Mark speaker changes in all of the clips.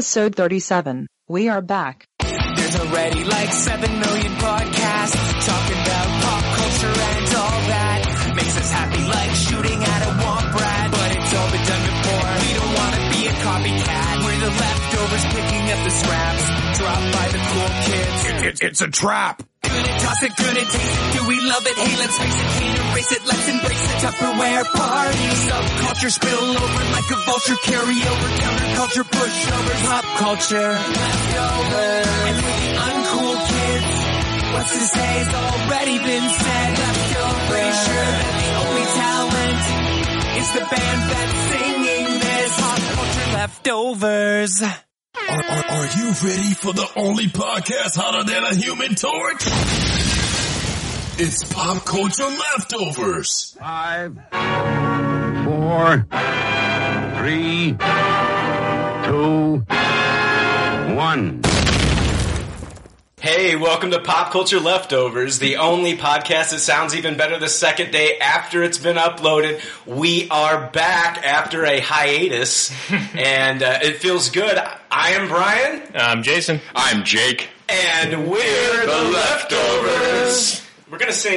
Speaker 1: Episode 37. We are back.
Speaker 2: There's already like 7 million podcasts talking about pop culture and all that. Makes us happy like shooting at a womp rat. But it's all been done before. We don't want to be a copycat. We're the leftovers picking up the scraps dropped by the cool kids.
Speaker 3: It's, it's a trap.
Speaker 2: Gonna toss it, gonna taste it. Do we love it? Hey, let's face it, can't erase it. Let's embrace the Tupperware party. Subculture spill over like a vulture. Carry over counterculture, pushovers, pop culture. Leftovers. And for the uncool kids, what's to say has already been said. Leftovers. Pretty sure that the only talent is the band that's singing this. Pop culture leftovers.
Speaker 3: Are, are, are you ready for the only podcast hotter than a human torch? It's Pop Culture Leftovers.
Speaker 4: Five, four, three, two, one.
Speaker 5: Hey, welcome to Pop Culture Leftovers, the only podcast that sounds even better the second day after it's been uploaded. We are back after a hiatus, and uh, it feels good. I am Brian,
Speaker 6: I'm Jason.
Speaker 7: I'm Jake.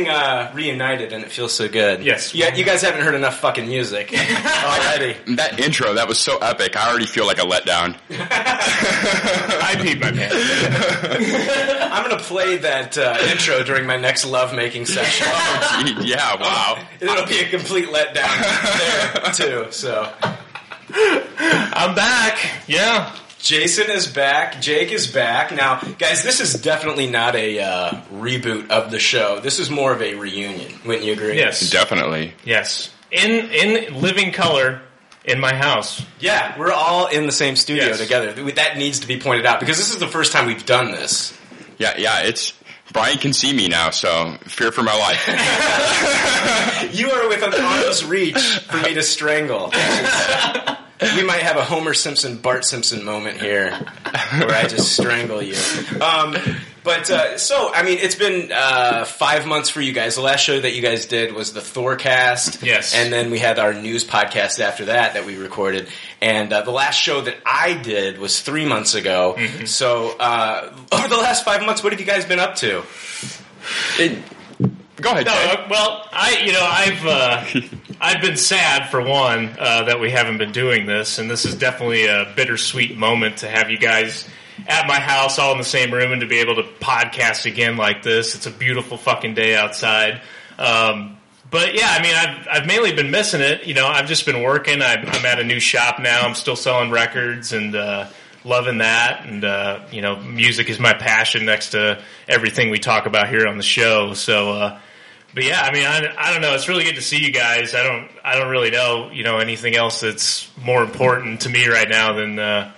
Speaker 5: We're gonna sing uh, "Reunited," and it feels so good.
Speaker 6: Yes.
Speaker 5: Yeah, you guys haven't heard enough fucking music already.
Speaker 7: That intro, that was so epic. I already feel like a letdown.
Speaker 6: I peed my pants.
Speaker 5: I'm gonna play that uh, intro during my next lovemaking session.
Speaker 7: yeah, wow.
Speaker 5: It'll be a complete letdown there too. So.
Speaker 6: I'm back. Yeah.
Speaker 5: Jason is back. Jake is back. Now, guys, this is definitely not a uh, reboot of the show. This is more of a reunion. Wouldn't you agree?
Speaker 6: Yes.
Speaker 7: Definitely.
Speaker 6: Yes. In in living color in my house.
Speaker 5: Yeah, we're all in the same studio
Speaker 6: Yes.
Speaker 5: together. That needs to be pointed out because this is the first time we've done this.
Speaker 7: Yeah, yeah, it's, Brian can see me now, so fear for my life.
Speaker 5: You are within arm's reach for me to strangle. We might have a Homer Simpson, Bart Simpson moment here where I just strangle you. Um, but uh, so, I mean, it's been uh, five months for you guys. The last show that you guys did was the Thorcast.
Speaker 6: Yes.
Speaker 5: And then we had our news podcast after that that we recorded. And uh, the last show that I did was three months ago. So, uh, over the last five months, what have you guys been up to?
Speaker 7: It- go ahead,
Speaker 6: No, uh, well, I you know I've uh, I've been sad for one uh, that we haven't been doing this, and this is definitely a bittersweet moment to have you guys at my house all in the same room and to be able to podcast again like this. It's a beautiful fucking day outside. Um, but yeah, I mean, I've I've mainly been missing it. You know, I've just been working. I'm, I'm at a new shop now. I'm still selling records and. Uh, Loving that, and uh, you know, music is my passion next to everything we talk about here on the show. So, uh, but yeah, I mean, I, I don't know. It's really good to see you guys. I don't, I don't really know, you know, anything else that's more important to me right now than uh,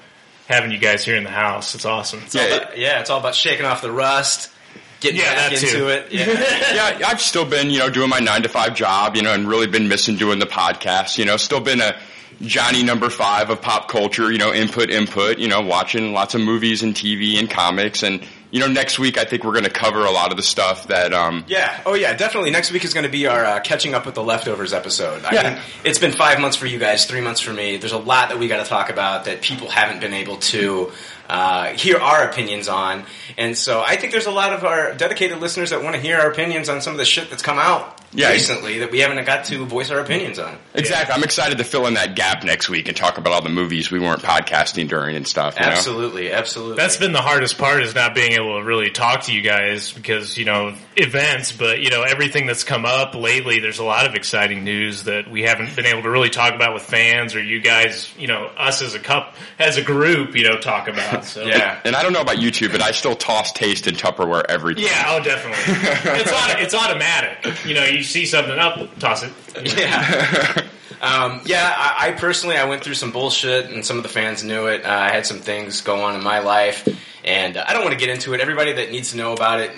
Speaker 6: having you guys here in the house. It's awesome.
Speaker 5: It's all about- yeah, it's all about shaking off the rust, getting
Speaker 6: Yeah,
Speaker 5: back into
Speaker 6: too.
Speaker 5: it. Yeah.
Speaker 7: yeah, I've still been, you know, doing my nine to five job, you know, and really been missing doing the podcast, you know, still been a Johnny number five of pop culture, you know, input, input, you know, watching lots of movies and TV and comics. And, you know, next week I think we're going to cover a lot of the stuff that, um,
Speaker 5: Yeah. Oh, yeah. Definitely. Next week is going to be our uh, catching up with the leftovers episode. I
Speaker 7: Yeah.
Speaker 5: mean, it's been five months for you guys, three months for me. There's a lot that we got to talk about that people haven't been able to uh, hear our opinions on, and so I think there's a lot of our dedicated listeners that want to hear our opinions on some of the shit that's come out
Speaker 7: Yeah.
Speaker 5: recently that we haven't got to voice our opinions on.
Speaker 7: exactly. I'm excited to fill in that gap next week and talk about all the movies we weren't podcasting during and stuff. You know?
Speaker 5: Absolutely. Absolutely.
Speaker 6: That's been the hardest part is not being able to really talk to you guys because, you know, events, but, you know, everything that's come up lately, there's a lot of exciting news that we haven't been able to really talk about with fans or you guys, you know, us as a cup, as a group, you know, talk about. So.
Speaker 5: yeah.
Speaker 7: And I don't know about you two, but I still toss taste in Tupperware every time.
Speaker 6: Yeah, oh, definitely. it's, auto, it's automatic. You know, you see something up, toss it.
Speaker 5: Yeah. Um, yeah, I, I personally, I went through some bullshit, and some of the fans knew it. Uh, I had some things go on in my life, and uh, I don't want to get into it. Everybody that needs to know about it,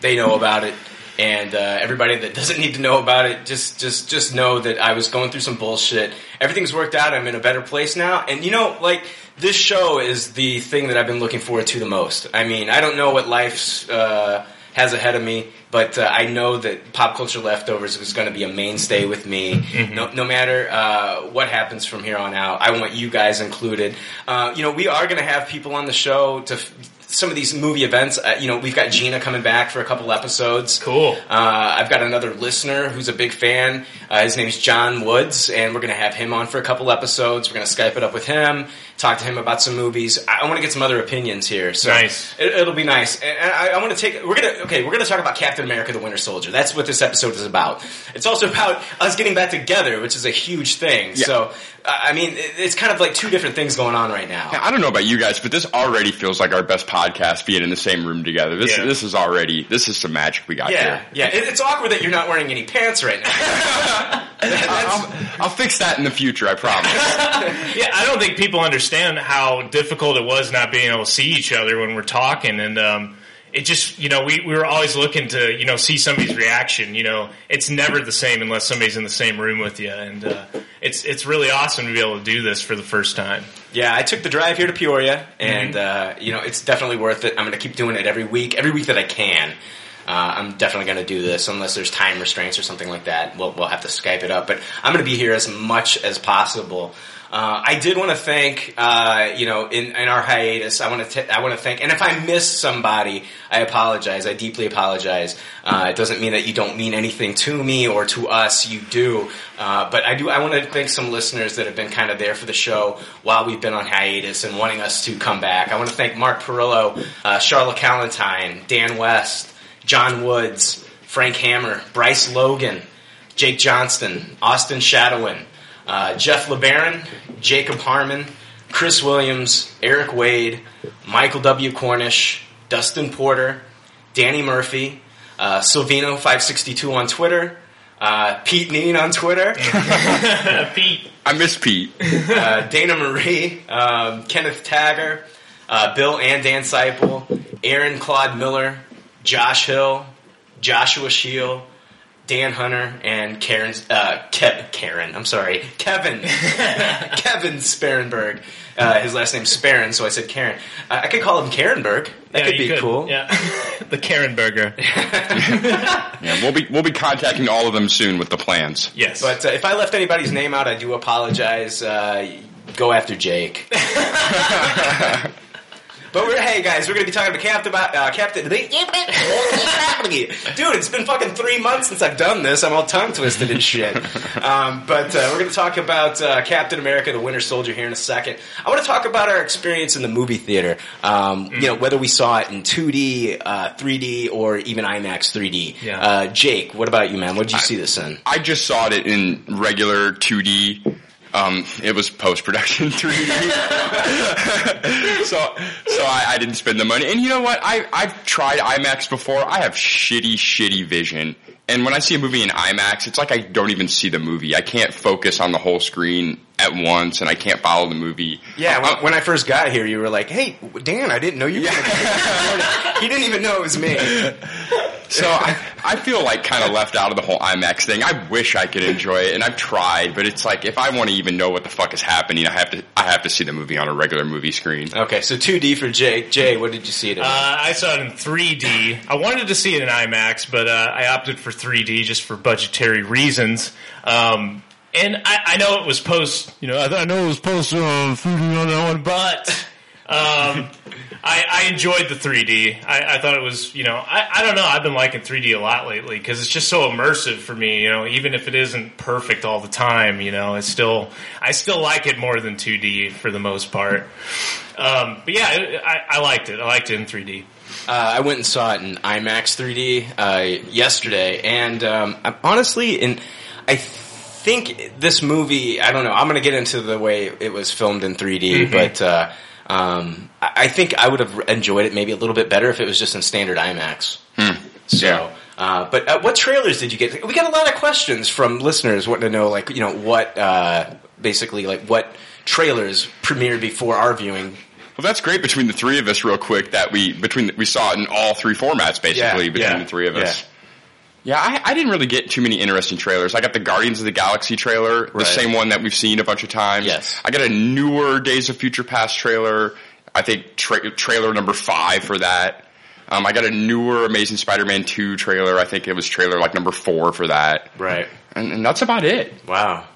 Speaker 5: they know about it, and uh, everybody that doesn't need to know about it, just just just know that I was going through some bullshit. Everything's worked out. I'm in a better place now, and you know, like this show is the thing that I've been looking forward to the most. I mean, I don't know what life's uh, has ahead of me. But uh, I know that pop culture leftovers is going to be a mainstay with me.
Speaker 6: Mm-hmm.
Speaker 5: No, no matter uh, what happens from here on out, I want you guys included. Uh, you know, we are going to have people on the show to. F- some of these movie events, uh, you know, we've got Gina coming back for a couple episodes.
Speaker 6: Cool.
Speaker 5: Uh, I've got another listener who's a big fan. Uh, his name's John Woods, and we're going to have him on for a couple episodes. We're going to Skype it up with him, talk to him about some movies. I, I want to get some other opinions here. So
Speaker 6: Nice.
Speaker 5: It, it'll be nice. And, and I, I want to take. We're gonna okay. We're gonna talk about Captain America: The Winter Soldier. That's what this episode is about. It's also about us getting back together, which is a huge thing.
Speaker 7: Yeah.
Speaker 5: So I mean, it's kind of like two different things going on right now.
Speaker 7: I don't know about you guys, but this already feels like our best podcast being in the same room together. This
Speaker 6: Yeah.
Speaker 7: this is already this is some magic we got
Speaker 5: Yeah,
Speaker 7: here.
Speaker 5: yeah. It's awkward that you're not wearing any pants right now.
Speaker 7: I'll, I'll fix that in the future. I promise.
Speaker 6: Yeah, I don't think people understand how difficult it was not being able to see each other when we're talking, and um, it just you know we, we were always looking to you know see somebody's reaction. You know, it's never the same unless somebody's in the same room with you, and uh, it's it's really awesome to be able to do this for the first time.
Speaker 5: Yeah, I took the drive here to Peoria, and uh, you know it's definitely worth it. I'm going to keep doing it every week, every week that I can. Uh, I'm definitely going to do this unless there's time restraints or something like that. We'll we'll have to Skype it up, but I'm going to be here as much as possible. Uh, I did want to thank, uh, you know, in, in our hiatus, I want to I want to thank, and if I miss somebody, I apologize. I deeply apologize. Uh, it doesn't mean that you don't mean anything to me or to us. You do, uh, but I do. I want to thank some listeners that have been kind of there for the show while we've been on hiatus and wanting us to come back. I want to thank Mark Perillo, uh, Charlotte Callentine, Dan West, John Woods, Frank Hammer, Bryce Logan, Jake Johnston, Austin Shadowin, uh, Jeff LeBaron, Jacob Harmon, Chris Williams, Eric Wade, Michael W. Cornish, Dustin Porter, Danny Murphy, uh, Silvino562 on Twitter, uh, Pete Neen on Twitter,
Speaker 6: Pete,
Speaker 7: I miss Pete.
Speaker 5: uh, Dana Marie, um, Kenneth Tagger, uh, Bill and Dan Seipel, Aaron Claude Miller, Josh Hill, Joshua Shield, Dan Hunter, and Karen, uh, Ke- Karen, I'm sorry, Kevin, Kevin Sparenberg. Uh, his last name's Sparren, so I said Karen. Uh, I could call him Karenberg. That
Speaker 6: Yeah,
Speaker 5: could
Speaker 6: you
Speaker 5: be cool.
Speaker 6: Yeah, the Karen Burger.
Speaker 7: Yeah, we'll be we'll be contacting all of them soon with the plans.
Speaker 6: Yes,
Speaker 5: But uh, if I left anybody's name out, I do apologize. Uh, go after Jake. But we're hey guys, we're gonna be talking to Captain about uh, Captain. Dude, it's been fucking three months since I've done this. I'm all tongue twisted and shit. Um, but uh, we're gonna talk about uh, Captain America: The Winter Soldier here in a second. I want to talk about our experience in the movie theater. Um, You know, whether we saw it in 2D, uh, 3D, or even IMAX 3D.
Speaker 6: Yeah.
Speaker 5: Uh, Jake, what about you, man? What did you see this in?
Speaker 7: I just saw it in regular 2D. Um, it was post production 3D. so so I, I didn't spend the money. And you know what? I I've tried IMAX before. I have shitty shitty vision. And when I see a movie in IMAX, it's like I don't even see the movie. I can't focus on the whole screen at once, and I can't follow the movie.
Speaker 5: Yeah,
Speaker 7: Uh,
Speaker 5: when, when I first got here, you were like, "Hey, Dan, I didn't know you." Were gonna he didn't even know it was me.
Speaker 7: So I, I feel like kind of left out of the whole IMAX thing. I wish I could enjoy it, and I've tried, but it's like if I want to even know what the fuck is happening, I have to I have to see the movie on a regular movie screen.
Speaker 5: Okay, so 2D for Jake. Jay, what did you see it in?
Speaker 6: Uh, I saw it in 3D. I wanted to see it in IMAX, but uh, I opted for 3D just for budgetary reasons. Um, and I, I know it was post, you know, I, I know it was post uh, 3D on that one, but um, I, I enjoyed the 3D. I, I thought it was, you know, I, I don't know. I've been liking 3D a lot lately because it's just so immersive for me. You know, even if it isn't perfect all the time, you know, it's still I still like it more than 2D for the most part. Um, but yeah, I, I liked it. I liked it in 3D.
Speaker 5: Uh, I went and saw it in IMAX 3D uh, yesterday, and um, I'm honestly, in I think this movie. I don't know. I'm going to get into the way it was filmed in 3D, but uh, um, I think I would have enjoyed it maybe a little bit better if it was just in standard IMAX. So.
Speaker 7: Yeah.
Speaker 5: Uh, but uh, what trailers did you get? We got a lot of questions from listeners wanting to know, like, you know, what uh, basically, like, what trailers premiered before our viewing.
Speaker 7: Well, that's great between the three of us, real quick. That we between we saw it in all three formats, basically
Speaker 5: Yeah,
Speaker 7: between
Speaker 5: yeah,
Speaker 7: the three of us. Yeah, I, I didn't really get too many interesting trailers. I got the Guardians of the Galaxy trailer, the same one that we've seen a bunch of times.
Speaker 5: Yes.
Speaker 7: I got a newer Days of Future Past trailer. I think tra- trailer number five for that. Um, I got a newer Amazing Spider-Man two trailer. I think it was trailer like number four for that,
Speaker 5: Right.
Speaker 7: and, and that's about it.
Speaker 5: Wow.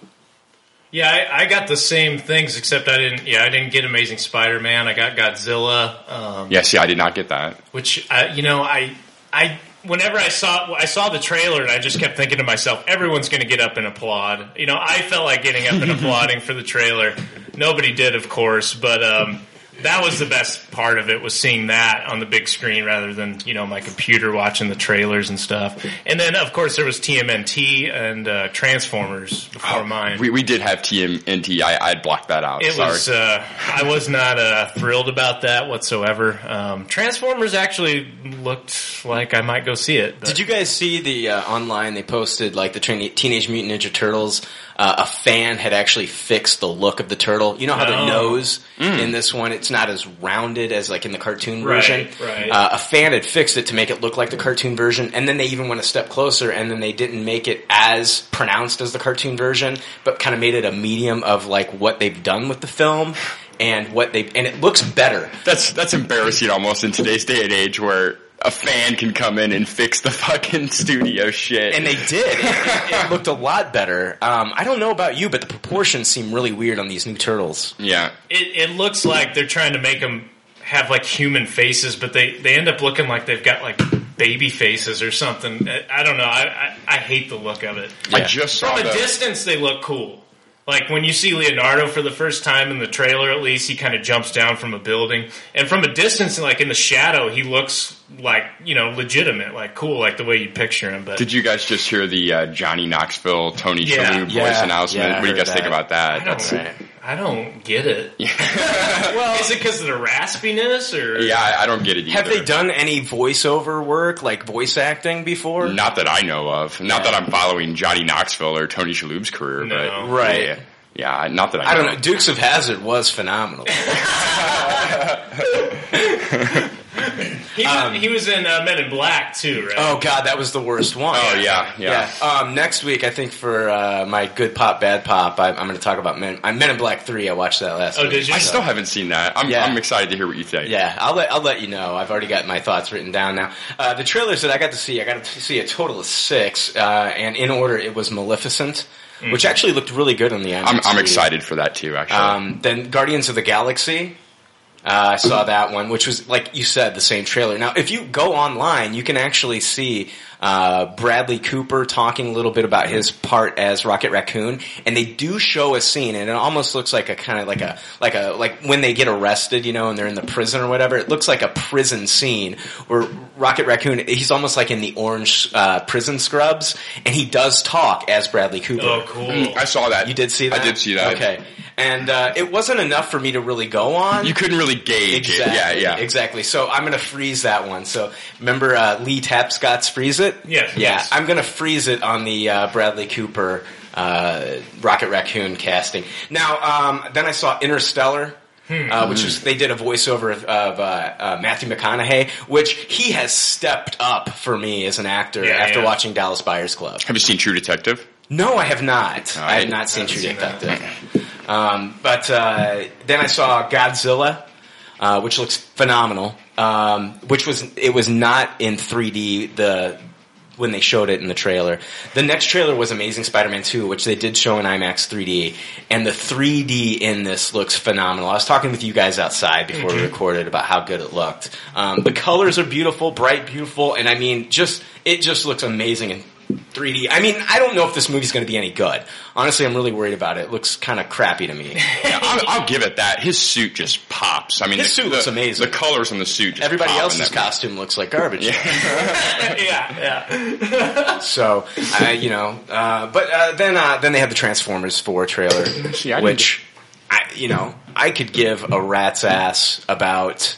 Speaker 6: Yeah, I, I got the same things, except I didn't. Yeah, I didn't get Amazing Spider-Man. I got Godzilla. Um,
Speaker 7: Yeah, see, I did not get that.
Speaker 6: which I, you know, I, I, whenever I saw, I saw the trailer, and I just kept thinking to myself, everyone's going to get up and applaud. You know, I felt like getting up and applauding for the trailer. Nobody did, of course, but um, that was the best part of it was seeing that on the big screen rather than you know my computer watching the trailers and stuff. And then, of course, there was TMNT and uh, Transformers before mine.
Speaker 7: We, we did have TMNT. I I'd blocked that out.
Speaker 6: It
Speaker 7: Sorry.
Speaker 6: was. Uh, I was not uh, thrilled about that whatsoever. Um, Transformers actually looked like I might go see it. but-
Speaker 5: Did you guys see the uh, online? They posted like the Trin- Teenage Mutant Ninja Turtles. Uh, a fan had actually fixed the look of the turtle. You know how the
Speaker 6: Oh.
Speaker 5: nose in this one it's not as rounded as like in the cartoon
Speaker 6: Right,
Speaker 5: version.
Speaker 6: right.
Speaker 5: Uh, a fan had fixed it to make it look like the cartoon version, and then they even went a step closer, and then they didn't make it as pronounced as the cartoon version, but kind of made it a medium of like what they've done with the film. And what they and it looks better.
Speaker 7: That's that's embarrassing almost in today's day and age where a fan can come in and fix the fucking studio shit.
Speaker 5: And they did. It, it, it looked a lot better. Um, I don't know about you, but the proportions seem really weird on these new turtles.
Speaker 7: yeah.
Speaker 6: it, it looks like they're trying to make them have like human faces, but they, they end up looking like they've got like baby faces or something. I, I don't know. I, I, I hate the look of it.
Speaker 7: I just saw
Speaker 6: From a
Speaker 7: the,
Speaker 6: distance, they look cool. Like when you see Leonardo for the first time in the trailer, at least he kind of jumps down from a building, and from a distance, like in the shadow, he looks like you know legitimate, like cool, like the way you picture him. But
Speaker 7: Did you guys just hear the uh, Johnny Knoxville, Tony
Speaker 6: Yeah.
Speaker 7: Shalhoub voice announcement?
Speaker 5: yeah,
Speaker 7: what do you
Speaker 5: heard
Speaker 7: guys think about that?
Speaker 6: I don't,
Speaker 7: That's-
Speaker 6: I don't get it. well, is it because of the raspiness or
Speaker 7: yeah, I, I don't get it either.
Speaker 5: Have they done any voiceover work, like voice acting, before?
Speaker 7: Not that I know of. Not that I'm following Johnny Knoxville or Tony Shalhoub's career,
Speaker 6: No.
Speaker 7: but
Speaker 5: Right.
Speaker 7: Yeah, yeah, not that I.
Speaker 5: I don't
Speaker 7: know.
Speaker 5: know. Dukes of Hazzard was phenomenal.
Speaker 6: He, was, he was in uh, Men in Black too, right?
Speaker 5: oh God, that was the worst one.
Speaker 7: Oh yeah, yeah.
Speaker 5: Yeah. Um, next week, I think for uh, my good pop, bad pop, I, I'm going to talk about Men. I'm Men in Black Three. I watched that last.
Speaker 6: Oh,
Speaker 5: week.
Speaker 6: did you?
Speaker 7: I still haven't seen that. I'm,
Speaker 5: Yeah.
Speaker 7: I'm excited to hear what you think.
Speaker 5: Yeah, I'll let I'll let you know. I've already got my thoughts written down now. Uh, the trailers that I got to see, I got to see a total of six, uh, and in order, it was Maleficent, which actually looked really good on the IMAX.
Speaker 7: I'm, I'm excited for that too. Actually,
Speaker 5: Um, then Guardians of the Galaxy. Uh, I saw that one, which was like you said, the same trailer. Now, if you go online, you can actually see uh, Bradley Cooper talking a little bit about his part as Rocket Raccoon, and they do show a scene, and it almost looks like a kind of like a like a like when they get arrested, you know, and they're in the prison or whatever. It looks like a prison scene where Rocket Raccoon he's almost like in the orange uh, prison scrubs, and he does talk as Bradley Cooper.
Speaker 6: Oh, cool.
Speaker 7: I saw that.
Speaker 5: You did see that?
Speaker 7: I did see that.
Speaker 5: Okay. And uh, it wasn't enough for me to really go on.
Speaker 7: You couldn't really gauge
Speaker 5: exactly,
Speaker 7: it. Yeah, yeah.
Speaker 5: Exactly. So I'm going to freeze that one. So remember uh, Lee Tapscott's Freeze It?
Speaker 6: Yes,
Speaker 5: Yeah,
Speaker 6: yes.
Speaker 5: I'm going to freeze it on the uh, Bradley Cooper uh, Rocket Raccoon casting. Now, um, then I saw Interstellar.
Speaker 6: Hmm.
Speaker 5: Uh, which was they did a voiceover of, of uh, uh, Matthew McConaughey, which he has stepped up for me as an actor
Speaker 6: Yeah,
Speaker 5: after
Speaker 6: yeah.
Speaker 5: watching Dallas Buyers Club.
Speaker 7: Have you seen True Detective?
Speaker 5: No, I have not. I have
Speaker 7: I-
Speaker 5: not seen True
Speaker 6: seen.
Speaker 5: Detective. Um, but uh, then I saw Godzilla, uh, which looks phenomenal. Um, which was it was not in 3D the when they showed it in the trailer. The next trailer was Amazing Spider-Man 2, which they did show in IMAX 3D, and the 3D in this looks phenomenal. I was talking with you guys outside before we recorded about how good it looked. Um, the colors are beautiful, bright, beautiful, and I mean, just it just looks amazing in 3D. I mean, I don't know if this movie's going to be any good. Honestly, I'm really worried about it. It looks kind of crappy to me.
Speaker 7: Yeah, I'll, I'll give it that. His suit just pops. I mean,
Speaker 5: His
Speaker 7: the,
Speaker 5: suit looks
Speaker 7: the-
Speaker 5: amazing.
Speaker 7: The colors in the suit. Just
Speaker 5: Everybody
Speaker 7: pop
Speaker 5: else's
Speaker 7: that-
Speaker 5: costume looks like garbage.
Speaker 6: yeah, yeah. yeah.
Speaker 5: So, uh, you know, uh, but uh, then uh, then they had the Transformers 4 trailer,
Speaker 7: See, I
Speaker 5: which, I, you know, I could give a rat's ass about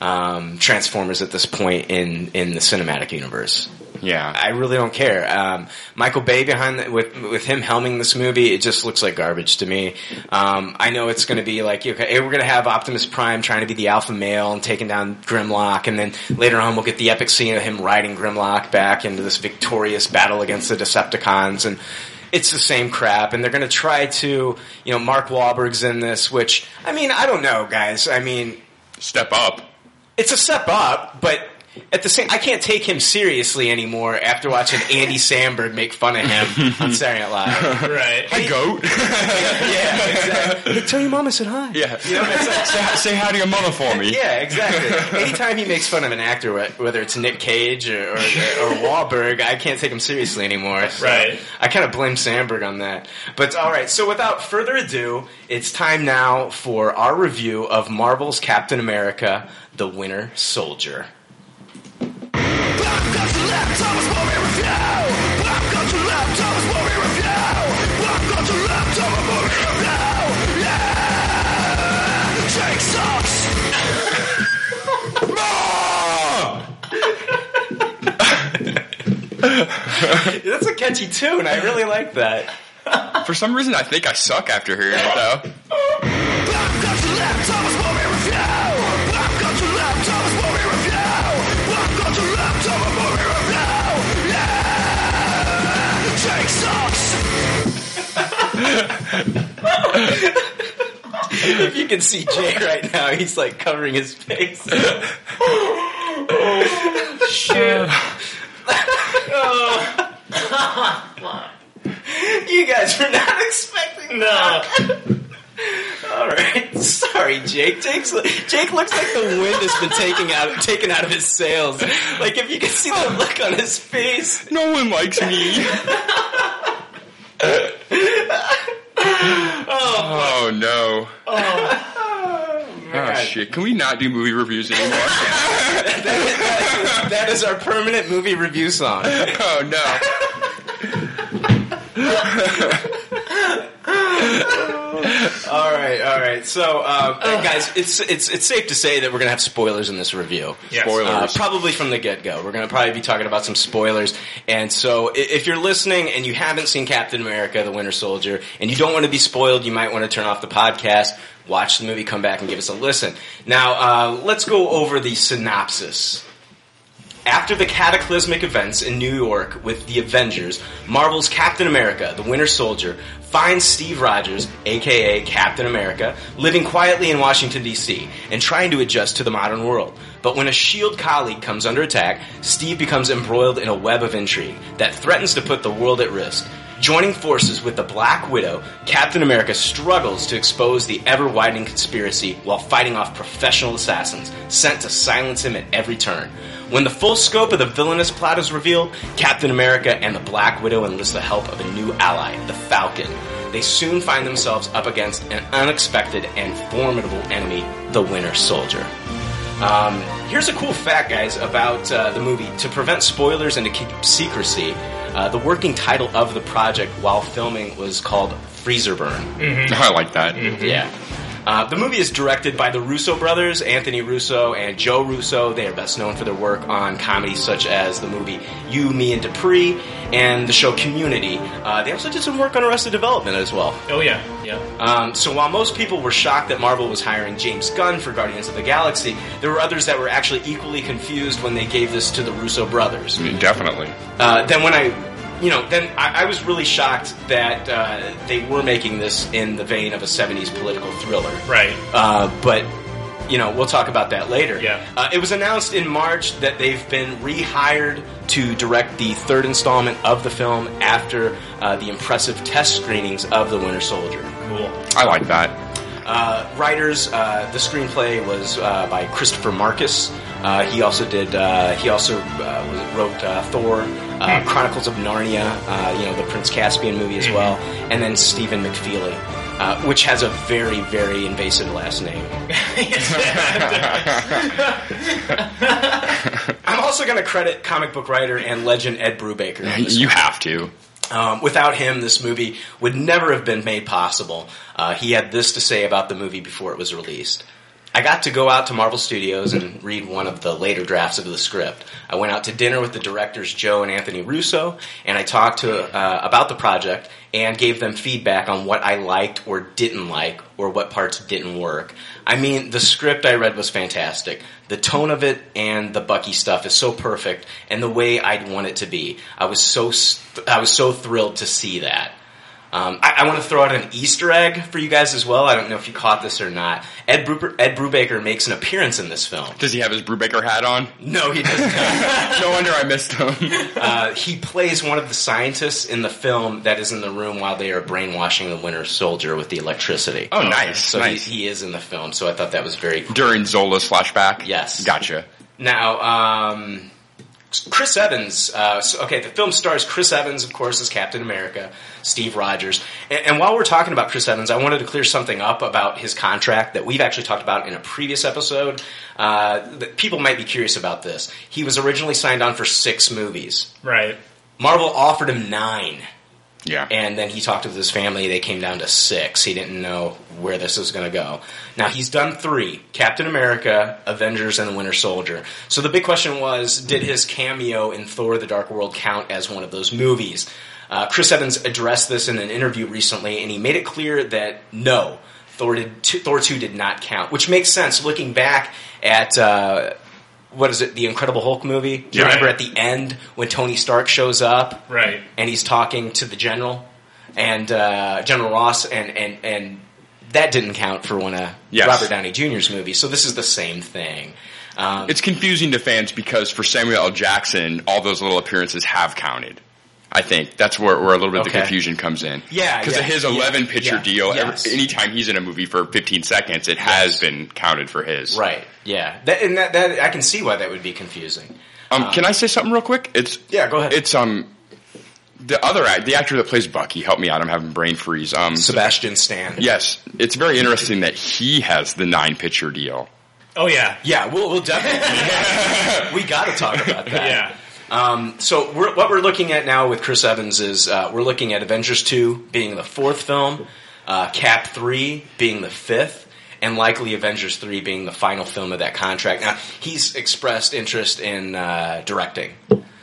Speaker 5: um, Transformers at this point in, in the cinematic universe.
Speaker 7: Yeah.
Speaker 5: I really don't care. Um, Michael Bay behind the, with with him helming this movie, it just looks like garbage to me. Um, I know it's going to be like okay, we're going to have Optimus Prime trying to be the alpha male and taking down Grimlock, and then later on we'll get the epic scene of him riding Grimlock back into this victorious battle against the Decepticons, and it's the same crap. And they're going to try to, you know, Mark Wahlberg's in this, which I mean, I don't know, guys. I mean,
Speaker 7: Step up.
Speaker 5: it's a step up, but at the same, I can't take him seriously anymore after watching Andy Samberg make fun of him on Saturday Night Live.
Speaker 6: Right.
Speaker 7: Hi, goat.
Speaker 5: yeah, exactly. Hey, tell your mom I said hi.
Speaker 7: yeah. say, say hi to your mother for me.
Speaker 5: Yeah, exactly. Anytime he makes fun of an actor, whether it's Nick Cage or, or, or Wahlberg, I can't take him seriously anymore. So
Speaker 6: Right.
Speaker 5: I kind of blame Samberg on that. But all right, so without further ado, it's time now for our review of Marvel's Captain America: The Winter Soldier. That's a catchy tune. I really like that.
Speaker 7: For some reason, I think I suck after hearing it, though.
Speaker 5: If you can see Jay right now, he's like covering his face. oh, shit. oh. You guys were not expecting
Speaker 6: that.
Speaker 5: All right, sorry, Jake. Jake's, Jake looks like the wind has been taken out taken out of his sails. Like if you can see the look on his face.
Speaker 7: No one likes me. Oh, oh no. Oh, oh shit! Can we not do movie reviews anymore?
Speaker 5: That is our permanent movie review song.
Speaker 7: oh no!
Speaker 5: All right, all right. So, um, guys, it's it's it's safe to say that we're gonna have spoilers in this review.
Speaker 6: Yes.
Speaker 5: Uh,
Speaker 7: Spoilers.
Speaker 5: probably from the get go. We're going to probably be talking about some spoilers. And so, i- if you're listening and you haven't seen Captain America: The Winter Soldier, and you don't want to be spoiled, you might want to turn off the podcast, watch the movie, come back, and give us a listen. Now, uh, let's go over the synopsis. After the cataclysmic events in New York with the Avengers, Marvel's Captain America, the Winter Soldier, finds Steve Rogers, aka Captain America, living quietly in Washington, D.C., and trying to adjust to the modern world. But when a S.H.I.E.L.D. colleague comes under attack, Steve becomes embroiled in a web of intrigue that threatens to put the world at risk. Joining forces with the Black Widow, Captain America struggles to expose the ever widening conspiracy while fighting off professional assassins sent to silence him at every turn. When the full scope of the villainous plot is revealed, Captain America and the Black Widow enlist the help of a new ally, the Falcon. They soon find themselves up against an unexpected and formidable enemy, the Winter Soldier. Um, here's a cool fact, guys, about uh, the movie. To prevent spoilers and to keep secrecy, uh, the working title of the project while filming was called Freezer Burn.
Speaker 7: I like that.
Speaker 5: Yeah. Uh, the movie is directed by the Russo brothers, Anthony Russo and Joe Russo. They are best known for their work on comedies such as the movie You, Me, and Dupree and the show Community. Uh, they also did some work on Arrested Development as well.
Speaker 6: Oh yeah, yeah.
Speaker 5: Um, so while most people were shocked that Marvel was hiring James Gunn for Guardians of the Galaxy, there were others that were actually equally confused when they gave this to the Russo brothers.
Speaker 7: Definitely.
Speaker 5: Uh, then when I, you know, then I, I was really shocked that uh, they were making this in the vein of a '70s political thriller.
Speaker 6: Right.
Speaker 5: Uh, but you know, we'll talk about that later.
Speaker 6: Yeah.
Speaker 5: Uh, it was announced in March that they've been rehired to direct the third installment of the film after uh, the impressive test screenings of The Winter Soldier.
Speaker 6: Cool.
Speaker 7: I like that.
Speaker 5: Uh, writers, uh, the screenplay was uh, by Christopher Markus. Uh, he also did. Uh, he also uh, wrote uh, Thor, uh, Chronicles of Narnia. Uh, you know, the Prince Caspian movie as well, and then Stephen McFeely, uh, which has a very, very invasive last name. I'm also going to credit comic book writer and legend Ed Brubaker.
Speaker 7: You have to.
Speaker 5: Um, without him, this movie would never have been made possible. Uh, he had this to say about the movie before it was released. I got to go out to Marvel Studios and read one of the later drafts of the script. I went out to dinner with the directors Joe and Anthony Russo, and I talked to uh, about the project and gave them feedback on what I liked or didn't like, or what parts didn't work. I mean, the script I read was fantastic. The tone of it and the Bucky stuff is so perfect, and the way I'd want it to be. I was so st- I was so thrilled to see that. Um, I, I want to throw out an Easter egg for you guys as well. I don't know if you caught this or not. Ed, Bru- Ed Brubaker makes an appearance in this film.
Speaker 7: Does he have his Brubaker hat on?
Speaker 5: No, he does not.
Speaker 7: no wonder I missed him.
Speaker 5: Uh, he plays one of the scientists in the film that is in the room while they are brainwashing the Winter Soldier with the electricity.
Speaker 7: Oh, nice,
Speaker 5: So
Speaker 7: nice.
Speaker 5: He, he is in the film, so I thought that was very cool.
Speaker 7: During Zola's flashback?
Speaker 5: Yes.
Speaker 7: Gotcha.
Speaker 5: Now, um, Chris Evans. Uh, so, okay, the film stars Chris Evans, of course, as Captain America, Steve Rogers. And, and while we're talking about Chris Evans, I wanted to clear something up about his contract that we've actually talked about in a previous episode. Uh, that people might be curious about this. He was originally signed on for six movies.
Speaker 6: Right.
Speaker 5: Marvel offered him nine.
Speaker 7: Yeah.
Speaker 5: And then he talked with his family. They came down to six. He didn't know where this was going to go. Now he's done three: Captain America, Avengers, and the Winter Soldier. So the big question was: Did his cameo in Thor: The Dark World count as one of those movies? Uh, Chris Evans addressed this in an interview recently, and he made it clear that no, Thor did Thor two did not count, which makes sense looking back at. Uh, what is it? The Incredible Hulk movie. Do you remember at the end when Tony Stark shows up?
Speaker 6: Right.
Speaker 5: and he's talking to the general and uh, General Ross, and and and that didn't count for one of
Speaker 7: Yes.
Speaker 5: Robert Downey Jr.'s movies. So this is the same thing. Um,
Speaker 7: It's confusing to fans because for Samuel L. Jackson, all those little appearances have counted. I think that's where, where a little bit of the confusion comes in.
Speaker 5: Yeah,
Speaker 7: because
Speaker 5: yeah,
Speaker 7: of his
Speaker 5: yeah,
Speaker 7: 11 picture
Speaker 5: yeah,
Speaker 7: deal, every,
Speaker 5: yes.
Speaker 7: anytime he's in a movie for 15 seconds, it has been counted for his.
Speaker 5: right? Yeah, that, and that, that I can see why that would be confusing.
Speaker 7: Um, can I say something real quick? It's
Speaker 5: Yeah, go ahead.
Speaker 7: It's um the other act, the actor that plays Bucky. Help me out. I'm having brain freeze. Um,
Speaker 5: Sebastian Stan.
Speaker 7: yes, it's very interesting that he has the nine picture deal.
Speaker 6: Oh yeah.
Speaker 5: Yeah, we'll, we'll definitely. we got to talk about that.
Speaker 6: Yeah.
Speaker 5: Um, so we're, what we're looking at now with Chris Evans is uh, we're looking at Avengers two being the fourth film, uh, Cap three being the fifth, and likely Avengers three being the final film of that contract. Now he's expressed interest in uh, directing,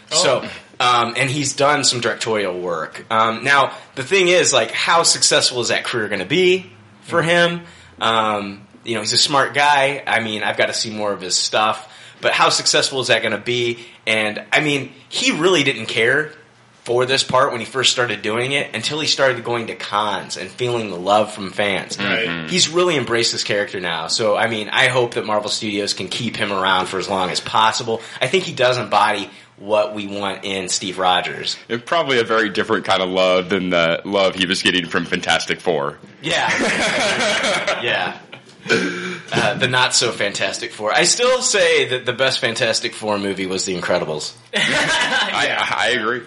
Speaker 5: so um, and he's done some directorial work. Um, now the thing is, like, how successful is that career going to be for him? Um, you know, he's a smart guy. I mean, I've got to see more of his stuff. But how successful is that going to be? And I mean, he really didn't care for this part when he first started doing it until he started going to cons and feeling the love from fans.
Speaker 6: Right. Mm-hmm. Mm-hmm.
Speaker 5: He's really embraced this character now. So, I mean, I hope that Marvel Studios can keep him around for as long as possible. I think he does embody what we want in Steve Rogers.
Speaker 7: It's probably a very different kind of love than the love he was getting from Fantastic Four.
Speaker 5: Yeah. yeah. Uh, the not so Fantastic Four. I still say that the best Fantastic Four movie was The Incredibles.
Speaker 7: I, I agree.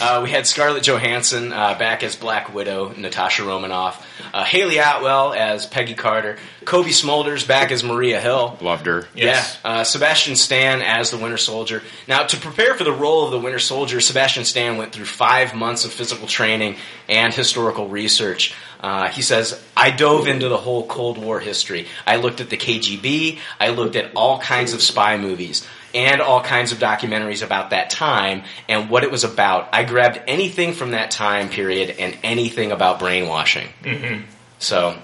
Speaker 5: Uh, we had Scarlett Johansson uh, back as Black Widow, Natasha Romanoff, uh, Hayley Atwell as Peggy Carter, Cobie Smulders back as Maria Hill.
Speaker 7: Loved her.
Speaker 6: Yes.
Speaker 5: Yeah, uh, Sebastian Stan as the Winter Soldier. Now, to prepare for the role of the Winter Soldier, Sebastian Stan went through five months of physical training and historical research. Uh, he says, I dove into the whole Cold War history. I looked at the KGB. I looked at all kinds of spy movies and all kinds of documentaries about that time and what it was about. I grabbed anything from that time period and anything about brainwashing. So,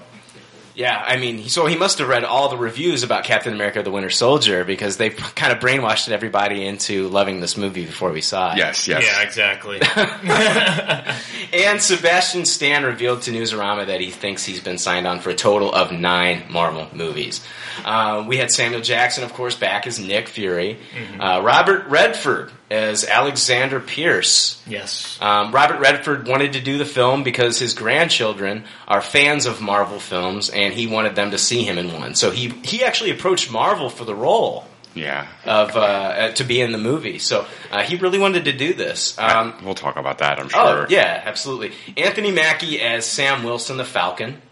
Speaker 5: yeah, I mean, so he must have read all the reviews about Captain America: The Winter Soldier because they kind of brainwashed everybody into loving this movie before we saw it.
Speaker 7: Yes, yes.
Speaker 6: Yeah, exactly.
Speaker 5: And Sebastian Stan revealed to Newsarama that he thinks he's been signed on for a total of nine Marvel movies. Uh, we had Samuel Jackson, of course, back as Nick Fury. Uh, Robert Redford as Alexander Pierce.
Speaker 6: yes.
Speaker 5: Um, Robert Redford wanted to do the film because his grandchildren are fans of Marvel films, and he wanted them to see him in one. So he he actually approached Marvel for the role
Speaker 7: Yeah.
Speaker 5: of uh, uh, to be in the movie. So uh, he really wanted to do this. Um,
Speaker 7: we'll talk about that, I'm sure.
Speaker 5: Oh yeah, absolutely. Anthony Mackie as Sam Wilson, the Falcon.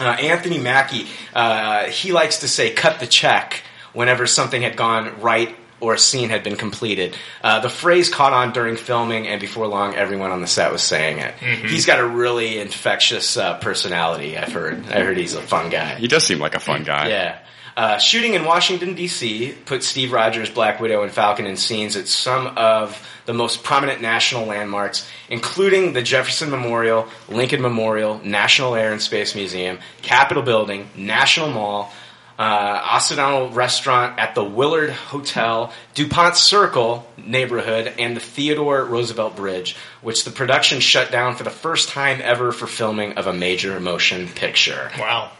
Speaker 5: Uh, Anthony Mackie, uh, he likes to say "cut the check" whenever something had gone right or a scene had been completed. Uh, the phrase caught on during filming, and before long, everyone on the set was saying it. He's got a really infectious uh, personality. I've heard. I heard he's a fun guy.
Speaker 7: He does seem like a fun guy.
Speaker 5: Yeah. Uh, shooting in Washington, D.C. put Steve Rogers, Black Widow, and Falcon in scenes at some of the most prominent national landmarks, including the Jefferson Memorial, Lincoln Memorial, National Air and Space Museum, Capitol Building, National Mall, uh, Occidental restaurant at the Willard Hotel, DuPont Circle neighborhood, and the Theodore Roosevelt Bridge, which the production shut down for the first time ever for filming of a major motion picture.
Speaker 6: Wow.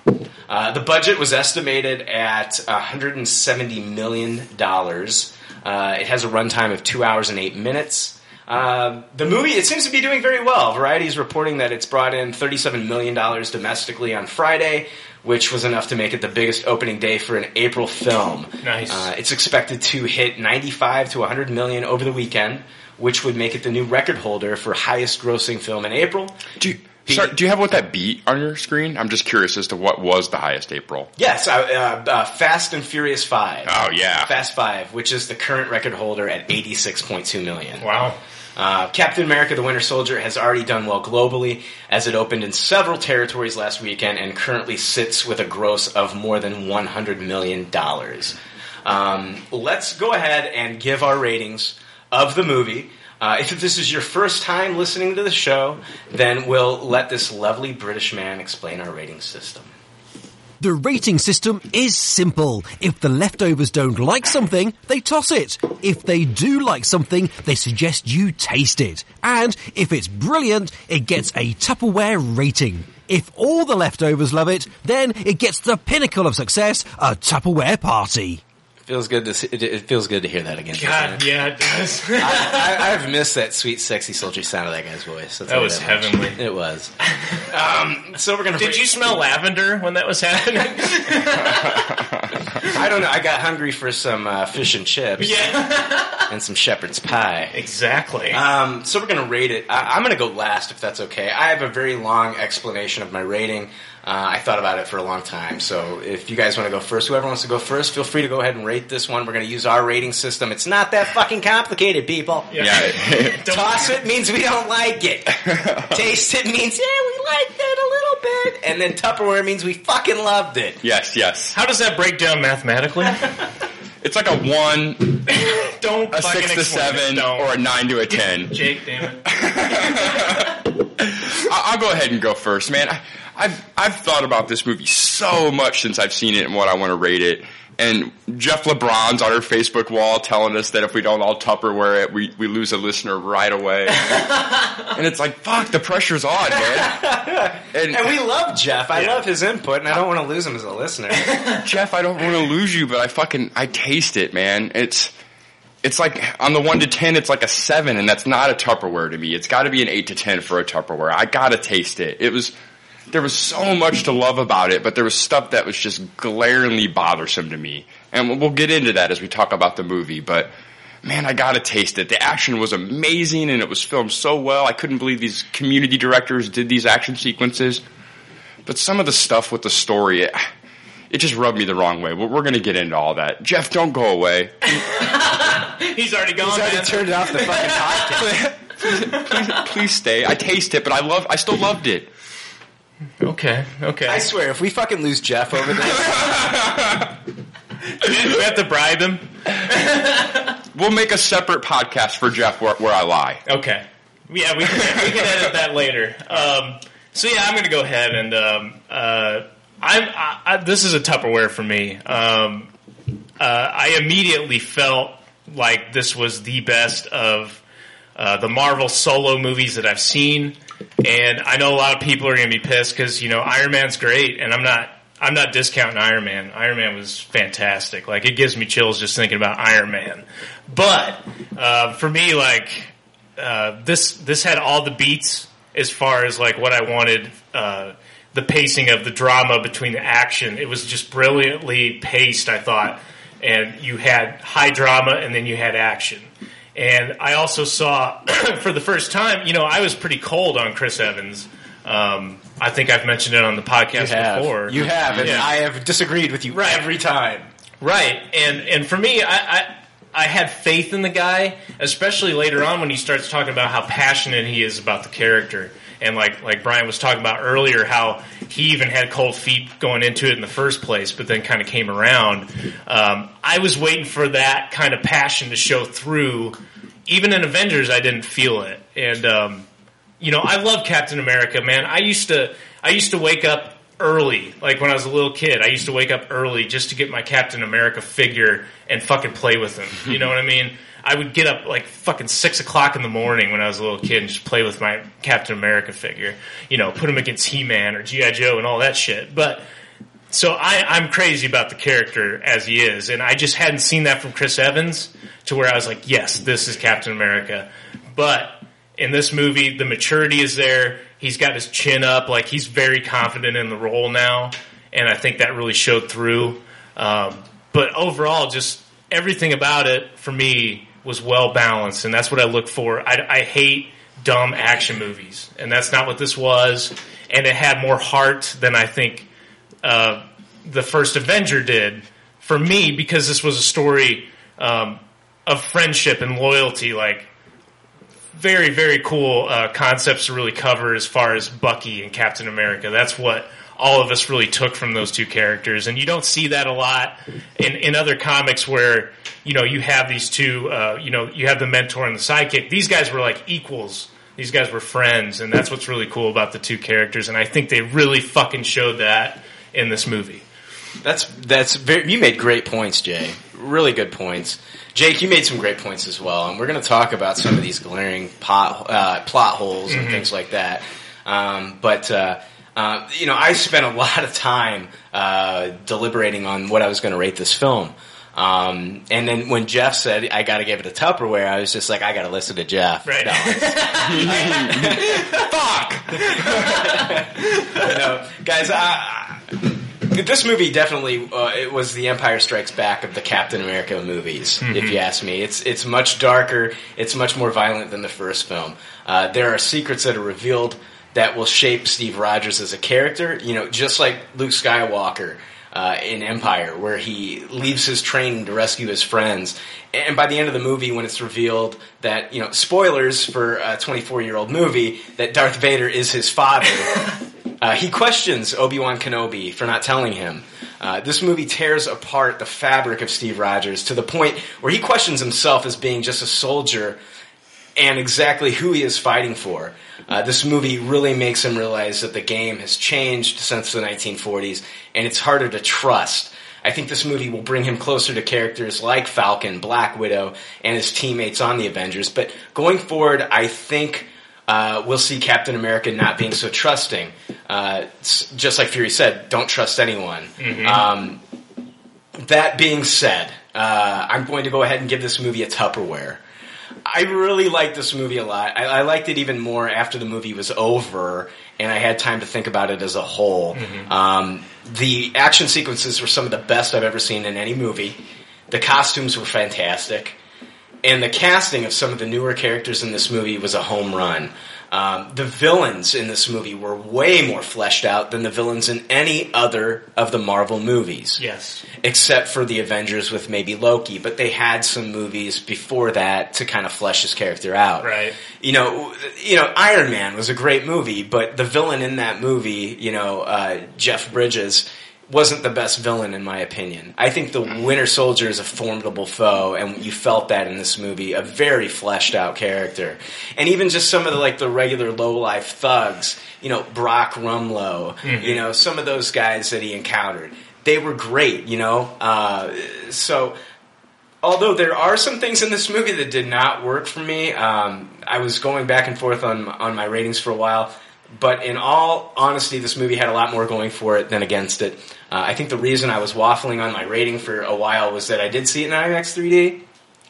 Speaker 5: Uh, the budget was estimated at 170 million dollars. Uh, it has a runtime of two hours and eight minutes. Uh, the movie it seems to be doing very well. Variety is reporting that it's brought in 37 million dollars domestically on Friday, which was enough to make it the biggest opening day for an April film.
Speaker 6: Nice.
Speaker 5: Uh, it's expected to hit 95 to 100 million over the weekend, which would make it the new record holder for highest grossing film in April.
Speaker 7: Do you, sorry, do you have what that beat on your screen? I'm just curious as to what was the highest April.
Speaker 5: Yes, uh, uh, uh, Fast and Furious Five.
Speaker 7: Oh yeah,
Speaker 5: Fast Five, which is the current record holder at 86.2 million.
Speaker 6: Wow.
Speaker 5: Uh, Captain America: The Winter Soldier has already done well globally, as it opened in several territories last weekend and currently sits with a gross of more than 100 million dollars. Um, let's go ahead and give our ratings of the movie. Uh, if this is your first time listening to the show, then we'll let this lovely British man explain our rating system.
Speaker 8: The rating system is simple. If the leftovers don't like something, they toss it. If they do like something, they suggest you taste it. And if it's brilliant, it gets a Tupperware rating. If all the leftovers love it, then it gets the pinnacle of success, a Tupperware party.
Speaker 5: Feels good to see, it- it feels good to hear that again.
Speaker 6: God, yeah, it does.
Speaker 5: I, I, I've missed that sweet, sexy, sultry sound of that guy's voice. I'll tell
Speaker 6: That
Speaker 5: you
Speaker 6: was
Speaker 5: much.
Speaker 6: heavenly.
Speaker 5: It was. Um, so we're gonna.
Speaker 6: Did you smell lavender when that was happening?
Speaker 5: I don't know. I got hungry for some uh, fish and chips
Speaker 6: yeah.
Speaker 5: and some shepherd's pie.
Speaker 6: Exactly.
Speaker 5: Um, so we're gonna rate it. I, I'm gonna go last if that's okay. I have a very long explanation of my rating. Uh, I thought about it for a long time. So if you guys want to go first, whoever wants to go first, feel free to go ahead and rate this one. We're gonna use our rating system. It's not that fucking complicated, people.
Speaker 7: yeah.
Speaker 6: Don't-
Speaker 5: Toss it means we don't like it. Taste it means yeah we liked it a little bit, and then Tupperware means we fucking loved it.
Speaker 7: yes, yes.
Speaker 6: How does that break down mathematically?
Speaker 7: It's like a one,
Speaker 6: Don't
Speaker 7: a six to seven, or a nine to a ten.
Speaker 6: Jake, damn it.
Speaker 7: I- I'll go ahead and go first, man. I've I've thought about this movie so much since I've seen it and what I want to rate it. And Jeff LeBron's on our Facebook wall telling us that if we don't all Tupperware it, we, we lose a listener right away. and it's like, fuck, the pressure's on, man. And,
Speaker 5: And we love Jeff. I
Speaker 6: Yeah.
Speaker 5: love his input, and I don't want to lose him as a listener.
Speaker 7: Jeff, I don't want to lose you, but I fucking I taste it, man. It's it's like on the one to ten, it's like a seven, and that's not a Tupperware to me. It's got to be an eight to ten for a Tupperware. I gotta taste it. It was there was so much to love about it, but there was stuff that was just glaringly bothersome to me, and we'll get into that as we talk about the movie. But man, I gotta taste it. The action was amazing, and it was filmed so well. I couldn't believe these community directors did these action sequences. But some of the stuff with the story, it, it just rubbed me the wrong way. We're, we're going to get into all that. Jeff, don't go away.
Speaker 6: He's already gone,
Speaker 5: He's already
Speaker 6: man.
Speaker 5: turned off the fucking podcast.
Speaker 7: please, please stay. I taste it, but I love. I still loved it.
Speaker 6: Okay, okay.
Speaker 5: I swear, if we fucking lose Jeff over this,
Speaker 6: we have to bribe him.
Speaker 7: We'll make a separate podcast for Jeff where, where I lie.
Speaker 6: Okay. Yeah, we can, we can edit that later. Um, so yeah, I'm going to go ahead and um, uh, I'm. I, I, this is a Tupperware for me. Um, uh, I immediately felt like this was the best of uh, the Marvel solo movies that I've seen, and I know a lot of people are going to be pissed because you know Iron Man's great, and I'm not. I'm not discounting Iron Man. Iron Man was fantastic. Like it gives me chills just thinking about Iron Man. But uh, for me, like uh, this this had all the beats as far as like what I wanted. Uh, the pacing of the drama between the action, it was just brilliantly paced. I thought, and you had high drama and then you had action. And I also saw for the first time, you know, I was pretty cold on Chris Evans. Um, I think I've mentioned it on the podcast
Speaker 5: you have.
Speaker 6: before.
Speaker 5: You have, and
Speaker 6: Yeah.
Speaker 5: I have disagreed with you
Speaker 6: Right.
Speaker 5: every time.
Speaker 6: Right, and and for me, I, I I had faith in the guy, especially later on when he starts talking about how passionate he is about the character, and like like Brian was talking about earlier, how he even had cold feet going into it in the first place, but then kind of came around. Um, I was waiting for that kind of passion to show through. Even in Avengers, I didn't feel it, and um, you know, I love Captain America, man. I used to I used to wake up early. Like when I was a little kid, I used to wake up early just to get my Captain America figure and fucking play with him. You know what I mean? I would get up like fucking six o'clock in the morning when I was a little kid and just play with my Captain America figure. You know, put him against He Man or G.I. Joe and all that shit. But so I, I'm crazy about the character as he is, and I just hadn't seen that from Chris Evans to where I was like, yes, this is Captain America. But in this movie, the maturity is there. He's got his chin up, like he's very confident in the role now, and I think that really showed through. Um, but overall, just everything about it for me was well balanced, and that's what I look for. I, I hate dumb action movies, and that's not what this was. And it had more heart than I think uh, the first Avenger did for me because this was a story um, of friendship and loyalty. Like very very cool uh, concepts to really cover as far as Bucky and Captain America. That's what all of us really took from those two characters, and you don't see that a lot in in other comics where you know you have these two. Uh, you know you have the mentor and the sidekick. These guys were like equals. These guys were friends, and that's what's really cool about the two characters. And I think they really fucking showed that in this movie.
Speaker 5: That's that's very. You made great points, Jay. Really good points. Jake, you made some great points as well, and we're going to talk about some of these glaring pot, uh, plot holes and things like that. Um, but uh, uh, you know, I spent a lot of time uh, deliberating on what I was going to rate this film. Um, and then when Jeff said I got to give it a Tupperware, I was just like, I got to listen to Jeff.
Speaker 6: Right.
Speaker 5: No, you know, guys, I, this movie definitely uh, it was the Empire Strikes Back of the Captain America movies. If you ask me, it's it's much darker. It's much more violent than the first film. Uh, there are secrets that are revealed that will shape Steve Rogers as a character. You know, just like Luke Skywalker. Uh, in Empire, where he leaves his training to rescue his friends, and by the end of the movie, when it's revealed that you know, spoilers for a 24 year old movie, that Darth Vader is his father, uh, he questions Obi Wan Kenobi for not telling him. Uh, this movie tears apart the fabric of Steve Rogers to the point where he questions himself as being just a soldier and exactly who he is fighting for. Uh, this movie really makes him realize that the game has changed since the 1940s and it's harder to trust. I think this movie will bring him closer to characters like Falcon, Black Widow, and his teammates on the Avengers. But going forward, I think uh, we'll see Captain America not being so trusting. Uh, just like Fury said, don't trust anyone. Um, that being said, uh, I'm going to go ahead and give this movie a Tupperware. I really liked this movie a lot. I, I liked it even more after the movie was over and I had time to think about it as a whole. Um, the action sequences were some of the best I've ever seen in any movie. The costumes were fantastic. And the casting of some of the newer characters in this movie was a home run. Um, the villains in this movie were way more fleshed out than the villains in any other of the Marvel movies
Speaker 6: Yes.
Speaker 5: except for the Avengers with maybe Loki, but they had some movies before that to kind of flesh his character out.
Speaker 6: Right.
Speaker 5: You know, you know, Iron Man was a great movie, but the villain in that movie, you know, uh, Jeff Bridges, wasn't the best villain in my opinion. I think the Winter Soldier is a formidable foe, and you felt that in this movie, a very fleshed out character. And even just some of the like the regular low life thugs, you know, Brock Rumlow, you know, some of those guys that he encountered, they were great, you know. Uh, so although there are some things in this movie that did not work for me, um, I was going back and forth on on my ratings for a while. But in all honesty, this movie had a lot more going for it than against it. Uh, I think the reason I was waffling on my rating for a while was that I did see it in IMAX 3D,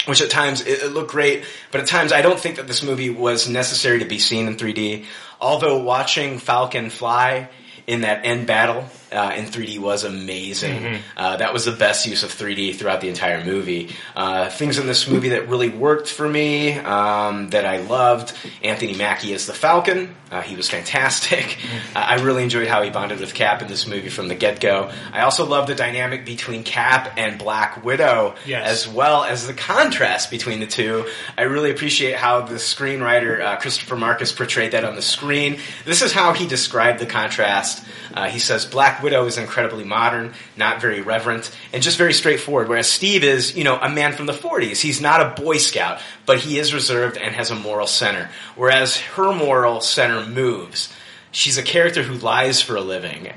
Speaker 5: which at times it, it looked great, but at times I don't think that this movie was necessary to be seen in 3D. Although watching Falcon fly in that end battle uh, in 3D was amazing. Uh, that was the best use of 3D throughout the entire movie. Uh, things in this movie that really worked for me, um, that I loved. Anthony Mackie as the Falcon. Uh, he was fantastic. Uh, I really enjoyed how he bonded with Cap in this movie from the get-go. I also love the dynamic between Cap and Black Widow,
Speaker 6: Yes.
Speaker 5: as well as the contrast between the two. I really appreciate how the screenwriter uh, Christopher Markus portrayed that on the screen. This is how he described the contrast. Uh, he says Black Widow is incredibly modern, not very reverent, and just very straightforward. Whereas Steve is, you know, a man from the '40s. He's not a Boy Scout, but he is reserved and has a moral center. Whereas her moral center moves. She's a character who lies for a living.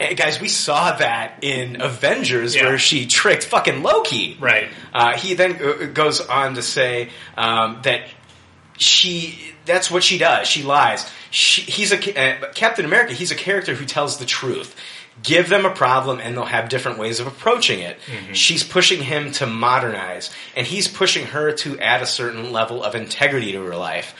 Speaker 5: And guys, we saw that in Avengers
Speaker 6: Yeah.
Speaker 5: where she tricked fucking Loki.
Speaker 6: Right.
Speaker 5: Uh, he then uh, goes on to say um, that she that's what she does. She lies. She, he's a uh, Captain America. He's a character who tells the truth. Give them a problem, and they'll have different ways of approaching it. She's pushing him to modernize, and he's pushing her to add a certain level of integrity to her life.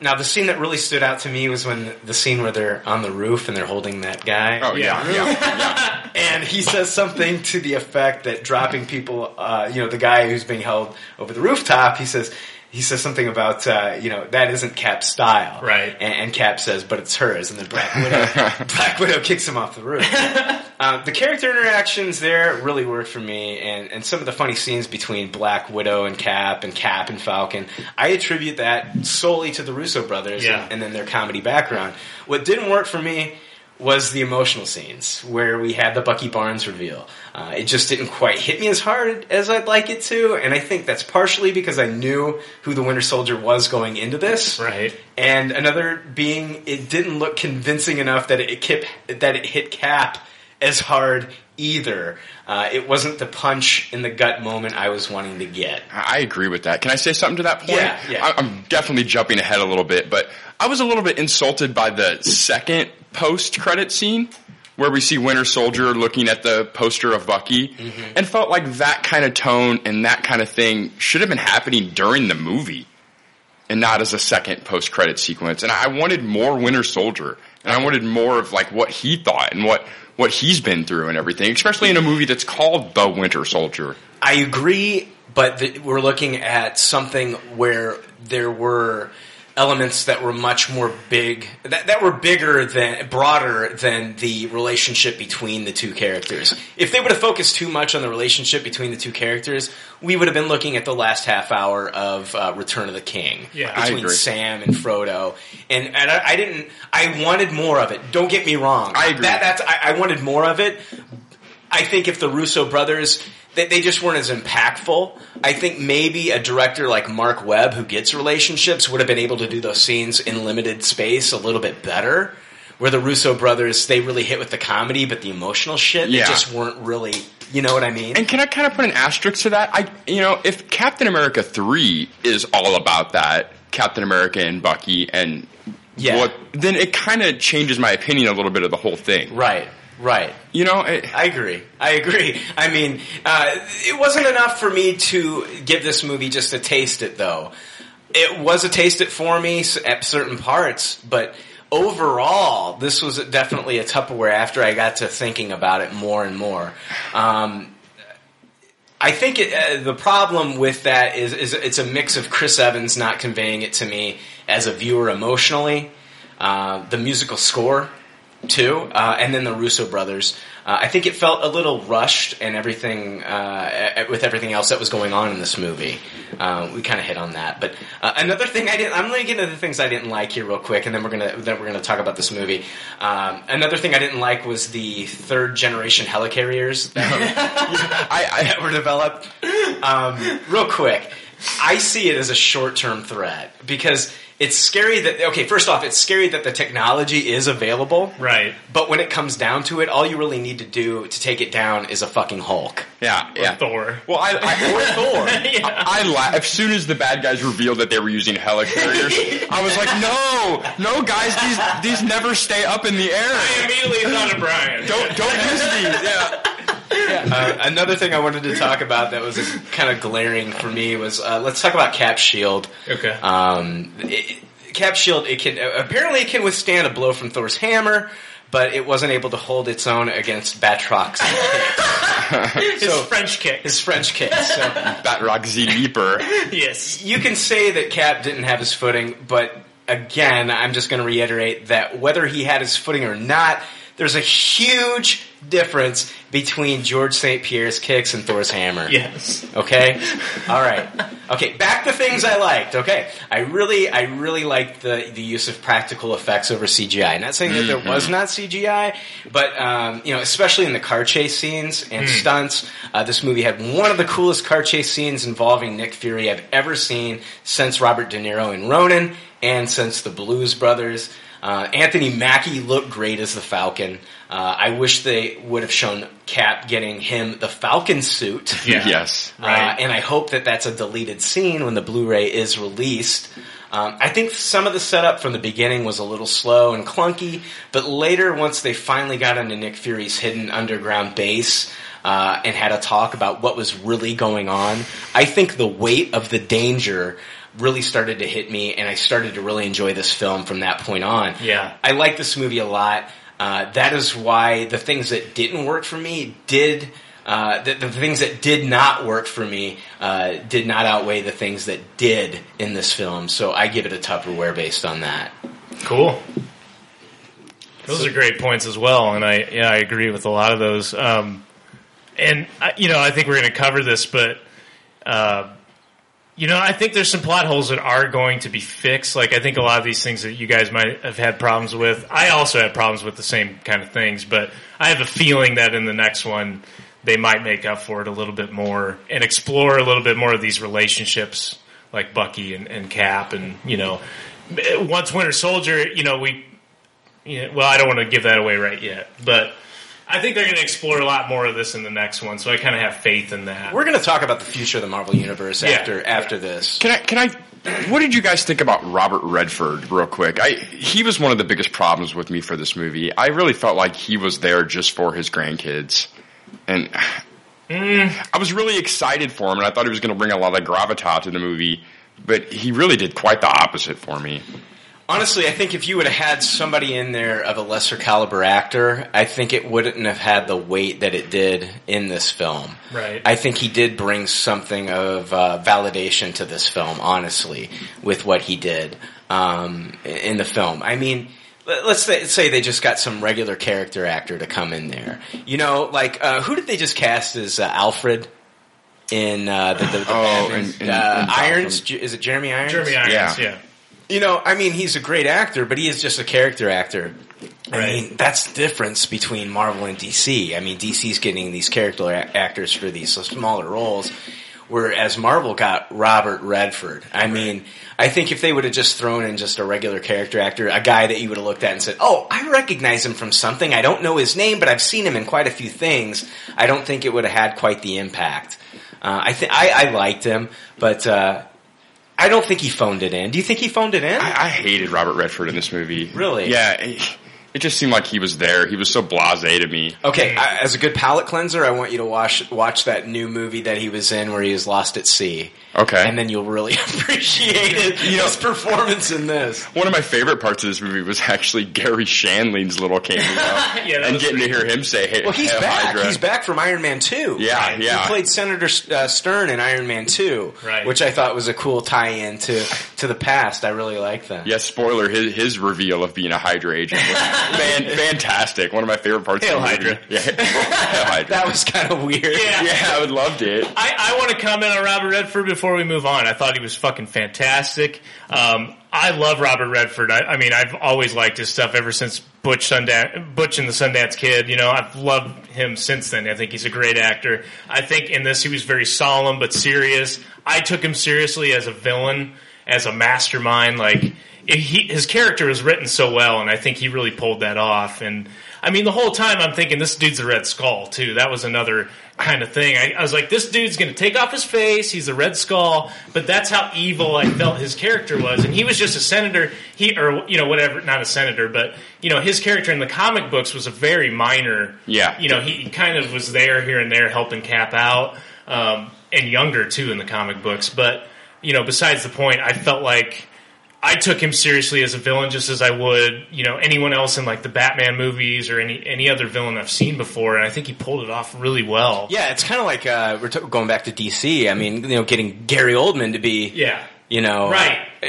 Speaker 5: Now, the scene that really stood out to me was when the scene where they're on the roof and they're holding that guy.
Speaker 7: Oh yeah, yeah.
Speaker 5: And he says something to the effect that dropping people, uh, you know, the guy who's being held over the rooftop, he says, he says something about, uh, you know, that isn't Cap's style.
Speaker 6: Right.
Speaker 5: And, and Cap says, but it's hers. And then Black Widow, Black Widow kicks him off the roof. uh, the character interactions there really worked for me. And, and some of the funny scenes between Black Widow and Cap and Cap and Falcon, I attribute that solely to the Russo brothers
Speaker 6: Yeah.
Speaker 5: and, and then their comedy background. What didn't work for me was the emotional scenes where we had the Bucky Barnes reveal. Uh, it just didn't quite hit me as hard as I'd like it to, and I think that's partially because I knew who the Winter Soldier was going into this.
Speaker 6: Right.
Speaker 5: And another being, it didn't look convincing enough that it kip, that it hit Cap as hard either. Uh, it wasn't the punch in the gut moment I was wanting to get.
Speaker 7: I agree with that. Can I say something to that point?
Speaker 5: Yeah, yeah.
Speaker 7: I- I'm definitely jumping ahead a little bit, but I was a little bit insulted by the second post-credit scene where we see Winter Soldier looking at the poster of Bucky
Speaker 5: Mm-hmm.
Speaker 7: and felt like that kind of tone and that kind of thing should have been happening during the movie and not as a second post-credit sequence. And I wanted more Winter Soldier and I wanted more of like what he thought and what what he's been through and everything, especially in a movie that's called The Winter Soldier.
Speaker 5: I agree, but th- we're looking at something where there were elements that were much more big, that, that were bigger than, broader than the relationship between the two characters. If they would have focused too much on the relationship between the two characters, we would have been looking at the last half hour of uh, Return of the King.
Speaker 6: Yeah, I
Speaker 5: between
Speaker 7: agree.
Speaker 5: Sam and Frodo, and and I, I didn't. I wanted more of it. Don't get me wrong.
Speaker 7: I agree.
Speaker 5: That, that's I, I wanted more of it. I think if the Russo brothers, they, they just weren't as impactful. I think maybe a director like Mark Webb, who gets relationships, would have been able to do those scenes in limited space a little bit better. Where the Russo brothers, they really hit with the comedy, but the emotional shit, they just weren't really. You know what I mean?
Speaker 7: And can I kind of put an asterisk to that? I, you know, if Captain America three is all about that, Captain America and Bucky, and
Speaker 5: Yeah.
Speaker 7: what, then it kind of changes my opinion a little bit of the whole thing.
Speaker 5: right, right.
Speaker 7: You know, it,
Speaker 5: I agree. I agree. I mean, uh, it wasn't enough for me to give this movie just a taste it, though. It was a taste it for me at certain parts, but overall, this was definitely a Tupperware after I got to thinking about it more and more. Um, I think it, uh, the problem with that is, is it's a mix of Chris Evans not conveying it to me as a viewer emotionally, uh, the musical score too, uh, and then the Russo brothers. Uh, I think it felt a little rushed and everything uh, with everything else that was going on in this movie. Uh, we kind of hit on that, but uh, another thing I didn't. I'm going to get into the things I didn't like here real quick, and then we're gonna then we're gonna talk about this movie. Um, another thing I didn't like was the third generation helicarriers that,
Speaker 7: I,
Speaker 5: that were developed. Um, real quick, I see it as a short term threat because it's scary that okay. First off, it's scary that the technology is available,
Speaker 6: Right.
Speaker 5: but when it comes down to it, all you really need to do to take it down is a fucking Hulk.
Speaker 7: yeah, yeah.
Speaker 6: Thor.
Speaker 7: Well, I, I or Thor.
Speaker 6: Yeah.
Speaker 7: I, I la- as soon as the bad guys revealed that they were using helicarriers, I was like, no, no, guys, these these never stay up in the air.
Speaker 6: I immediately thought of Brian.
Speaker 7: Don't don't use these. Yeah.
Speaker 5: Uh, another thing I wanted to talk about that was kind of glaring for me was uh, let's talk about Cap Shield.
Speaker 6: Okay.
Speaker 5: Um, it, Cap Shield, it can apparently it can withstand a blow from Thor's hammer, but it wasn't able to hold its own against Batroc's kick.
Speaker 6: His French kick.
Speaker 5: his French kick. So
Speaker 7: Batroc Z Leaper.
Speaker 6: yes.
Speaker 5: you can say that Cap didn't have his footing, but again, I'm just going to reiterate that whether he had his footing or not, there's a huge difference between Georges St-Pierre's kicks and Thor's hammer.
Speaker 6: Yes.
Speaker 5: Okay. All right. Okay. Back to things I liked. Okay. I really, I really liked the the use of practical effects over CGI. Not saying that there was not CGI, but um, you know, especially in the car chase scenes and stunts, uh, this movie had one of the coolest car chase scenes involving Nick Fury I've ever seen since Robert De Niro in Ronin and since the Blues Brothers. Uh, Anthony Mackie looked great as the Falcon. Uh, I wish they would have shown Cap getting him the Falcon suit.
Speaker 6: Yeah.
Speaker 7: Yes.
Speaker 5: Uh, and I hope that that's a deleted scene when the Blu-ray is released. Um, I think some of the setup from the beginning was a little slow and clunky, but later, once they finally got into Nick Fury's hidden underground base uh, and had a talk about what was really going on, I think the weight of the danger really started to hit me, and I started to really enjoy this film from that point on.
Speaker 6: Yeah.
Speaker 5: I like this movie a lot. Uh, that is why the things that didn't work for me did. Uh, the, the things that did not work for me uh, did not outweigh the things that did in this film. So I give it a Tupperware based on that.
Speaker 6: Cool. Those are great points as well, and I yeah I agree with a lot of those. Um, and I, you know I think we're going to cover this, but uh, you know I think there's some plot holes that are going to be fixed. Like I think a lot of these things that you guys might have had problems with, I also had problems with the same kind of things. But I have a feeling that in the next one they might make up for it a little bit more and explore a little bit more of these relationships, like Bucky and, and Cap, and you know once Winter Soldier, you know, we, you know, well, I don't want to give that away right yet, but I think they're going to explore a lot more of this in the next one, so I kind of have faith in that.
Speaker 5: We're going to talk about the future of the Marvel Universe
Speaker 6: Yeah.
Speaker 5: after after this.
Speaker 7: Can I? Can I? What did you guys think about Robert Redford, real quick? I he was one of the biggest problems with me for this movie. I really felt like he was there just for his grandkids, and mm. I was really excited for him, and I thought he was going to bring a lot of gravitas to the movie. But he really did quite the opposite for me.
Speaker 5: Honestly, I think if you would have had somebody in there of a lesser caliber actor, I think it wouldn't have had the weight that it did in this film.
Speaker 6: Right.
Speaker 5: I think he did bring something of uh, validation to this film, honestly, with what he did um, in the film. I mean, let- let's say- say they just got some regular character actor to come in there. You know, like uh, who did they just cast as uh, Alfred? In uh, the, the, the
Speaker 7: Oh,
Speaker 5: Batman?
Speaker 7: in- in-
Speaker 5: uh,
Speaker 7: in
Speaker 5: Irons, J- is it Jeremy Irons?
Speaker 6: Jeremy Irons, yeah.
Speaker 7: Yeah.
Speaker 5: You know, I mean, he's a great actor, but he is just a character actor. I
Speaker 6: Right.
Speaker 5: mean, that's the difference between Marvel and DC. I mean, DC's getting these character a- actors for these smaller roles, whereas Marvel got Robert Redford. I mean, I think if they would have just thrown in just a regular character actor, a guy that you would have looked at and said, "Oh, I recognize him from something. I don't know his name, but I've seen him in quite a few things." I don't think it would have had quite the impact. Uh, I think I, I liked him, but. Uh, I don't think he phoned it in. Do you think he phoned it in?
Speaker 7: I, I hated Robert Redford in this movie.
Speaker 5: Really?
Speaker 7: Yeah. It, it just seemed like he was there. He was so blasé to me.
Speaker 5: Okay, I, as a good palate cleanser, I want you to watch watch that new movie that he was in where he was lost at sea.
Speaker 7: Okay.
Speaker 5: and then you'll really appreciate it, his performance in this.
Speaker 7: One of my favorite parts of this movie was actually Garry Shandling's little cameo,
Speaker 6: Yeah, that
Speaker 7: and
Speaker 6: was
Speaker 7: getting to hear him say, "Hey,
Speaker 5: Well, he's
Speaker 7: Hail
Speaker 5: back.
Speaker 7: Hydra."
Speaker 5: He's back from Iron Man Two.
Speaker 7: Yeah,
Speaker 5: He
Speaker 7: yeah.
Speaker 5: He played Senator uh, Stern in Iron Man Two,
Speaker 6: Right.
Speaker 5: which I thought was a cool tie-in to to the past. I really like that.
Speaker 7: Yes, spoiler. His his reveal of being a Hydra agent was fan, fantastic. One of my favorite parts.
Speaker 6: Hail
Speaker 7: of the movie.
Speaker 6: Hydra.
Speaker 7: Yeah, Hail Hydra.
Speaker 5: That was kind of weird.
Speaker 6: Yeah.
Speaker 7: yeah, I would loved it.
Speaker 6: I, I want to comment on Robert Redford before we move on. I thought he was fucking fantastic. Um, I love Robert Redford. I, I mean, I've always liked his stuff ever since Butch Sundance, Butch and the Sundance Kid. You know, I've loved him since then. I think he's a great actor. I think in this he was very solemn but serious. I took him seriously as a villain, as a mastermind. Like he, his character was written so well, and I think he really pulled that off. And I mean, the whole time I'm thinking this dude's a Red Skull too. That was another kind of thing. I, I was like, this dude's going to take off his face. He's a Red Skull, but that's how evil I felt his character was. And he was just a senator. He or you know whatever, not a senator, but you know his character in the comic books was a very minor.
Speaker 7: Yeah.
Speaker 6: You know, he kind of was there here and there helping Cap out, um, and younger too in the comic books. But you know, besides the point, I felt like. I took him seriously as a villain, just as I would, you know, anyone else in like the Batman movies or any any other villain I've seen before, and I think he pulled it off really well.
Speaker 5: Yeah, it's kind of like uh, we're t- going back to DC. I mean, you know, getting Gary Oldman to be,
Speaker 6: Yeah.
Speaker 5: you know,
Speaker 6: Right.
Speaker 5: uh,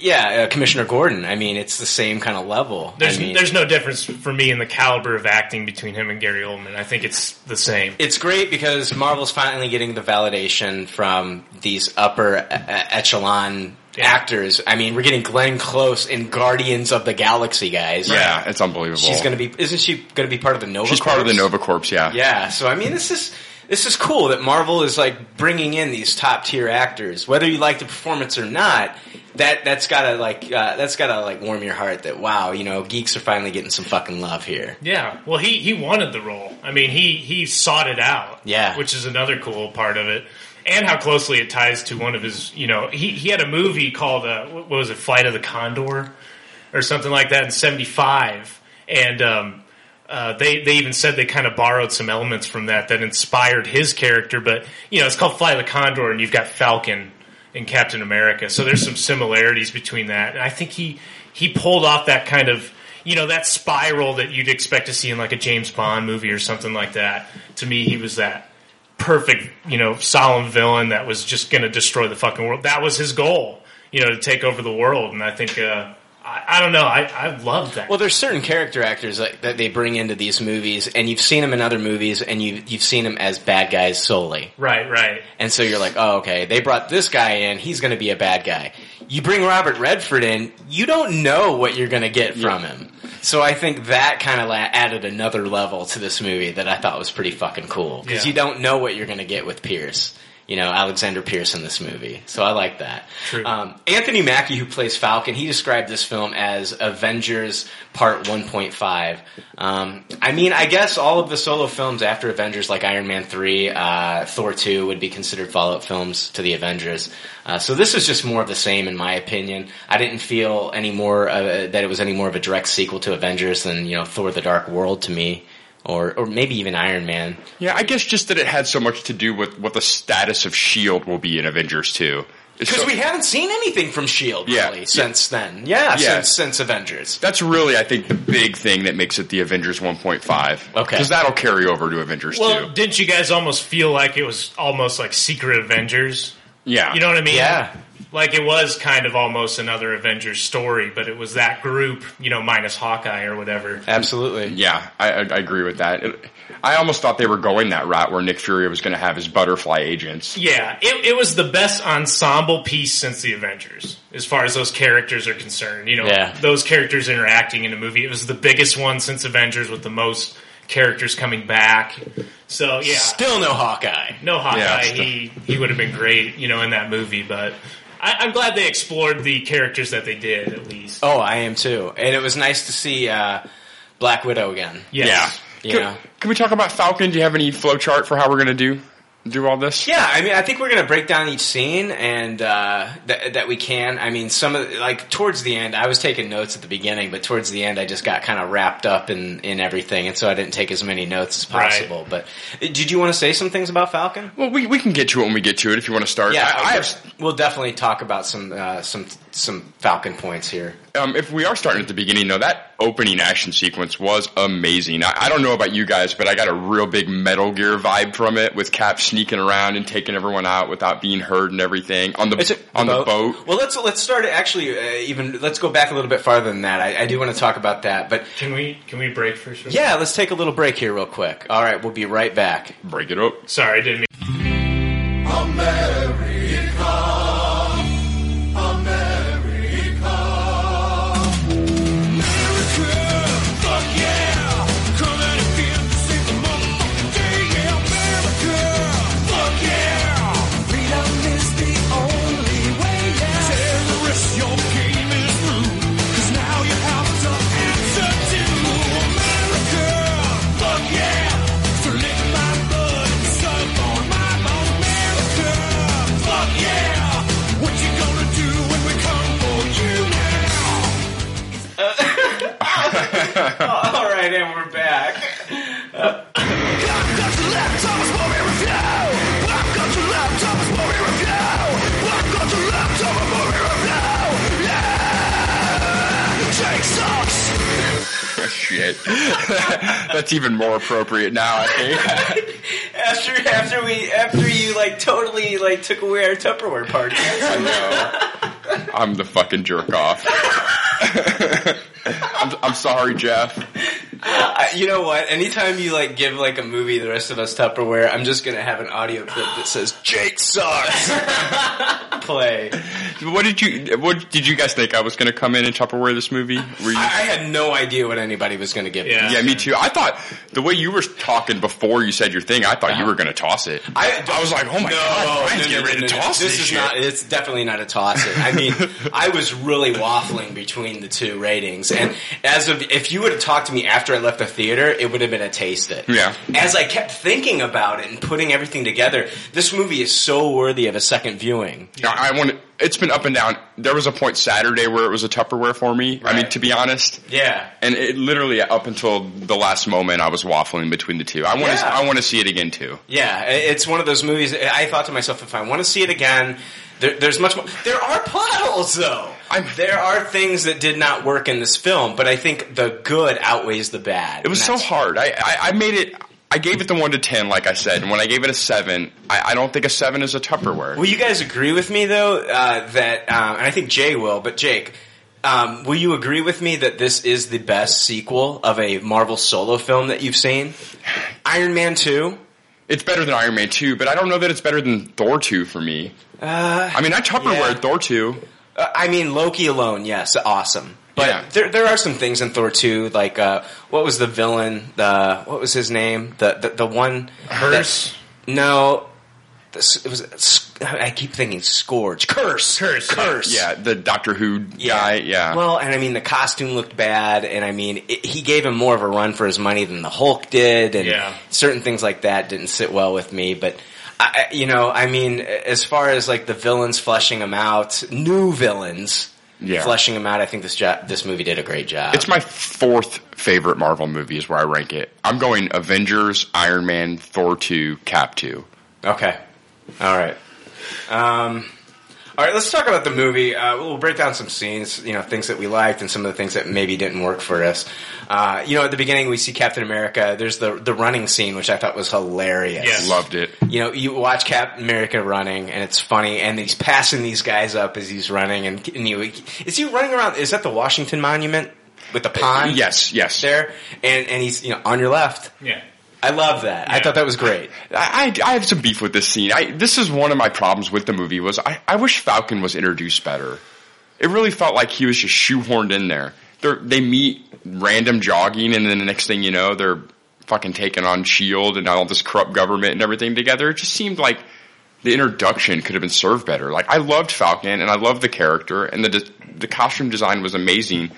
Speaker 5: yeah, uh, Commissioner Gordon. I mean, it's the same kind of level.
Speaker 6: There's
Speaker 5: I mean,
Speaker 6: there's no difference for me in the caliber of acting between him and Gary Oldman. I think it's the same.
Speaker 5: it's great because Marvel's finally getting the validation from these upper e- echelon. Actors. I mean, we're getting Glenn Close in Guardians of the Galaxy, guys.
Speaker 7: Yeah, it's unbelievable.
Speaker 5: she's going to be. Isn't she going to be part of the Nova?
Speaker 7: She's part of the
Speaker 5: Corps?
Speaker 7: Nova Corps. Yeah.
Speaker 5: Yeah, so I mean, this is this is cool that Marvel is like bringing in these top tier actors, whether you like the performance or not. That that's gotta like uh, that's gotta like warm your heart. That wow, you know, geeks are finally getting some fucking love here.
Speaker 6: Yeah, well, he he wanted the role. I mean, he he sought it out.
Speaker 5: Yeah.
Speaker 6: which is another cool part of it, and how closely it ties to one of his. You know, he he had a movie called uh, what was it, Flight of the Condor, or something like that in '75, and. um uh, they they even said they kind of borrowed some elements from that that inspired his character, but you know it's called Flight of the Condor, and you've got Falcon and Captain America, so there's some similarities between that. And I think he he pulled off that kind of you know that spiral that you'd expect to see in like a James Bond movie or something like that. To me, he was that perfect you know solemn villain that was just going to destroy the fucking world. That was his goal, you know, to take over the world. And I think uh, I, I don't know, I I love that.
Speaker 5: Well, there's certain character actors that, that they bring into these movies, and you've seen them in other movies, and you you've seen them as bad guys solely.
Speaker 6: right, right.
Speaker 5: And so you're like, oh, okay, they brought this guy in, he's going to be a bad guy. You bring Robert Redford in, you don't know what you're going to get from him. So I think that kind of added another level to this movie that I thought was pretty fucking cool because
Speaker 6: Yeah.
Speaker 5: you don't know what you're going to get with Pierce. You know, Alexander Pierce in this movie. So I like that.
Speaker 6: True.
Speaker 5: Um, Anthony Mackie, who plays Falcon, he described this film as Avengers Part 1.5. Um, I mean, I guess all of the solo films after Avengers, like Iron Man 3, uh, Thor 2, would be considered follow-up films to the Avengers. Uh, so this is just more of the same, in my opinion. I didn't feel any more uh, that it was any more of a direct sequel to Avengers than you know Thor: The Dark World to me, or or maybe even Iron Man.
Speaker 7: Yeah, I guess just that it had so much to do with what the status of Shield will be in Avengers 2.
Speaker 5: Because
Speaker 7: so-
Speaker 5: we haven't seen anything from Shield
Speaker 7: Yeah.
Speaker 5: really since then. Yeah,
Speaker 7: Yeah.
Speaker 5: since since Avengers.
Speaker 7: That's really, I think, the big thing that makes it the Avengers 1.5.
Speaker 5: Okay.
Speaker 7: Because that'll carry over to Avengers
Speaker 6: Well,
Speaker 7: 2.
Speaker 6: didn't you guys almost feel like it was almost like Secret Avengers?
Speaker 7: Yeah.
Speaker 6: You know what I mean?
Speaker 5: Yeah.
Speaker 6: Like it was kind of almost another Avengers story, but it was that group, you know, minus Hawkeye or whatever.
Speaker 5: Absolutely.
Speaker 7: Yeah, I, I, I agree with that. It, I almost thought they were going that route where Nick Fury was going to have his butterfly agents.
Speaker 6: Yeah, it, it was the best ensemble piece since the Avengers, as far as those characters are concerned. You know,
Speaker 5: Yeah.
Speaker 6: those characters interacting in a movie. It was the biggest one since Avengers with the most characters coming back. So yeah,
Speaker 5: Still no Hawkeye.
Speaker 6: no Hawkeye.
Speaker 7: Yeah, still-
Speaker 6: he he would have been great, you know, in that movie. But I, I'm glad they explored the characters that they did at least.
Speaker 5: Oh, I am too. And it was nice to see uh, Black Widow again.
Speaker 6: Yes.
Speaker 7: Yeah.
Speaker 5: You
Speaker 7: Can,
Speaker 5: know?
Speaker 7: can we talk about Falcon? Do you have any flow chart for how we're going to do do all this?
Speaker 5: Yeah, I mean, I think we're going to break down each scene and uh, that that we can. I mean, some of like towards the end, I was taking notes at the beginning, but towards the end, I just got kind of wrapped up in in everything, and so I didn't take as many notes as
Speaker 6: Right.
Speaker 5: possible. But uh, did you want to say some things about Falcon?
Speaker 7: Well, we, we can get to it when we get to it if you want to start.
Speaker 5: Yeah,
Speaker 7: I, I have,
Speaker 5: we'll definitely talk about some uh, some some Falcon points here.
Speaker 7: Um, if we are starting at the beginning, though, that opening action sequence was amazing. I, I don't know about you guys, but I got a real big Metal Gear vibe from it, with Cap sneaking around and taking everyone out without being heard and everything on the
Speaker 5: it
Speaker 7: on the boat.
Speaker 5: Well, let's let's start actually. Uh, even let's go back a little bit farther than that. I, I do want to talk about that, but
Speaker 6: Can we can we break for sure?
Speaker 5: yeah, let's take a little break here, real quick. All right, we'll be right back.
Speaker 7: Break it up.
Speaker 6: Sorry, I didn't mean.
Speaker 5: And we're back.
Speaker 7: Shit, that's even more appropriate now. I think.
Speaker 5: After after we after you like totally like took away our Tupperware party.
Speaker 7: I know. I'm the fucking jerk off. I'm, I'm sorry, Jeff.
Speaker 5: I, you know what? Anytime you like give like a movie the rest of us Tupperware, I'm just gonna have an audio clip that says Jake sucks. Play.
Speaker 7: What did you What did you guys think? I was going to come in and Tupperware this movie. Were you?
Speaker 5: I, I had no idea what anybody was going to give. me.
Speaker 6: Yeah.
Speaker 7: yeah, me too. I thought the way you were talking before you said your thing, I thought you uh-huh. were going to toss it.
Speaker 5: I,
Speaker 7: I was like, oh my
Speaker 5: no,
Speaker 7: god, Brian's
Speaker 5: no, no,
Speaker 7: getting ready
Speaker 5: no,
Speaker 7: to
Speaker 5: no,
Speaker 7: toss
Speaker 5: this
Speaker 7: this
Speaker 5: is
Speaker 7: shit.
Speaker 5: not. It's definitely not a toss it. I mean, I was really waffling between the two ratings, and as of if you would have talked to me after I left the theater, it would have been a taste it.
Speaker 7: Yeah.
Speaker 5: As I kept thinking about it and putting everything together, this movie is so worthy of a second viewing.
Speaker 7: Yeah, I want. It's been up and down. There was a point Saturday where it was a Tupperware for me. I mean, to be honest,
Speaker 5: Yeah.
Speaker 7: and it literally up until the last moment, I was waffling between the two. I want to.
Speaker 5: Yeah.
Speaker 7: I want to see it again too.
Speaker 5: Yeah, it's one of those movies. I thought to myself, if I want to see it again, there, there's much more. There are plot holes, though.
Speaker 7: I'm-
Speaker 5: there are things that did not work in this film, but I think the good outweighs the bad.
Speaker 7: It was so hard. I, I, I made it. I gave it the one to ten, like I said. And when I gave it a seven, I, I don't think a seven is a Tupperware.
Speaker 5: Will you guys agree with me though uh, that, um, and I think Jay will, but Jake, um, will you agree with me that this is the best sequel of a Marvel solo film that you've seen? Iron Man two.
Speaker 7: It's better than Iron Man 2, but I don't know that it's better than Thor 2 for me.
Speaker 5: Uh,
Speaker 7: I mean, I Tupperware
Speaker 5: yeah.
Speaker 7: Thor 2.
Speaker 5: Uh, I mean, Loki alone, yes, awesome. But
Speaker 7: Yeah.
Speaker 5: there, there are some things in Thor 2, like, uh, what was the villain, the, what was his name? The, the, the one.
Speaker 6: Hearse?
Speaker 5: that- no. The it was, I keep thinking Scourge. Kurse!
Speaker 6: Kurse,
Speaker 5: Kurse!
Speaker 7: Yeah, the Doctor Who guy. Yeah.
Speaker 5: Well, and I mean, the costume looked bad, and I mean, it, he gave him more of a run for his money than the Hulk did, and
Speaker 6: Yeah.
Speaker 5: certain things like that didn't sit well with me. But, I, you know, I mean, as far as like the villains fleshing them out, new villains
Speaker 7: Yeah.
Speaker 5: fleshing them out, I think this jo- this movie did a great job.
Speaker 7: it's my fourth favorite Marvel movie is where I rank it. I'm going Avengers, Iron Man, Thor 2, Cap 2.
Speaker 5: Okay. All right. Um, all right, let's talk about the movie. Uh, we'll break down some scenes, you know, things that we liked and some of the things that maybe didn't work for us. Uh, you know, at the beginning we see Captain America. There's the the running scene, which I thought was hilarious.
Speaker 6: Yes.
Speaker 7: Loved it.
Speaker 5: You know, you watch Captain America running, and it's funny, and he's passing these guys up as he's running, and, and you, is he running around? Is that the Washington Monument with the pond?
Speaker 7: Yes, yes.
Speaker 5: there, and and he's you know on your left.
Speaker 6: Yeah.
Speaker 5: I love that. I thought that was great.
Speaker 7: I, I I have some beef with this scene. I, this is one of my problems with the movie was I, I wish Falcon was introduced better. It really felt like he was just shoehorned in there. They're, they meet random jogging, and then the next thing you know, they're fucking taking on Shield and all this corrupt government and everything together. It just seemed like the introduction could have been served better. Like I loved Falcon, and I loved the character, and the the costume design was amazing,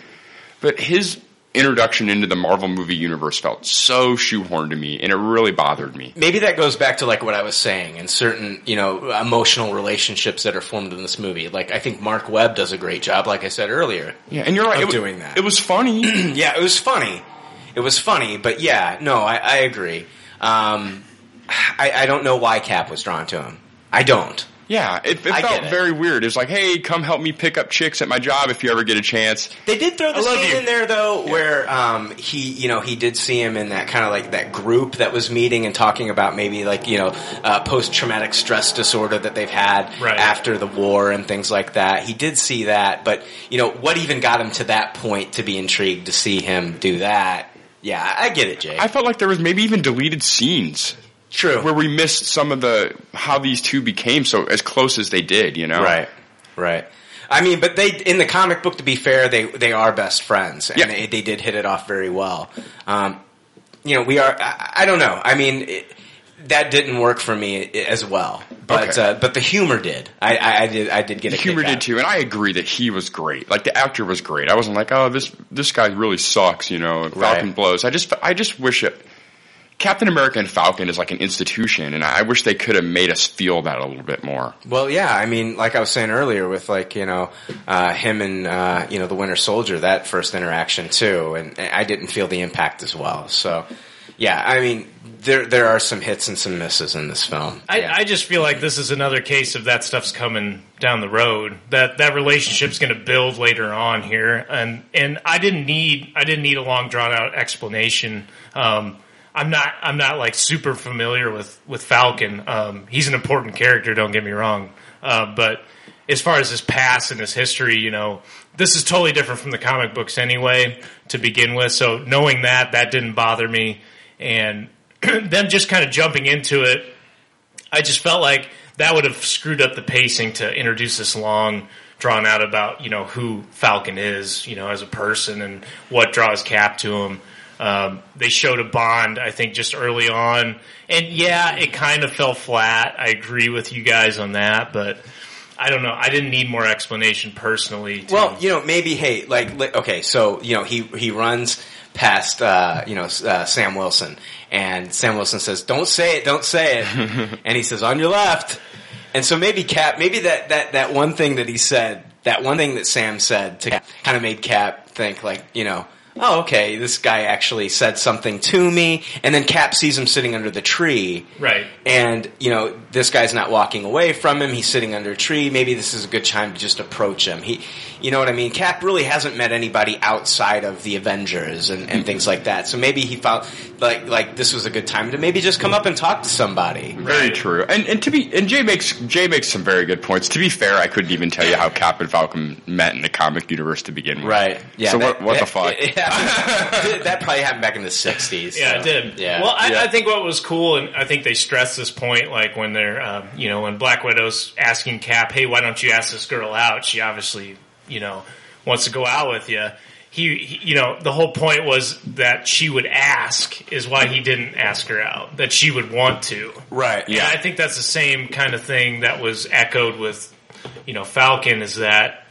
Speaker 7: but his introduction into the Marvel movie universe felt so shoehorned to me, and it really bothered me.
Speaker 5: maybe that goes back to like what I was saying and certain, you know, emotional relationships that are formed in this movie. Like I think Mark Webb does a great job, like I said earlier.
Speaker 7: Yeah, and you're right. It,
Speaker 5: doing that.
Speaker 7: It was funny.
Speaker 5: Yeah, it was funny. It was funny, but yeah, no, I, I agree. Um, I, I don't know why Cap was drawn to him. I don't.
Speaker 7: Yeah, it, it
Speaker 5: I
Speaker 7: felt
Speaker 5: it.
Speaker 7: very weird. It was like, hey, come help me pick up chicks at my job if you ever get a chance.
Speaker 5: They did throw the scene
Speaker 6: you.
Speaker 5: in there though, where um, he, you know, he did see him in that kind of like that group that was meeting and talking about maybe like you know uh, post traumatic stress disorder that they've had
Speaker 6: Right.
Speaker 5: after the war and things like that. He did see that, but you know what even got him to that point to be intrigued to see him do that? Yeah, I I get it, Jay.
Speaker 7: I felt like there was maybe even deleted scenes
Speaker 5: True.
Speaker 7: where we missed some of the how these two became so as close as they did. You know,
Speaker 5: Right, right. I mean, but they in the comic book, to be fair, they they are best friends, and
Speaker 7: Yeah.
Speaker 5: they, they did hit it off very well. Um, you know, we are. I, I don't know. I mean, it, that didn't work for me as well, but
Speaker 7: Okay.
Speaker 5: uh, but the humor did. I, I, I did. I did get
Speaker 7: The
Speaker 5: a
Speaker 7: humor
Speaker 5: kick
Speaker 7: did too, and I agree that he was great. Like the actor was great. I wasn't like, oh, this this guy really sucks. You know, Falcon
Speaker 5: Right.
Speaker 7: blows. I just I just wish it. Captain America and Falcon is like an institution, and I wish they could have made us feel that a little bit more.
Speaker 5: Well, yeah. I mean, like I was saying earlier, with like you know uh, him and uh, you know the Winter Soldier, that first interaction too, and I didn't feel the impact as well. So, yeah. I mean, there there are some hits and some misses in this film.
Speaker 6: I,
Speaker 5: Yeah.
Speaker 6: I just feel like this is another case of that stuff's coming down the road. That that relationship's going to build later on here, and and I didn't need I didn't need a long drawn out explanation. Um, I'm not I'm not like super familiar with with Falcon. Um, he's an important character. Don't get me wrong, uh, but as far as his past and his history, you know, this is totally different from the comic books anyway to begin with. So knowing that that didn't bother me, and them just kind of jumping into it I just felt like that would have screwed up the pacing to introduce this long drawn out about you know who Falcon is, you know, as a person and what draws Cap to him. Um, they showed a bond, I think, just early on, and yeah, it kind of fell flat. I agree with you guys on that, but I don't know. I didn't need more explanation personally. To,
Speaker 5: Well, you know, maybe hey, like okay, so you know, he he runs past uh, you know uh, Sam Wilson, and Sam Wilson says, "Don't say it, don't say it," and he says, "On your left." And so maybe Cap, maybe that that that one thing that he said, that one thing that Sam said to Cap, kind of made Cap think like, you know. Oh, okay. This guy actually said something to me, and then Cap sees him sitting under the tree,
Speaker 6: right?
Speaker 5: and you know this guy's not walking away from him he's sitting under a tree maybe this is a good time to just approach him he you know what i mean cap really hasn't met anybody outside of the avengers and, and things like that so maybe he felt like like this was a good time to maybe just come up and talk to somebody
Speaker 7: Very true. And and to be and Jay makes Jay makes some very good points. To be fair, I couldn't even tell you how Cap and Falcon met in the comic universe to begin with.
Speaker 5: right yeah
Speaker 7: So
Speaker 5: that-
Speaker 7: what what the fuck?
Speaker 5: Yeah. happened- that probably happened back in the 60s
Speaker 6: Yeah,
Speaker 5: so,
Speaker 6: it did.
Speaker 5: yeah
Speaker 6: Well, I,
Speaker 7: Yeah.
Speaker 6: I think what was cool, and I think they stressed this point, like when they're, um, you know, when Black Widow's asking Cap, "Hey, why don't you ask this girl out?" She obviously, you know, wants to go out with you. He, he, you know, the whole point was that she would ask, is why he didn't ask her out. That she would want to.
Speaker 5: right
Speaker 6: Yeah, I think that's the same kind of thing that was echoed with, you know, Falcon. Is that,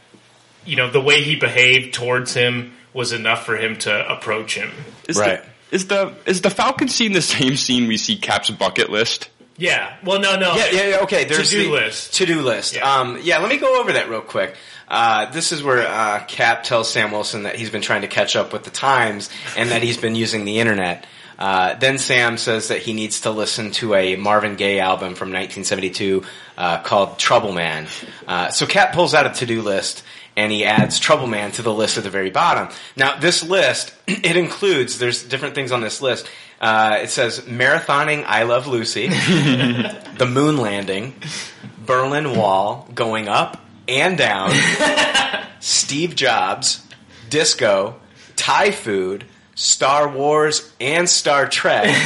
Speaker 6: you know, the way he behaved towards him was enough for him to approach him.
Speaker 7: Is
Speaker 5: Right.
Speaker 7: The, is the is the Falcon scene the same scene we see Cap's bucket list?
Speaker 6: Yeah. Well, no, no.
Speaker 5: Yeah, yeah, yeah, okay. There's
Speaker 6: To-do
Speaker 5: the
Speaker 6: list.
Speaker 5: To-do list.
Speaker 6: Yeah.
Speaker 5: Um, yeah, let me go over that real quick. Uh, this is where uh, Cap tells Sam Wilson that he's been trying to catch up with the times and that he's been using the internet. Uh, then Sam says that he needs to listen to a Marvin Gaye album from 1972 uh, called Trouble Man. Uh, so Cap pulls out a to-do list and he adds Trouble Man to the list at the very bottom. Now, this list, it includes, there's different things on this list. Uh, it says marathoning I Love Lucy, the moon landing, Berlin Wall going up and down, Steve Jobs, disco, Thai food, Star Wars and Star Trek,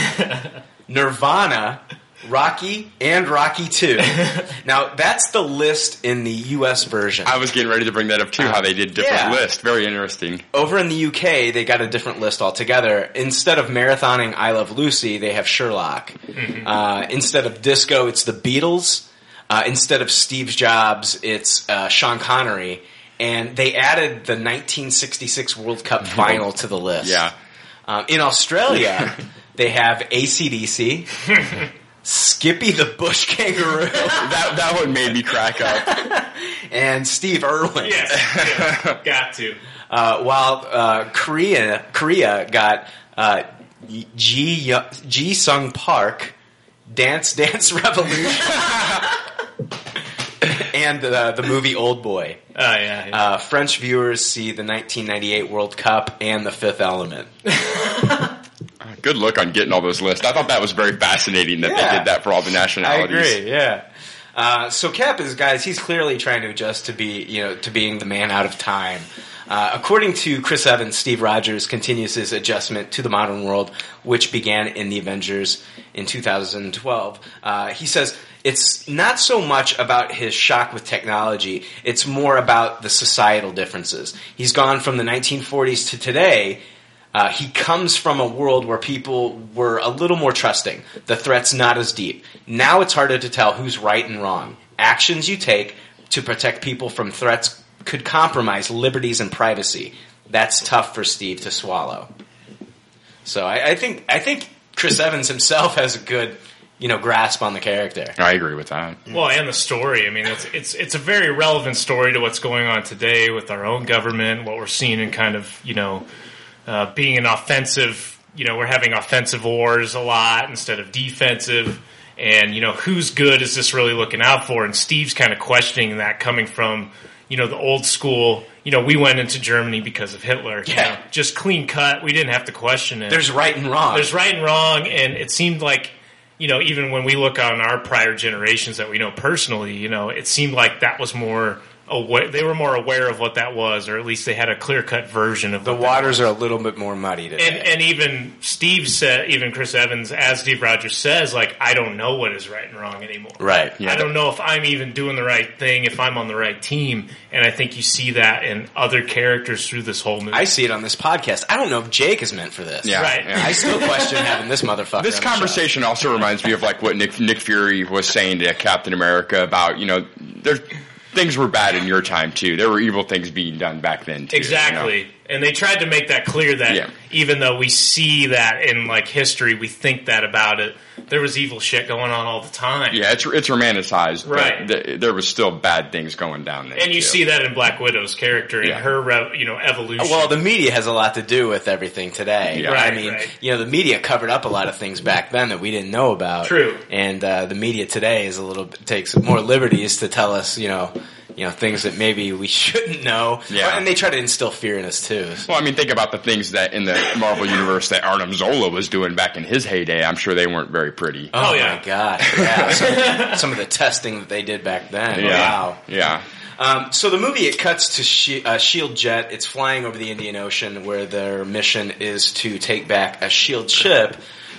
Speaker 5: Nirvana, Rocky, and Rocky 2. Now, that's the list in the US version.
Speaker 7: I was getting ready to bring that up too. How they did different
Speaker 5: Yeah.
Speaker 7: lists. Very interesting.
Speaker 5: Over in the UK, they got a different list altogether. Instead of marathoning I Love Lucy, they have Sherlock. Uh, instead of disco, it's the Beatles. Uh, instead of Steve Jobs, it's uh, Sean Connery. And they added the 1966 World Cup final to the list.
Speaker 7: Yeah.
Speaker 5: Um, in Australia, they have ACDC, Skippy the Bush Kangaroo,
Speaker 7: That that one made me crack up.
Speaker 5: and Steve Irwin.
Speaker 6: Yes, yeah, got to.
Speaker 5: Uh, while uh, Korea Korea got uh, Ji Ji Sung Park, Dance Dance Revolution, and the the movie Old Boy.
Speaker 6: Oh yeah, yeah.
Speaker 5: Uh, French viewers see the 1998 World Cup and The Fifth Element.
Speaker 7: Good look on getting all those lists. I thought that was very fascinating that
Speaker 5: Yeah.
Speaker 7: they did that for all the nationalities.
Speaker 5: I agree. Yeah. Uh, so Cap is guys. He's clearly trying to adjust to be you know to being the man out of time. Uh, according to Chris Evans, Steve Rogers continues his adjustment to the modern world, which began in the Avengers in 2012. Uh, he says it's not so much about his shock with technology; it's more about the societal differences. He's gone from the 1940s to today, uh, he comes from a world where people were a little more trusting. The threat's not as deep. Now it's harder to tell who's right and wrong. Actions you take to protect people from threats could compromise liberties and privacy. That's tough for Steve to swallow. So I, I think I think Chris Evans himself has a good you know grasp on the character.
Speaker 7: I agree with that.
Speaker 6: Well, and the story. I mean, it's it's it's a very relevant story to what's going on today with our own government, what we're seeing in kind of you know uh, being an offensive. You know, we're having offensive wars a lot instead of defensive. And you know, who's good is this really looking out for? And Steve's kind of questioning that coming from you know the old school. You know, we went into Germany because of Hitler. you
Speaker 5: Yeah.
Speaker 6: know, just clean cut. We didn't have to question it.
Speaker 5: There's right and wrong.
Speaker 6: There's right and wrong, and it seemed like, you know, even when we look on our prior generations that we know personally, you know, it seemed like that was more aware. They were more aware of what that was, or at least they had a clear cut version of
Speaker 5: The
Speaker 6: what that
Speaker 5: waters are a little bit more muddy today.
Speaker 6: and and even Steve said, even Chris Evans, as Steve Rogers says, like I don't know what is right and wrong anymore.
Speaker 5: right.
Speaker 6: I don't know if I'm even doing the right thing, if I'm on the right team, and I think you see that in other characters through this whole movie.
Speaker 5: I see it on this podcast. I don't know if Jake is meant for this.
Speaker 7: Yeah,
Speaker 6: Right.
Speaker 7: yeah.
Speaker 5: I still question having this motherfucker.
Speaker 7: This
Speaker 5: on the show.
Speaker 7: conversation also reminds me of like what Nick Nick Fury was saying to Captain America about you know there things were bad in your time too. There were evil things being done back then too. you know?
Speaker 6: Exactly. And they tried to make that clear that
Speaker 7: Yeah.
Speaker 6: even though we see that in like history, we think that about it. There was evil shit going on all the time.
Speaker 7: Yeah, it's it's romanticized,
Speaker 6: Right.
Speaker 7: But th- there was still bad things going down there,
Speaker 6: And you
Speaker 7: too.
Speaker 6: see that in Black Widow's character and
Speaker 7: Yeah.
Speaker 6: her, re- you know, evolution.
Speaker 5: Well, the media has a lot to do with everything today.
Speaker 7: Yeah.
Speaker 6: Right,
Speaker 5: I mean,
Speaker 6: right.
Speaker 5: you know, the media covered up a lot of things back then that we didn't know about.
Speaker 6: True.
Speaker 5: And uh, the media today is a little bit, takes more liberties to tell us, you know, you know things that maybe we shouldn't know.
Speaker 7: Yeah.
Speaker 5: And they try to instill fear in us too.
Speaker 7: Well, I mean, think about the things that in the Marvel universe that Arnim Zola was doing back in his heyday. I'm sure they weren't very pretty.
Speaker 5: Oh,
Speaker 6: Oh, yeah.
Speaker 5: my gosh! Yeah, some, some of the testing that they did back then. Wow.
Speaker 7: Yeah.
Speaker 5: Um, so the movie it cuts to Shi uh, Shield jet. It's flying over the Indian Ocean, where their mission is to take back a Shield ship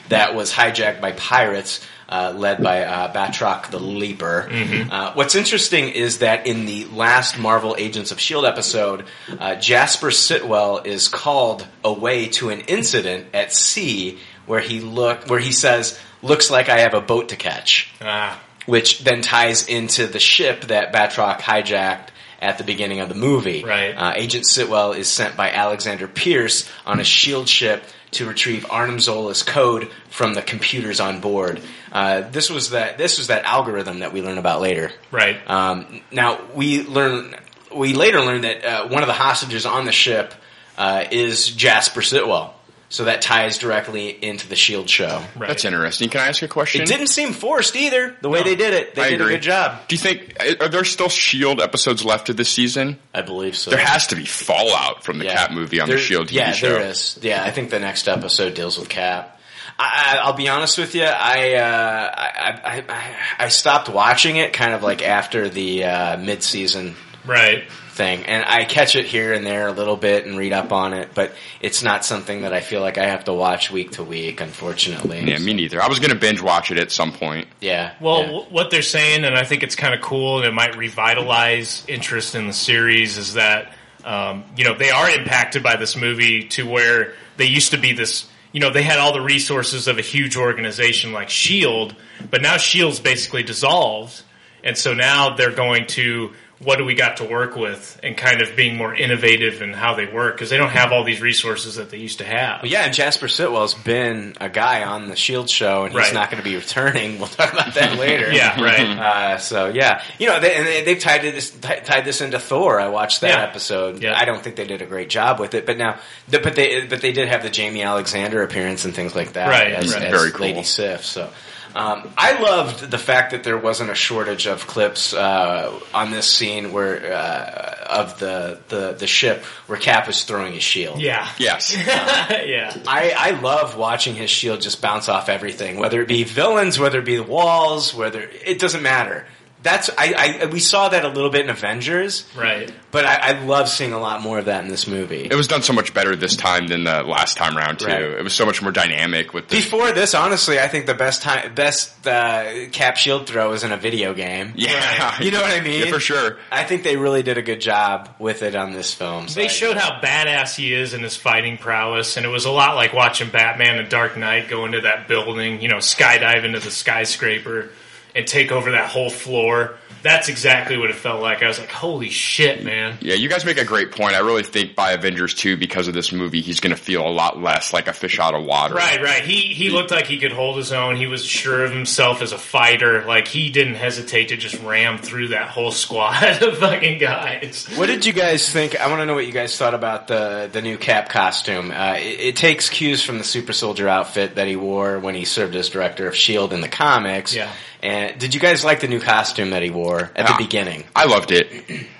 Speaker 5: that was hijacked by pirates. Uh, led by uh, Batroc the Leaper. Uh, what's interesting is that in the last Marvel Agents of Shield episode, uh, Jasper Sitwell is called away to an incident at sea where he look where he says, "Looks like I have a boat to catch."
Speaker 6: ah,
Speaker 5: which then ties into the ship that Batroc hijacked at the beginning of the movie.
Speaker 6: Right.
Speaker 5: Uh, Agent Sitwell is sent by Alexander Pierce on a shield ship to retrieve Arnim Zola's code from the computers on board. Uh, this was that. This was that algorithm that we learn about later.
Speaker 6: right.
Speaker 5: Um, now we learn. We later learn that uh, one of the hostages on the ship uh, is Jasper Sitwell. So that ties directly into the Shield show.
Speaker 6: right.
Speaker 7: That's interesting. Can I ask you a question?
Speaker 5: It didn't seem forced either. The way
Speaker 6: No.
Speaker 5: they did it, they
Speaker 7: I
Speaker 5: did
Speaker 7: agree.
Speaker 5: a good job.
Speaker 7: Do you think are there still Shield episodes left of this season?
Speaker 5: I believe so.
Speaker 7: There has to be fallout from the Cap movie on
Speaker 5: There-
Speaker 7: the Shield TV
Speaker 5: yeah,
Speaker 7: show.
Speaker 5: there is. Yeah, I think the next episode deals with Cap. I, I, I'll be honest with you. I, uh, I, I, I, I stopped watching it kind of like after the uh, mid-season
Speaker 6: right.
Speaker 5: Thing, and I catch it here and there a little bit and read up on it, but it's not something that I feel like I have to watch week to week. Unfortunately.
Speaker 7: Yeah, me neither. I was going to binge watch it at some point.
Speaker 5: Yeah.
Speaker 6: Well,
Speaker 5: yeah.
Speaker 6: w- what they're saying, and I think it's kind of cool, and it might revitalize interest in the series, is that um, you know they are impacted by this movie to where they used to be this. You know, they had all the resources of a huge organization like Shield, but now Shield's basically dissolved, and so now they're going to what do we got to work with, and kind of being more innovative in how they work because they don't have all these resources that they used to have.
Speaker 5: Well, yeah, and Jasper Sitwell's been a guy on the Shield show, and he's
Speaker 6: Right.
Speaker 5: not going to be returning. We'll talk about that later.
Speaker 6: Yeah, right.
Speaker 5: Uh, so yeah, you know, they, and they, they've tied this ti- tied this into Thor. I watched that
Speaker 6: Yeah.
Speaker 5: episode.
Speaker 6: Yeah.
Speaker 5: I don't think they did a great job with it, but now, the, but they but they did have the Jaimie Alexander appearance and things like that.
Speaker 6: Right,
Speaker 5: as,
Speaker 6: right.
Speaker 5: as
Speaker 7: Very cool.
Speaker 5: Lady Sif. So. Um, I loved the fact that there wasn't a shortage of clips uh, on this scene where uh, of the, the the ship where Cap is throwing his shield.
Speaker 6: Yeah,
Speaker 7: Yes.
Speaker 6: yeah.
Speaker 5: I, I love watching his shield just bounce off everything, whether it be villains, whether it be the walls, whether it doesn't matter. That's I, I we saw that a little bit in Avengers,
Speaker 6: Right.
Speaker 5: but I, I love seeing a lot more of that in this movie.
Speaker 7: It was done so much better this time than the last time round too.
Speaker 5: Right.
Speaker 7: It was so much more dynamic with the
Speaker 5: Before this, honestly, I think the best time, best uh, cap shield throw is in a video game.
Speaker 7: Yeah.
Speaker 5: You know what I mean?
Speaker 7: Yeah, for sure.
Speaker 5: I think they really did a good job with it on this film. so
Speaker 6: They
Speaker 5: I-
Speaker 6: showed how badass he is in his fighting prowess, and it was a lot like watching Batman and Dark Knight go into that building, you know, skydive into the skyscraper and take over that whole floor. That's exactly what it felt like. I was like, holy shit, man.
Speaker 7: Yeah, you guys make a great point. I really think by Avengers 2, because of this movie, he's going to feel a lot less like a fish out of water.
Speaker 6: Right, right. He he looked like he could hold his own. He was sure of himself as a fighter. Like he didn't hesitate to just ram through that whole squad of fucking guys.
Speaker 5: What did you guys think? I want to know what you guys thought about the the new Cap costume. Uh, it, it takes cues from the Super Soldier outfit that he wore when he served as director of Shield in the comics.
Speaker 6: Yeah.
Speaker 5: And did you guys like the new costume that he wore at
Speaker 7: Yeah.
Speaker 5: the beginning?
Speaker 7: I loved it.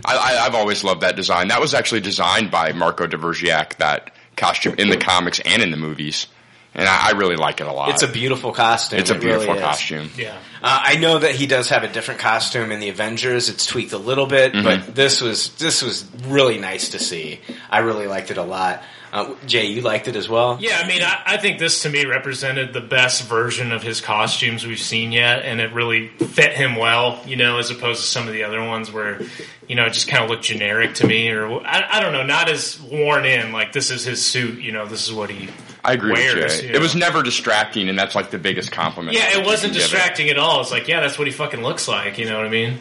Speaker 7: I, I, I've always loved that design. That was actually designed by Marco Dvorak, that costume in the comics and in the movies. and I, I really like it a lot.
Speaker 5: It's a beautiful costume.
Speaker 7: it's a
Speaker 5: It really
Speaker 7: beautiful
Speaker 5: is.
Speaker 7: costume.
Speaker 6: Yeah.
Speaker 5: Uh, I know that he does have a different costume in the Avengers. It's tweaked a little bit,
Speaker 7: Mm-hmm.
Speaker 5: but this was this was really nice to see. I really liked it a lot. Uh, Jay, you liked it as well.
Speaker 6: Yeah, I mean, I, I think this to me represented the best version of his costumes we've seen yet, and it really fit him well, you know, as opposed to some of the other ones where, you know, it just kind of looked generic to me, or I, I don't know, not as worn in. Like this is his suit, you know, this is what he.
Speaker 7: I agree
Speaker 6: wears,
Speaker 7: with
Speaker 6: you
Speaker 7: you.
Speaker 6: know.
Speaker 7: It was never distracting, and that's like the biggest compliment.
Speaker 6: Yeah, it wasn't
Speaker 7: can give it.
Speaker 6: distracting at all. It's like, yeah, that's what he fucking looks like. You know what I mean?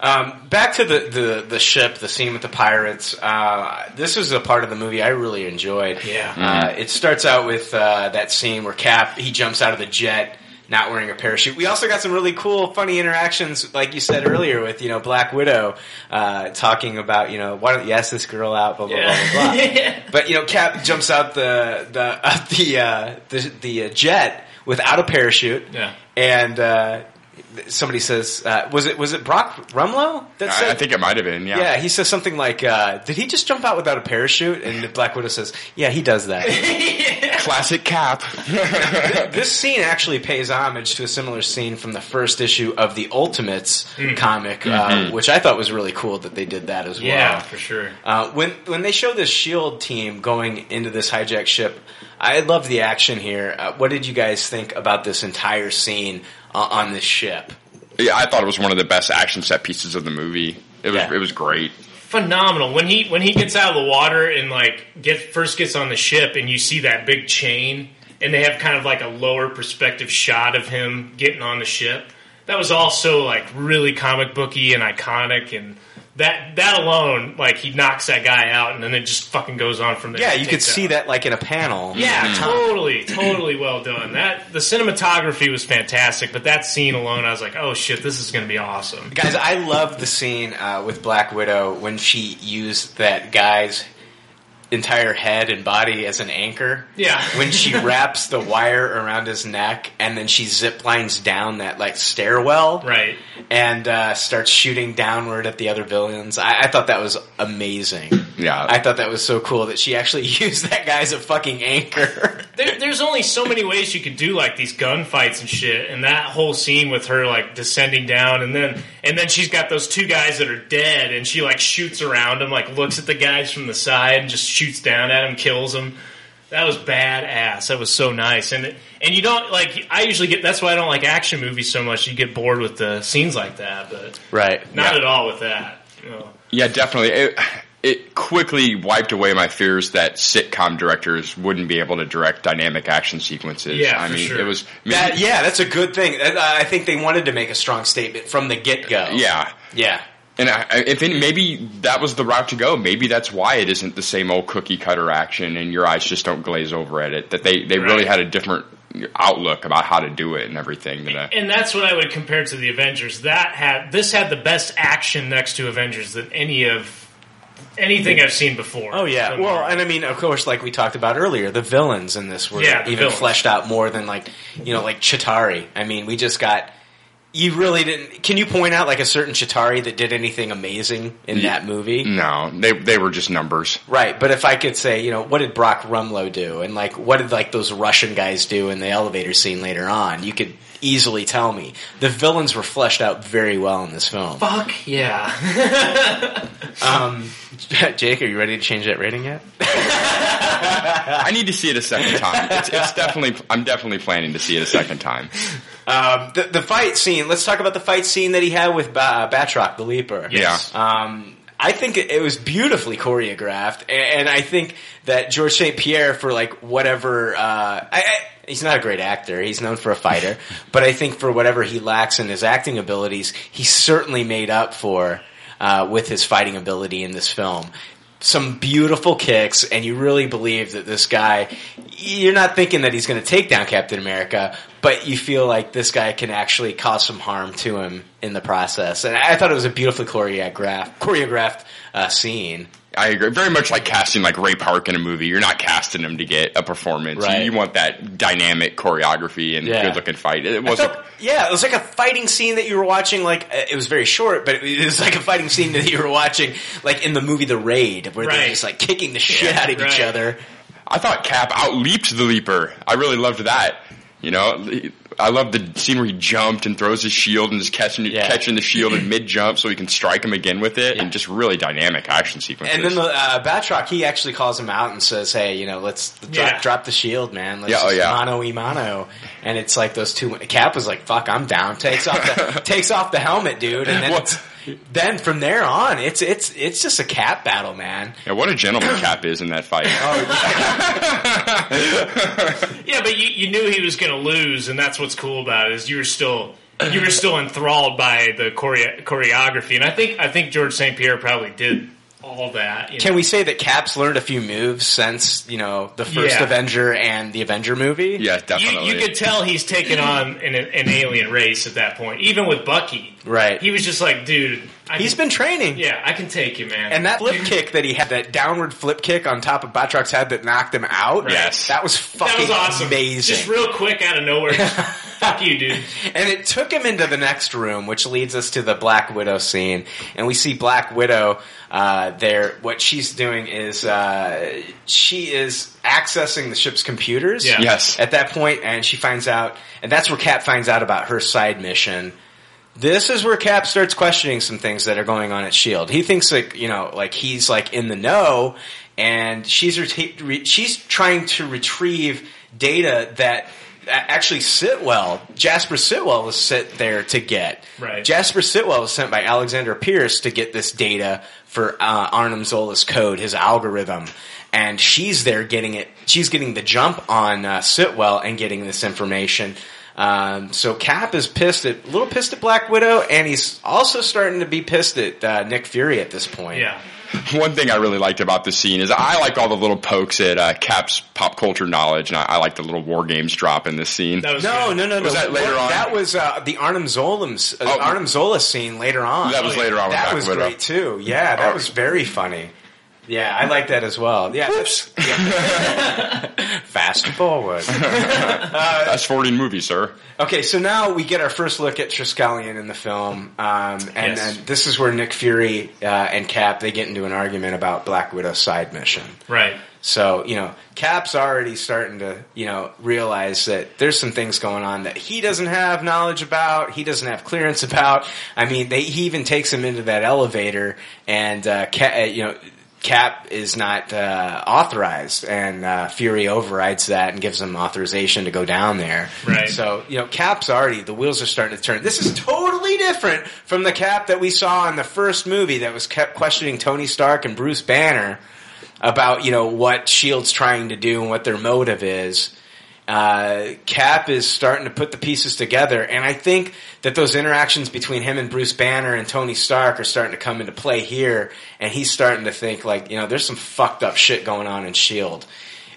Speaker 5: Um, back to the, the, the ship, the scene with the pirates. Uh, this is a part of the movie I really enjoyed.
Speaker 6: Yeah.
Speaker 5: Uh, it starts out with uh, that scene where Cap he jumps out of the jet, not wearing a parachute. We also got some really cool, funny interactions, like you said earlier, with you know Black Widow uh, talking about you know why don't you ask this girl out, blah blah blah blah. blah. But you know, Cap jumps out the the uh, the uh, the, the uh, jet without a parachute.
Speaker 6: Yeah.
Speaker 5: And uh, somebody says, uh, "Was it was it Brock Rumlow that said?"
Speaker 7: I, I think it might have been. Yeah.
Speaker 5: Yeah, he says something like, uh, "Did he just jump out without a parachute?" And the Black Widow says, "Yeah, he does that."
Speaker 7: Classic Cap.
Speaker 5: this scene actually pays homage to a similar scene from the first issue of the Ultimates comic, uh, which I thought was really cool that they did that as well.
Speaker 6: Yeah, for sure.
Speaker 5: Uh, when when they show this Shield team going into this hijacked ship, I love the action here. Uh, what did you guys think about this entire scene uh, Uh, on this ship?
Speaker 7: yeah, I thought it was one of the best action set pieces of the movie. It was
Speaker 5: Yeah.
Speaker 7: it was great.
Speaker 6: phenomenal when he when he gets out of the water and like get first gets on the ship and you see that big chain and they have kind of like a lower perspective shot of him getting on the ship that was also like really comic booky and iconic and that that alone like he knocks that guy out and then it just fucking goes on from there
Speaker 5: Yeah, you could
Speaker 6: takes
Speaker 5: see
Speaker 6: out.
Speaker 5: that like in a panel.
Speaker 6: yeah, totally, totally well done. That the cinematography was fantastic, but that scene alone, I was like, "Oh shit, this is going to be awesome."
Speaker 5: Guys, I love the scene uh, with Black Widow when she used that guy's entire head and body as an anchor.
Speaker 6: Yeah.
Speaker 5: when she wraps the wire around his neck and then she zip lines down that like stairwell.
Speaker 6: Right.
Speaker 5: And uh, starts shooting downward at the other villains. I, I thought that was amazing.
Speaker 7: Yeah.
Speaker 5: I thought that was so cool that she actually used that guy as a fucking anchor.
Speaker 6: There, there's only so many ways you could do like these gunfights and shit, and that whole scene with her like descending down, and then and then she's got those two guys that are dead, and she like shoots around them, like looks at the guys from the side and just shoots down at them, kills them. That was badass. That was so nice, and and you don't like. I usually get. That's why I don't like action movies so much. You get bored with the scenes like that, but
Speaker 5: right.
Speaker 6: not
Speaker 7: Yeah.
Speaker 6: at all with that. You know.
Speaker 7: Yeah, definitely. It, it quickly wiped away my fears that sitcom directors wouldn't be able to direct dynamic action sequences.
Speaker 6: Yeah,
Speaker 7: I mean,
Speaker 6: sure.
Speaker 7: it was.
Speaker 5: That, yeah, that's a good thing. I think they wanted to make a strong statement from the get go.
Speaker 7: yeah.
Speaker 5: Yeah.
Speaker 7: And I, if any, maybe that was the route to go. Maybe that's why it isn't the same old cookie cutter action, and your eyes just don't glaze over at it. That they they really had a different outlook about how to do it and everything.
Speaker 6: And that's what I would compare to the Avengers. That had this had the best action next to Avengers than any of anything I've seen before.
Speaker 5: Oh yeah.
Speaker 6: From
Speaker 5: Well, and I mean, of course, like we talked about earlier, the villains in this were
Speaker 6: Yeah,
Speaker 5: even
Speaker 6: villains.
Speaker 5: fleshed out more than like you know, like Chitauri. I mean, we just got. You really didn't. Can you point out like a certain Chitauri that did anything amazing in
Speaker 7: Yeah.
Speaker 5: that movie?
Speaker 7: no, they they were just numbers.
Speaker 5: Right, but if I could say, you know, what did Brock Rumlow do, and like, what did like those Russian guys do in the elevator scene later on? You could easily tell me. The villains were fleshed out very well in this film.
Speaker 6: fuck yeah.
Speaker 5: Um, Jake, are you ready to change that rating yet?
Speaker 7: I need to see it a second time. It's, it's definitely. I'm definitely planning to see it a second time.
Speaker 5: Um, the, the fight scene. Let's talk about the fight scene that he had with ba- uh, Batroc, the Leaper.
Speaker 6: Yes.
Speaker 5: Um, I think it, it was beautifully choreographed, and, and I think that Georges St-Pierre, for like whatever, uh, I, I, he's not a great actor. He's known for a fighter, but I think for whatever he lacks in his acting abilities, he certainly made up for uh, with his fighting ability in this film. Some beautiful kicks, and you really believe that this guy. You're not thinking that he's going to take down Captain America, but you feel like this guy can actually cause some harm to him in the process. And I thought it was a beautifully choreographed, choreographed uh, scene.
Speaker 7: I agree. Very much like casting like Ray Park in a movie. You're not casting him to get a performance.
Speaker 5: Right.
Speaker 7: You, you want that dynamic choreography and
Speaker 5: Yeah.
Speaker 7: good looking fight. It wasn't.
Speaker 5: felt- yeah, it was like a fighting scene that you were watching. Like uh, it was very short, but it was like a fighting scene that you were watching, like in the movie The Raid, where they're just like kicking the shit
Speaker 6: Yeah,
Speaker 5: out of each other.
Speaker 7: I thought Cap outleaped the leaper. I really loved that. You know, I love the scene where he jumped and throws his shield and is catching
Speaker 5: Yeah.
Speaker 7: catching the shield in mid jump so he can strike him again with it, and just really dynamic action sequences.
Speaker 5: And then the uh, Batroc, he actually calls him out and says, "Hey, you know, let's drop,
Speaker 6: Yeah.
Speaker 5: drop the shield, man. Let's
Speaker 7: Yeah, oh, yeah.
Speaker 5: mano y mano." And it's like those two. Cap was like, "Fuck, I'm down." Takes off the takes off the helmet, dude, and then
Speaker 7: What?
Speaker 5: It's, then from there on, it's it's it's just a Cap battle, man.
Speaker 7: yeah, what a gentleman Cap is in that fight.
Speaker 6: Oh, yeah, but you, you knew he was going to lose, and that's what's cool about it is you were still you were still enthralled by the choreo- choreography, and I think I think Georges St-Pierre probably did all that. you
Speaker 5: Can
Speaker 6: know.
Speaker 5: we say that Cap's learned a few moves since you know the first
Speaker 6: Yeah.
Speaker 5: Avenger and the Avenger movie?
Speaker 7: yeah,
Speaker 6: You,
Speaker 7: definitely.
Speaker 6: you could tell he's taken on an, an alien race at that point. Even with Bucky,
Speaker 5: Right.
Speaker 6: He was just like, dude, I
Speaker 5: He's
Speaker 6: can,
Speaker 5: been training.
Speaker 6: yeah, I can take you, man.
Speaker 5: And that flip kick that he had, that downward flip kick on top of Batroc's head that knocked him out.
Speaker 7: Yes.
Speaker 5: that was fucking
Speaker 6: that was awesome.
Speaker 5: amazing.
Speaker 6: Just real quick out of nowhere. Fuck you, dude.
Speaker 5: And it took him into the next room, which leads us to the Black Widow scene. And we see Black Widow uh, there. What she's doing is uh, she is accessing the ship's computers.
Speaker 6: Yeah.
Speaker 7: Yes.
Speaker 5: At that point, and she finds out, and that's where Cap finds out about her side mission. This is where Cap starts questioning some things that are going on at Shield. He thinks like you know, like he's like in the know, and she's re- she's trying to retrieve data that actually Sitwell, Jasper Sitwell was sent there to get.
Speaker 6: Right.
Speaker 5: Jasper Sitwell was sent by Alexander Pierce to get this data for uh, Arnim Zola's code, his algorithm. And she's there getting it. She's getting the jump on uh, Sitwell and getting this information. Um, so Cap is pissed at, a little pissed at Black Widow, and he's also starting to be pissed at uh, Nick Fury at this point.
Speaker 6: Yeah.
Speaker 7: One thing I really liked about the scene is I like all the little pokes at uh, Cap's pop culture knowledge, and I, I like the little war games drop in this scene.
Speaker 6: That was
Speaker 5: No, no, no, no.
Speaker 7: Was that later on?
Speaker 5: That was uh, the Arnim Zola's uh,
Speaker 7: Oh.
Speaker 5: Arnim Zola scene later on.
Speaker 7: That was later on with
Speaker 5: That
Speaker 7: Black
Speaker 5: was
Speaker 7: Widow.
Speaker 5: great too. Yeah, that
Speaker 7: Oh.
Speaker 5: was very funny. Yeah, I like that as well. Yeah, that's yeah. fast forward.
Speaker 7: Fast forwarding movie, sir.
Speaker 5: Okay, so now we get our first look at Triskelion in the film, um, and,
Speaker 6: Yes.
Speaker 5: and this is where Nick Fury uh, and Cap they get into an argument about Black Widow's side mission.
Speaker 6: Right.
Speaker 5: So, you know, Cap's already starting to, you know, realize that there's some things going on that he doesn't have knowledge about, he doesn't have clearance about. I mean, they, he even takes him into that elevator and, uh, Ca- uh, you know, Cap is not uh, authorized, and uh, Fury overrides that and gives him authorization to go down there.
Speaker 6: Right.
Speaker 5: So you know, Cap's already the wheels are starting to turn. This is totally different from the Cap that we saw in the first movie that was kept questioning Tony Stark and Bruce Banner about you know what Shield's trying to do and what their motive is. Uh, Cap is starting to put the pieces together, and I think that those interactions between him and Bruce Banner and Tony Stark are starting to come into play here, and he's starting to think like, you know, there's some fucked up shit going on in Shield.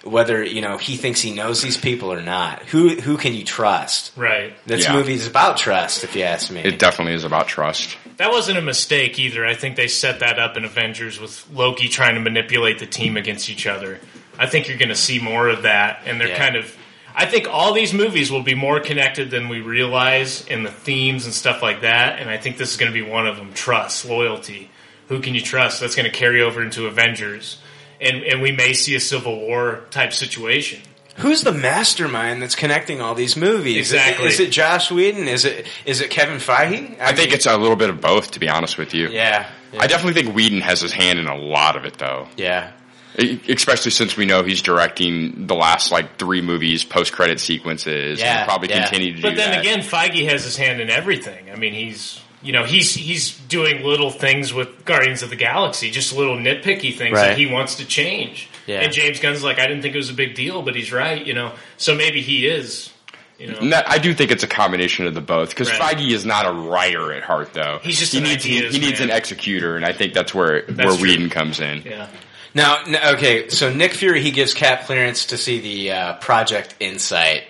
Speaker 5: Whether you know he thinks he knows these people or not, who who can you trust?
Speaker 6: Right.
Speaker 5: This
Speaker 7: Yeah.
Speaker 5: movie is about trust, if you ask me.
Speaker 7: It definitely is about trust.
Speaker 6: That wasn't a mistake either. I think they set that up in Avengers with Loki trying to manipulate the team against each other. I think you're going to see more of that, and they're
Speaker 5: Yeah.
Speaker 6: kind of. I think all these movies will be more connected than we realize in the themes and stuff like that. And I think this is going to be one of them: trust, loyalty. Who can you trust? That's going to carry over into Avengers, and and we may see a Civil War type situation.
Speaker 5: Who's the mastermind that's connecting all these movies?
Speaker 6: Exactly.
Speaker 5: Is it Joss Whedon? Is it is it Kevin Feige?
Speaker 7: I think it's a little bit of both, to be honest with you.
Speaker 5: yeah, yeah,
Speaker 7: I definitely think Whedon has his hand in a lot of it, though.
Speaker 5: yeah.
Speaker 7: E- Especially since we know he's directing the last like three movies, post-credit sequences,
Speaker 5: Yeah,
Speaker 7: and probably
Speaker 5: yeah.
Speaker 7: continue to
Speaker 6: But
Speaker 7: do
Speaker 6: then
Speaker 7: that.
Speaker 6: again, Feige has his hand in everything. I mean, he's you know he's he's doing little things with Guardians of the Galaxy, just little nitpicky things
Speaker 5: Right.
Speaker 6: that he wants to change.
Speaker 5: Yeah.
Speaker 6: And James Gunn's like, I didn't think it was a big deal, but he's right. You know, so maybe he is. You know,
Speaker 7: that- I do think it's a combination of the both because
Speaker 6: Right.
Speaker 7: Feige is not a writer at heart, though.
Speaker 6: He's just
Speaker 7: he
Speaker 6: an
Speaker 7: needs
Speaker 6: ideas
Speaker 7: he needs an executor, and I think that's where
Speaker 6: That's
Speaker 7: where
Speaker 6: true.
Speaker 7: Whedon comes in.
Speaker 6: yeah.
Speaker 5: Now, n- okay, so Nick Fury he gives Cap clearance to see the uh, Project Insight.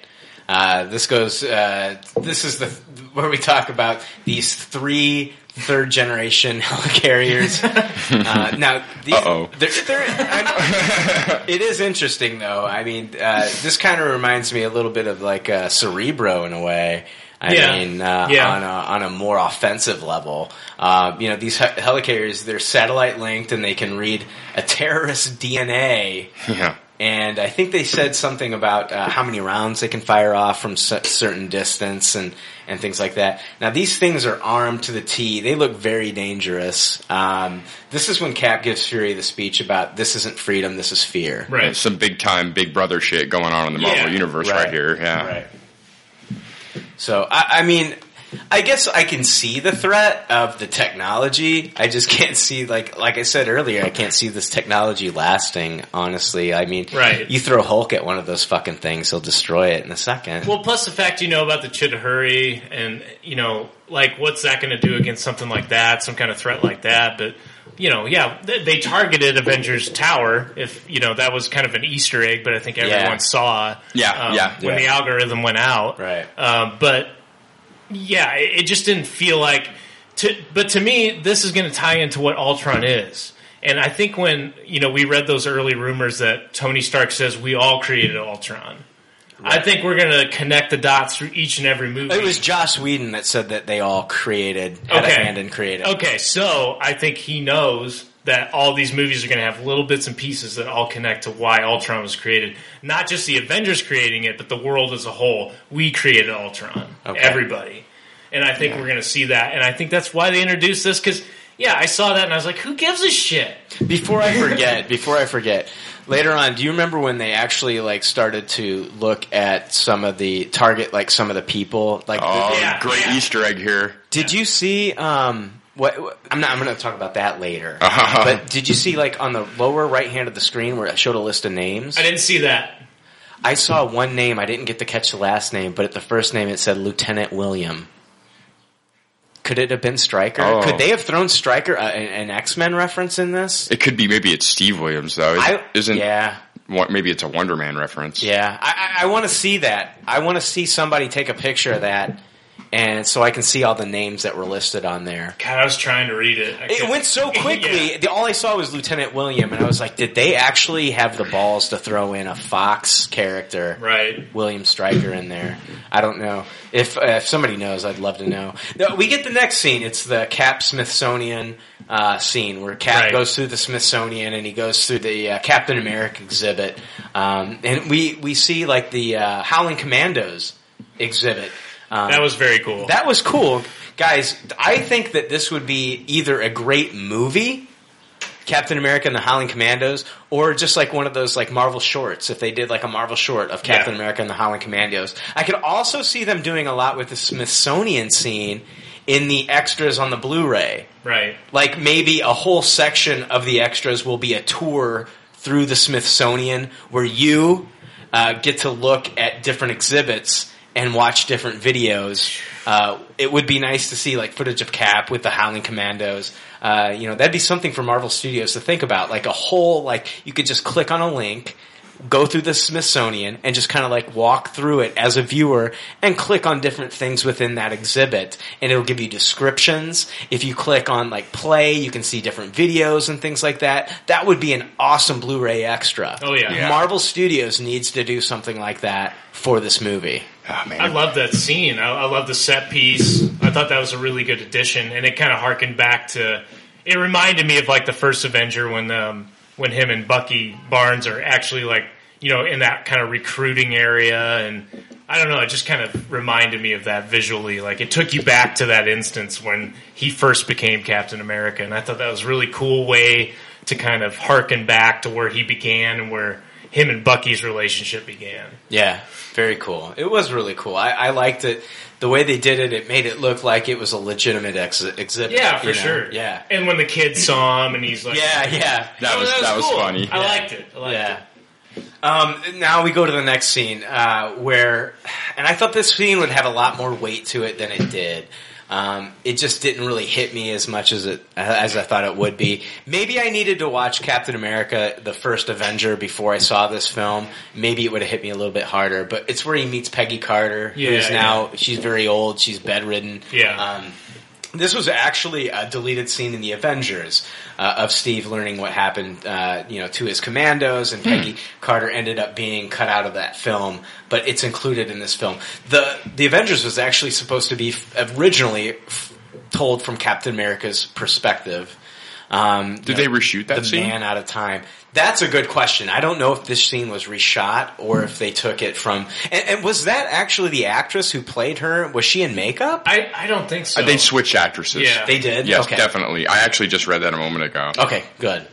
Speaker 5: Uh, this goes. Uh, this is the where we talk about these three third generation helicarriers. uh, now, these,
Speaker 7: Uh-oh.
Speaker 5: they're, they're, it is interesting though. I mean, uh, this kind of reminds me a little bit of like uh, Cerebro in a way. I
Speaker 6: Yeah.
Speaker 5: mean, uh,
Speaker 6: Yeah.
Speaker 5: on a on a more offensive level. Uh, you know, these he- helicarriers they're satellite linked and they can read a terrorist DNA.
Speaker 7: Yeah.
Speaker 5: and I think they said something about uh, how many rounds they can fire off from cer- certain distance and and things like that. Now these things are armed to the T. They look very dangerous. Um, this is when Cap gives Fury the speech about this isn't freedom, this is fear.
Speaker 6: Right.
Speaker 7: Some big time Big Brother shit going on in the Marvel
Speaker 6: Yeah.
Speaker 7: universe right, here. Yeah.
Speaker 5: Right. So I, I mean, I guess I can see the threat of the technology. I just can't see like like I said earlier, I can't see this technology lasting. Honestly, I mean,
Speaker 6: Right.
Speaker 5: You throw Hulk at one of those fucking things, he'll destroy it in a second.
Speaker 6: Well, plus the fact you know about the Chitauri, and you know, like, what's that going to do against something like that, some kind of threat like that? But you know, yeah, they, they targeted Avengers Tower. If you know, that was kind of an Easter egg, but I think everyone
Speaker 5: Yeah.
Speaker 6: saw,
Speaker 7: Yeah,
Speaker 6: um,
Speaker 7: yeah,
Speaker 6: when
Speaker 5: yeah.
Speaker 6: the algorithm went out,
Speaker 5: Right.
Speaker 6: Um, but yeah, it, it just didn't feel like. To, but to me, this is going to tie into what Ultron is. And I think when you know we read those early rumors that Tony Stark says we all created Ultron, I think we're going to connect the dots through each and every movie.
Speaker 5: it was Joss Whedon that said that they all created had a
Speaker 6: Okay.
Speaker 5: hand in creating.
Speaker 6: okay. So I think he knows that all these movies are going to have little bits and pieces that all connect to why Ultron was created. Not just the Avengers creating it, but the world as a whole. We created Ultron.
Speaker 5: Okay.
Speaker 6: Everybody. And I think we're going to see that. And I think that's why they introduced this because. Yeah, I saw that and I was like, "Who gives a shit?"
Speaker 5: Before I forget, before I forget, later on, do you remember when they actually like started to look at some of the target, like some of the people? Like,
Speaker 7: Oh,
Speaker 6: Yeah,
Speaker 7: great
Speaker 6: yeah.
Speaker 7: Easter egg here.
Speaker 5: did you see? Um, what, what- I'm not. I'm going to talk about that later.
Speaker 7: Uh-huh.
Speaker 5: But did you see like on the lower right hand of the screen where it showed a list of names?
Speaker 6: I didn't see that.
Speaker 5: I saw one name. I didn't get to catch the last name, but at the first name it said Lieutenant William. Could it have been Stryker?
Speaker 7: Oh.
Speaker 5: Could they have thrown Stryker uh, an, an X Men reference in this?
Speaker 7: It could be maybe it's Steve Williams though. Is,
Speaker 5: I,
Speaker 7: isn't
Speaker 5: yeah.
Speaker 7: maybe it's a Wonder Man reference.
Speaker 5: Yeah, I, I, I want to see that. I want to see somebody take a picture of that, and so I can see all the names that were listed on there.
Speaker 6: God, I was trying to read it. I
Speaker 5: It
Speaker 6: couldn't-
Speaker 5: went so quickly.
Speaker 6: Yeah.
Speaker 5: The, all I saw was Lieutenant William, and I was like, did they actually have the balls to throw in a Fox character,
Speaker 6: Right.
Speaker 5: William Stryker, in there? I don't know. If uh, if somebody knows, I'd love to know. No, we get the next scene. It's the Cap Smithsonian uh, scene where Cap
Speaker 6: Right.
Speaker 5: goes through the Smithsonian and he goes through the uh, Captain America exhibit, um, and we we see like the uh, Howling Commandos exhibit. Um,
Speaker 6: That was very cool.
Speaker 5: that was cool. Guys, I think that this would be either a great movie, Captain America and the Howling Commandos, or just like one of those like Marvel shorts, if they did like a Marvel short of Captain
Speaker 6: Yeah.
Speaker 5: America and the Howling Commandos. I could also see them doing a lot with the Smithsonian scene in the extras on the Blu-ray.
Speaker 6: right.
Speaker 5: Like maybe a whole section of the extras will be a tour through the Smithsonian where you uh, get to look at different exhibits and watch different videos. Uh, it would be nice to see like footage of Cap with the Howling Commandos. Uh, you know, that'd be something for Marvel Studios to think about. Like a whole, like you could just click on a link, go through the Smithsonian, and just kind of like walk through it as a viewer and click on different things within that exhibit, and it'll give you descriptions. If you click on like play, you can see different videos and things like that. That would be an awesome Blu-ray extra.
Speaker 6: Oh, yeah. Yeah.
Speaker 5: Marvel Studios needs to do something like that for this movie.
Speaker 7: Oh.
Speaker 6: I love that scene. I, I love the set piece. I thought that was a really good addition, and it kind of harkened back to. It reminded me of like the first Avenger when um, when him and Bucky Barnes are actually like you know in that kind of recruiting area, and I don't know. It just kind of reminded me of that visually. Like it took you back to that instance when he first became Captain America, and I thought that was a really cool way to kind of harken back to where he began and where him and Bucky's relationship began.
Speaker 5: Yeah, very cool. It was really cool. I, I liked it. The way they did it, it made it look like it was a legitimate ex- exhibit.
Speaker 6: Yeah, for
Speaker 5: you know?
Speaker 6: sure.
Speaker 5: Yeah.
Speaker 6: And when the kids saw him, and he's like,
Speaker 5: Yeah, yeah.
Speaker 7: That
Speaker 6: "Oh,
Speaker 7: was that was
Speaker 6: cool.
Speaker 7: funny.
Speaker 6: I liked it. I liked
Speaker 5: Yeah.
Speaker 6: it.
Speaker 5: Um, now we go to the next scene, uh, where, and I thought this scene would have a lot more weight to it than it did. Um, it just didn't really hit me as much as it as I thought it would be. Maybe I needed to watch Captain America: The First Avenger before I saw this film. Maybe it would have hit me a little bit harder. But it's where he meets Peggy Carter,
Speaker 6: Yeah,
Speaker 5: who's
Speaker 6: yeah.
Speaker 5: now she's very old, she's bedridden.
Speaker 6: Yeah.
Speaker 5: Um, this was actually a deleted scene in the Avengers uh, of Steve learning what happened, uh, you know, to his commandos, and Peggy Carter ended up being cut out of that film, but it's included in this film. the The Avengers was actually supposed to be f- originally f- told from Captain America's perspective. Um,
Speaker 7: Did they reshoot that scene?
Speaker 5: the
Speaker 7: scene?
Speaker 5: man out of time? That's a good question. I don't know if this scene was reshot or if they took it from. And, and was that actually the actress who played her? Was she in makeup?
Speaker 6: I, I don't think so.
Speaker 7: Uh, they switched actresses.
Speaker 6: Yeah.
Speaker 5: They did.
Speaker 7: Yes,
Speaker 5: okay.
Speaker 7: definitely. I actually just read that a moment ago.
Speaker 5: Okay, good.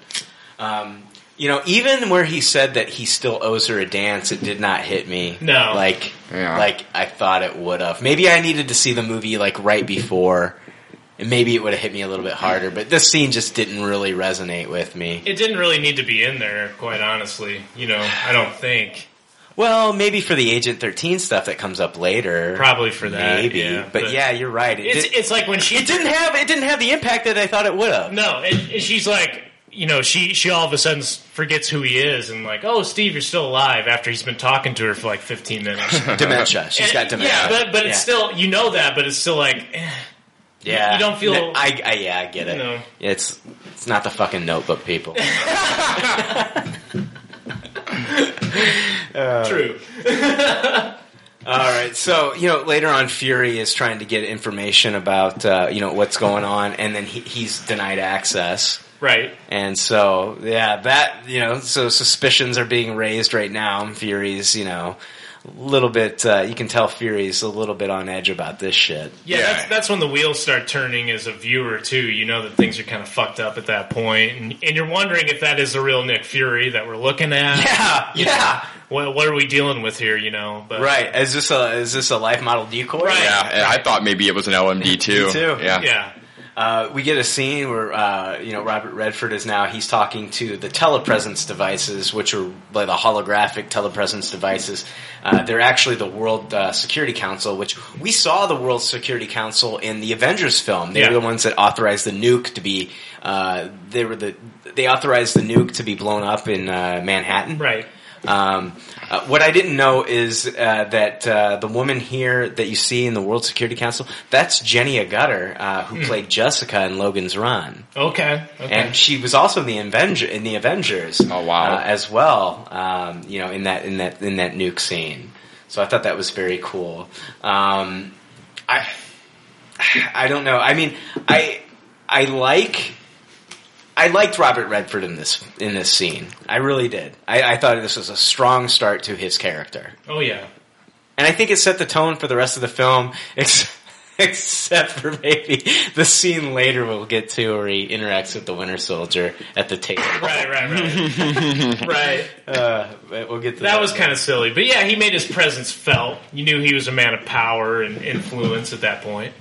Speaker 5: Um, you know, even where he said that he still owes her a dance, it did not hit me.
Speaker 6: No.
Speaker 5: like,
Speaker 7: Yeah.
Speaker 5: like I thought it would have. Maybe I needed to see the movie like right before, and maybe it would have hit me a little bit harder. But this scene just didn't really resonate with me.
Speaker 6: It didn't really need to be in there, quite honestly. You know, I don't think.
Speaker 5: Well, maybe for the Agent Thirteen stuff that comes up later,
Speaker 6: Probably for that,
Speaker 5: Maybe,
Speaker 6: yeah,
Speaker 5: but,
Speaker 6: but-
Speaker 5: yeah, you're right. It,
Speaker 6: It's
Speaker 5: did,
Speaker 6: it's like when she
Speaker 5: it didn't have it didn't have the impact that I thought it would have.
Speaker 6: No, and, she's like, you know, she she all of a sudden forgets who he is, and like, oh, Steve, you're still alive after he's been talking to her for like 15 minutes.
Speaker 5: Dementia. She's
Speaker 6: And-
Speaker 5: got dementia.
Speaker 6: Yeah, but but it's
Speaker 5: Yeah.
Speaker 6: still you know that, but it's still like, eh,
Speaker 5: Yeah,
Speaker 6: you don't feel-
Speaker 5: No, I, I yeah, I get it.
Speaker 6: No.
Speaker 5: It's it's not the fucking Notebook people.
Speaker 6: true.
Speaker 5: All right, so you know later on, Fury is trying to get information about uh, you know what's going on, and then he, he's denied access.
Speaker 6: Right.
Speaker 5: And so, yeah, that you know, so suspicions are being raised right now. and Fury's, you know, little bit. Uh, you can tell Fury's a little bit on edge about this shit.
Speaker 6: Yeah,
Speaker 7: Yeah.
Speaker 6: That's, that's when the wheels start turning as a viewer too. You know that things are kind of fucked up at that point, and, and you're wondering if that is the real Nick Fury that we're looking at.
Speaker 5: Yeah, yeah,
Speaker 6: What, what are we dealing with here? You know, but
Speaker 5: right. Is this a is this a life model decoy?
Speaker 6: Right.
Speaker 7: Yeah, and I thought maybe it was an LMD too.
Speaker 5: Too.
Speaker 7: Yeah.
Speaker 6: yeah,
Speaker 5: Uh, we get a scene where uh, you know Robert Redford is now he's talking to the telepresence devices, which are like the holographic telepresence devices. Uh, they're actually the World uh, Security Council, which we saw the World Security Council in the Avengers film. They
Speaker 6: Yeah.
Speaker 5: were the ones that authorized the nuke to be. Uh, they were the they authorized the nuke to be blown up in uh, Manhattan.
Speaker 6: right.
Speaker 5: Um, uh, what I didn't know is uh, that uh, the woman here that you see in the World Security Council, that's Jenny Agutter, uh, who played Jessica in Logan's Run.
Speaker 6: Okay. Okay.
Speaker 5: And she was also in the Avenger in the Avengers.
Speaker 7: Oh, wow.
Speaker 5: Uh, as well, um, you know, in that in that in that nuke scene. So I thought that was very cool. Um, I I don't know. I mean, I I like I liked Robert Redford in this in this scene. I really did. I, I thought this was a strong start to his character,
Speaker 6: oh yeah.
Speaker 5: and I think it set the tone for the rest of the film. Ex- Except for maybe the scene later we'll get to where he interacts with the Winter Soldier at the table.
Speaker 6: Right. Right. Right. right.
Speaker 5: Uh, we'll get to that.
Speaker 6: That was kind of silly, but yeah, he made his presence felt. You knew he was a man of power and influence at that point.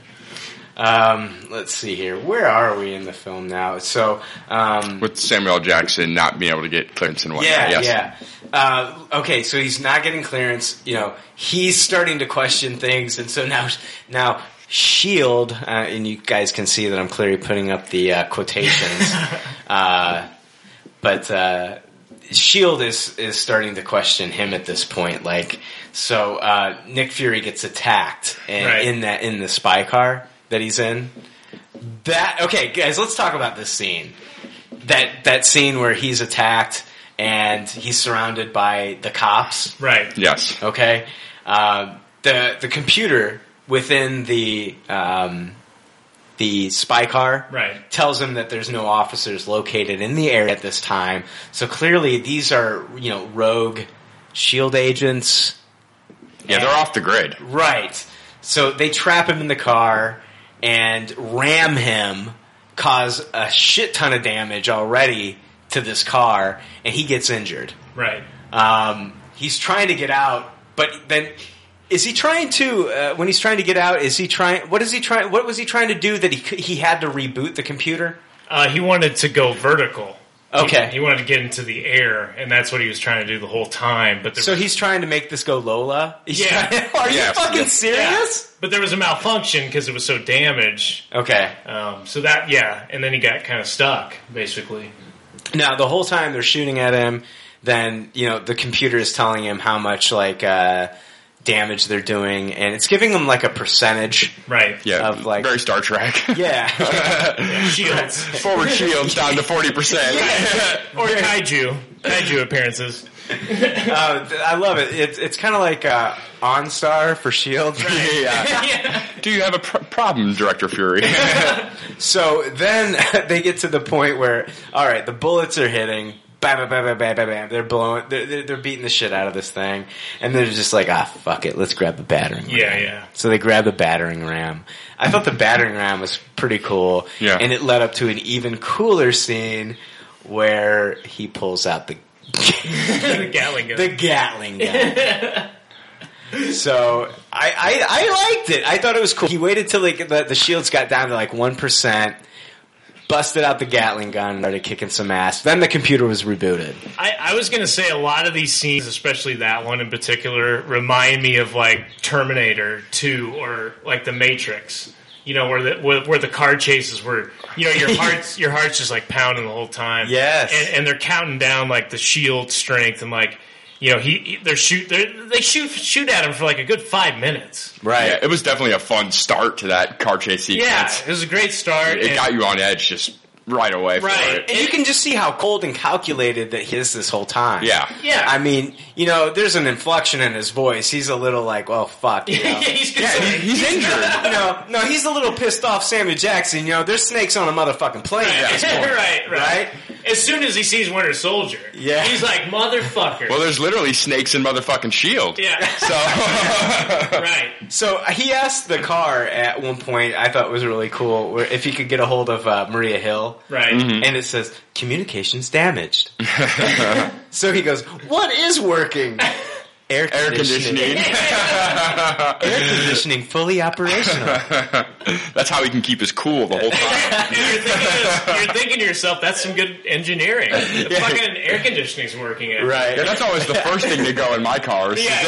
Speaker 5: Um, let's see here. Where are we in the film now? So, um,
Speaker 7: With Samuel Jackson not being able to get clearance and whatnot.
Speaker 5: yeah,
Speaker 7: yes.
Speaker 5: yeah. Uh, okay, so he's not getting clearance. You know, he's starting to question things, and so now, now Shield, uh, and you guys can see that I'm clearly putting up the uh, quotations. uh, but uh, Shield is is starting to question him at this point. Like, so uh, Nick Fury gets attacked and,
Speaker 6: Right.
Speaker 5: in that in the spy car that he's in. That okay, guys. Let's talk about this scene. That that scene where he's attacked and he's surrounded by the cops.
Speaker 6: Right.
Speaker 7: Yes.
Speaker 5: Okay, uh, the the computer within the um, the spy car
Speaker 6: Right.
Speaker 5: tells him that there's no officers located in the area at this time. So clearly, these are you know rogue shield agents.
Speaker 7: Yeah, they're off the grid.
Speaker 5: Right. So they trap him in the car and ram him, cause a shit ton of damage already to this car, and he gets injured.
Speaker 6: Right.
Speaker 5: Um, he's trying to get out, but then is he trying to? Uh, when he's trying to get out, is he trying? What is he trying? What was he trying to do that he he had to reboot the computer?
Speaker 6: Uh, he wanted to go vertical.
Speaker 5: Okay.
Speaker 6: He, he wanted to get into the air, and that's what he was trying to do the whole time. But
Speaker 5: So
Speaker 6: was,
Speaker 5: he's trying to make this go Lola. He's
Speaker 6: Yeah.
Speaker 5: trying- are you fucking
Speaker 7: yes.
Speaker 5: serious?
Speaker 6: but there was a malfunction because it was so damaged.
Speaker 5: Okay.
Speaker 6: Um, so that yeah, and then he got kind of stuck basically.
Speaker 5: Now the whole time they're shooting at him, then you know the computer is telling him how much like uh, damage they're doing, and it's giving them like a percentage.
Speaker 6: Right.
Speaker 7: Yeah,
Speaker 5: Of, like-
Speaker 7: very Star Trek.
Speaker 5: Yeah,
Speaker 6: Shields
Speaker 7: Forward shields down to forty percent.
Speaker 6: or kaiju kaiju appearances.
Speaker 5: Uh, I love it. It's it's kind of like uh, OnStar for Shield.
Speaker 7: yeah. Do you have a pr- problem, Director Fury?
Speaker 5: So then they get to the point where, all right, the bullets are hitting. Bam, bam, bam, bam, bam, bam, bam. They're blowing. They're, they're, they're beating the shit out of this thing, and they're just like, ah, fuck it, let's grab the battering. ram.
Speaker 6: Yeah, yeah.
Speaker 5: So they grab the battering ram. I thought the battering ram was pretty cool.
Speaker 7: Yeah.
Speaker 5: And it led up to an even cooler scene where he pulls out the
Speaker 6: the Gatling gun.
Speaker 5: the Gatling gun. so I, I I liked it. I thought it was cool. He waited till like the, the shields got down to like one percent, busted out the Gatling gun, started kicking some ass. Then the computer was rebooted.
Speaker 6: I, I was going to say a lot of these scenes, especially that one in particular, remind me of like Terminator 2 or like The Matrix. You know, where the where, where the car chases were, you know, your heart's your heart's just like pounding the whole time.
Speaker 5: Yes.
Speaker 6: and, and they're counting down like the shield strength and like, you know, he, he they're shoot they're, they shoot shoot at him for like a good five minutes.
Speaker 5: Right.
Speaker 7: yeah, it was definitely a fun start to that car chase sequence.
Speaker 6: Yeah, it was a great start.
Speaker 7: It
Speaker 6: and-
Speaker 7: got you on edge just right away for
Speaker 6: Right.
Speaker 7: it.
Speaker 5: And you can just see how cold and calculated that he is this whole time.
Speaker 7: Yeah.
Speaker 6: Yeah.
Speaker 5: I mean, you know, there's an inflection in his voice. He's a little like, well, fuck. You know?
Speaker 6: he's,
Speaker 7: Yeah, he- he's injured.
Speaker 5: you know, no, he's a little pissed off Samuel Jackson. You know, there's snakes on a motherfucking plane at this point.
Speaker 6: right, right,
Speaker 5: Right?
Speaker 6: As soon as he sees Winter Soldier,
Speaker 5: Yeah.
Speaker 6: he's like motherfucker.
Speaker 7: Well, there's literally snakes in motherfucking Shield.
Speaker 6: yeah,
Speaker 7: So
Speaker 6: right.
Speaker 5: So he asked the car at one point, I thought was really cool, if he could get a hold of uh, Maria Hill.
Speaker 6: Right.
Speaker 5: And it says, communications damaged. so he goes, what is working? Air
Speaker 7: air
Speaker 5: conditioning.
Speaker 7: conditioning.
Speaker 5: Air conditioning fully operational.
Speaker 7: That's how he can keep his cool the whole time.
Speaker 6: You're thinking, to, you're thinking to yourself, that's some good engineering. The fucking air conditioning's working. At
Speaker 5: Right.
Speaker 7: Yeah, that's always the first thing to go in my cars.
Speaker 6: Yeah,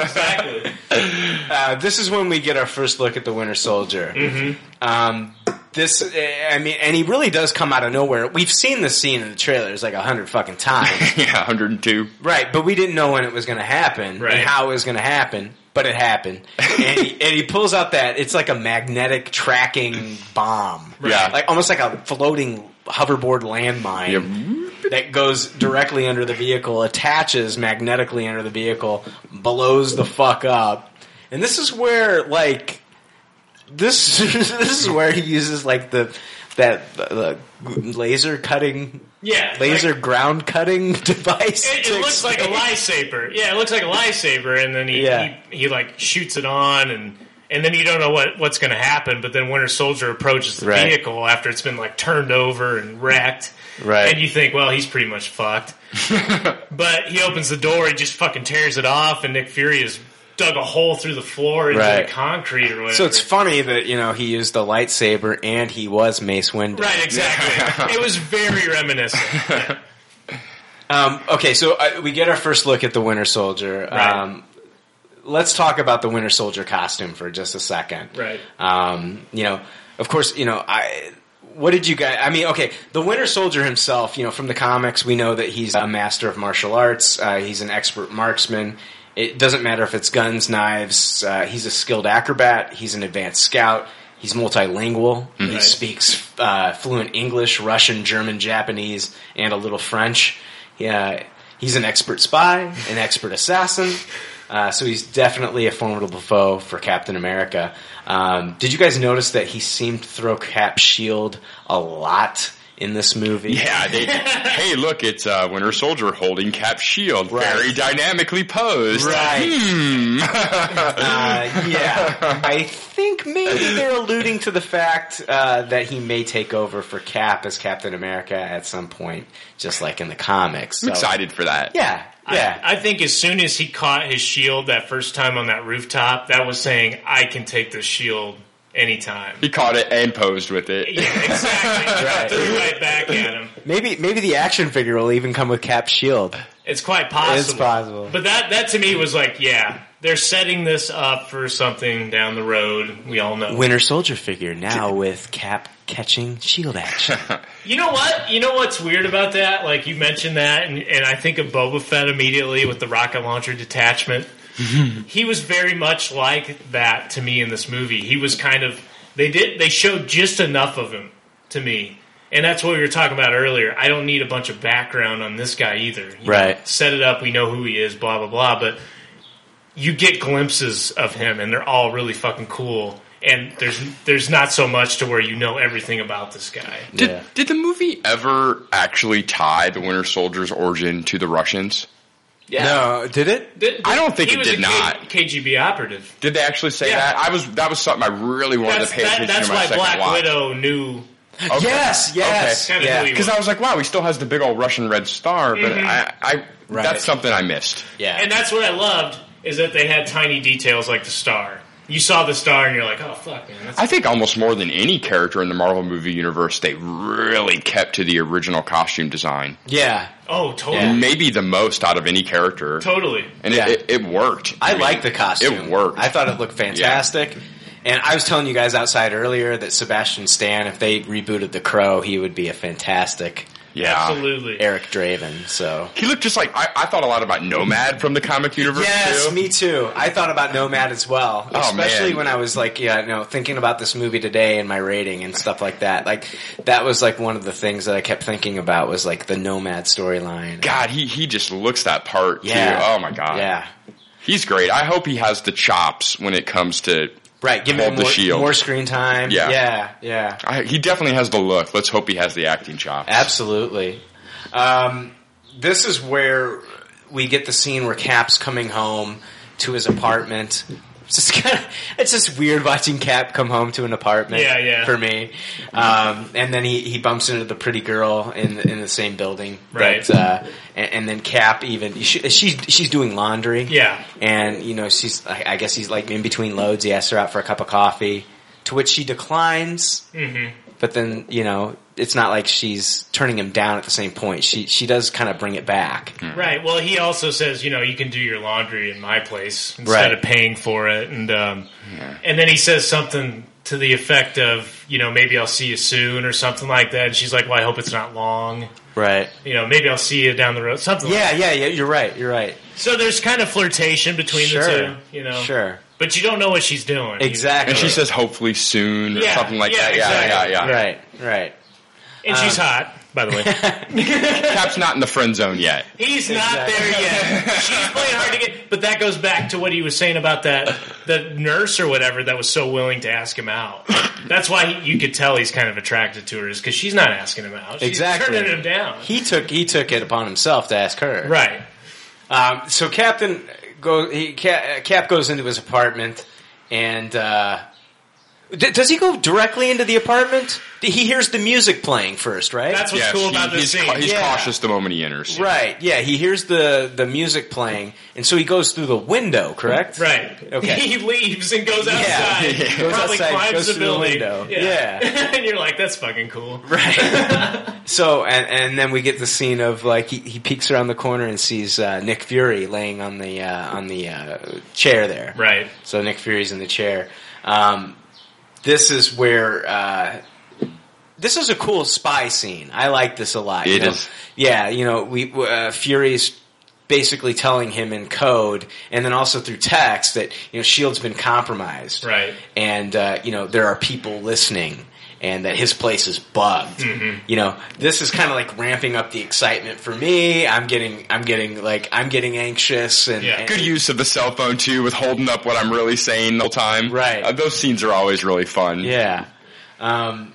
Speaker 6: exactly. exactly.
Speaker 5: Uh, this is when we get our first look at the Winter Soldier.
Speaker 6: Mm-hmm.
Speaker 5: Um, this, I mean, and he really does come out of nowhere. We've seen this scene in the trailers like a hundred fucking times,
Speaker 7: yeah, 102.
Speaker 5: right? But we didn't know when it was going to happen
Speaker 6: Right.
Speaker 5: and how it was going to happen. But it happened, and, he, and he pulls out that it's like a magnetic tracking bomb,
Speaker 7: Yeah.
Speaker 5: like almost like a floating hoverboard landmine that goes directly under the vehicle, attaches magnetically under the vehicle, blows the fuck up. And this is where like this this is where he uses like the that the laser cutting
Speaker 6: Yeah.
Speaker 5: laser
Speaker 6: like-
Speaker 5: ground cutting device.
Speaker 6: it, it looks like a
Speaker 5: explain-
Speaker 6: lightsaber. Yeah, it looks like a lightsaber, and then he,
Speaker 5: Yeah.
Speaker 6: he he like shoots it on, and and then you don't know what what's going to happen. But then Winter Soldier approaches the
Speaker 5: Right.
Speaker 6: vehicle after it's been like turned over and wrecked.
Speaker 5: Right.
Speaker 6: And you think, well, he's pretty much fucked. but he opens the door, he just fucking tears it off, and Nick Fury has dug a hole through the floor into
Speaker 5: Right.
Speaker 6: the concrete or whatever.
Speaker 5: So it's funny that you know he used the lightsaber and he was Mace Windu.
Speaker 6: right, exactly. it was very reminiscent.
Speaker 5: Um, okay, so uh, we get our first look at the Winter Soldier.
Speaker 6: Right.
Speaker 5: Um, let's talk about the Winter Soldier costume for just a second.
Speaker 6: Right.
Speaker 5: Um, you know, of course, you know, I. What did you guys? I mean, okay, the Winter Soldier himself. You know, from the comics, we know that he's a master of martial arts. Uh, he's an expert marksman. It doesn't matter if it's guns, knives. Uh, he's a skilled acrobat. He's an advanced scout. He's multilingual. He speaks uh, fluent English, Russian, German, Japanese, and a little French. Yeah, he's an expert spy, an expert assassin. Uh, so he's definitely a formidable foe for Captain America. Um, did you guys notice that he seemed to throw Cap shield a lot in this movie?
Speaker 7: Yeah, they, hey, look, it's uh, Winter Soldier holding Cap's shield,
Speaker 5: Right.
Speaker 7: very dynamically posed.
Speaker 5: Right.
Speaker 7: Hmm.
Speaker 5: Uh, yeah. I think maybe they're alluding to the fact uh, that he may take over for Cap as Captain America at some point, just like in the comics.
Speaker 7: I'm excited for that.
Speaker 5: Yeah, yeah.
Speaker 6: I, I think as soon as he caught his shield that first time on that rooftop, that was saying, I can take this shield anytime.
Speaker 7: He caught it and posed with it.
Speaker 6: Yeah, exactly.
Speaker 5: Right.
Speaker 6: Threw right back at him.
Speaker 5: maybe maybe the action figure will even come with Cap shield.
Speaker 6: It's quite possible.
Speaker 5: It's possible.
Speaker 6: But that, that to me was like, yeah, they're setting this up for something down the road. We all know.
Speaker 5: Winter Soldier figure now with Cap catching shield action.
Speaker 6: You know what? You know what's weird about that? Like you mentioned that, and, and I think of Boba Fett immediately with the rocket launcher detachment. he was very much like that to me in this movie. He was kind of they did they showed just enough of him to me And that's what we were talking about earlier. I don't need a bunch of background on this guy either. You know,
Speaker 5: Right.
Speaker 6: set it up. We know who he is. Blah blah blah. But you get glimpses of him, and they're all really fucking cool. And there's there's not so much to where you know everything about this guy.
Speaker 7: Did,
Speaker 5: Yeah.
Speaker 7: did the movie ever actually tie the Winter Soldier's origin to the Russians?
Speaker 5: No, did it?
Speaker 6: Did-
Speaker 7: I don't think
Speaker 6: he
Speaker 7: it
Speaker 6: was
Speaker 7: did
Speaker 6: a
Speaker 7: not.
Speaker 6: KGB operative.
Speaker 7: Did they actually say
Speaker 6: Yeah.
Speaker 7: that? I was that was something I really wanted
Speaker 6: That's,
Speaker 7: to pay
Speaker 6: that,
Speaker 7: attention
Speaker 6: that's
Speaker 7: to my
Speaker 6: why
Speaker 7: second
Speaker 6: Black
Speaker 7: watch.
Speaker 6: Widow knew.
Speaker 7: Okay.
Speaker 5: Yes, yes.
Speaker 6: Kinda
Speaker 5: yeah.
Speaker 6: who he
Speaker 7: Because I was like, wow, he still has the big old Russian red star, but mm-hmm. I, I
Speaker 5: Right.
Speaker 7: that's something I missed.
Speaker 5: yeah.
Speaker 6: And that's what I loved is that they had tiny details like the star. You saw the star and you're like, oh fuck, man.
Speaker 7: I think almost more than any character in the Marvel movie universe, they really kept to the original costume design.
Speaker 5: yeah.
Speaker 6: oh, totally,
Speaker 5: Yeah.
Speaker 7: Maybe the most out of any character.
Speaker 6: totally.
Speaker 7: And
Speaker 5: Yeah.
Speaker 7: it, it, it worked.
Speaker 5: I
Speaker 7: mean,
Speaker 5: like the costume.
Speaker 7: It worked.
Speaker 5: I thought it looked fantastic. And I was telling you guys outside earlier that Sebastian Stan, if they rebooted The Crow, he would be a fantastic
Speaker 7: yeah.
Speaker 6: Absolutely.
Speaker 5: Eric Draven. So
Speaker 7: He looked just like I, I thought a lot about Nomad from the comic universe
Speaker 5: Yes,
Speaker 7: too.
Speaker 5: me too. I thought about Nomad as well,
Speaker 7: Oh,
Speaker 5: especially
Speaker 7: man.
Speaker 5: when I was like, yeah, you know, thinking about this movie today and my rating and stuff like that. Like that was like one of the things that I kept thinking about was like the Nomad storyline.
Speaker 7: God, he he just looks that part
Speaker 5: Yeah.
Speaker 7: too. Oh my god.
Speaker 5: Yeah,
Speaker 7: He's great. I hope he has the chops when it comes to
Speaker 5: right. Give him more, more screen time.
Speaker 7: Yeah.
Speaker 5: yeah, yeah.
Speaker 7: I, he definitely has the look. Let's hope he has the acting chops.
Speaker 5: Absolutely. Um, this is where we get the scene where Cap's coming home to his apartment. It's just kind of, it's just weird watching Cap come home to an apartment.
Speaker 6: Yeah, yeah.
Speaker 5: For me, um, and then he, he bumps into the pretty girl in the, in the same building.
Speaker 6: Right.
Speaker 5: That, uh, and, and then Cap even she, she's she's doing laundry.
Speaker 6: Yeah.
Speaker 5: And you know she's I I guess he's like in between loads. He asks her out for a cup of coffee, to which she declines.
Speaker 6: Mm-hmm.
Speaker 5: But then you know it's not like she's turning him down at the same point. She she does kind of bring it back.
Speaker 6: Right. Well, he also says, you know, you can do your laundry in my place instead
Speaker 5: Right.
Speaker 6: of paying for it, and um, and then he says something to the effect of, you know, maybe I'll see you soon or something like that. And she's like, well, I hope it's not long.
Speaker 5: Right.
Speaker 6: You know, maybe I'll see you down the road. Something.
Speaker 5: Yeah,
Speaker 6: Like
Speaker 5: yeah, yeah. Yeah. You're right. You're right.
Speaker 6: So there's kind of flirtation between
Speaker 5: Sure.
Speaker 6: the two. You know.
Speaker 5: Sure.
Speaker 6: But you don't know what she's doing.
Speaker 5: Exactly.
Speaker 7: And she says hopefully soon or
Speaker 6: Yeah,
Speaker 7: something like
Speaker 6: yeah,
Speaker 7: that. Yeah, yeah, yeah.
Speaker 5: Right. Right.
Speaker 6: And she's
Speaker 5: Um,
Speaker 6: hot, by the way.
Speaker 7: Cap's not in the friend zone yet.
Speaker 6: He's not
Speaker 5: Exactly.
Speaker 6: there yet. She's playing hard to get, but that goes back to what he was saying about that the nurse or whatever that was so willing to ask him out. That's why he, you could tell he's kind of attracted to her is because she's not asking him out. She's
Speaker 5: Exactly.
Speaker 6: turning him down.
Speaker 5: He took he took it upon himself to ask her.
Speaker 6: right.
Speaker 5: Um, so Captain go he Cap, Cap goes into his apartment and uh, d- does he go directly into the apartment? He hears the music playing first, right?
Speaker 6: That's what's
Speaker 7: Yes,
Speaker 6: cool
Speaker 7: he-
Speaker 6: about this
Speaker 7: he's,
Speaker 6: scene.
Speaker 7: ca- he's
Speaker 5: Yeah.
Speaker 7: cautious the moment he enters.
Speaker 5: right. Yeah, he hears the the music playing, and so he goes through the window. Correct.
Speaker 6: Right.
Speaker 5: Okay.
Speaker 6: He leaves and goes outside.
Speaker 5: Yeah. Goes
Speaker 6: Probably
Speaker 5: outside,
Speaker 6: climbs
Speaker 5: goes
Speaker 6: the
Speaker 5: through the
Speaker 6: building.
Speaker 5: window.
Speaker 6: Yeah.
Speaker 5: Yeah.
Speaker 6: and you're like, that's fucking cool.
Speaker 5: Right. so, and and then we get the scene of like he, he peeks around the corner and sees uh, Nick Fury laying on the uh, on the uh, chair there.
Speaker 6: Right.
Speaker 5: So Nick Fury's in the chair. Um, this is where uh, this is a cool spy scene. I like this a lot. you know?
Speaker 7: is.
Speaker 5: Yeah, you know, we uh, Fury's basically telling him in code and then also through text that you know Shield's been compromised.
Speaker 6: Right.
Speaker 5: And uh, you know there are people listening. And that his place is bugged.
Speaker 6: Mm-hmm.
Speaker 5: You know, this is kind of like ramping up the excitement for me. I'm getting, I'm getting like, I'm getting anxious and,
Speaker 6: Yeah.
Speaker 5: and-
Speaker 7: Good use of the cell phone too, with holding up what I'm really saying the whole time.
Speaker 5: Right.
Speaker 7: Uh, those scenes are always really fun.
Speaker 5: Yeah. Um,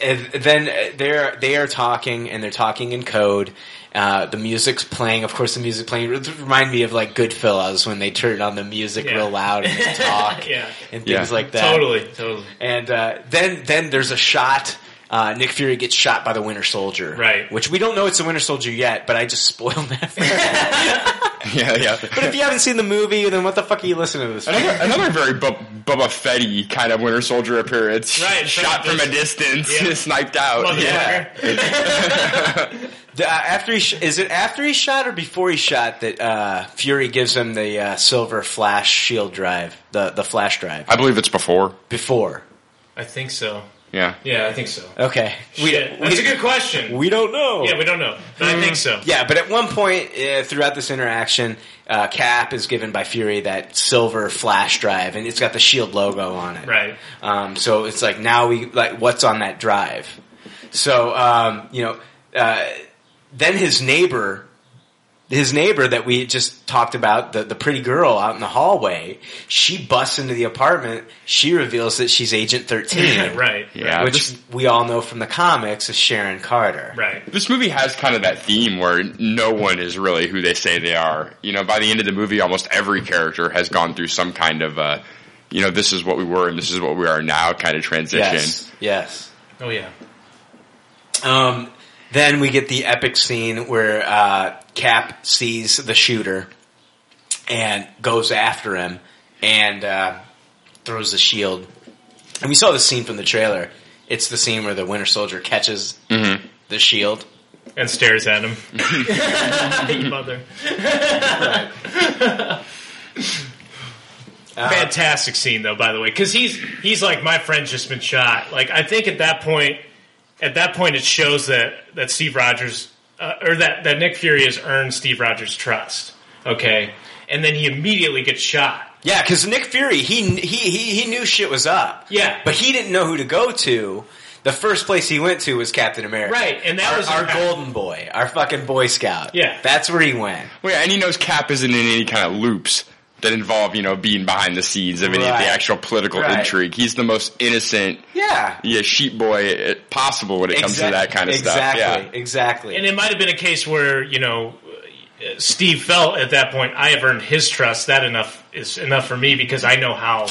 Speaker 5: and then they're they are talking and they're talking in code. Uh, the music's playing. Of course, the music playing it remind me of like Goodfellas when they turn on the music
Speaker 6: Yeah.
Speaker 5: real loud and talk
Speaker 6: Yeah.
Speaker 5: and things
Speaker 7: Yeah.
Speaker 5: like that.
Speaker 6: Totally. Totally.
Speaker 5: And uh, then then there's a shot. Uh, Nick Fury gets shot by the Winter Soldier,
Speaker 6: Right.
Speaker 5: Which we don't know it's the Winter Soldier yet, but I just spoiled that. For
Speaker 7: yeah, yeah.
Speaker 5: but if you haven't seen the movie, then what the fuck are you listening to this? for?
Speaker 7: Another, another very Bu- Boba Fetty kind of Winter Soldier appearance.
Speaker 6: Right,
Speaker 7: Shot
Speaker 6: from
Speaker 7: from
Speaker 6: a
Speaker 7: a distance,
Speaker 6: Yeah.
Speaker 7: sniped out. Yeah.
Speaker 5: The- uh, after he sh- is it after he shot or before he shot that uh, Fury gives him the uh, silver flash shield drive, the the flash drive
Speaker 7: I believe it's before.
Speaker 5: before.
Speaker 6: I think so.
Speaker 7: Yeah.
Speaker 6: Yeah, I think so.
Speaker 5: Okay,
Speaker 6: Shit. That's a good question.
Speaker 5: we don't know.
Speaker 6: yeah, we don't know. But I think so.
Speaker 5: Yeah, but at one point uh, throughout this interaction, uh, Cap is given by Fury that silver flash drive, and it's got the Shield logo on it.
Speaker 6: Right.
Speaker 5: Um, so it's like now we like what's on that drive. So um, you know, uh, then his neighbor. His neighbor that we just talked about, the, the pretty girl out in the hallway, she busts into the apartment. She reveals that she's Agent 13.
Speaker 6: right.
Speaker 7: Yeah,
Speaker 5: Which
Speaker 7: this-
Speaker 5: we all know from the comics is Sharon Carter.
Speaker 6: Right.
Speaker 7: This movie has kind of that theme where no one is really who they say they are. You know, by the end of the movie, almost every character has gone through some kind of, uh, you know, this is what we were and this is what we are now kind of transition.
Speaker 5: Yes. Yes.
Speaker 6: Oh yeah.
Speaker 5: Um, then we get the epic scene where uh, Cap sees the shooter and goes after him and uh, throws the shield. And we saw the scene from the trailer. It's the scene where the Winter Soldier catches the shield.
Speaker 6: And stares at him. you mother. Fantastic scene though, by the way, because he's he's like my friend's just been shot. Like I think at that point, at that point, it shows that that Steve Rogers uh, or that that Nick Fury has earned Steve Rogers' trust. Okay, and then he immediately gets shot.
Speaker 5: Yeah, because Nick Fury, he, he he he knew shit was up.
Speaker 6: Yeah.
Speaker 5: but he didn't know who to go to. The first place he went to was Captain America.
Speaker 6: Right, and that
Speaker 5: our,
Speaker 6: was
Speaker 5: our
Speaker 6: impact-
Speaker 5: golden boy, our fucking Boy Scout.
Speaker 6: Yeah.
Speaker 5: that's where he went.
Speaker 7: Well, yeah, and he knows Cap isn't in any kind of loops that involve, you know, being behind the scenes of any of the actual political
Speaker 5: Right.
Speaker 7: intrigue. He's the most innocent,
Speaker 5: Yeah,
Speaker 7: yeah, sheep boy uh, possible when it comes to that kind of
Speaker 5: exactly,
Speaker 7: stuff. Yeah.
Speaker 5: exactly.
Speaker 6: And it might have been a case where you know uh, Steve felt at that point I have earned his trust. That enough is enough for me because I know how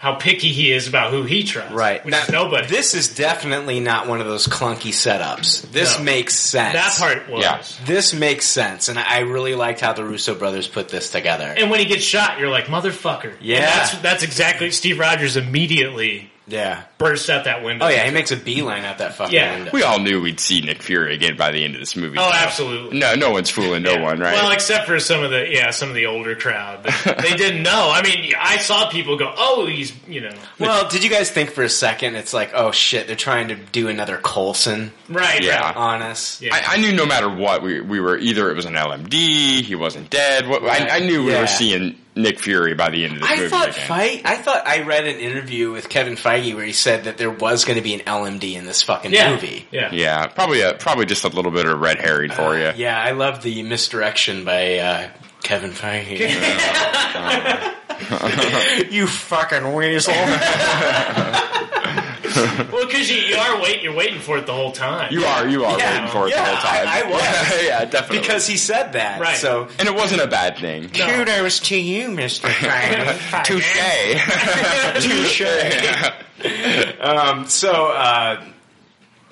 Speaker 6: how picky he is about who he trusts.
Speaker 5: Right.
Speaker 6: which is nobody.
Speaker 5: This is definitely not one of those clunky setups. This
Speaker 6: No.
Speaker 5: makes sense.
Speaker 6: that part was.
Speaker 7: Yeah.
Speaker 5: This makes sense, and I really liked how the Russo brothers put this together.
Speaker 6: And when he gets shot, you're like motherfucker.
Speaker 5: Yeah.
Speaker 6: And that's that's exactly Steve Rogers immediately
Speaker 5: yeah.
Speaker 6: bursts out that window.
Speaker 5: Oh yeah, he makes a beeline out that fucking
Speaker 6: Yeah.
Speaker 5: window.
Speaker 7: We all knew we'd see Nick Fury again by the end of this movie.
Speaker 6: Oh,
Speaker 7: though.
Speaker 6: absolutely.
Speaker 7: No, no one's fooling no
Speaker 6: Yeah.
Speaker 7: one, right?
Speaker 6: Well, except for some of the yeah, some of the older crowd. They, they didn't know. I mean, I saw people go, "Oh, he's you know."
Speaker 5: Well, did you guys think for a second it's like, oh shit, they're trying to do another Coulson
Speaker 6: Right.
Speaker 7: Yeah.
Speaker 6: right.
Speaker 5: on us?
Speaker 6: Yeah.
Speaker 7: I, I knew no matter what, we, we were either it was an LMD, he wasn't dead. What, I, I knew we
Speaker 5: Yeah.
Speaker 7: were seeing Nick Fury by the end of this
Speaker 5: I
Speaker 7: movie.
Speaker 5: thought
Speaker 7: again.
Speaker 5: fight. I thought I read an interview with Kevin Feige where he said that there was going to be an LMD in this fucking
Speaker 6: Yeah.
Speaker 5: movie.
Speaker 6: Yeah.
Speaker 7: Yeah, probably a, probably just a little bit of red herring for you.
Speaker 5: Yeah, I love the misdirection by uh, Kevin Feige. you fucking weasel.
Speaker 6: Well, because you, you are wait, you're waiting for it the whole time.
Speaker 7: You are you are
Speaker 5: Yeah.
Speaker 7: waiting for it
Speaker 5: Yeah,
Speaker 7: the whole time.
Speaker 5: I- I was.
Speaker 7: Yeah, yeah, definitely.
Speaker 5: because he said that.
Speaker 6: Right.
Speaker 5: So
Speaker 7: and it wasn't a bad thing.
Speaker 5: kudos to you, Mr. Feige.
Speaker 7: Touche.
Speaker 5: Touche. um, so uh,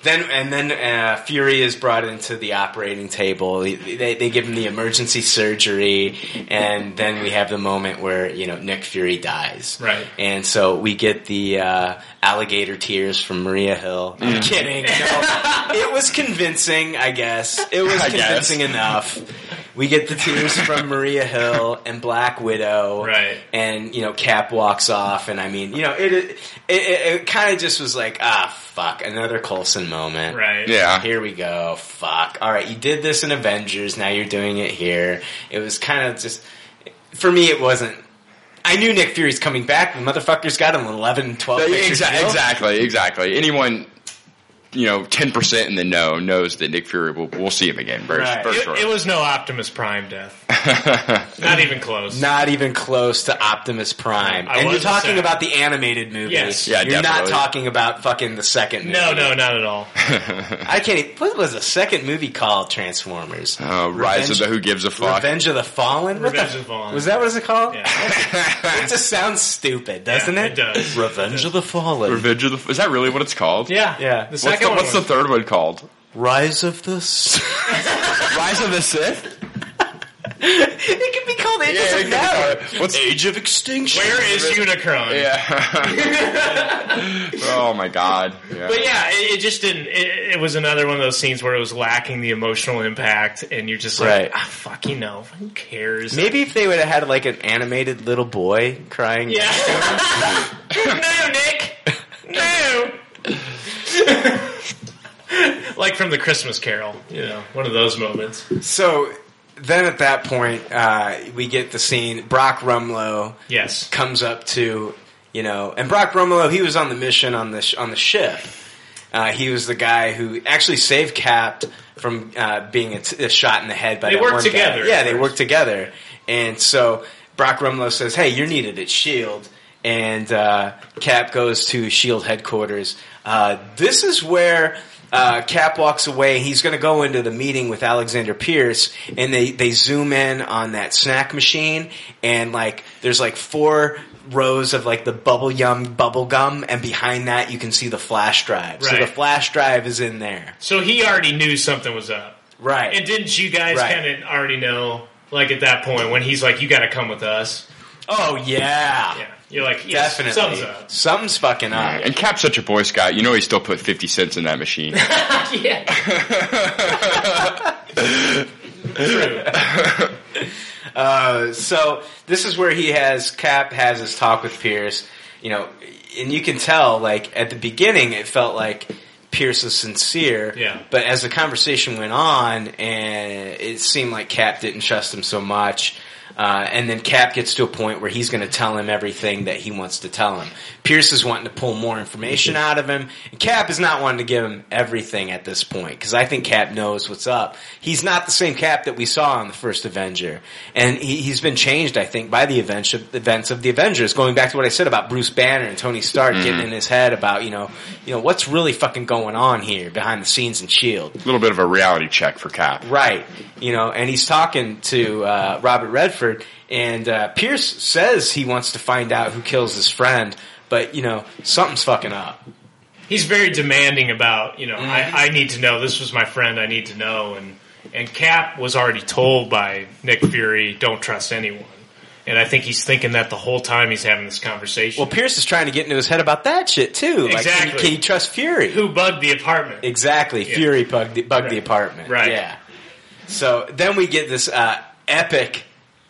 Speaker 5: then, and then uh, Fury is brought into the operating table. They, they, they give him the emergency surgery, and then we have the moment where you know Nick Fury dies.
Speaker 6: Right.
Speaker 5: And so we get the uh, alligator tears from Maria Hill.
Speaker 7: Mm.
Speaker 5: I'm kidding. No, it was convincing, I guess. It was
Speaker 7: I guess.
Speaker 5: convincing enough. We get the tears from Maria Hill and Black Widow,
Speaker 6: Right.
Speaker 5: And you know, Cap walks off, and I mean, you know, it it, it, it kind of just was like, ah, fuck, another Coulson moment,
Speaker 6: Right.
Speaker 7: Yeah.
Speaker 5: Here we go, fuck. All right, you did this in Avengers, now you're doing it here. It was kind of just for me, it wasn't. I knew Nick Fury's coming back. The motherfucker's got an 11, 12 picture
Speaker 7: Exactly, exactly, exactly. Anyone, you know, ten percent in the know knows that Nick Fury will we'll see him again very,
Speaker 5: Right.
Speaker 7: very
Speaker 6: It, it was no Optimus Prime death. Not even close.
Speaker 5: Not even close to Optimus Prime.
Speaker 6: I
Speaker 5: and you're talking
Speaker 6: sad.
Speaker 5: about the animated movie.
Speaker 6: Yes.
Speaker 7: Yeah,
Speaker 5: You're not talking about fucking the second movie.
Speaker 6: no, no, not at all.
Speaker 5: I can't even, what was the second movie called Transformers?
Speaker 7: Uh, Rise of the Who Gives a Fuck.
Speaker 5: Revenge of the Fallen? What
Speaker 6: Revenge
Speaker 5: the-
Speaker 6: of the Fallen.
Speaker 5: Was that what it's called?
Speaker 6: Yeah.
Speaker 5: it just sounds stupid, doesn't
Speaker 6: Yeah,
Speaker 5: it?
Speaker 6: it does.
Speaker 5: Revenge of the Fallen.
Speaker 7: Revenge of the. Is that really what it's called?
Speaker 6: Yeah,
Speaker 5: Yeah.
Speaker 6: The
Speaker 7: What's,
Speaker 6: second
Speaker 7: the,
Speaker 6: one.
Speaker 7: what's the third one called?
Speaker 5: Rise of the... S-
Speaker 7: Rise of the Sith.
Speaker 5: it could be called Age
Speaker 7: Yeah, it
Speaker 5: of
Speaker 7: could
Speaker 5: Matter.
Speaker 7: called- what's-
Speaker 5: Age of Extinction.
Speaker 6: Where is Unicron?
Speaker 7: Yeah. oh my god. Yeah.
Speaker 6: But yeah, it, it just didn't. It, it was another one of those scenes where it was lacking the emotional impact, and you're just like,
Speaker 5: Right.
Speaker 6: ah, fuck, you know, who cares?
Speaker 5: Maybe if they would have had like an animated little boy crying.
Speaker 6: Yeah. no, Nick. No. like from the Christmas Carol, you know, one of those moments.
Speaker 5: So then at that point, uh, we get the scene. Brock Rumlow
Speaker 6: Yes.
Speaker 5: comes up to, you know, and Brock Rumlow, he was on the mission on the sh- on the ship, Uh, he was the guy who actually saved Cap from uh, being a, t- a shot in the head by
Speaker 6: They worked
Speaker 5: one guy.
Speaker 6: together
Speaker 5: Yeah, they worked together, and so Brock Rumlow says, "Hey, you're needed at Shield." And uh, Cap goes to Shield headquarters. Uh, this is where uh, Cap walks away. He's going to go into the meeting with Alexander Pierce, and they they zoom in on that snack machine, and like there's like four rows of like the bubble yum bubble gum, and behind that you can see the flash drive. So
Speaker 6: Right.
Speaker 5: the flash drive is in there,
Speaker 6: So he already knew something was up.
Speaker 5: right?
Speaker 6: And didn't you guys
Speaker 5: Right.
Speaker 6: kind of already know, like at that point when he's like, "You got to come with us"?
Speaker 5: oh yeah,
Speaker 6: Yeah, you're like, yes,
Speaker 5: definitely.
Speaker 6: something's up.
Speaker 5: Something's fucking up.
Speaker 7: And Cap's such a Boy Scout. You know he still put 50 cents in that machine.
Speaker 6: yeah, true.
Speaker 5: Uh, so this is where he has Cap has his talk with Pierce. You know, and you can tell like at the beginning it felt like Pierce is sincere.
Speaker 6: Yeah.
Speaker 5: But as the conversation went on, and it seemed like Cap didn't trust him so much. Uh, and then Cap gets to a point where he's going to tell him everything that he wants to tell him. Pierce is wanting to pull more information out of him. And Cap is not wanting to give him everything at this point because I think Cap knows what's up. He's not the same Cap that we saw in the first Avenger, and he, he's been changed, I think, by the events of, events of the Avengers. Going back to what I said about Bruce Banner and Tony Stark getting in his head about you know, you know what's really fucking going on here behind the scenes in Shield.
Speaker 7: A little bit of a reality check for Cap.
Speaker 5: Right. You know, and he's talking to uh, Robert Redford, and uh, Pierce says he wants to find out who kills his friend, but you know, something's fucking up.
Speaker 6: He's very demanding about, you know,
Speaker 5: Mm-hmm.
Speaker 6: I, I need to know. This was my friend. I need to know. And and Cap was already told by Nick Fury, don't trust anyone. And I think he's thinking that the whole time he's having this conversation.
Speaker 5: Well, Pierce is trying to get into his head about that shit too. Like, can,
Speaker 6: Exactly.
Speaker 5: can you trust Fury?
Speaker 6: Who bugged the apartment?
Speaker 5: Exactly.
Speaker 6: Yeah.
Speaker 5: Fury bugged the, bugged the apartment.
Speaker 6: Right.
Speaker 5: Yeah. So then we get this uh, epic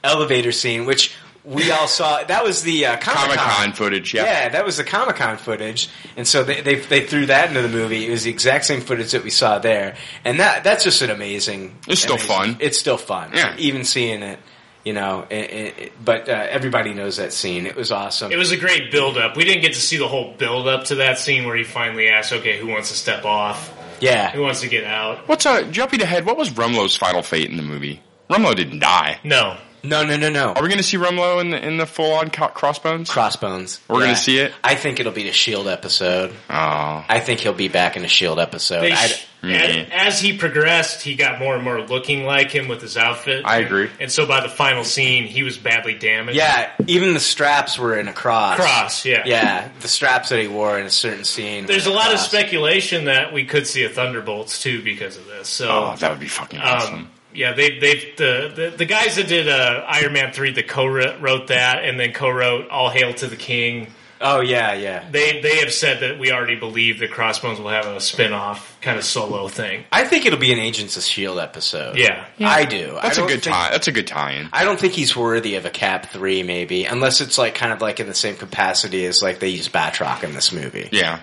Speaker 5: elevator scene, which we all saw. That was the uh, Comic
Speaker 7: Comic Con footage, yeah.
Speaker 5: Yeah, that was the Comic Con footage, and so they, they they threw that into the movie. It was the exact same footage that we saw there, and that that's just an amazing.
Speaker 7: It's still
Speaker 5: amazing-
Speaker 7: fun.
Speaker 5: It's still fun.
Speaker 7: Yeah.
Speaker 5: even seeing it, you know. It, it, it- but uh, everybody knows that scene. It was awesome.
Speaker 6: It was a great build up. We didn't get to see the whole build up to that scene where he finally asks, okay, who wants to step off?
Speaker 5: yeah,
Speaker 6: Who wants to get out?
Speaker 7: What's uh jumping ahead? What was Rumlow's final fate in the movie? Rumlow didn't die.
Speaker 6: No.
Speaker 5: No, no, no, no.
Speaker 7: Are we going to see Rumlow in the in the full on co- crossbones?
Speaker 5: Crossbones.
Speaker 7: We're gonna see it?
Speaker 5: I think it'll be the Shield episode.
Speaker 7: Oh,
Speaker 5: I think he'll be back in the Shield episode.
Speaker 6: They
Speaker 5: I-
Speaker 6: sh-
Speaker 7: Mhm.
Speaker 6: as, as he progressed, he got more and more looking like him with his outfit.
Speaker 7: I agree.
Speaker 6: And so by the final scene, he was badly damaged.
Speaker 5: yeah, even the straps were in a cross.
Speaker 6: Cross, yeah.
Speaker 5: Yeah, the straps that he wore in a certain scene.
Speaker 6: There's a
Speaker 5: were
Speaker 6: lot of speculation that we could see a Thunderbolts too because of this. So
Speaker 7: oh, that would be fucking awesome.
Speaker 6: Um, yeah, they they the, the the guys that did uh, Iron Man three that co-wrote that and then co-wrote All Hail to the King.
Speaker 5: Oh yeah, yeah.
Speaker 6: They they have said that we already believe that Crossbones will have a spin-off kind of solo thing.
Speaker 5: I think it'll be an Agents of Shield episode.
Speaker 6: Yeah.
Speaker 5: I do.
Speaker 7: That's a good
Speaker 5: think-
Speaker 7: tie. That's a good tie-in.
Speaker 5: I don't think he's worthy of a Cap three, maybe, unless it's like kind of like in the same capacity as like they use Batroc in this movie.
Speaker 7: Yeah,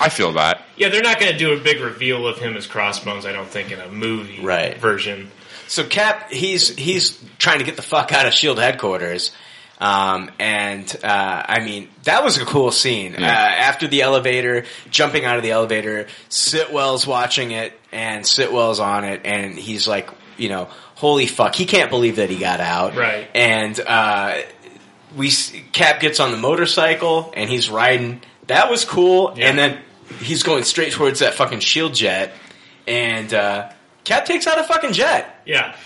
Speaker 7: I feel that.
Speaker 6: Yeah, they're not going to do a big reveal of him as Crossbones. I don't think in a movie
Speaker 5: Right.
Speaker 6: version.
Speaker 5: So Cap, he's he's trying to get the fuck out of Shield headquarters, um, and uh, I mean that was a cool scene. Uh, after the elevator, jumping out of the elevator, Sitwell's watching it, and Sitwell's on it, and he's like, you know, holy fuck, he can't believe that he got out,
Speaker 6: Right.
Speaker 5: And uh, we Cap gets on the motorcycle and he's riding. That was cool,
Speaker 6: Yeah.
Speaker 5: and then he's going straight towards that fucking shield jet, and uh, Cap takes out a fucking jet.
Speaker 6: Yeah.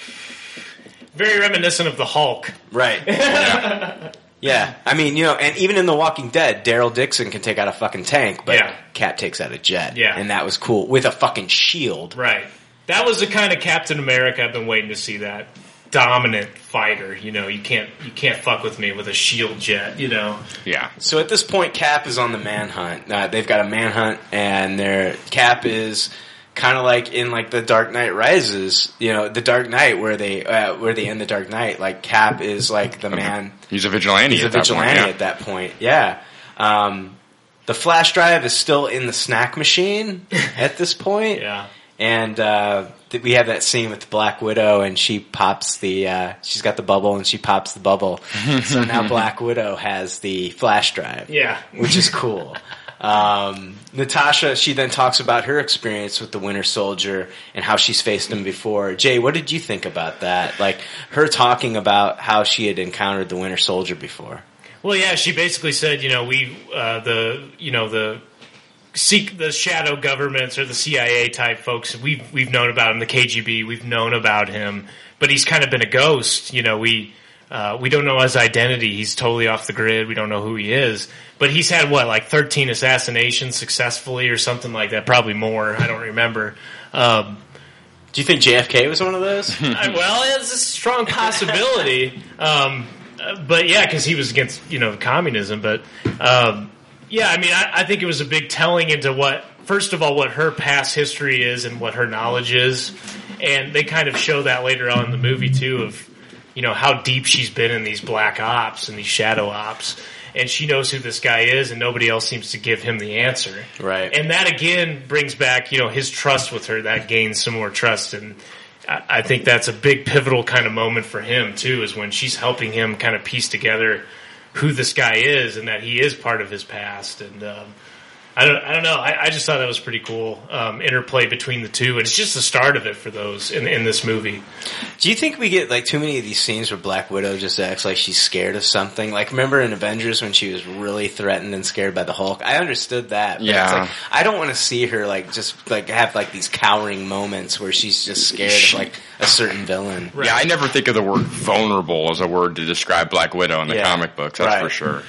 Speaker 6: Very reminiscent of the Hulk.
Speaker 5: Right. yeah. I mean, you know, and even in The Walking Dead, Daryl Dixon can take out a fucking tank, but
Speaker 6: Yeah.
Speaker 5: Cap takes out a jet.
Speaker 6: Yeah.
Speaker 5: And that was cool. With a fucking shield.
Speaker 6: Right. That was the kind of Captain America I've been waiting to see. That dominant fighter. You know, you can't you can't fuck with me with a shield jet. You know.
Speaker 7: Yeah.
Speaker 5: So at this point, Cap is on the manhunt. Uh, they've got a manhunt, and their Cap is kind of like in like the Dark Knight Rises. You know, the Dark Knight where they uh, where they end the Dark Knight. Like Cap is like the man.
Speaker 7: He's a vigilante.
Speaker 5: He's a
Speaker 7: at that point,
Speaker 5: vigilante
Speaker 7: yeah.
Speaker 5: at that point. Yeah. Um, the flash drive is still in the snack machine at this point.
Speaker 6: Yeah.
Speaker 5: And uh, th- we have that scene with Black Widow, and she pops the. Uh, she's got the bubble, and she pops the bubble. so now Black Widow has the flash drive,
Speaker 6: Yeah.
Speaker 5: which is cool. Um, Natasha, she then talks about her experience with the Winter Soldier and how she's faced him before. Jay, what did you think about that? Like her talking about how she had encountered the Winter Soldier before.
Speaker 6: Well, yeah, she basically said, you know, we uh, the you know the seek the shadow governments or the CIA type folks. We've we've known about him, the KGB. We've known about him, but he's kind of been a ghost. You know, we uh, we don't know his identity. He's totally off the grid. We don't know who he is. But he's had what, like thirteen assassinations successfully, or something like that. Probably more. I don't remember. Um,
Speaker 5: Do you think JFK was one of those?
Speaker 6: I- well, it's a strong possibility. Um, but yeah, because he was against you know communism. But um, yeah, I mean, I, I think it was a big telling into what first of all what her past history is and what her knowledge is, and they kind of show that later on in the movie too of you know how deep she's been in these black ops and these shadow ops. And she knows who this guy is, and nobody else seems to give him the answer.
Speaker 5: Right.
Speaker 6: And that again brings back, you know, his trust with her. That gains some more trust, and I, I think that's a big pivotal kind of moment for him too. Is when she's helping him kind of piece together who this guy is and that he is part of his past. And um, I don't, I don't know. I, I just thought that was pretty cool um, interplay between the two, and it's just the start of it for those in in this movie.
Speaker 5: Do you think we get like too many of these scenes where Black Widow just acts like she's scared of something? Like remember in Avengers when she was really threatened and scared by the Hulk? I understood that. But
Speaker 7: Yeah.
Speaker 5: It's like, I don't want to see her like just like have like these cowering moments where she's just scared of like a certain villain.
Speaker 7: Yeah, I never think of the word vulnerable as a word to describe Black Widow in the
Speaker 5: Yeah.
Speaker 7: comic books. That's
Speaker 5: Right.
Speaker 7: for sure.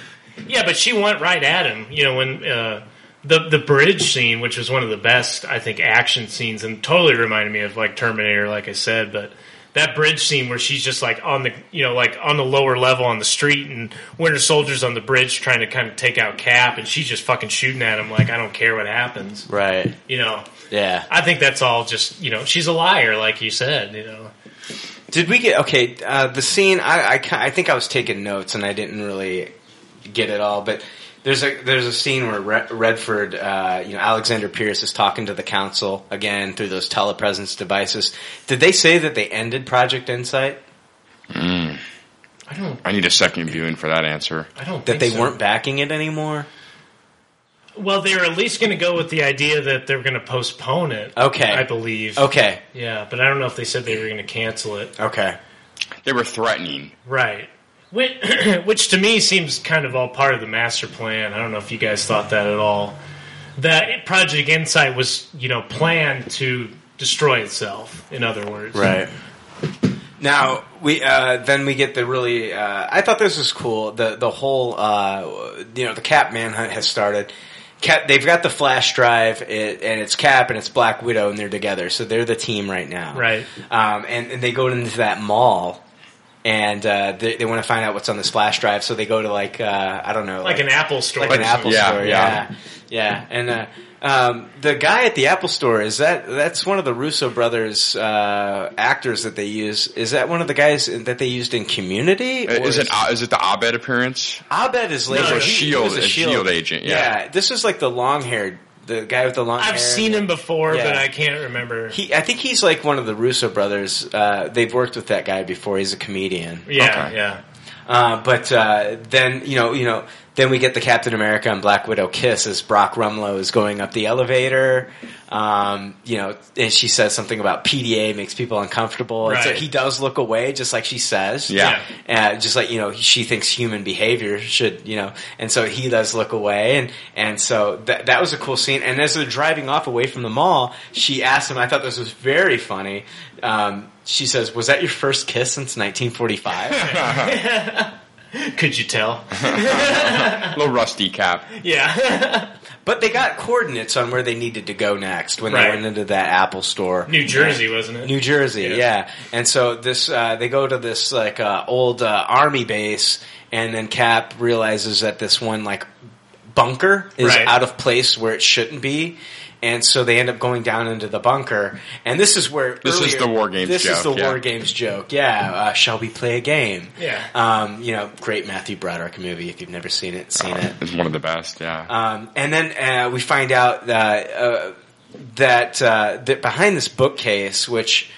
Speaker 6: Yeah, but she went right at him. You know, when uh, the the bridge scene, which was one of the best, I think, action scenes, and totally reminded me of like Terminator, like I said. But that bridge scene where she's just like on the you know like on the lower level on the street, and Winter Soldier's on the bridge trying to kind of take out Cap, and she's just fucking shooting at him like I don't care what happens.
Speaker 5: Right.
Speaker 6: You know,
Speaker 5: Yeah.
Speaker 6: I think that's all just you know she's a liar, like you said. You know.
Speaker 5: Did we get okay? Uh, the scene I, I I think I was taking notes and I didn't really get it all, but there's a there's a scene where Re- Redford, uh, you know, Alexander Pierce is talking to the council again through those telepresence devices. Did they say that they ended Project Insight?
Speaker 7: Mm.
Speaker 6: I don't.
Speaker 7: I need a second viewing for that answer.
Speaker 6: I don't
Speaker 5: That
Speaker 6: think
Speaker 5: they
Speaker 6: so.
Speaker 5: weren't backing it anymore?
Speaker 6: Well, they're at least going to go with the idea that they're going to postpone it.
Speaker 5: Okay.
Speaker 6: I believe.
Speaker 5: Okay,
Speaker 6: Yeah, but I don't know if they said they were going to cancel it.
Speaker 5: okay.
Speaker 7: They were threatening.
Speaker 6: Right. Which, which to me seems kind of all part of the master plan. I don't know if you guys thought that at all. That Project Insight was, you know, planned to destroy itself. In other words,
Speaker 5: Right. Now we uh, then we get the really. Uh, I thought this was cool. The the whole uh, you know the Cap manhunt has started. Cap, they've got the flash drive, it, and it's Cap and it's Black Widow, and they're together. So they're the team right now.
Speaker 6: Right.
Speaker 5: Um, and, and they go into that mall, and uh, they, they want to find out what's on this flash drive. So they go to like uh, I don't know,
Speaker 6: Like an Apple store.
Speaker 5: like an Apple
Speaker 7: Yeah,
Speaker 5: store.
Speaker 7: yeah.
Speaker 5: Yeah, yeah. And uh, um, the guy at the Apple store is that that's one of the Russo brothers uh, actors that they use. Is that one of the guys that they used in Community?
Speaker 7: Uh,
Speaker 5: Or
Speaker 7: Is it uh, is it the Abed appearance?
Speaker 5: Abed is later
Speaker 6: No,
Speaker 5: he- he
Speaker 7: Shield-
Speaker 5: was
Speaker 7: a Shield agent, yeah.
Speaker 5: this is like the long haired, the guy with the long.
Speaker 6: I've
Speaker 5: hair.
Speaker 6: seen him before,
Speaker 5: Yeah.
Speaker 6: but I can't remember.
Speaker 5: He, I think he's like one of the Russo brothers. Uh, they've worked with that guy before. He's a comedian.
Speaker 6: yeah,
Speaker 7: Okay.
Speaker 6: yeah.
Speaker 5: Uh, but uh, then you know, you know, then we get the Captain America and Black Widow kiss as Brock Rumlow is going up the elevator. Um, you know, and she says something about PDA makes people uncomfortable. And so he does look away, just like she says.
Speaker 7: Yeah.
Speaker 5: Uh, just like you know, she thinks human behavior should, you know, and so he does look away, and and so that that was a cool scene. And as they're driving off away from the mall, she asked him. I thought this was very funny. Um, she says, "Was that your first kiss since 1945?"
Speaker 6: Could you tell?
Speaker 7: a little rusty cap.
Speaker 6: yeah.
Speaker 5: But they got coordinates on where they needed to go next when they went into that Apple store.
Speaker 6: New Jersey, wasn't it?
Speaker 5: New Jersey,
Speaker 6: Yeah.
Speaker 5: yeah. And so this, uh, they go to this like uh, old uh, army base, and then Cap realizes that this one like bunker is
Speaker 6: Right.
Speaker 5: out of place where it shouldn't be. And so they end up going down into the bunker, and this is where
Speaker 7: This is the War Games
Speaker 5: This is the
Speaker 7: yeah.
Speaker 5: War Games joke. Yeah, uh, shall we play a game?
Speaker 6: Yeah.
Speaker 5: Um, you know, great Matthew Broderick movie. If you've never seen it, seen it.
Speaker 7: It's one of the best. Yeah.
Speaker 5: Um, and then uh, we find out that uh, that uh, that behind this bookcase, which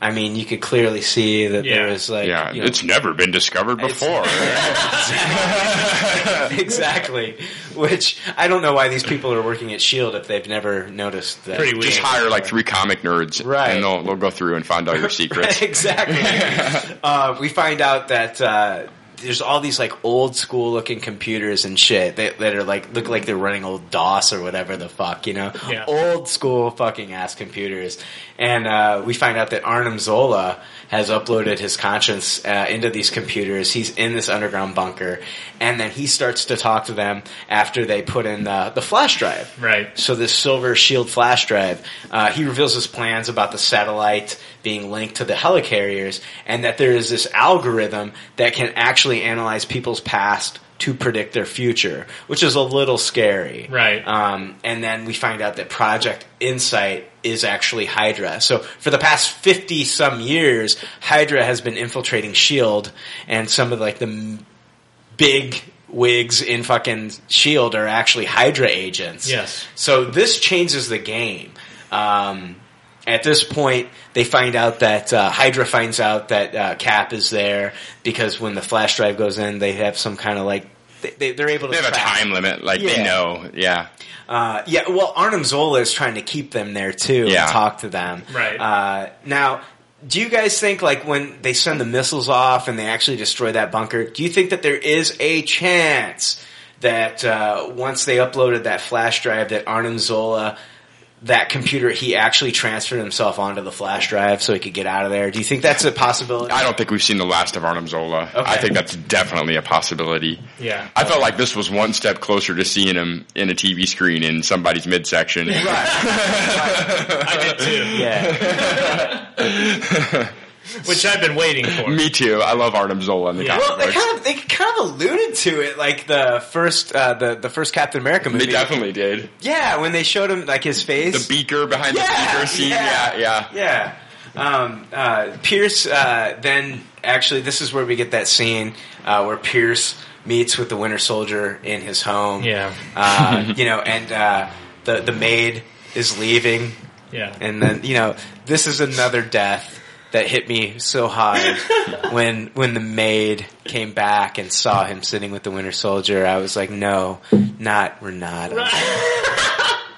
Speaker 5: I mean, you could clearly see that there was like,
Speaker 7: yeah,
Speaker 5: you know,
Speaker 7: it's never been discovered before.
Speaker 5: exactly. Which I don't know why these people are working at Shield if they've never noticed that.
Speaker 6: Pretty weird.
Speaker 7: Just hire like three comic nerds,
Speaker 5: Right.
Speaker 7: And they'll they'll go through and find all your secrets.
Speaker 5: exactly. uh, we find out that uh, there's all these like old school looking computers and shit that, that are like look like they're running old DOS or whatever the fuck, you know,
Speaker 6: Yeah.
Speaker 5: old school fucking ass computers. And uh, we find out that Arnim Zola has uploaded his conscience uh, into these computers. He's in this underground bunker, and then he starts to talk to them after they put in the, the flash drive.
Speaker 6: Right.
Speaker 5: So this silver shield flash drive, uh, he reveals his plans about the satellite being linked to the helicarriers, and that there is this algorithm that can actually analyze people's past to predict their future, which is a little scary.
Speaker 6: Right.
Speaker 5: Um, and then we find out that Project Insight is actually Hydra. So for the past 50 some years, Hydra has been infiltrating SHIELD and some of like the m- big wigs in fucking SHIELD are actually Hydra agents.
Speaker 6: Yes.
Speaker 5: So this changes the game. Um, at this point, they find out that uh, Hydra finds out that uh, Cap is there because when the flash drive goes in, they have some kind of like they, they, they're able to.
Speaker 7: They have a time limit, like
Speaker 5: Yeah.
Speaker 7: they know. Yeah,
Speaker 5: uh, yeah, well, Arnim Zola is trying to keep them there too
Speaker 7: Yeah.
Speaker 5: and talk to them.
Speaker 6: Right.
Speaker 5: Uh, now, do you guys think like when they send the missiles off and they actually destroy that bunker, do you think that there is a chance that uh, once they uploaded that flash drive that Arnim Zola that computer he actually transferred himself onto the flash drive so he could get out of there? Do you think that's a possibility?
Speaker 7: I don't think we've seen the last of Arnim Zola.
Speaker 5: Okay.
Speaker 7: I think that's definitely a possibility.
Speaker 6: Yeah.
Speaker 7: I felt like this was one step closer to seeing him in a TV screen in somebody's midsection.
Speaker 6: I did too.
Speaker 5: Yeah.
Speaker 6: Which I've been waiting for.
Speaker 7: Me too. I love Arnim Zola in the
Speaker 6: Yeah.
Speaker 7: comic
Speaker 5: Well, they kind of they kind of alluded to it, like the first uh, the the first Captain America movie.
Speaker 7: They definitely did.
Speaker 5: Yeah, when they showed him like his face.
Speaker 7: The beaker behind
Speaker 5: Yeah,
Speaker 7: the beaker scene.
Speaker 5: yeah.
Speaker 7: Yeah, yeah.
Speaker 5: Yeah. Um, uh, Pierce, uh, then actually, this is where we get that scene uh, where Pierce meets with the Winter Soldier in his home.
Speaker 6: Yeah.
Speaker 5: Uh, you know, and uh, the the maid is leaving,
Speaker 6: Yeah.
Speaker 5: and then you know, this is another death that hit me so hard when when the maid came back and saw him sitting with the Winter Soldier. I was like, no, not Renata,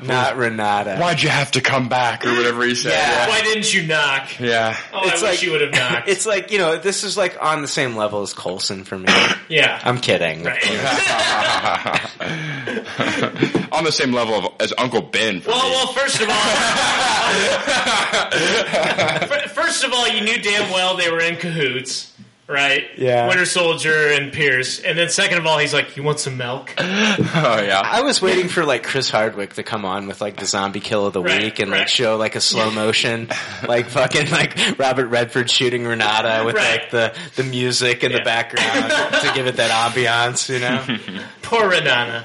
Speaker 5: not Renata.
Speaker 7: Why'd you have to come back or whatever he said?
Speaker 5: Yeah.
Speaker 6: Why didn't you knock?
Speaker 7: Yeah.
Speaker 6: Oh, I wish you would have knocked.
Speaker 5: It's like you know, this is like on the same level as Coulson for me.
Speaker 6: yeah.
Speaker 5: I'm kidding.
Speaker 6: right.
Speaker 7: On the same level of, as Uncle Ben. For
Speaker 6: Well,
Speaker 7: me.
Speaker 6: well, first of all, fir- first of all, you knew damn well they were in cahoots, right?
Speaker 5: Yeah.
Speaker 6: Winter Soldier and Pierce, and then second of all, he's like, "You want some milk?"
Speaker 7: oh yeah.
Speaker 5: I was waiting for like Chris Hardwick to come on with like the zombie kill of the
Speaker 6: Right,
Speaker 5: week and like show like a slow motion, like fucking like Robert Redford shooting Renata with
Speaker 6: Right.
Speaker 5: like the the music in the background to give it that ambiance, you know.
Speaker 6: Poor Renata.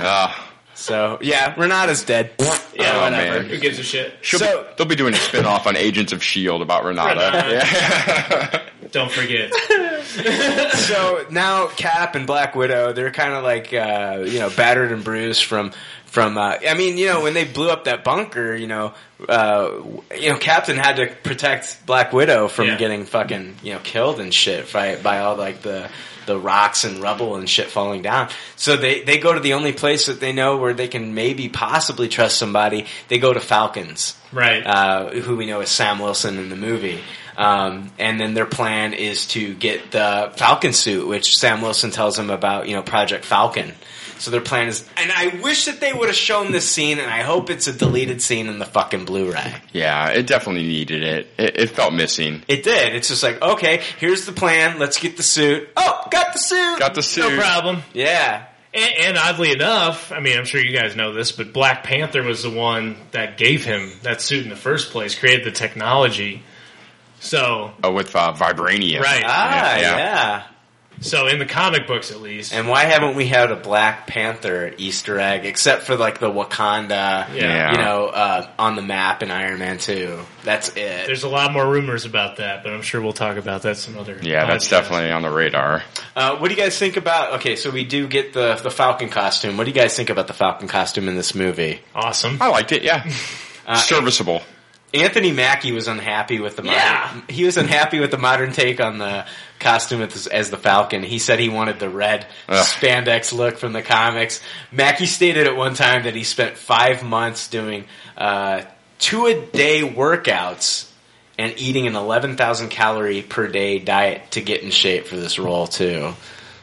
Speaker 7: Ah.
Speaker 5: So yeah, Renata's dead.
Speaker 6: Yeah,
Speaker 7: Oh,
Speaker 6: whatever.
Speaker 7: man.
Speaker 6: Who gives a shit?
Speaker 7: She'll
Speaker 5: So-
Speaker 7: be, they'll be doing a spin off on Agents of S.H.I.E.L.D. about Renata.
Speaker 6: Renata.
Speaker 7: Yeah.
Speaker 6: Don't forget.
Speaker 5: so now Cap and Black Widow, they're kind of like uh, you know battered and bruised from from. Uh, I mean, you know, when they blew up that bunker, you know, uh, you know, Captain had to protect Black Widow from
Speaker 6: Yeah.
Speaker 5: getting fucking you know killed and shit by by all like the the rocks and rubble and shit falling down. So they they go to the only place that they know where they can maybe possibly trust somebody. They go to Falcons
Speaker 6: Right.
Speaker 5: uh, who we know as Sam Wilson in the movie. Um, and then their plan is to get the Falcon suit, which Sam Wilson tells them about, you know, Project Falcon. So their plan is, and I wish that they would have shown this scene, and I hope it's a deleted scene in the fucking Blu-ray.
Speaker 7: yeah, it definitely needed it. it. It felt missing.
Speaker 5: It did. It's just like, okay, here's the plan. Let's get the suit. Oh, got the suit.
Speaker 7: Got the suit.
Speaker 6: no problem.
Speaker 5: yeah.
Speaker 6: And, and oddly enough, I mean, I'm sure you guys know this, but Black Panther was the one that gave him that suit in the first place, created the technology. So,
Speaker 7: Oh, with uh, Vibranium.
Speaker 6: right.
Speaker 5: Ah,
Speaker 7: Yeah,
Speaker 5: yeah.
Speaker 7: yeah.
Speaker 6: So in the comic books, at least.
Speaker 5: And why haven't we had a Black Panther Easter egg, except for like the Wakanda,
Speaker 6: Yeah.
Speaker 5: you know, uh, on the map in Iron Man 2? That's it.
Speaker 6: There's a lot more rumors about that, but I'm sure we'll talk about that some other.
Speaker 7: Yeah, that's definitely on the radar.
Speaker 5: Uh, what do you guys think about? Okay, so we do get the the Falcon costume. What do you guys think about the Falcon costume in this movie?
Speaker 6: awesome.
Speaker 7: I liked it, yeah.
Speaker 5: Uh,
Speaker 7: Serviceable.
Speaker 5: Anthony Mackie was unhappy with the modern,
Speaker 6: Yeah.
Speaker 5: he was unhappy with the modern take on the costume as, as the Falcon. He said he wanted the red
Speaker 7: Ugh.
Speaker 5: spandex look from the comics. Mackie stated at one time that he spent five months doing uh, two a day workouts and eating an eleven thousand calorie per day diet to get in shape for this role too.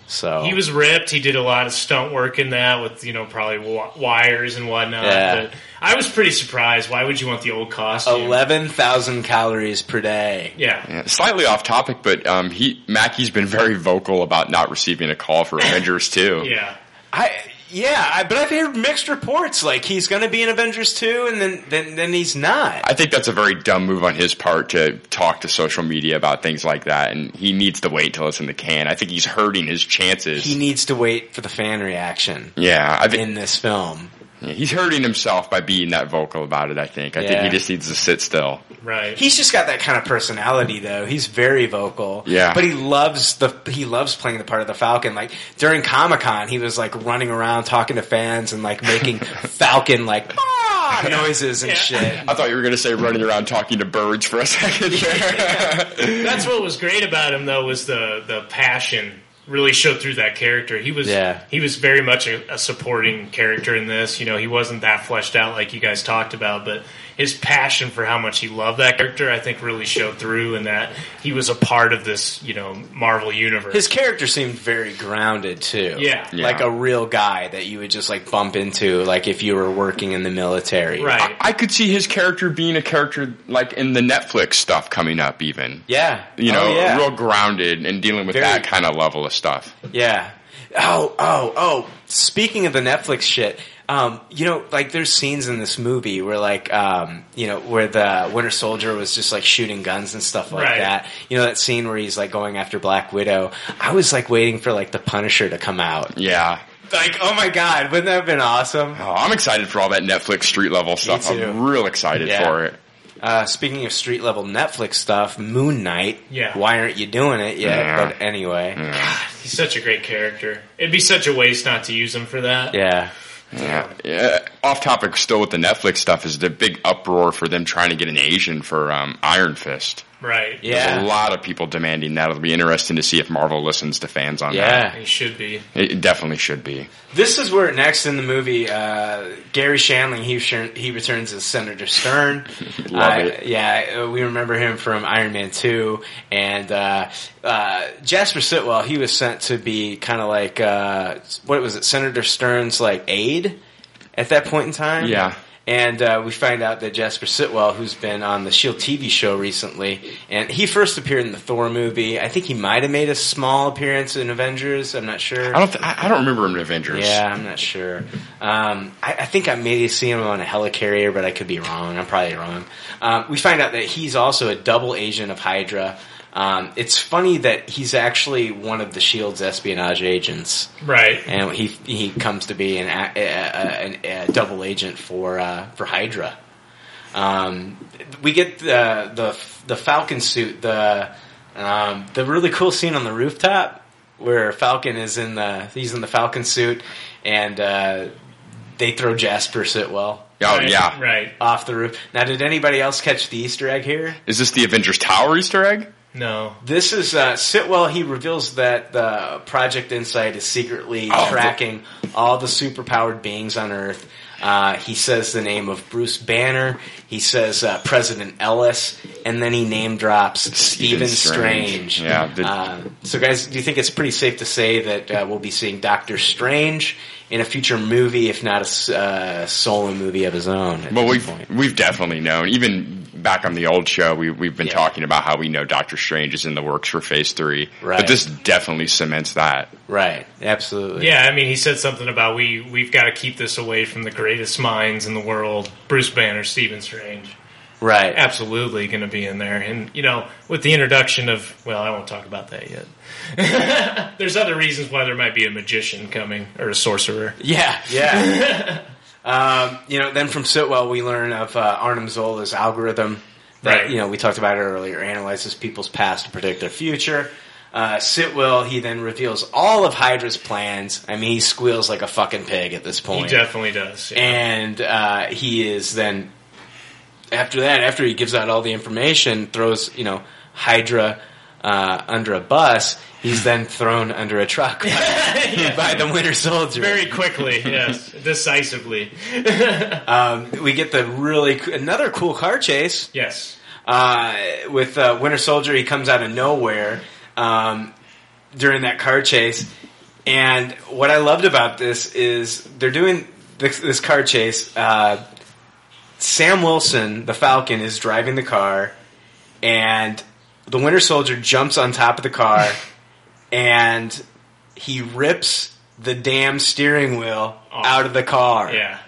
Speaker 5: So
Speaker 6: He was ripped. He did a lot of stunt work in that with you know probably wi- wires and whatnot.
Speaker 5: Yeah.
Speaker 6: But I was pretty surprised. Why would you want the old costume?
Speaker 5: eleven thousand calories per day.
Speaker 6: Yeah.
Speaker 7: Yeah, slightly off topic, but um, he Mackie's been very vocal about not receiving a call for Avengers 2.
Speaker 6: Yeah.
Speaker 5: I yeah, I, but I've heard mixed reports. Like he's going to be in Avengers two, and then then then he's not.
Speaker 7: I think that's a very dumb move on his part to talk to social media about things like that, and he needs to wait until it's in the can. I think he's hurting his chances.
Speaker 5: he needs to wait for the fan reaction
Speaker 7: yeah, I think
Speaker 5: in this film.
Speaker 7: Yeah, he's hurting himself by being that vocal about it. I think. I think he just needs to sit still.
Speaker 6: Right.
Speaker 5: He's just got that kind of personality, though. He's very vocal.
Speaker 7: Yeah.
Speaker 5: but he loves the he loves playing the part of the Falcon. Like during Comic Con, he was like running around talking to fans and like making Falcon like ah, noises and
Speaker 6: Yeah.
Speaker 5: shit.
Speaker 7: I thought you were going to say running around talking to birds for a second there.
Speaker 6: That's what was great about him, though, was the the passion really showed through that character. He was
Speaker 5: Yeah.
Speaker 6: he was very much a, a supporting character in this. You know, he wasn't that fleshed out like you guys talked about, but his passion for how much he loved that character, I think, really showed through, and that he was a part of this, you know, Marvel universe.
Speaker 5: His character seemed very grounded too.
Speaker 6: Yeah.
Speaker 7: Yeah.
Speaker 5: like a real guy that you would just like bump into, like if you were working in the military.
Speaker 6: right.
Speaker 7: I could see his character being a character like in the Netflix stuff coming up, even.
Speaker 5: Yeah.
Speaker 7: You know,
Speaker 5: Oh, yeah.
Speaker 7: real grounded and dealing with
Speaker 5: Very-
Speaker 7: that kind of level of stuff.
Speaker 5: Yeah. Oh, oh, oh. Speaking of the Netflix shit, um, you know, like there's scenes in this movie where like, um, you know, where the Winter Soldier was just like shooting guns and stuff like
Speaker 6: Right.
Speaker 5: that. You know, that scene where he's like going after Black Widow. I was like waiting for like the Punisher to come out.
Speaker 7: Yeah.
Speaker 5: Like, oh my god, wouldn't that have been awesome?
Speaker 7: Oh, I'm excited for all that Netflix street level stuff.
Speaker 5: too.
Speaker 7: I'm real excited
Speaker 5: Yeah.
Speaker 7: for it.
Speaker 5: Uh, speaking of street level Netflix stuff, Moon Knight.
Speaker 6: Yeah.
Speaker 5: Why aren't you doing it yet?
Speaker 7: Yeah.
Speaker 5: But anyway.
Speaker 6: God, He's such a great character. It'd be such a waste not to use him for that.
Speaker 5: Yeah.
Speaker 7: Yeah. Off topic still with the Netflix stuff is the big uproar for them trying to get an Asian for um, Iron Fist.
Speaker 6: Right.
Speaker 5: Yeah.
Speaker 7: There's a lot of people demanding that. It'll be interesting to see if Marvel listens to fans on that.
Speaker 5: Yeah.
Speaker 6: it should be.
Speaker 7: It definitely should be.
Speaker 5: This is where next in the movie, uh, Garry Shandling he he returns as Senator Stern.
Speaker 7: Love
Speaker 5: Uh,
Speaker 7: it.
Speaker 5: Yeah, uh, we remember him from Iron Man Two, and uh, uh, Jasper Sitwell. He was sent to be kind of like uh, what was it, Senator Stern's like aide at that point in time.
Speaker 7: Yeah.
Speaker 5: And uh, we find out that Jasper Sitwell, who's been on the Shield TV show recently, and he first appeared in the Thor movie. I think he might have made a small appearance in Avengers. I'm not sure.
Speaker 7: I don't. Th- I I don't remember him in Avengers.
Speaker 5: Yeah, I'm not sure. Um, I, I think I may see him on a helicarrier, but I could be wrong. I'm probably wrong. Um, we find out that he's also a double agent of Hydra. Um, it's funny that he's actually one of the Shield's espionage agents,
Speaker 6: Right.
Speaker 5: and he he comes to be an a, a, a, a double agent for uh, for Hydra. Um, we get the the the Falcon suit, the um, the really cool scene on the rooftop where Falcon is in the he's in the Falcon suit, and uh, they throw Jasper Sitwell
Speaker 7: Oh
Speaker 6: Right.
Speaker 7: yeah.
Speaker 6: Right.
Speaker 5: off the roof. Now, did anybody else catch the Easter egg here?
Speaker 7: Is this the Avengers Tower Easter egg?
Speaker 6: No.
Speaker 5: This is uh, Sitwell. He reveals that the Project Insight is secretly
Speaker 7: Oh, the-
Speaker 5: tracking all the superpowered beings on Earth. Uh, he says the name of Bruce Banner. He says uh, President Ellis, and then he name drops Stephen
Speaker 7: Strange.
Speaker 5: Strange.
Speaker 7: Yeah, the-
Speaker 5: Uh, so, guys, do you think it's pretty safe to say that uh, we'll be seeing Doctor Strange in a future movie, if not a uh, solo movie of his own?
Speaker 7: Well, we've
Speaker 5: point?
Speaker 7: we've definitely known. Even back on the old show, we we've been
Speaker 5: Yeah.
Speaker 7: talking about how we know Doctor Strange is in the works for Phase Three.
Speaker 5: Right.
Speaker 7: But this definitely cements that.
Speaker 5: right, absolutely.
Speaker 6: Yeah, I mean, he said something about we we've got to keep this away from the greatest minds in the world. Bruce Banner, Stephen Strange,
Speaker 5: right.
Speaker 6: absolutely going to be in there. And you know, with the introduction of well, I won't talk about that yet. There's other reasons why there might be a magician coming or a sorcerer.
Speaker 5: Yeah, yeah. um, you know, then from Sitwell, we learn of uh, Arnim Zola's algorithm that
Speaker 6: Right.
Speaker 5: you know we talked about it earlier. Analyzes people's past to predict their future. Uh, Sitwell, he then reveals all of Hydra's plans. I mean, he squeals like a fucking pig at this point.
Speaker 6: He definitely does. yeah.
Speaker 5: and uh, he is then after that, after he gives out all the information, throws you know Hydra uh, under a bus, he's then thrown under a truck by, by the Winter Soldier.
Speaker 6: Very quickly, yes, decisively.
Speaker 5: Um, we get the really another cool car chase.
Speaker 6: Yes.
Speaker 5: uh, with uh, Winter Soldier. He comes out of nowhere um, during that car chase, and what I loved about this is they're doing this, this car chase. Uh, Sam Wilson, the Falcon, is driving the car, and the Winter Soldier jumps on top of the car, and he rips the damn steering wheel oh. out of the car.
Speaker 6: Yeah.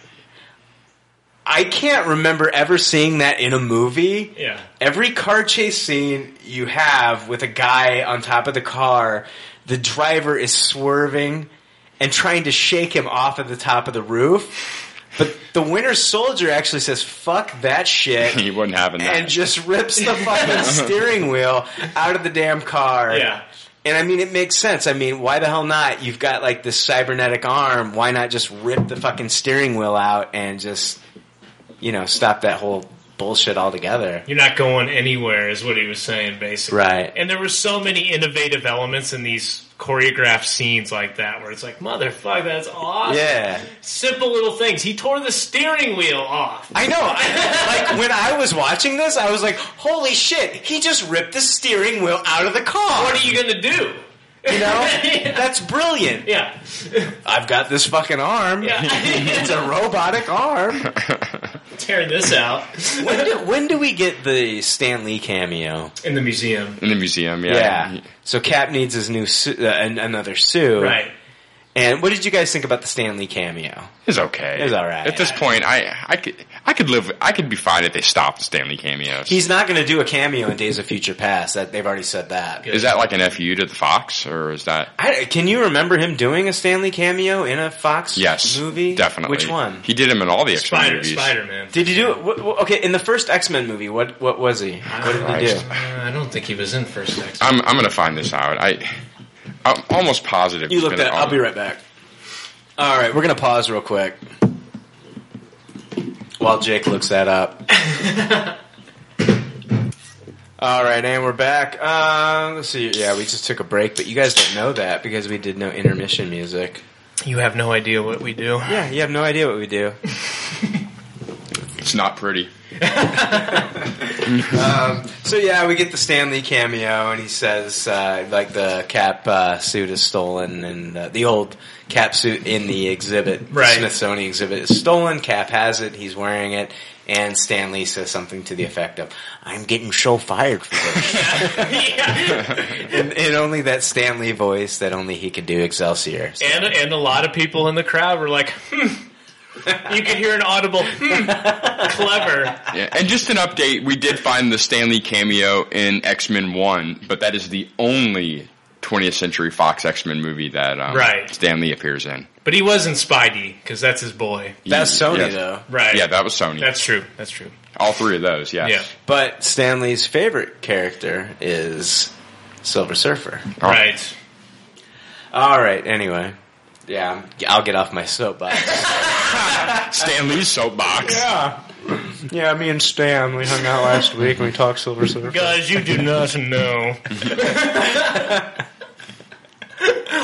Speaker 5: I can't remember ever seeing that in a movie.
Speaker 6: Yeah.
Speaker 5: Every car chase scene you have with a guy on top of the car, the driver is swerving and trying to shake him off of the top of the roof. But the Winter Soldier actually says, fuck that shit.
Speaker 7: he wasn't having that.
Speaker 5: and just rips the fucking steering wheel out of the damn car.
Speaker 6: Yeah.
Speaker 5: And I mean, it makes sense. I mean, why the hell not? You've got like this cybernetic arm. Why not just rip the fucking steering wheel out and just, you know, stop that whole bullshit altogether?
Speaker 6: You're not going anywhere, is what he was saying, basically.
Speaker 5: Right.
Speaker 6: And there were so many innovative elements in these choreographed scenes like that, where it's like, motherfucker, that's awesome.
Speaker 5: Yeah.
Speaker 6: Simple little things. He tore the steering wheel off.
Speaker 5: I know. Like when I was watching this, I was like, "Holy shit! He just ripped the steering wheel out of the car."
Speaker 6: What are you gonna do?
Speaker 5: You know, that's brilliant.
Speaker 6: Yeah.
Speaker 5: I've got this fucking arm.
Speaker 6: Yeah.
Speaker 5: it's a robotic arm.
Speaker 6: Tear this out
Speaker 5: When do, when do we get the Stan Lee cameo?
Speaker 6: in the museum.
Speaker 7: in the museum, yeah.
Speaker 5: Yeah. So Cap needs his new su- uh, another suit.
Speaker 6: Right.
Speaker 5: And what did you guys think about the Stan Lee cameo?
Speaker 7: It's okay.
Speaker 5: It's all right.
Speaker 7: At this point, I I could I could live. I could be fine if they stopped the Stan Lee cameos.
Speaker 5: He's not going to do a cameo in Days of Future Past. That they've already said that.
Speaker 7: is that like an fu to the Fox, or is that?
Speaker 5: I, can you remember him doing a Stan Lee cameo in a Fox
Speaker 7: Yes,
Speaker 5: movie?
Speaker 7: definitely.
Speaker 5: Which one?
Speaker 7: He did him in all the X Men
Speaker 6: Spider
Speaker 7: movies.
Speaker 6: Spider Man.
Speaker 5: Did he do it? What, what- okay, in the first X Men movie, what what was he? What did he do?
Speaker 6: Uh, I don't think he was in first X.
Speaker 7: I'm I'm gonna find this out. I I'm almost positive.
Speaker 5: You
Speaker 7: he's
Speaker 5: looked at. I'll be right back. All right, we're gonna pause real quick while Jake looks that up. All right, and we're back. Uh, let's see. Yeah, we just took a break, but you guys don't know that because we did no intermission music.
Speaker 6: You have no idea what we do.
Speaker 5: Yeah, you have no idea what we do.
Speaker 7: It's not pretty.
Speaker 5: So yeah, we get the Stan Lee cameo, and he says uh, like the cap uh, suit is stolen, and uh, the old cap suit in the exhibit, the
Speaker 6: Right.
Speaker 5: Smithsonian exhibit, is stolen. Cap has it; he's wearing it, and Stan Lee says something to the effect of, "I'm getting so fired for this," in, in only that Stan Lee voice that only he could do. Excelsior.
Speaker 6: And and a lot of people in the crowd were like, hmm. You could hear an audible, hmm. clever.
Speaker 7: Yeah, and just an update: we did find the Stan Lee cameo in X Men One, but that is the only 20th Century Fox X Men movie that um,
Speaker 6: Right.
Speaker 7: Stan Lee appears in.
Speaker 6: But he wasn't Spidey because that's his boy.
Speaker 5: That's Sony
Speaker 7: Yeah.
Speaker 5: though.
Speaker 6: Right.
Speaker 7: Yeah, that was Sony.
Speaker 6: That's true. That's true.
Speaker 7: All three of those. Yes.
Speaker 6: Yeah.
Speaker 5: But Stan Lee's favorite character is Silver Surfer.
Speaker 7: Oh.
Speaker 6: Right.
Speaker 5: All right. Anyway, yeah, I'm- I'll get off my soapbox.
Speaker 7: Stan Lee's soapbox.
Speaker 5: Yeah. Yeah, me and Stan, we hung out last week and we talked Silver Surfer.
Speaker 6: Guys, you do not know.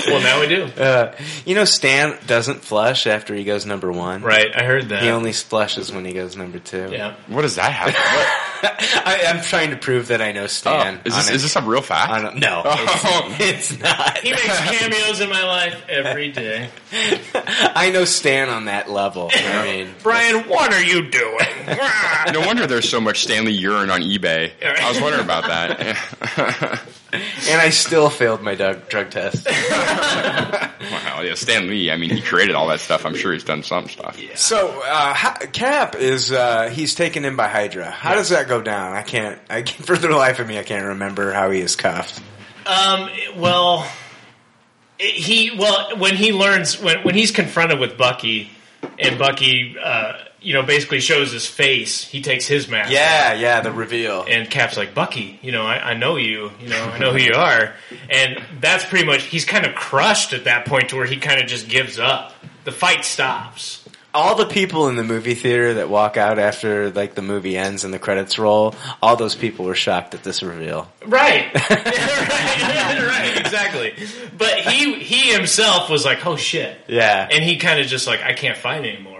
Speaker 6: well, now we do.
Speaker 5: Uh, you know, Stan doesn't flush after he goes number one.
Speaker 6: Right. I heard that.
Speaker 5: He only flushes when he goes number two.
Speaker 6: yeah.
Speaker 7: What does that have?
Speaker 5: I, I'm trying to prove that I know Stan.
Speaker 7: Oh, is this
Speaker 5: on
Speaker 7: is
Speaker 5: a-
Speaker 7: this a real fact?
Speaker 5: on a- no,
Speaker 7: Oh.
Speaker 5: it's, it's not.
Speaker 6: He makes cameos in my life every day.
Speaker 5: I know Stan on that level. I mean,
Speaker 6: Brian, what are you doing?
Speaker 7: no wonder there's so much Stan Lee urine on eBay. I was wondering about that.
Speaker 5: And I still failed my drug, drug test.
Speaker 7: wow, yeah, Stan Lee. I mean, he created all that stuff. I'm sure he's done some stuff.
Speaker 5: So uh, ha- Cap is uh, he's taken in by Hydra. How does that go down? I can't. I can't, for the life of me, I can't remember how he is cuffed.
Speaker 6: Um. Well, it- he well when he learns when when he's confronted with Bucky, and Bucky, uh, you know, basically shows his face. He takes his mask.
Speaker 5: Yeah, yeah, the reveal.
Speaker 6: And Cap's like, Bucky, you know, I, I know you, you know, I know who you are. And that's pretty much, he's kind of crushed at that point to where he kind of just gives up. The fight stops.
Speaker 5: all the people in the movie theater that walk out after like the movie ends and the credits roll, all those people were shocked at this reveal.
Speaker 6: Right. right. right. Exactly. But he he himself was like, "Oh shit,"
Speaker 5: Yeah,
Speaker 6: and he kind of just like, "I can't fight anymore."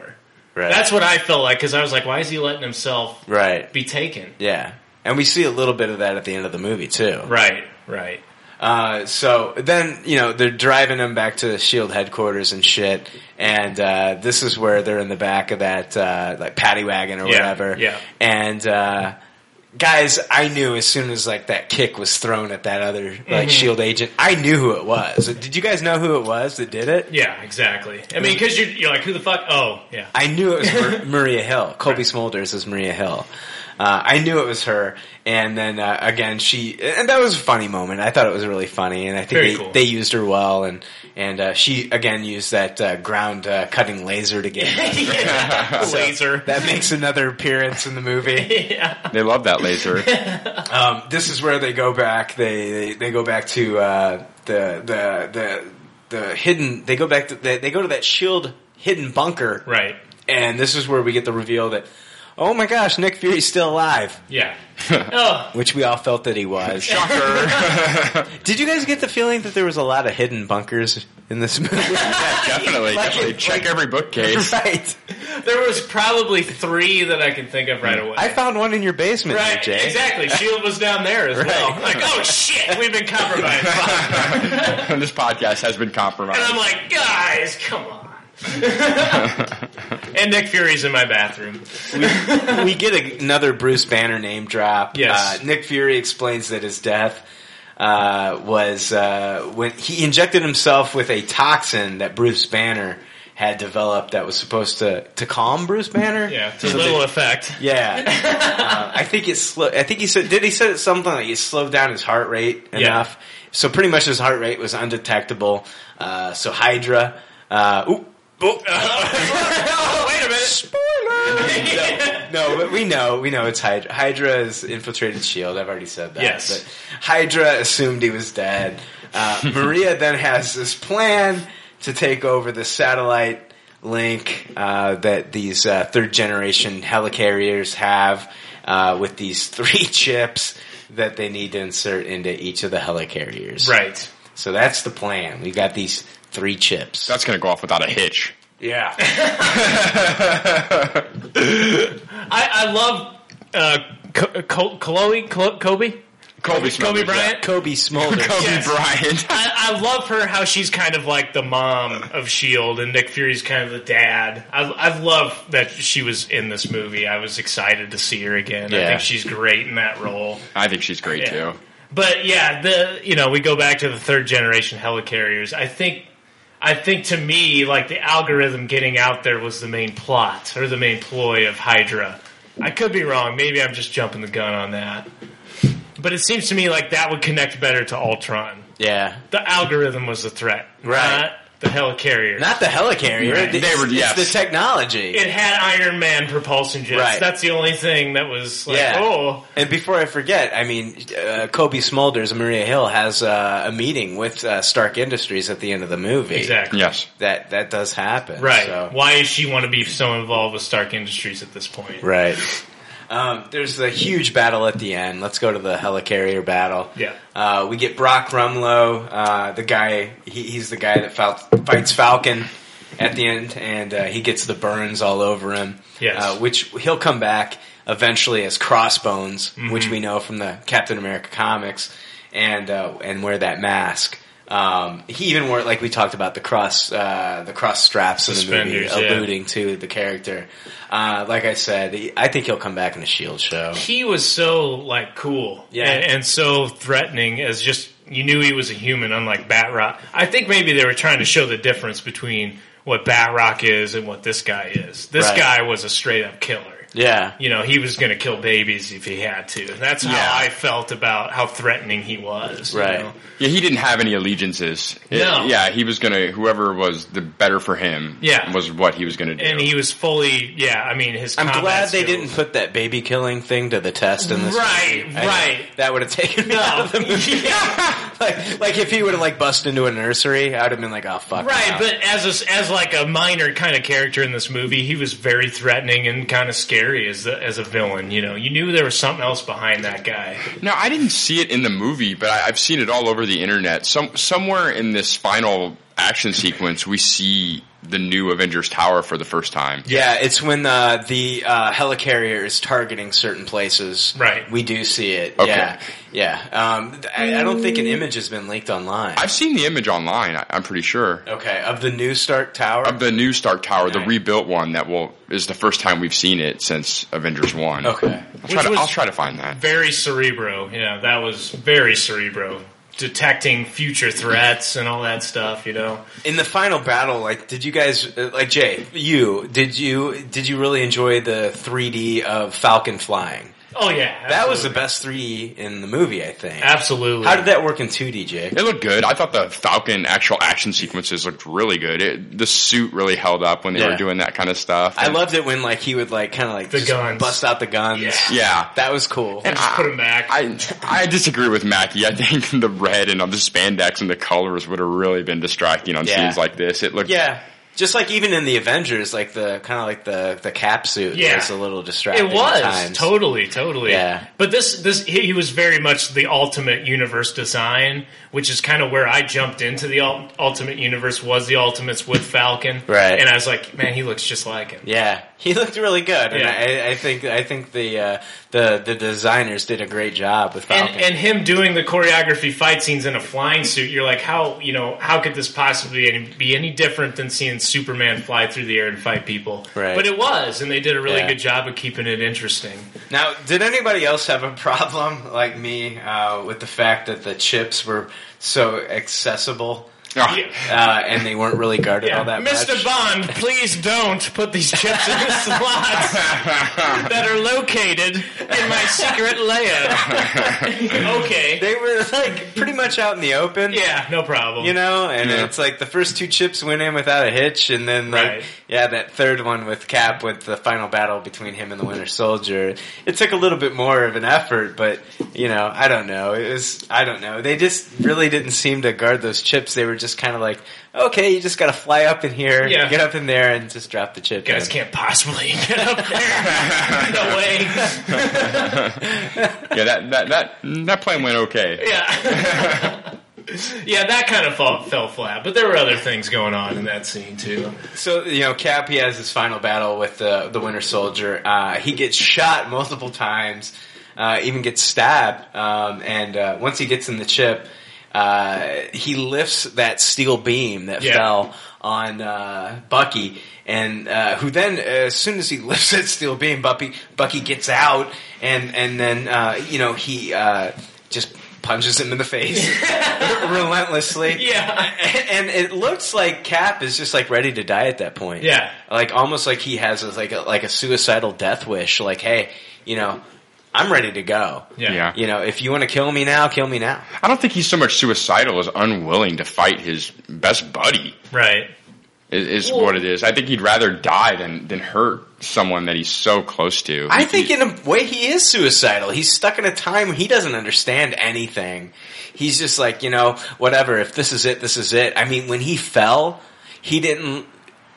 Speaker 5: Right.
Speaker 6: That's what I felt like because I was like, "Why is he letting himself
Speaker 5: right.
Speaker 6: be taken?"
Speaker 5: Yeah, and we see a little bit of that at the end of the movie too.
Speaker 6: Right. Right.
Speaker 5: Uh, so then, you know, they're driving him back to the Shield headquarters and shit, and uh, this is where they're in the back of that uh, like paddy wagon or
Speaker 6: Yeah,
Speaker 5: whatever.
Speaker 6: yeah.
Speaker 5: And uh, guys, I knew as soon as like that kick was thrown at that other like
Speaker 6: Mm-hmm.
Speaker 5: Shield agent, I knew who it was. Did you guys know who it was that did it?
Speaker 6: Yeah. Exactly. I mean, because you're you're like, "Who the fuck?" Oh, yeah.
Speaker 5: I knew it was Mar- Maria Hill. Cobie Smulders is Maria Hill. Uh, I knew it was her, and then uh, again she, and that was a funny moment. I thought it was really funny, and I think
Speaker 6: Very
Speaker 5: they,
Speaker 6: cool.
Speaker 5: they used her well, and and uh, she again used that uh, ground uh, cutting laser to get.
Speaker 6: Laser.
Speaker 5: that makes another appearance in the movie.
Speaker 6: yeah.
Speaker 7: They love that laser.
Speaker 5: Um, this is where they go back. They they, they go back to uh, the the the the hidden. They go back to they, they go to that shield hidden bunker,
Speaker 6: Right.
Speaker 5: and this is where we get the reveal that. Oh my gosh, Nick Fury's still alive,
Speaker 6: Yeah. oh.
Speaker 5: which we all felt that he was.
Speaker 7: Shocker.
Speaker 5: Did you guys get the feeling that there was a lot of hidden bunkers in this movie?
Speaker 7: definitely,
Speaker 5: Like-
Speaker 7: definitely. Check every bookcase.
Speaker 5: right.
Speaker 6: There was probably three that I can think of right hmm. away.
Speaker 5: I found one in your basement,
Speaker 6: Right,
Speaker 5: Jay.
Speaker 6: exactly. Shield was down there as well.
Speaker 5: Right.
Speaker 6: Like, oh shit, we've been compromised.
Speaker 7: this podcast has been compromised.
Speaker 6: And I'm like, guys, come on. and Nick Fury's in my bathroom.
Speaker 5: we get a, another Bruce Banner name drop.
Speaker 6: Yes.
Speaker 5: Uh, Nick Fury explains that his death uh, was uh, when he injected himself with a toxin that Bruce Banner had developed that was supposed to, to calm Bruce Banner.
Speaker 6: Yeah, to
Speaker 5: So
Speaker 6: little
Speaker 5: that-
Speaker 6: effect.
Speaker 5: Yeah, uh, I think it. Slo- I think he said. Did he said something like it slowed down his heart rate
Speaker 6: Yeah.
Speaker 5: enough? So pretty much his heart rate was undetectable. Uh, so Hydra. Uh, ooh, oh,
Speaker 6: oh, wait a minute. Spoiler.
Speaker 5: no, but we know, we know it's Hydra. Hydra has infiltrated Shield. I've already said that.
Speaker 6: Yes.
Speaker 5: But Hydra assumed he was dead. Uh, Maria then has this plan to take over the satellite link uh, that these uh, third generation helicarriers have uh, with these three chips that they need to insert into each of the helicarriers.
Speaker 6: right.
Speaker 5: So that's the plan. We got these three chips.
Speaker 7: That's going to go off without a hitch.
Speaker 5: yeah.
Speaker 6: I, I love uh, Co- Co- Chloe, Chlo- Kobe,
Speaker 7: Kobe,
Speaker 6: Kobe
Speaker 7: Smulders,
Speaker 6: Bryant.
Speaker 5: Kobe Smulders.
Speaker 7: yeah. Kobe
Speaker 6: Yes.
Speaker 7: Bryant.
Speaker 6: I, I love her how she's kind of like the mom of Shield, and Nick Fury's kind of the dad. I, I love that she was in this movie. I was excited to see her again. I
Speaker 5: Yeah.
Speaker 6: think she's great in that role.
Speaker 7: I think she's great
Speaker 6: Yeah.
Speaker 7: too.
Speaker 6: But yeah, the you know we go back to the third generation helicarriers. I think, I think to me, like the algorithm getting out there was the main plot or the main ploy of Hydra. I could be wrong. Maybe I'm just jumping the gun on that. But it seems to me like that would connect better to Ultron.
Speaker 5: Yeah.
Speaker 6: The algorithm was the threat,
Speaker 5: Right.
Speaker 6: Not the helicarrier.
Speaker 5: Not the helicarrier.
Speaker 6: Right.
Speaker 7: They were-
Speaker 5: it's
Speaker 7: yes.
Speaker 5: the technology.
Speaker 6: it had Iron Man propulsion jets.
Speaker 5: Right.
Speaker 6: That's the only thing that was like,
Speaker 5: yeah.
Speaker 6: oh,
Speaker 5: And before I forget, I mean, uh, Cobie Smulders Maria Hill has uh, a meeting with uh, Stark Industries at the end of the movie.
Speaker 6: exactly.
Speaker 7: Yes.
Speaker 5: That that does happen.
Speaker 6: Right.
Speaker 5: So.
Speaker 6: Why does she want to be so involved with Stark Industries at this point?
Speaker 5: Right. Um, there's the huge battle at the end. Let's go to the helicarrier battle.
Speaker 6: Yeah.
Speaker 5: Uh, we get Brock Rumlow, uh, the guy. He, he's the guy that fal- fights Falcon at the end, and uh, he gets the burns all over him.
Speaker 6: Yes.
Speaker 5: Uh, which he'll come back eventually as Crossbones,
Speaker 6: Mm-hmm.
Speaker 5: which we know from the Captain America comics, and uh, and wear that mask. Um, he even wore, like we talked about, the cross uh, the cross straps in the movie,
Speaker 6: yeah.
Speaker 5: alluding to the character. Uh, like I said, he, I think he'll come back in a Shield show.
Speaker 6: He was so like cool,
Speaker 5: Yeah.
Speaker 6: and, and so threatening as just you knew he was a human, unlike Batroc. I think maybe they were trying to show the difference between what Batroc is and what this guy is. This
Speaker 5: Right.
Speaker 6: guy was a straight up killer.
Speaker 5: Yeah,
Speaker 6: You know, he was going to kill babies if he had to. That's how
Speaker 7: Yeah.
Speaker 6: I felt about how threatening he was. you
Speaker 5: Right.
Speaker 6: know?
Speaker 7: Yeah, he didn't have any allegiances. It-
Speaker 6: No.
Speaker 7: yeah, he was gonna whoever was the better for him.
Speaker 6: Yeah.
Speaker 7: was what he was gonna do.
Speaker 6: And he was fully, yeah. I mean, his.
Speaker 5: I'm glad they
Speaker 6: skills-
Speaker 5: didn't put that baby killing thing to the test in this.
Speaker 6: Right,
Speaker 5: movie.
Speaker 6: Right.
Speaker 5: that would have taken me out of the movie.
Speaker 6: Yeah.
Speaker 5: like, like if he would have like bust into a nursery, I would have been like, oh fuck.
Speaker 6: Right,
Speaker 5: no.
Speaker 6: but as a, as like a minor kind of character in this movie, he was very threatening and kind of scary as a, as a villain. You know, you knew there was something else behind that guy.
Speaker 7: Now, I didn't see it in the movie, but I, I've seen it all over the internet. Some somewhere in this final action sequence, we see the new Avengers Tower for the first time.
Speaker 5: Yeah, it's when uh, the uh, helicarrier is targeting certain places.
Speaker 6: Right.
Speaker 5: We do see it.
Speaker 7: Okay.
Speaker 5: Yeah. Yeah. Um, I, I don't think an image has been leaked online.
Speaker 7: I've seen the image online. I, I'm pretty sure
Speaker 5: okay. Of the new Stark Tower.
Speaker 7: of the new Stark Tower, the rebuilt one that will is the first time we've seen it since Avengers One.
Speaker 5: okay.
Speaker 7: I'll try, to, I'll try to find that.
Speaker 6: Very cerebro. Yeah, that was very cerebro. Detecting future threats and all that stuff. You know.
Speaker 5: In the final battle, like, did you guys, uh, like Jay, you did you did you really enjoy the 3D of Falcon flying?
Speaker 6: Oh yeah,
Speaker 5: That was the best 3D in the movie, I think.
Speaker 6: Absolutely.
Speaker 5: How did that work in 2D, Jay?
Speaker 7: It looked good. I thought the Falcon actual action sequences looked really good. It, the suit really held up when they
Speaker 5: Yeah.
Speaker 7: were doing that kind of stuff.
Speaker 5: I
Speaker 7: And-
Speaker 5: loved it when like he would like kind of like
Speaker 6: The
Speaker 5: just
Speaker 6: guns.
Speaker 5: bust out the guns.
Speaker 6: Yeah.
Speaker 7: Yeah.
Speaker 5: That was cool.
Speaker 7: And
Speaker 6: Just
Speaker 7: I-
Speaker 6: put him back.
Speaker 7: I I disagree with Mackie. I think the red and all the spandex and the colors would have really been distracting on
Speaker 5: Yeah.
Speaker 7: scenes like this. It looked
Speaker 5: Yeah. Just like even in the Avengers, like the kind of like the the cap suit
Speaker 6: Yeah.
Speaker 5: was a little distracting.
Speaker 6: It was totally, totally.
Speaker 5: Yeah.
Speaker 6: But this, this, he, he was very much the ultimate universe design, which is kind of where I jumped into the ul- ultimate universe. Was the Ultimates with Falcon,
Speaker 5: Right.
Speaker 6: And I was like, man, he looks just like him.
Speaker 5: Yeah, he looked really good, and
Speaker 6: Yeah.
Speaker 5: I, I think I think the uh, the the designers did a great job with Falcon.
Speaker 6: and him doing the choreography fight scenes in a flying suit, you're like, how you know how could this possibly be any different than seeing Superman fly through the air and fight people?
Speaker 5: Right.
Speaker 6: But it was, and they did a really
Speaker 5: Yeah.
Speaker 6: good job of keeping it interesting.
Speaker 5: now, did anybody else have a problem like me uh, with the fact that the chips were so accessible? Uh, and they weren't really guarded all that much.
Speaker 6: Mr.
Speaker 5: much.
Speaker 6: Bond, please don't put these chips in the slots that are located in my secret lair. okay.
Speaker 5: They were like pretty much out in the open.
Speaker 6: Yeah, no problem.
Speaker 5: You know, and
Speaker 7: Yeah.
Speaker 5: it's like the first two chips went in without a hitch, and then like
Speaker 6: Right.
Speaker 5: yeah, that third one with Cap with the final battle between him and the Winter Soldier. It took a little bit more of an effort, but you know, I don't know. It was I don't know. They just really didn't seem to guard those chips. They were just kind of like, okay, you just got to fly up in here,
Speaker 6: Yeah.
Speaker 5: get up in there, and just drop the chip.
Speaker 6: You guys
Speaker 5: in.
Speaker 6: can't possibly get up there. no way.
Speaker 7: yeah, that, that that that plan went okay.
Speaker 6: Yeah. yeah, that kind of fall, fell flat, but there were other things going on in that scene too.
Speaker 5: So you know, Cap he has his final battle with the the Winter Soldier. Uh, he gets shot multiple times, uh, even gets stabbed, um, and uh, once he gets in the chip, uh, he lifts that steel beam that
Speaker 6: Yeah.
Speaker 5: fell on uh, Bucky, and uh, who then, as soon as he lifts that steel beam, Bucky Bucky gets out, and and then uh, you know he uh, just punches him in the face relentlessly.
Speaker 6: Yeah.
Speaker 5: and it looks like Cap is just like ready to die at that point.
Speaker 6: Yeah.
Speaker 5: like almost like he has a, like a, like a suicidal death wish. Like, hey, you know, I'm ready to go.
Speaker 6: Yeah.
Speaker 7: Yeah.
Speaker 5: You know, if you want to kill me now, kill me now.
Speaker 7: I don't think he's so much suicidal as unwilling to fight his best buddy.
Speaker 6: Right.
Speaker 7: Is, is
Speaker 6: Well-
Speaker 7: what it is. I think he'd rather die than than hurt someone that he's so close to.
Speaker 5: I think in a way he is suicidal. He's stuck in a time where he doesn't understand anything. He's just like, you know, whatever. If this is it, this is it. I mean, when he fell, he didn't.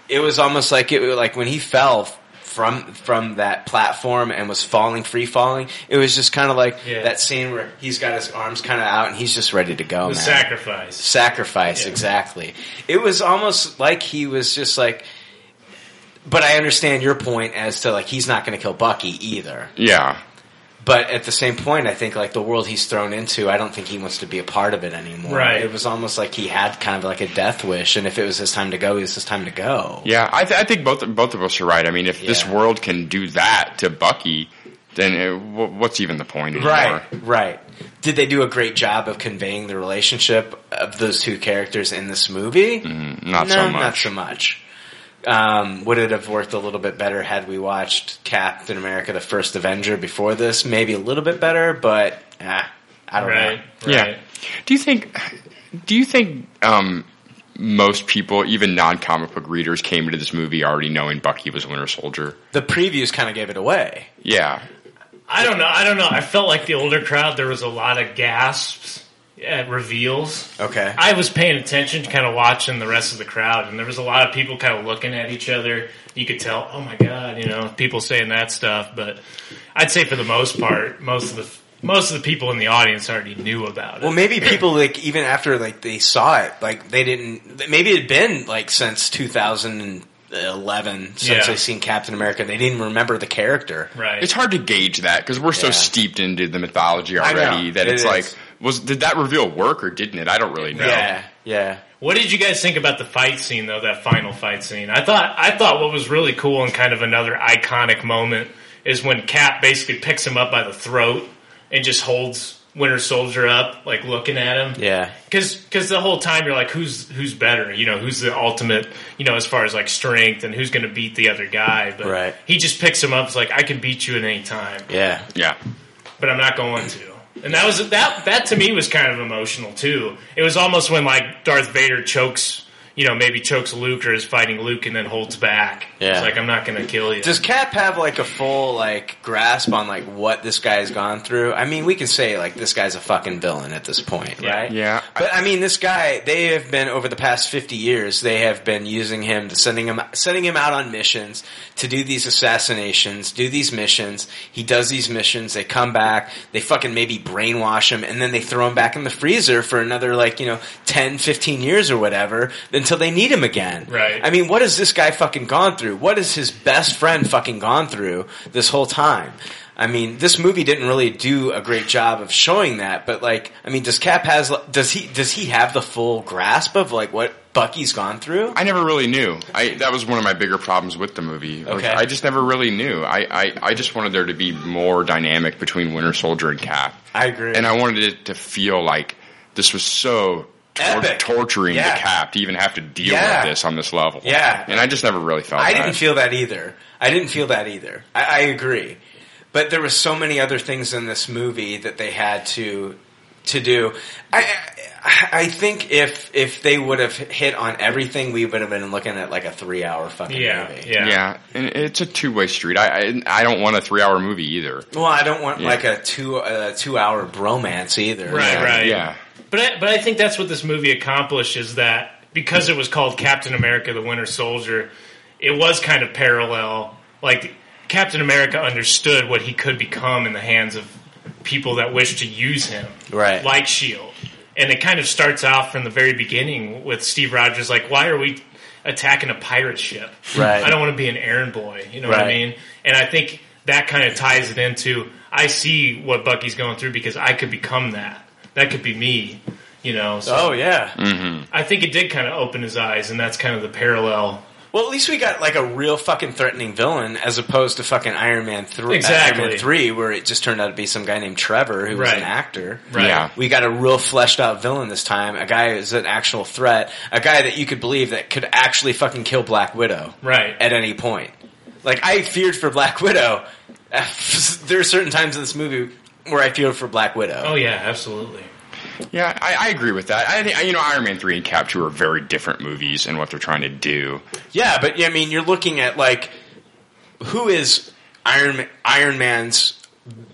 Speaker 5: It was almost like it like when he fell from from that platform and was falling, free falling. It was just kind of like
Speaker 6: Yeah.
Speaker 5: that scene where he's got his arms kind of out and he's just ready to go.
Speaker 6: The
Speaker 5: man.
Speaker 6: sacrifice.
Speaker 5: sacrifice
Speaker 6: Yeah.
Speaker 5: exactly it was almost like he was just like but i understand your point as to like he's not going to kill bucky either
Speaker 7: yeah.
Speaker 5: But at the same point i think like the world he's thrown into i don't think he wants to be a part of it anymore
Speaker 6: Right.
Speaker 5: it was almost like he had kind of like a death wish and if it was his time to go it was his time to go
Speaker 7: Yeah, I, th- I think both both of us are right. I mean, if this world can do that to Bucky, then it, wh- what's even the point anymore?
Speaker 5: right right did they do a great job of conveying the relationship of those two characters in this movie
Speaker 7: Mm, Not
Speaker 5: no,
Speaker 7: so much.
Speaker 5: Not so much. Um, would it have worked a little bit better had we watched Captain America: The First Avenger before this? Maybe a little bit better, but ah, I don't
Speaker 6: Right.
Speaker 5: know.
Speaker 7: Yeah. Do you think? Do you think um, most people, even non-comic book readers, came into this movie already knowing Bucky was a Winter Soldier?
Speaker 5: The previews kind of gave it away.
Speaker 7: Yeah.
Speaker 6: I don't know. I don't know. I felt like the older crowd, there was a lot of gasps at reveals.
Speaker 5: Okay.
Speaker 6: I was paying attention, kind of watching the rest of the crowd, and there was a lot of people kind of looking at each other. You could tell, oh my god, you know, people saying that stuff. But I'd say for the most part, most of the most of the people in the audience already knew about it.
Speaker 5: Well, maybe people like even after like they saw it, like they didn't. Maybe it had been like since 2011 since
Speaker 6: Yeah.
Speaker 5: they seen Captain America. They didn't remember the character.
Speaker 6: right?
Speaker 7: It's hard to gauge that because we're so steeped into the mythology already that
Speaker 5: It
Speaker 7: it's
Speaker 5: is.
Speaker 7: like, was did that reveal work or didn't it? I don't really know.
Speaker 5: Yeah, yeah.
Speaker 6: What did you guys think about the fight scene though? That final fight scene. I thought I thought what was really cool and kind of another iconic moment is when Cap basically picks him up by the throat and just holds Winter Soldier up, like looking at him.
Speaker 5: Yeah.
Speaker 6: Because cause the whole time you're like, who's who's better? You know, who's the ultimate? You know, as far as like strength and who's going to beat the other guy. But
Speaker 5: Right.
Speaker 6: he just picks him up. It's like I can beat you at any time,
Speaker 5: Yeah.
Speaker 7: Yeah.
Speaker 6: but I'm not going to. And that was that. That to me was kind of emotional too. It was almost when like Darth Vader chokes, you know, maybe chokes Luke or is fighting Luke and then holds back.
Speaker 5: Yeah.
Speaker 6: It's like I'm not going to kill you.
Speaker 5: Does Cap have like a full like grasp on like what this guy's gone through? I mean, we can say like this guy's a fucking villain at this point,
Speaker 6: Yeah.
Speaker 5: right?
Speaker 7: Yeah.
Speaker 5: But I mean, this guy, they have been over the past fifty years. They have been using him to sending him sending him out on missions to do these assassinations, do these missions. He does these missions. They come back. They fucking maybe brainwash him, and then they throw him back in the freezer for another like you know 10, 15 years or whatever until they need him again.
Speaker 6: Right.
Speaker 5: I mean, what has this guy fucking gone through? What has his best friend fucking gone through this whole time? I mean, this movie didn't really do a great job of showing that, but like, I mean, does Cap has does he does he have the full grasp of like what Bucky's gone through?
Speaker 7: I never really knew. I that was one of my bigger problems with the movie. Like,
Speaker 5: Okay.
Speaker 7: I just never really knew. I, I, I just wanted there to be more dynamic between Winter Soldier and Cap.
Speaker 5: I agree.
Speaker 7: And I wanted it to feel like this was so tor- torturing
Speaker 5: Yeah.
Speaker 7: to Cap to even have to deal
Speaker 5: Yeah.
Speaker 7: with this on this level.
Speaker 5: Yeah.
Speaker 7: And I just never really felt
Speaker 5: I
Speaker 7: that.
Speaker 5: didn't feel that either. I didn't feel that either. I, I agree, but there were so many other things in this movie that they had to to do. I I, I think if if they would have hit on everything, we would have been looking at like a three hour fucking
Speaker 6: yeah,
Speaker 5: movie.
Speaker 6: yeah,
Speaker 7: yeah. and it's a two way street. I, I I don't want a three hour movie either.
Speaker 5: Well, I don't want
Speaker 7: Yeah.
Speaker 5: like a two uh, two hour bromance either.
Speaker 6: Right,
Speaker 7: Yeah,
Speaker 6: right.
Speaker 7: Yeah.
Speaker 6: But I, but I think that's what this movie accomplished is that because it was called Captain America: The Winter Soldier, it was kind of parallel. Like Captain America understood what he could become in the hands of people that wish to use him,
Speaker 5: Right.
Speaker 6: Like Shield, and it kind of starts out from the very beginning with Steve Rogers like, "Why are we attacking a pirate ship?
Speaker 5: Right.
Speaker 6: I don't want to be an errand boy. You know what I mean?" And I think that kind of ties it into I see what Bucky's going through because I could become that. That could be me. You know. So
Speaker 5: Oh yeah. Mm-hmm.
Speaker 6: I think it did kind of open his eyes, and that's kind of the parallel.
Speaker 5: Well, at least we got like a real fucking threatening villain as opposed to fucking Iron Man three.
Speaker 6: Exactly.
Speaker 5: Iron Man three, where it just turned out to be some guy named Trevor who was
Speaker 6: Right.
Speaker 5: an actor.
Speaker 6: Right.
Speaker 7: Yeah.
Speaker 5: We got a real fleshed out villain this time. A guy who's an actual threat. A guy that you could believe that could actually fucking kill Black Widow.
Speaker 6: Right.
Speaker 5: At any point. Like I feared for Black Widow. there are certain times in this movie where I feel for Black Widow.
Speaker 6: Oh yeah, absolutely.
Speaker 7: Yeah, I, I agree with that. I think you know Iron Man three and Cap two are very different movies and what they're trying to do.
Speaker 5: Yeah, but I mean, you're looking at like who is Iron Ma- Iron Man's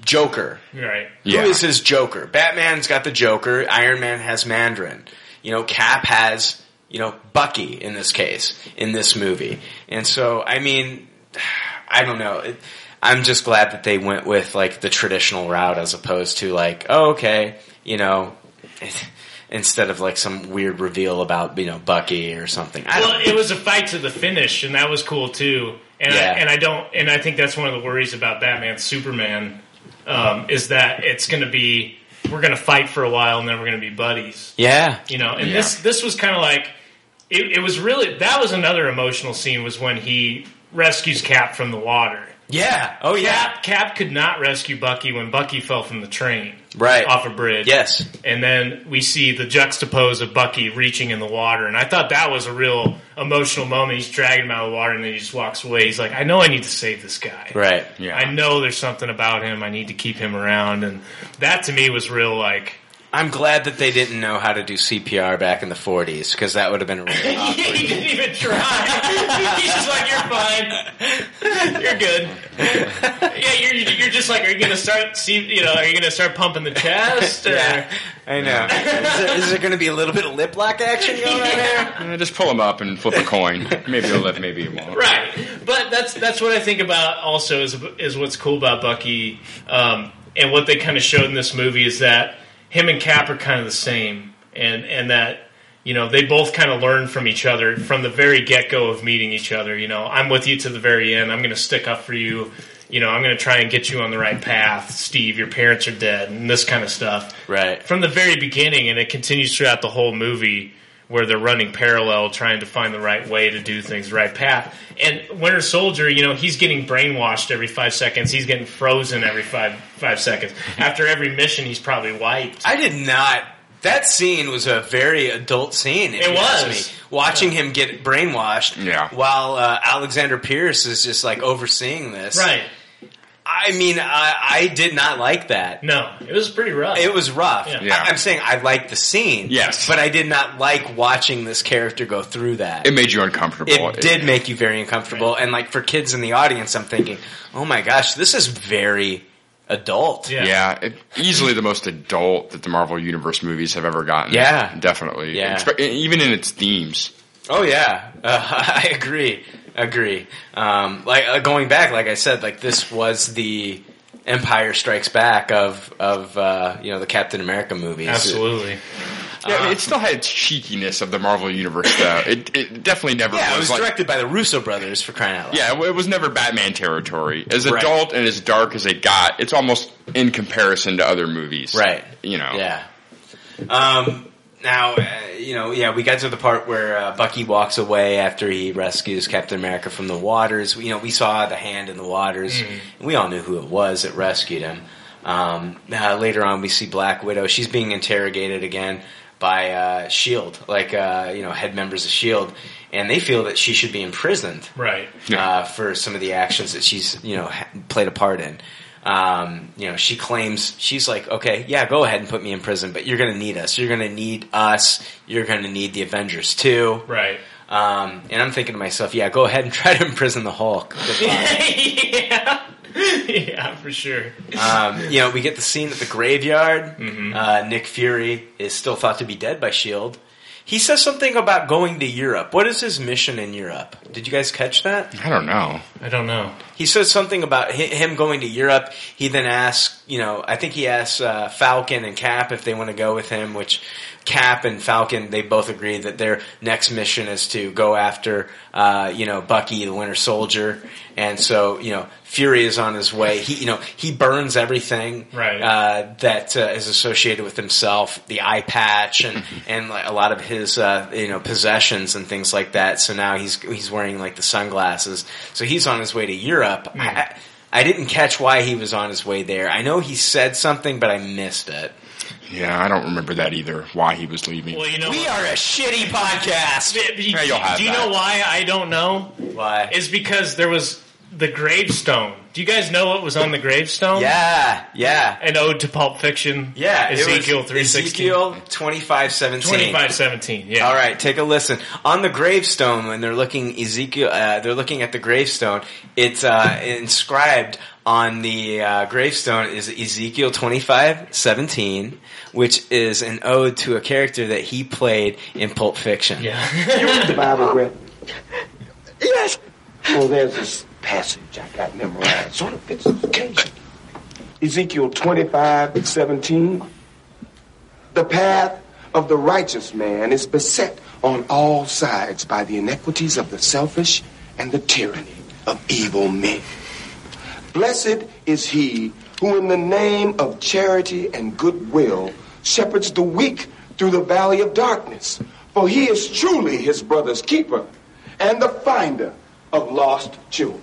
Speaker 5: Joker?
Speaker 6: Right.
Speaker 7: Yeah.
Speaker 5: Who is his Joker? Batman's got the Joker. Iron Man has Mandarin. You know, Cap has you know Bucky in this case in this movie, and so I mean, I don't know. It, I'm just glad that they went with like the traditional route as opposed to like, oh, okay, you know. Instead of like some weird reveal about you know Bucky or something,
Speaker 6: Well, it was a fight to the finish, and that was cool too. And
Speaker 5: Yeah.
Speaker 6: I, and I don't, and I think that's one of the worries about Batman Superman um, is that it's going to be we're going to fight for a while, and then we're going to be buddies.
Speaker 5: yeah,
Speaker 6: You know, and
Speaker 7: Yeah.
Speaker 6: this this was kind of like it, it was really that was another emotional scene was when he rescues Cap from the water.
Speaker 5: Yeah, oh yeah,
Speaker 6: Cap Cap could not rescue Bucky when Bucky fell from the train
Speaker 5: right
Speaker 6: off a bridge.
Speaker 5: Yes,
Speaker 6: and then we see the juxtapose of Bucky reaching in the water, and I thought that was a real emotional moment. He's dragging him out of the water, and then he just walks away. He's like, "I know I need to save this guy.
Speaker 5: right.
Speaker 7: Yeah.
Speaker 6: I know there's something about him. I need to keep him around." And that to me was real like
Speaker 5: I'm glad that they didn't know how to do CPR back in the 40s because that would have been really
Speaker 6: he didn't even try. He's just like, "You're fine, you're good." Yeah, you're you're just like, "Are you gonna start? See, you know, are you gonna start pumping the chest?" Or?
Speaker 5: Yeah, I know. Is there, is there going to be a little bit of lip lock action going on there?
Speaker 7: Uh, just pull him up and flip a coin. Maybe he'll live, maybe he won't.
Speaker 6: Right, but that's that's what I think about. Also, is is what's cool about Bucky, um, and what they kind of showed in this movie is that him and Cap are kind of the same, and and that you know they both kind of learn from each other from the very get go of meeting each other. You know, I'm with you to the very end. I'm going to stick up for you. You know, I'm going to try and get you on the right path, Steve. Your parents are dead, and this kind of stuff.
Speaker 5: Right.
Speaker 6: From the very beginning, and it continues throughout the whole movie where they're running parallel, trying to find the right way to do things, the right path. And Winter Soldier, you know, he's getting brainwashed every five seconds. He's getting frozen every five five seconds. After every mission, he's probably wiped.
Speaker 5: I did not. That scene was a very adult scene.
Speaker 6: It was.
Speaker 5: Me. Watching him get brainwashed
Speaker 7: Yeah.
Speaker 5: while uh, Alexander Pierce is just like overseeing this.
Speaker 6: Right.
Speaker 5: I mean, I, I did not like that.
Speaker 6: No, it was pretty rough.
Speaker 5: It was rough.
Speaker 6: Yeah.
Speaker 7: Yeah.
Speaker 5: I, am saying I liked the scene.
Speaker 7: Yes.
Speaker 5: But I did not like watching this character go through that.
Speaker 7: It made you uncomfortable.
Speaker 5: it did make you very uncomfortable. And like for kids in the audience, I'm thinking, oh my gosh, this is very adult.
Speaker 6: Yeah.
Speaker 7: Yeah, it, easily the most adult that the Marvel Universe movies have ever gotten.
Speaker 5: Yeah.
Speaker 7: definitely.
Speaker 5: Yeah.
Speaker 7: Even in its themes.
Speaker 5: Oh yeah, uh, I agree. Agree. Um, like uh, going back, like I said, like this was the Empire Strikes Back of of uh, you know the Captain America movies.
Speaker 6: Absolutely.
Speaker 7: Yeah, I mean, it still had its cheekiness of the Marvel Universe, though. It, it definitely never
Speaker 5: Yeah, it
Speaker 7: was
Speaker 5: was
Speaker 7: like.
Speaker 5: directed by the Russo brothers for crying out loud.
Speaker 7: yeah, it was never Batman territory. As
Speaker 5: Right.
Speaker 7: adult and as dark as it got, it's almost in comparison to other movies.
Speaker 5: Right.
Speaker 7: You know.
Speaker 5: Yeah. Um, now, uh, you know, yeah, we got to the part where uh, Bucky walks away after he rescues Captain America from the waters. You know, we saw the hand in the waters, and we all knew who it was that rescued him. Um, uh, later on, we see Black Widow. She's being interrogated again by uh, Shield, like uh, you know, head members of Shield, and they feel that she should be imprisoned
Speaker 6: Right.
Speaker 5: uh, for some of the actions that she's you know ha- played a part in. Um, you know, she claims she's like, okay, yeah, go ahead and put me in prison, but you're going to need us. You're going to need us. You're going to need the Avengers too.
Speaker 6: Right.
Speaker 5: Um, and I'm thinking to myself, yeah, go ahead and try to imprison the Hulk.
Speaker 6: Yeah. yeah, for sure.
Speaker 5: um, you know, we get the scene at the graveyard.
Speaker 6: Mm-hmm.
Speaker 5: Uh, Nick Fury is still thought to be dead by Shield. He says something about going to Europe. What is his mission in Europe? Did you guys catch that?
Speaker 7: I don't know.
Speaker 6: I don't know.
Speaker 5: He says something about hi- him going to Europe. He then asks, you know, I think he asks uh, Falcon and Cap if they want to go with him, which Cap and Falcon, they both agree that their next mission is to go after, uh, you know, Bucky, the Winter Soldier. And so, you know, Fury is on his way. He, you know, he burns everything
Speaker 6: Right.
Speaker 5: uh, that uh, is associated with himself, the eye patch, and and like, a lot of his uh, you know possessions and things like that. So now he's he's wearing like the sunglasses. So he's on his way to Europe. I, I I didn't catch why he was on his way there. I know he said something, but I missed it.
Speaker 7: Yeah, I don't remember that either. Why he was leaving?
Speaker 6: Well, you know,
Speaker 5: We are a shitty podcast.
Speaker 6: Do you,
Speaker 7: Yeah, you'll have
Speaker 6: do you
Speaker 7: that.
Speaker 6: know why I don't know?
Speaker 5: Why?
Speaker 6: Is because there was the gravestone. Do you guys know what was on the gravestone?
Speaker 5: Yeah, yeah,
Speaker 6: An ode to Pulp Fiction.
Speaker 5: yeah. it was
Speaker 6: Ezekiel three sixteen.
Speaker 5: Ezekiel twenty five seventeen.
Speaker 6: Twenty five seventeen. Yeah.
Speaker 5: All right, take a listen. On the gravestone, when they're looking Ezekiel, uh, they're looking at the gravestone. It's uh, inscribed on the uh, gravestone is Ezekiel twenty five seventeen, which is an ode to a character that he played in Pulp Fiction.
Speaker 6: Yeah.
Speaker 9: You read the Bible, Greg? Yes. Well, there's this passage I got memorized. Sort of fits the occasion. Ezekiel 25, 17. The path of the righteous man is beset on all sides by the iniquities of the selfish and the tyranny of evil men. Blessed is he who, in the name of charity and goodwill, shepherds the weak through the valley of darkness. For he is truly his brother's keeper and the finder of lost children.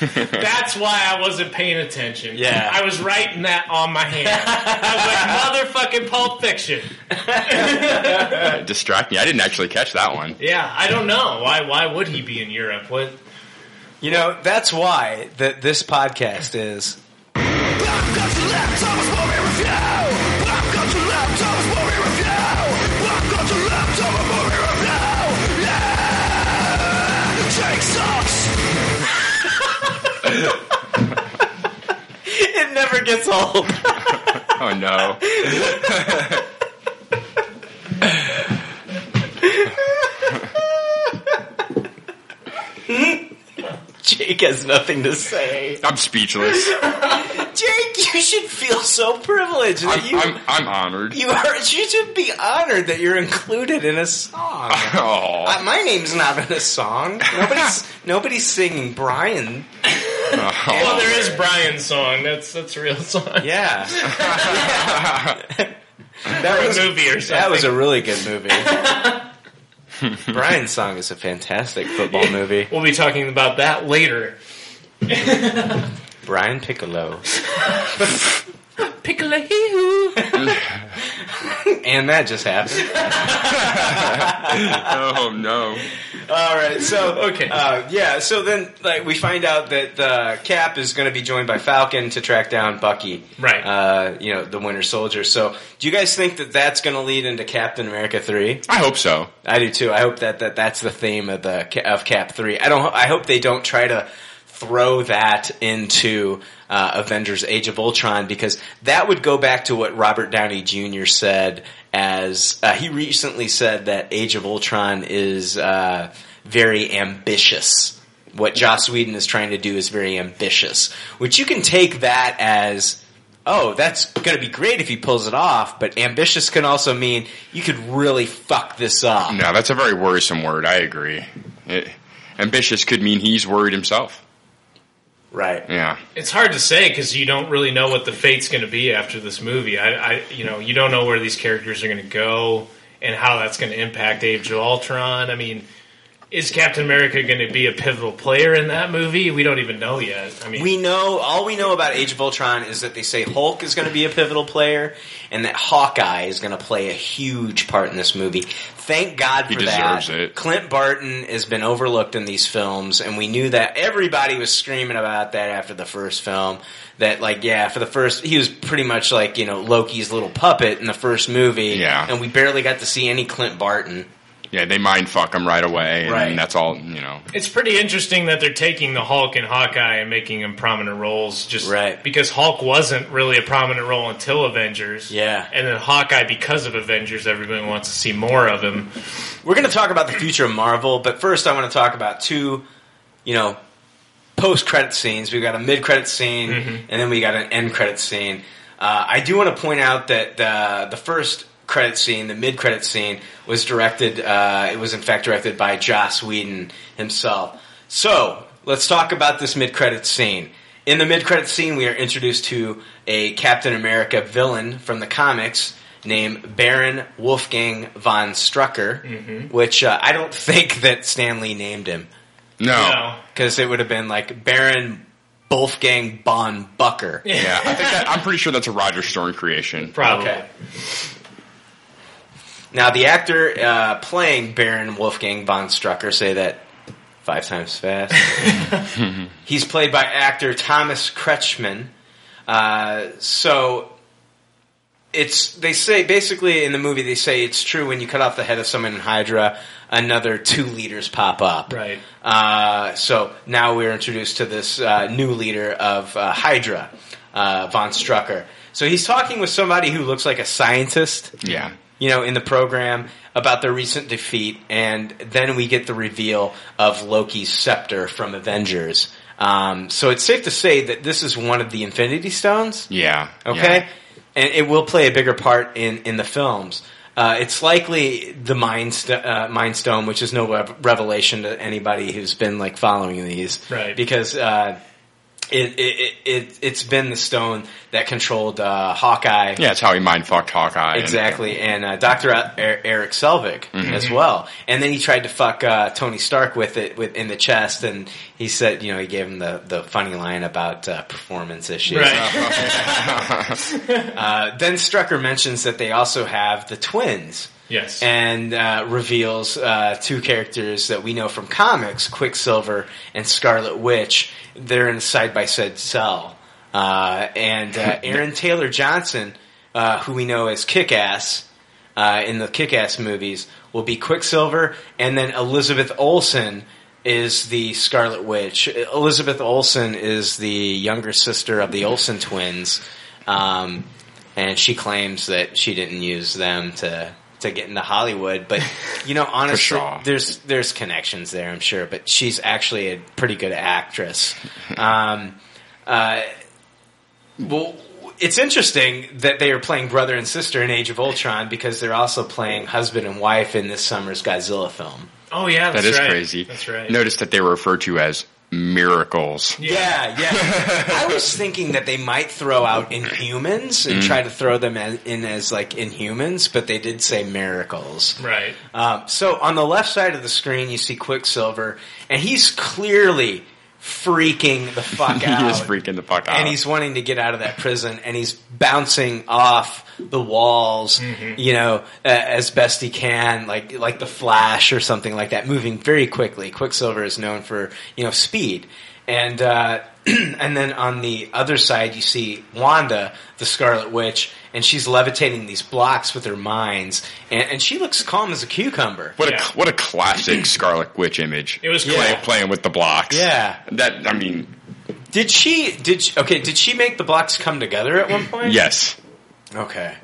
Speaker 6: That's why I wasn't paying attention.
Speaker 5: Yeah.
Speaker 6: I was writing that on my hand. I was like, motherfucking Pulp Fiction.
Speaker 7: Distract me. I didn't actually catch that one.
Speaker 6: Yeah, I don't know. Why Why would he be in Europe? What?
Speaker 5: You know, that's why that this podcast is. Never gets old.
Speaker 7: Oh no.
Speaker 5: Jake has nothing to say.
Speaker 7: I'm speechless.
Speaker 5: Jake, you should feel so privileged that
Speaker 7: I'm,
Speaker 5: you
Speaker 7: I'm, I'm honored.
Speaker 5: you are. You should be honored that you're included in a song.
Speaker 7: Oh.
Speaker 5: Uh, my name's not in a song. Nobody's nobody's singing Brian.
Speaker 6: Well, there is Brian's song. That's that's a real song.
Speaker 5: Yeah, that
Speaker 6: Or
Speaker 5: was
Speaker 6: a movie or something.
Speaker 5: that was a really good movie. Brian's song is a fantastic football movie.
Speaker 6: We'll be talking about that later.
Speaker 5: Brian Piccolo,
Speaker 6: Piccolo.
Speaker 5: and that just happened.
Speaker 7: oh no.
Speaker 5: All right, so
Speaker 6: Okay.
Speaker 5: uh, yeah, so then like we find out that uh, Cap is going to be joined by Falcon to track down Bucky,
Speaker 6: Right.
Speaker 5: Uh, you know, the Winter Soldier. So, do you guys think that that's going to lead into Captain America three?
Speaker 7: I hope so.
Speaker 5: I do too. I hope that, that that's the theme of the of Cap three. I don't. I hope they don't try to throw that into uh, Avengers: Age of Ultron because that would go back to what Robert Downey Jr. said. As uh, he recently said that Age of Ultron is uh, very ambitious. What Joss Whedon is trying to do is very ambitious, which you can take that as oh, that's going to be great if he pulls it off, but ambitious can also mean you could really fuck this up.
Speaker 7: No, that's a very worrisome word. I agree. It, ambitious could mean he's worried himself.
Speaker 5: Right.
Speaker 7: Yeah.
Speaker 6: It's hard to say because you don't really know what the fate's going to be after this movie. I, I, you know, you don't know where these characters are going to go and how that's going to impact Age of Ultron. I mean, is Captain America going to be a pivotal player in that movie? We don't even know yet. I mean,
Speaker 5: We know, all we know about Age of Ultron is that they say Hulk is going to be a pivotal player and that Hawkeye is going to play a huge part in this movie. Thank God for
Speaker 7: He
Speaker 5: that.
Speaker 7: it.
Speaker 5: Clint Barton has been overlooked in these films and we knew that everybody was screaming about that after the first film. That like, yeah, for the first, he was pretty much like, you know, Loki's little puppet in the first movie.
Speaker 7: Yeah.
Speaker 5: And we barely got to see any Clint Barton.
Speaker 7: Yeah, they mind fuck him right away, and
Speaker 5: Right.
Speaker 7: that's all. You know,
Speaker 6: it's pretty interesting that they're taking the Hulk and Hawkeye and making them prominent roles. Just
Speaker 5: Right.
Speaker 6: because Hulk wasn't really a prominent role until Avengers.
Speaker 5: Yeah.
Speaker 6: and then Hawkeye because of Avengers, everybody wants to see more of him.
Speaker 5: We're going to talk about the future of Marvel, but first I want to talk about two, you know, post credit scenes. We've got a mid credit scene, and then we got an end credit scene. Uh, I do want to point out that uh, the first credit scene, the mid credit scene, was directed. Uh, it was in fact directed by Joss Whedon himself. So let's talk about this mid credit scene. In the mid credit scene, we are introduced to a Captain America villain from the comics named Baron Wolfgang von Strucker, which uh, I don't think that Stan Lee named him
Speaker 7: no.
Speaker 6: No.
Speaker 5: because it would have been like Baron Wolfgang von Bucker.
Speaker 7: Yeah, I think that, I'm pretty sure that's a Roger Stern creation.
Speaker 6: Probably.
Speaker 5: Okay. Now, the actor uh, playing Baron Wolfgang von Strucker, say that five times fast. He's played by actor Thomas Kretschmann. Uh, so it's they say basically in the movie they say it's true when you cut off the head of someone in Hydra, another two leaders pop up.
Speaker 6: Right.
Speaker 5: Uh, so now we're introduced to this uh, new leader of uh, Hydra, uh, von Strucker. So he's talking with somebody who looks like a scientist
Speaker 7: Yeah.
Speaker 5: You know, in the program about their recent defeat, and then we get the reveal of Loki's scepter from Avengers. Um, so it's safe to say that this is one of the Infinity Stones.
Speaker 7: Yeah.
Speaker 5: Okay,
Speaker 7: yeah.
Speaker 5: and it will play a bigger part in in the films. Uh, it's likely the Mind, st- uh, Mind Stone, which is no rev- revelation to anybody who's been like following these,
Speaker 6: Right.
Speaker 5: Because uh, it, it, it, it it's been the stone that controlled uh, Hawkeye.
Speaker 7: Yeah, it's how he mind fucked Hawkeye. and-
Speaker 5: Exactly, and uh, Doctor Eric Selvig
Speaker 7: Mhm.
Speaker 5: as well. And then he tried to fuck uh, Tony Stark with it with in the chest, and he said, you know, he gave him the, the funny line about uh, performance issues. uh, then Strucker mentions that they also have the twins.
Speaker 6: Yes.
Speaker 5: And uh, reveals uh, two characters that we know from comics, Quicksilver and Scarlet Witch. They're in a side by side cell. Uh, and uh, Aaron Taylor Johnson, uh, who we know as Kick Ass uh, in the Kick Ass movies, will be Quicksilver. And then Elizabeth Olsen is the Scarlet Witch. Elizabeth Olsen is the younger sister of the Olsen twins. Um, and she claims that she didn't use them to to get into Hollywood. But you know, honestly,
Speaker 7: sure.
Speaker 5: there's there's connections there, I'm sure. But she's actually a pretty good actress. Um, uh, well, it's interesting that they are playing brother and sister in Age of Ultron because they're also playing husband and wife in this summer's Godzilla film.
Speaker 6: Oh yeah,
Speaker 7: That
Speaker 6: that's right.
Speaker 7: crazy.
Speaker 6: That's right.
Speaker 7: Notice that they were referred to as miracles.
Speaker 5: Yeah, yeah. I was thinking that they might throw out Inhumans and
Speaker 7: Mm.
Speaker 5: try to throw them as, in as like Inhumans, but they did say miracles.
Speaker 6: Right.
Speaker 5: Um, so on the left side of the screen, you see Quicksilver, and he's clearly freaking the fuck out.
Speaker 7: he is freaking the fuck out.
Speaker 5: and he's wanting to get out of that prison, and he's bouncing off the walls, you know, uh, as best he can, like like the Flash or something like that, moving very quickly. Quicksilver is known for you know speed, and uh, and then on the other side you see Wanda, the Scarlet Witch, and she's levitating these blocks with her minds, and, and she looks calm as a cucumber.
Speaker 7: What a what a classic Scarlet Witch image.
Speaker 5: It was
Speaker 7: Play-
Speaker 5: cool.
Speaker 7: playing with the blocks.
Speaker 5: Yeah.
Speaker 7: That I mean,
Speaker 5: Did she? Did she, okay? Did she make the blocks come together at one point?
Speaker 7: yes,
Speaker 5: Okay.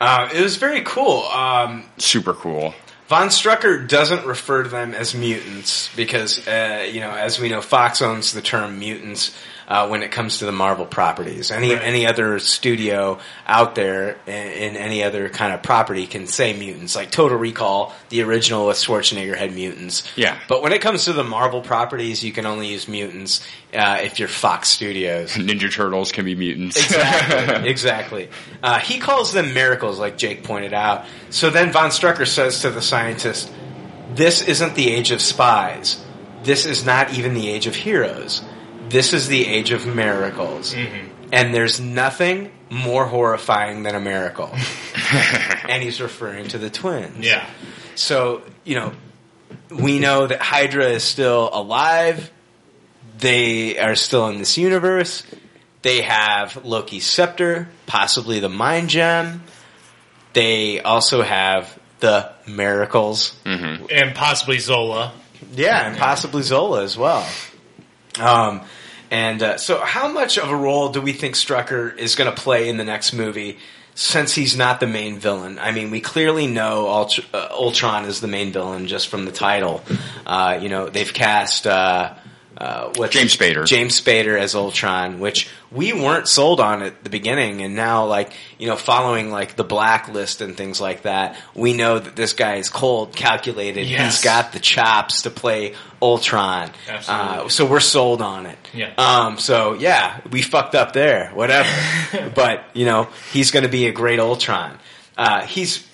Speaker 5: Uh, it was very cool. Um,
Speaker 7: super cool.
Speaker 5: Von Strucker doesn't refer to them as mutants because, uh, you know, as we know, Fox owns the term mutants uh, when it comes to the Marvel properties. Any
Speaker 6: Right.
Speaker 5: any other studio out there in, in any other kind of property can say mutants. Like Total Recall, the original with Schwarzenegger had mutants.
Speaker 7: Yeah.
Speaker 5: But when it comes to the Marvel properties, you can only use mutants uh, if you're Fox Studios.
Speaker 7: Ninja Turtles can be mutants.
Speaker 5: Exactly. exactly. Uh, he calls them miracles, like Jake pointed out. So then Von Strucker says to the scientist, This isn't the age of spies. This is not even the age of heroes. This is the age of miracles. And there's nothing more horrifying than a miracle. and he's referring to the twins.
Speaker 6: Yeah.
Speaker 5: So, you know, we know that Hydra is still alive. They are still in this universe. They have Loki's scepter, possibly the mind gem. They also have the miracles.
Speaker 7: Mm-hmm.
Speaker 6: And possibly Zola.
Speaker 5: Yeah, and possibly Zola as well. Um, and uh, so, how much of a role do we think Strucker is going to play in the next movie? Since he's not the main villain, I mean, we clearly know uh, Ultron is the main villain just from the title. Uh, you know, they've cast uh, what
Speaker 7: James Spader.
Speaker 5: James Spader as Ultron, which we weren't sold on at the beginning, and now, like you know, following like the blacklist and things like that, we know that this guy is cold, calculated.
Speaker 6: Yes.
Speaker 5: He's got the chops to play Ultron.
Speaker 6: Absolutely.
Speaker 5: Uh, so we're sold on it.
Speaker 6: Yeah.
Speaker 5: Um, so yeah, we fucked up there, whatever. but you know, he's going to be a great Ultron. Uh, he's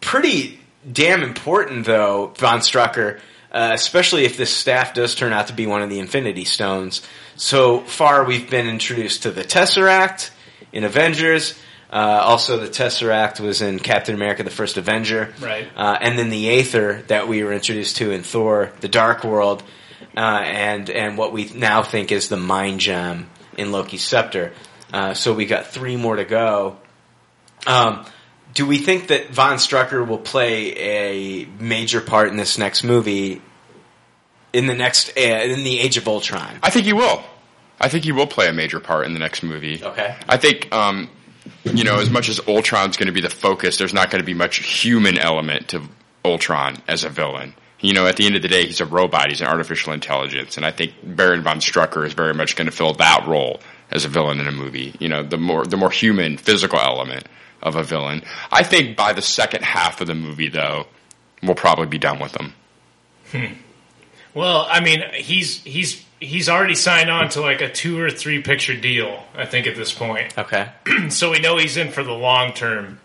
Speaker 5: pretty damn important though, Von Strucker, uh, especially if this staff does turn out to be one of the Infinity Stones. So far, we've been introduced to the Tesseract in Avengers. Uh, also, the Tesseract was in Captain America: The First Avenger,
Speaker 6: Right.
Speaker 5: Uh, and then the Aether that we were introduced to in Thor: The Dark World, uh, and and what we now think is the Mind Gem in Loki's Scepter. Uh, so we got three more to go. Um, do we think that Von Strucker will play a major part in this next movie? In the next, uh, in the Age of Ultron.
Speaker 7: I think he will. I think he will play a major part in the next movie.
Speaker 5: Okay.
Speaker 7: I think, um, you know, as much as Ultron's going to be the focus, there's not going to be much human element to Ultron as a villain. You know, at the end of the day, he's a robot. He's an artificial intelligence, and I think Baron von Strucker is very much going to fill that role as a villain in a movie. You know, the more the more human, physical element of a villain. I think by the second half of the movie, though, we'll probably be done with him.
Speaker 6: Well, I mean, he's he's he's already signed on to like a two or three picture deal. I think at this point,
Speaker 5: Okay.
Speaker 6: so we know he's in for the long term,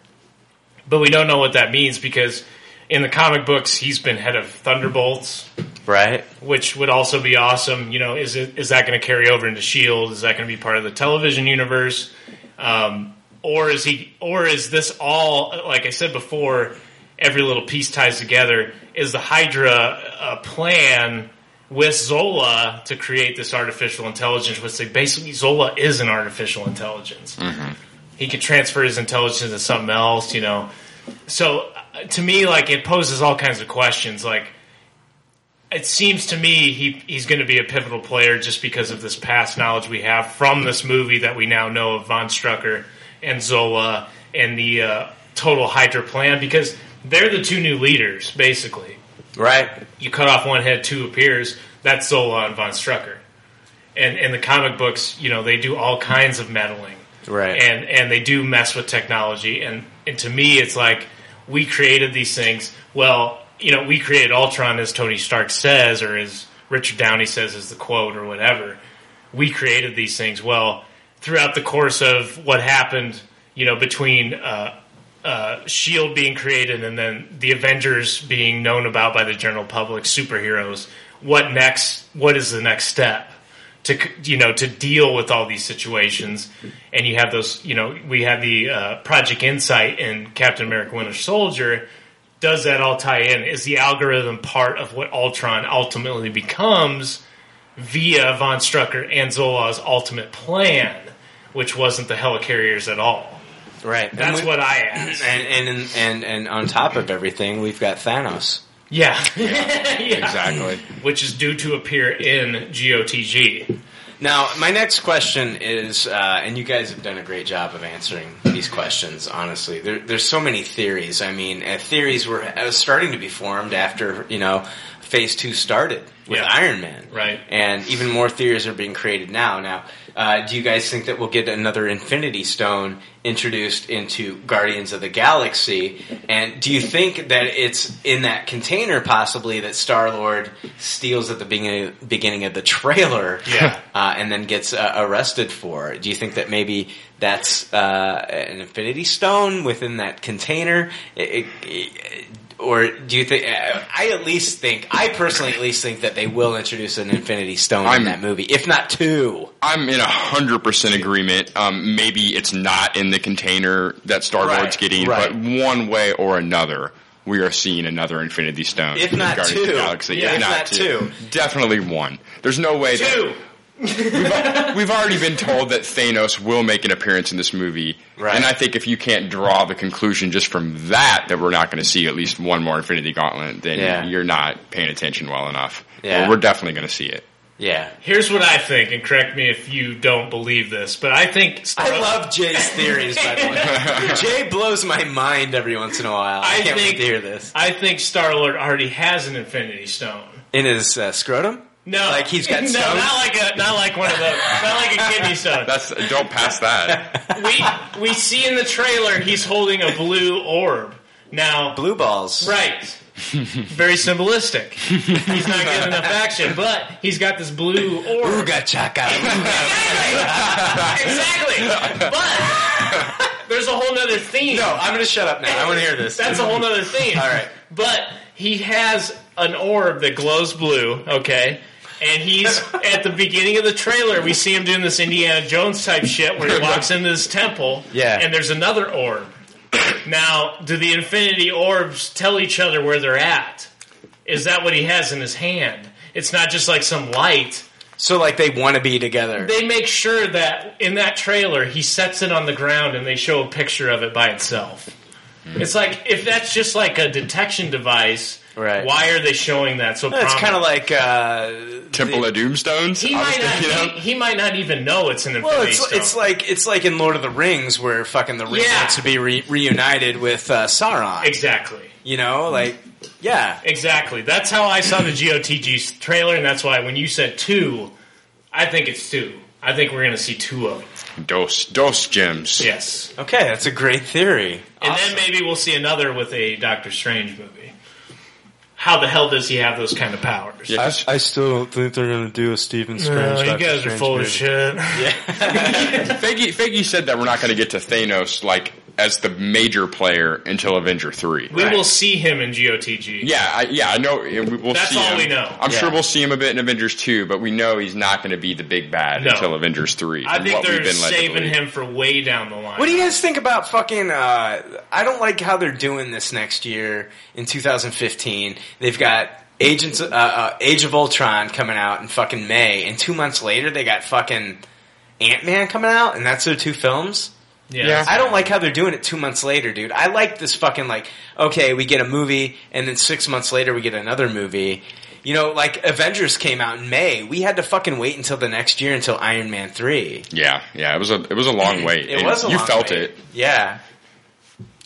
Speaker 6: but we don't know what that means because in the comic books he's been head of Thunderbolts,
Speaker 5: Right.
Speaker 6: which would also be awesome. You know, is it is that going to carry over into Shield? Is that going to be part of the television universe? Um, or is he? Or is this all? Like I said before, every little piece ties together. Is the Hydra uh, plan with Zola to create this artificial intelligence? Which basically Zola is an artificial intelligence. He could transfer his intelligence to something else. You know, so uh, to me, like it poses all kinds of questions. Like it seems to me he he's going to be a pivotal player just because of this past knowledge we have from this movie that we now know of Von Strucker and Zola and the uh, total Hydra plan because they're the two new leaders basically.
Speaker 5: Right.
Speaker 6: You cut off one head, two appears. That's Zola and Von Strucker. And in the comic books, you know, they do all kinds of meddling
Speaker 5: Right.
Speaker 6: and and they do mess with technology and and to me it's like we created these things well you know we created ultron as tony stark says or as richard downey says is the quote or whatever we created these things well throughout the course of what happened you know between uh, uh, shield being created and then the avengers being known about by the general public superheroes what next what is the next step to you know to deal with all these situations? And you have those you know we have the uh, project insight in captain america winter soldier. Does that all tie in? Is the algorithm part of what ultron ultimately becomes via von strucker and zola's ultimate plan which wasn't the helicarriers at all
Speaker 5: Right.
Speaker 6: that's
Speaker 5: we-
Speaker 6: what i asked
Speaker 5: And, and and and on top of everything, we've got Thanos.
Speaker 6: yeah, yeah.
Speaker 7: Exactly.
Speaker 6: which is due to appear in gotg
Speaker 5: Now, my next question is, uh, and you guys have done a great job of answering these questions. Honestly, there, there's so many theories. I mean, uh, theories were uh, starting to be formed after you know Phase Two started with
Speaker 6: Yeah.
Speaker 5: Iron Man,
Speaker 6: Right.
Speaker 5: And even more theories are being created now. Now, uh, do you guys think that we'll get another Infinity Stone introduced into Guardians of the Galaxy? And do you think that it's in that container possibly that Star Lord steals at the beginning beginning of the trailer?
Speaker 6: Yeah.
Speaker 5: uh, and then gets uh, arrested for. Do you think that maybe that's uh, an Infinity Stone within that container? It- it- or do you think? I at least think, I personally at least think that they will introduce an Infinity Stone in
Speaker 7: I'm-
Speaker 5: that movie, if not two.
Speaker 7: I'm in a hundred percent agreement. Um, maybe it's not in the container that Star Lord's
Speaker 5: Right,
Speaker 7: getting,
Speaker 5: right.
Speaker 7: but one way or another, we are seeing another Infinity Stone.
Speaker 5: If
Speaker 7: in
Speaker 5: not
Speaker 7: Guardians of the
Speaker 5: two.
Speaker 7: Galaxy.
Speaker 5: Yeah,
Speaker 7: if,
Speaker 5: if
Speaker 7: not,
Speaker 5: not
Speaker 7: two.
Speaker 5: two.
Speaker 7: definitely one. There's no way. that-
Speaker 6: two
Speaker 7: We've already been told that Thanos will make an appearance in this movie,
Speaker 5: Right.
Speaker 7: and I think if you can't draw the conclusion just from that that we're not going to see at least one more Infinity Gauntlet, then
Speaker 5: Yeah.
Speaker 7: you're not paying attention well enough.
Speaker 5: Yeah.
Speaker 7: Well, we're definitely going to see it.
Speaker 5: Yeah.
Speaker 6: Here's what I think, and correct me if you don't believe this, but I think Star-
Speaker 5: I love Jay's theories, by the way. Jay blows my mind every once in a while. I,
Speaker 6: I
Speaker 5: can't
Speaker 6: think
Speaker 5: wait to hear this.
Speaker 6: I think Star Lord already has an Infinity Stone.
Speaker 5: In his uh, scrotum?
Speaker 6: No,
Speaker 5: Like he's got
Speaker 6: no,
Speaker 5: stones?
Speaker 6: not like a not like one of those, not like a kidney stone.
Speaker 7: That's don't pass that.
Speaker 6: we we see in the trailer he's holding a blue orb. Now,
Speaker 5: Blue balls.
Speaker 6: right, very symbolistic. He's not getting enough action, but he's got this blue orb.
Speaker 5: Ooga chaka.
Speaker 6: exactly. exactly. But there's a whole nother theme.
Speaker 5: no, I'm going to shut up now. I want to hear this.
Speaker 6: That's a whole nother theme.
Speaker 5: All right.
Speaker 6: But he has an orb that glows blue, okay? And he's at the beginning of the trailer. We see him doing this Indiana Jones type shit where he walks into this temple,
Speaker 5: Yeah.
Speaker 6: and there's another orb. Now, do the Infinity Orbs tell each other where they're at? Is that what he has in his hand? It's not just like some light.
Speaker 5: So, like, they want to be together.
Speaker 6: They make sure that in that trailer he sets it on the ground and they show a picture of it by itself. It's like if that's just like a detection device,
Speaker 5: Right.
Speaker 6: why are they showing that so
Speaker 5: It's kind of like uh,
Speaker 7: Temple
Speaker 5: the-
Speaker 7: of Doomstones.
Speaker 6: he might not he, he might not even know it's an Infinity
Speaker 5: Well, it's
Speaker 6: Stone.
Speaker 5: it's like it's like in Lord of the Rings where fucking the ring
Speaker 6: Yeah.
Speaker 5: wants to be re- reunited with uh, Sauron.
Speaker 6: exactly.
Speaker 5: You know, like yeah,
Speaker 6: Exactly. That's how I saw the GOTG trailer, and that's why when you said two, I think it's two. I think we're going to see two of them.
Speaker 7: Dos Dos gems.
Speaker 6: Yes.
Speaker 5: okay, that's a great theory.
Speaker 6: And
Speaker 5: Awesome.
Speaker 6: then maybe we'll see another with a Doctor Strange movie. How the hell does he have those kind of powers?
Speaker 10: I, I still don't think they're going to do a Stephen Strange.
Speaker 6: No, you guys are full
Speaker 10: movie.
Speaker 6: of shit.
Speaker 7: Faggy, Faggy said that we're not going to get to Thanos like as the major player until Avenger three.
Speaker 6: We will see him in GOTG.
Speaker 7: Yeah, I, yeah, I know. we- We'll
Speaker 6: That's
Speaker 7: see
Speaker 6: all
Speaker 7: him.
Speaker 6: we know.
Speaker 7: I'm
Speaker 6: Yeah.
Speaker 7: sure we'll see him a bit in Avengers two, but we know he's not going to be the big bad
Speaker 6: No.
Speaker 7: until Avengers three.
Speaker 6: I
Speaker 7: from
Speaker 6: think they're
Speaker 7: been
Speaker 6: saving him for way down the line.
Speaker 5: What do you guys think about fucking? Uh, I don't like how they're doing this next year in 2015. They've got Agents, uh, uh, Age of Ultron coming out in fucking May, and two months later they got fucking Ant Man coming out, and that's their two films.
Speaker 6: Yeah. Yeah.
Speaker 5: I don't like how they're doing it two months later, dude. I like this fucking like, okay, we get a movie, and then six months later we get another movie. You know, like Avengers came out in May. We had to fucking wait until the next year until Iron Man three.
Speaker 7: Yeah, yeah, it was a it was a long wait.
Speaker 5: It
Speaker 7: And
Speaker 5: was a
Speaker 7: you felt
Speaker 5: wait.
Speaker 7: it.
Speaker 5: Yeah.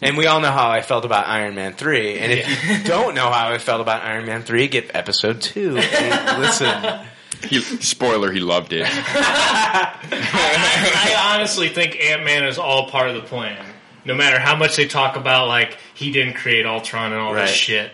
Speaker 5: And we all know how I felt about Iron Man 3. And if you don't know how I felt about Iron Man 3, get episode 2. and listen.
Speaker 7: He, spoiler, he loved it.
Speaker 6: I honestly think Ant Man is all part of the plan. No matter how much they talk about, like he didn't create Ultron and all
Speaker 5: Right.
Speaker 6: this shit.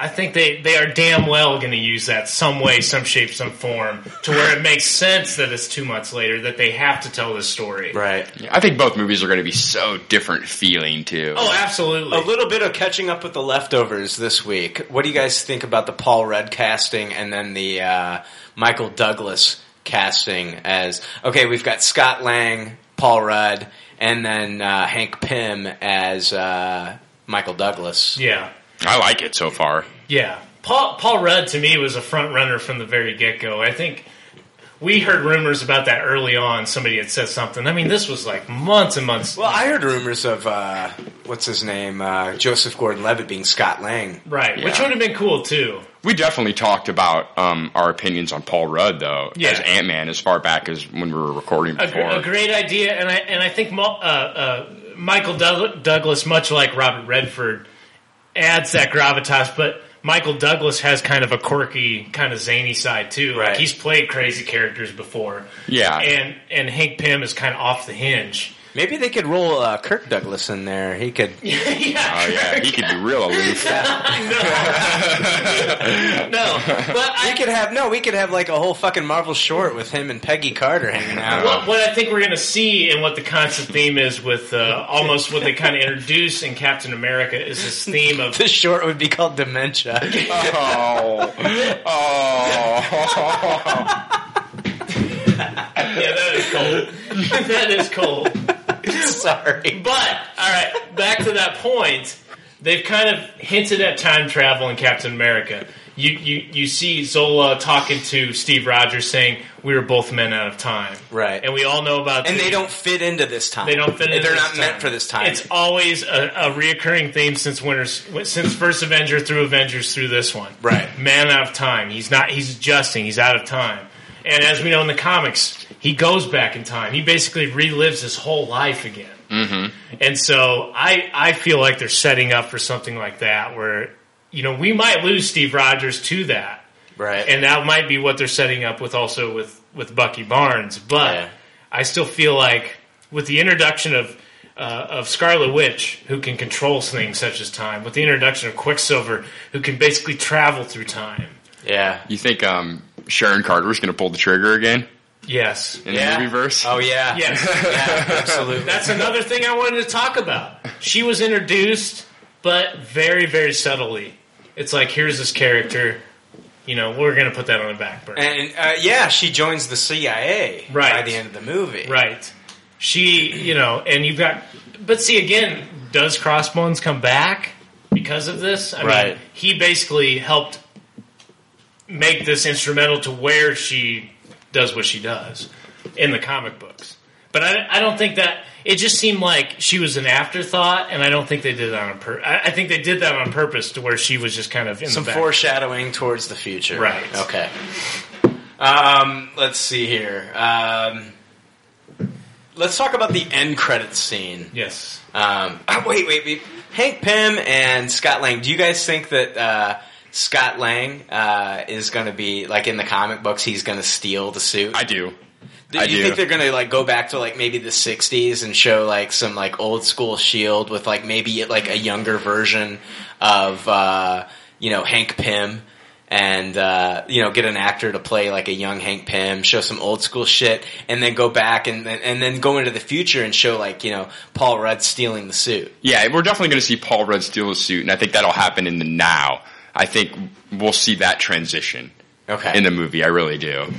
Speaker 6: I think they, they are damn well going to use that some way, some shape, some form to where it makes sense that it's two months later that they have to tell this story.
Speaker 5: Right.
Speaker 7: I think both movies are going to be so different feeling too.
Speaker 6: Oh, absolutely.
Speaker 5: A little bit of catching up with the leftovers this week. What do you guys think about the Paul Rudd casting and then the uh, Michael Douglas casting as okay? We've got Scott Lang, Paul Rudd, and then uh, Hank Pym as uh, Michael Douglas.
Speaker 6: Yeah.
Speaker 7: I like it so far.
Speaker 6: Yeah, Paul Paul Rudd to me was a front runner from the very get go. I think we heard rumors about that early on. Somebody had said something. I mean, this was like months and months.
Speaker 5: Well, I heard rumors of uh, what's his name, uh, Joseph Gordon-Levitt being Scott Lang.
Speaker 6: right, which would have been cool too.
Speaker 7: We definitely talked about um, our opinions on Paul Rudd though,
Speaker 6: Yeah.
Speaker 7: as Ant Man, as far back as when we were recording
Speaker 6: A, gr-
Speaker 7: before.
Speaker 6: a great idea, and I and I think uh, uh, Michael Doug- Douglas, much like Robert Redford, adds that gravitas, but. Michael Douglas has kind of a quirky, kind of zany side too. Like
Speaker 5: Right.
Speaker 6: he's played crazy characters before.
Speaker 7: Yeah.
Speaker 6: and and Hank Pym is kind of off the hinge.
Speaker 5: Maybe they could roll uh, Kirk Douglas in there. He could.
Speaker 6: yeah,
Speaker 7: Oh yeah, he could be real aloof.
Speaker 6: no, but
Speaker 5: we could have no. We could have like a whole fucking Marvel short with him and Peggy Carter hanging out.
Speaker 6: What, what I think we're going to see and what the constant theme is with uh, almost what they kind of introduce in Captain America is this theme of
Speaker 5: the short would be called Dementia.
Speaker 7: oh, oh.
Speaker 6: yeah, that is cold. that is cold.
Speaker 5: Sorry,
Speaker 6: but all right, back to that point. They've kind of hinted at time travel in Captain America. You you you see Zola talking to Steve Rogers saying we were both men out of time,
Speaker 5: Right.
Speaker 6: And we all know about
Speaker 5: and
Speaker 6: the-
Speaker 5: they don't fit into this time.
Speaker 6: They don't fit into
Speaker 5: They're not meant for this time.
Speaker 6: It's always a, a reoccurring theme since Winter's since first Avenger through Avengers through this one.
Speaker 5: Right.
Speaker 6: Man out of time. He's not. He's adjusting. He's out of time. And as we know in the comics, he goes back in time. He basically relives his whole life again.
Speaker 7: Mm-hmm.
Speaker 6: And so I I feel like they're setting up for something like that where you know we might lose Steve Rogers to that.
Speaker 5: right.
Speaker 6: And that might be what they're setting up with also with with Bucky Barnes, but
Speaker 5: Yeah.
Speaker 6: I still feel like with the introduction of uh, of Scarlet Witch, who can control things such as time, with the introduction of Quicksilver, who can basically travel through time.
Speaker 5: yeah.
Speaker 7: You think um, Sharon is going to pull the trigger again
Speaker 6: Yes.
Speaker 7: in
Speaker 5: Yeah.
Speaker 7: the movie verse?
Speaker 5: Oh yeah.
Speaker 6: Yes.
Speaker 5: Yeah. Absolutely.
Speaker 6: That's another thing I wanted to talk about. She was introduced, but very, very subtly. It's like, here's this character. You know, we're going to put that on the back burner.
Speaker 5: and uh, yeah, she joins the CIA
Speaker 6: Right.
Speaker 5: by the end of the movie.
Speaker 6: Right. She, you know, and you've got, but see again, does Crossbones come back because of this? I
Speaker 5: Right.
Speaker 6: mean, he basically helped make this instrumental to where she does what she does in the comic books. But I, I don't think that it just seemed like she was an afterthought, and I don't think they did that on purpose. I, I think they did that on purpose to where she was just kind of in
Speaker 5: Some
Speaker 6: the back.
Speaker 5: foreshadowing towards the future.
Speaker 6: Right.
Speaker 5: Okay. Um, let's see here. Um, let's talk about the end credits scene.
Speaker 6: Yes.
Speaker 5: Um, oh, wait, wait, wait. Hank Pym and Scott Lang. Do you guys think that uh, Scott Lang uh, is going to be like in the comic books? He's going to steal the suit.
Speaker 7: I do.
Speaker 5: Do you
Speaker 7: do.
Speaker 5: think they're going to like go back to like maybe the '60s and show like some like old school Shield with like maybe like a younger version of uh, you know, Hank Pym and, uh, you know, get an actor to play like a young Hank Pym, show some old school shit, and then go back and then, and then go into the future and show like, you know, Paul Rudd stealing the suit.
Speaker 7: Yeah, we're definitely going to see Paul Rudd steal the suit, and I think that'll happen in the now. I think we'll see that transition
Speaker 5: Okay.
Speaker 7: in the movie. I really do.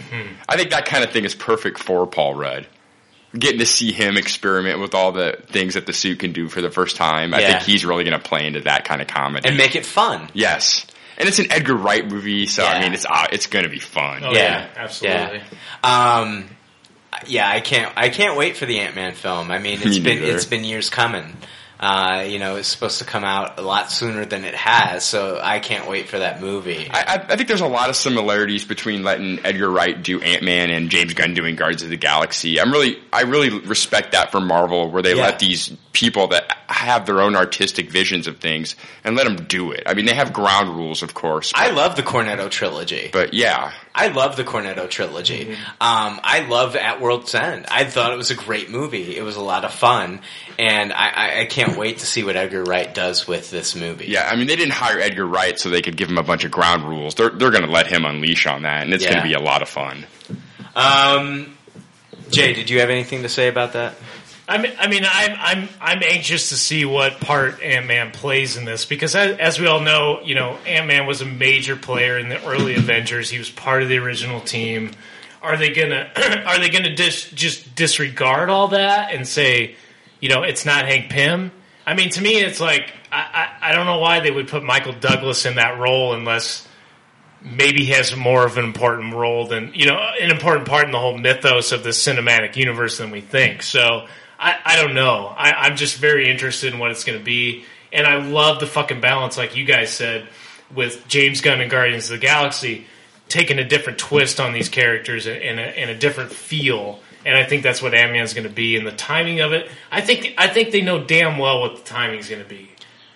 Speaker 7: I think that kind of thing is perfect for Paul Rudd. Getting to see him experiment with all the things that the suit can do for the first time. I think he's really going to play into that kind of comedy
Speaker 5: and make it fun.
Speaker 7: Yes, and it's an Edgar Wright movie, so I mean, it's uh, it's going to be fun.
Speaker 6: Oh,
Speaker 5: Yeah.
Speaker 6: yeah, absolutely.
Speaker 5: Um, yeah, I can't. I can't wait for the Ant Man film. I mean, it's
Speaker 7: Me
Speaker 5: been
Speaker 7: neither.
Speaker 5: it's been years coming. Uh, you know, it's supposed to come out a lot sooner than it has, so I can't wait for that movie.
Speaker 7: I, I, think there's a lot of similarities between letting Edgar Wright do Ant Man and James Gunn doing Guardians of the Galaxy. I'm really, I really respect that for Marvel, where they
Speaker 5: Yeah.
Speaker 7: let these people that have their own artistic visions of things and let them do it. I mean, they have ground rules, of course,
Speaker 5: I love the Cornetto trilogy.
Speaker 7: but yeah,
Speaker 5: I love the Cornetto trilogy.
Speaker 7: Mm-hmm.
Speaker 5: Um, I love At World's End. I thought it was a great movie. It was a lot of fun, and I, I, I can't wait to see what Edgar Wright does with this movie.
Speaker 7: yeah. I mean, they didn't hire Edgar Wright so they could give him a bunch of ground rules. They're they're going to let him unleash on that, and it's going to be a lot of fun.
Speaker 5: Um, Jay, did you have anything to say about that?
Speaker 6: I mean, I mean, I'm I'm I'm anxious to see what part Ant Man plays in this because, as, as we all know, you know, Ant Man was a major player in the early Avengers. He was part of the original team. Are they gonna Are they gonna dis, just disregard all that and say, you know, it's not Hank Pym? I mean, to me, it's like I, I I don't know why they would put Michael Douglas in that role unless maybe he has more of an important role than you know an important part in the whole mythos of the cinematic universe than we think. So I, I don't know. I, I'm just very interested in what it's going to be, and I love the fucking balance, like you guys said, with James Gunn and Guardians of the Galaxy taking a different twist on these characters and, and, a, and a different feel. And I think that's what Ant Man's going to be, and the timing of it. I think I think they know damn well what the timing's going to be.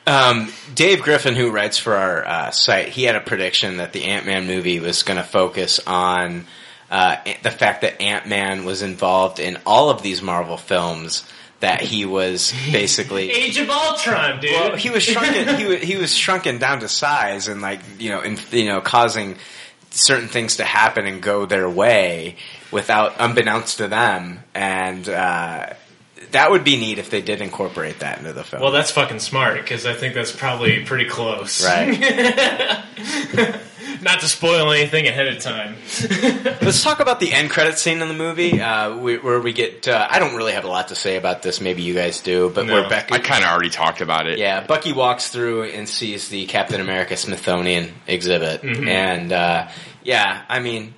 Speaker 5: Um, Dave Griffin, who writes for our uh, site, he had a prediction that the Ant Man movie was going to focus on uh, the fact that Ant Man was involved in all of these Marvel films. That he was basically
Speaker 6: Age of Ultron, dude.
Speaker 5: well, he was shrunken. he was, he was shrunken down to size and like you know, in, you know, causing certain things to happen and go their way without unbeknownst to them. And uh, that would be neat if they did incorporate that into the film.
Speaker 6: Well, that's fucking smart because I think that's probably pretty close.
Speaker 5: right.
Speaker 6: Not to spoil anything ahead of time.
Speaker 5: Let's talk about the end credit scene in the movie, uh, we, where we get. Uh, I don't really have a lot to say about this. Maybe you guys do, but
Speaker 6: No.
Speaker 5: where Becky,
Speaker 7: I kind of already talked about it.
Speaker 5: yeah, Bucky walks through and sees the Captain America Smithsonian exhibit,
Speaker 6: Mm-hmm.
Speaker 5: and uh, yeah, I mean,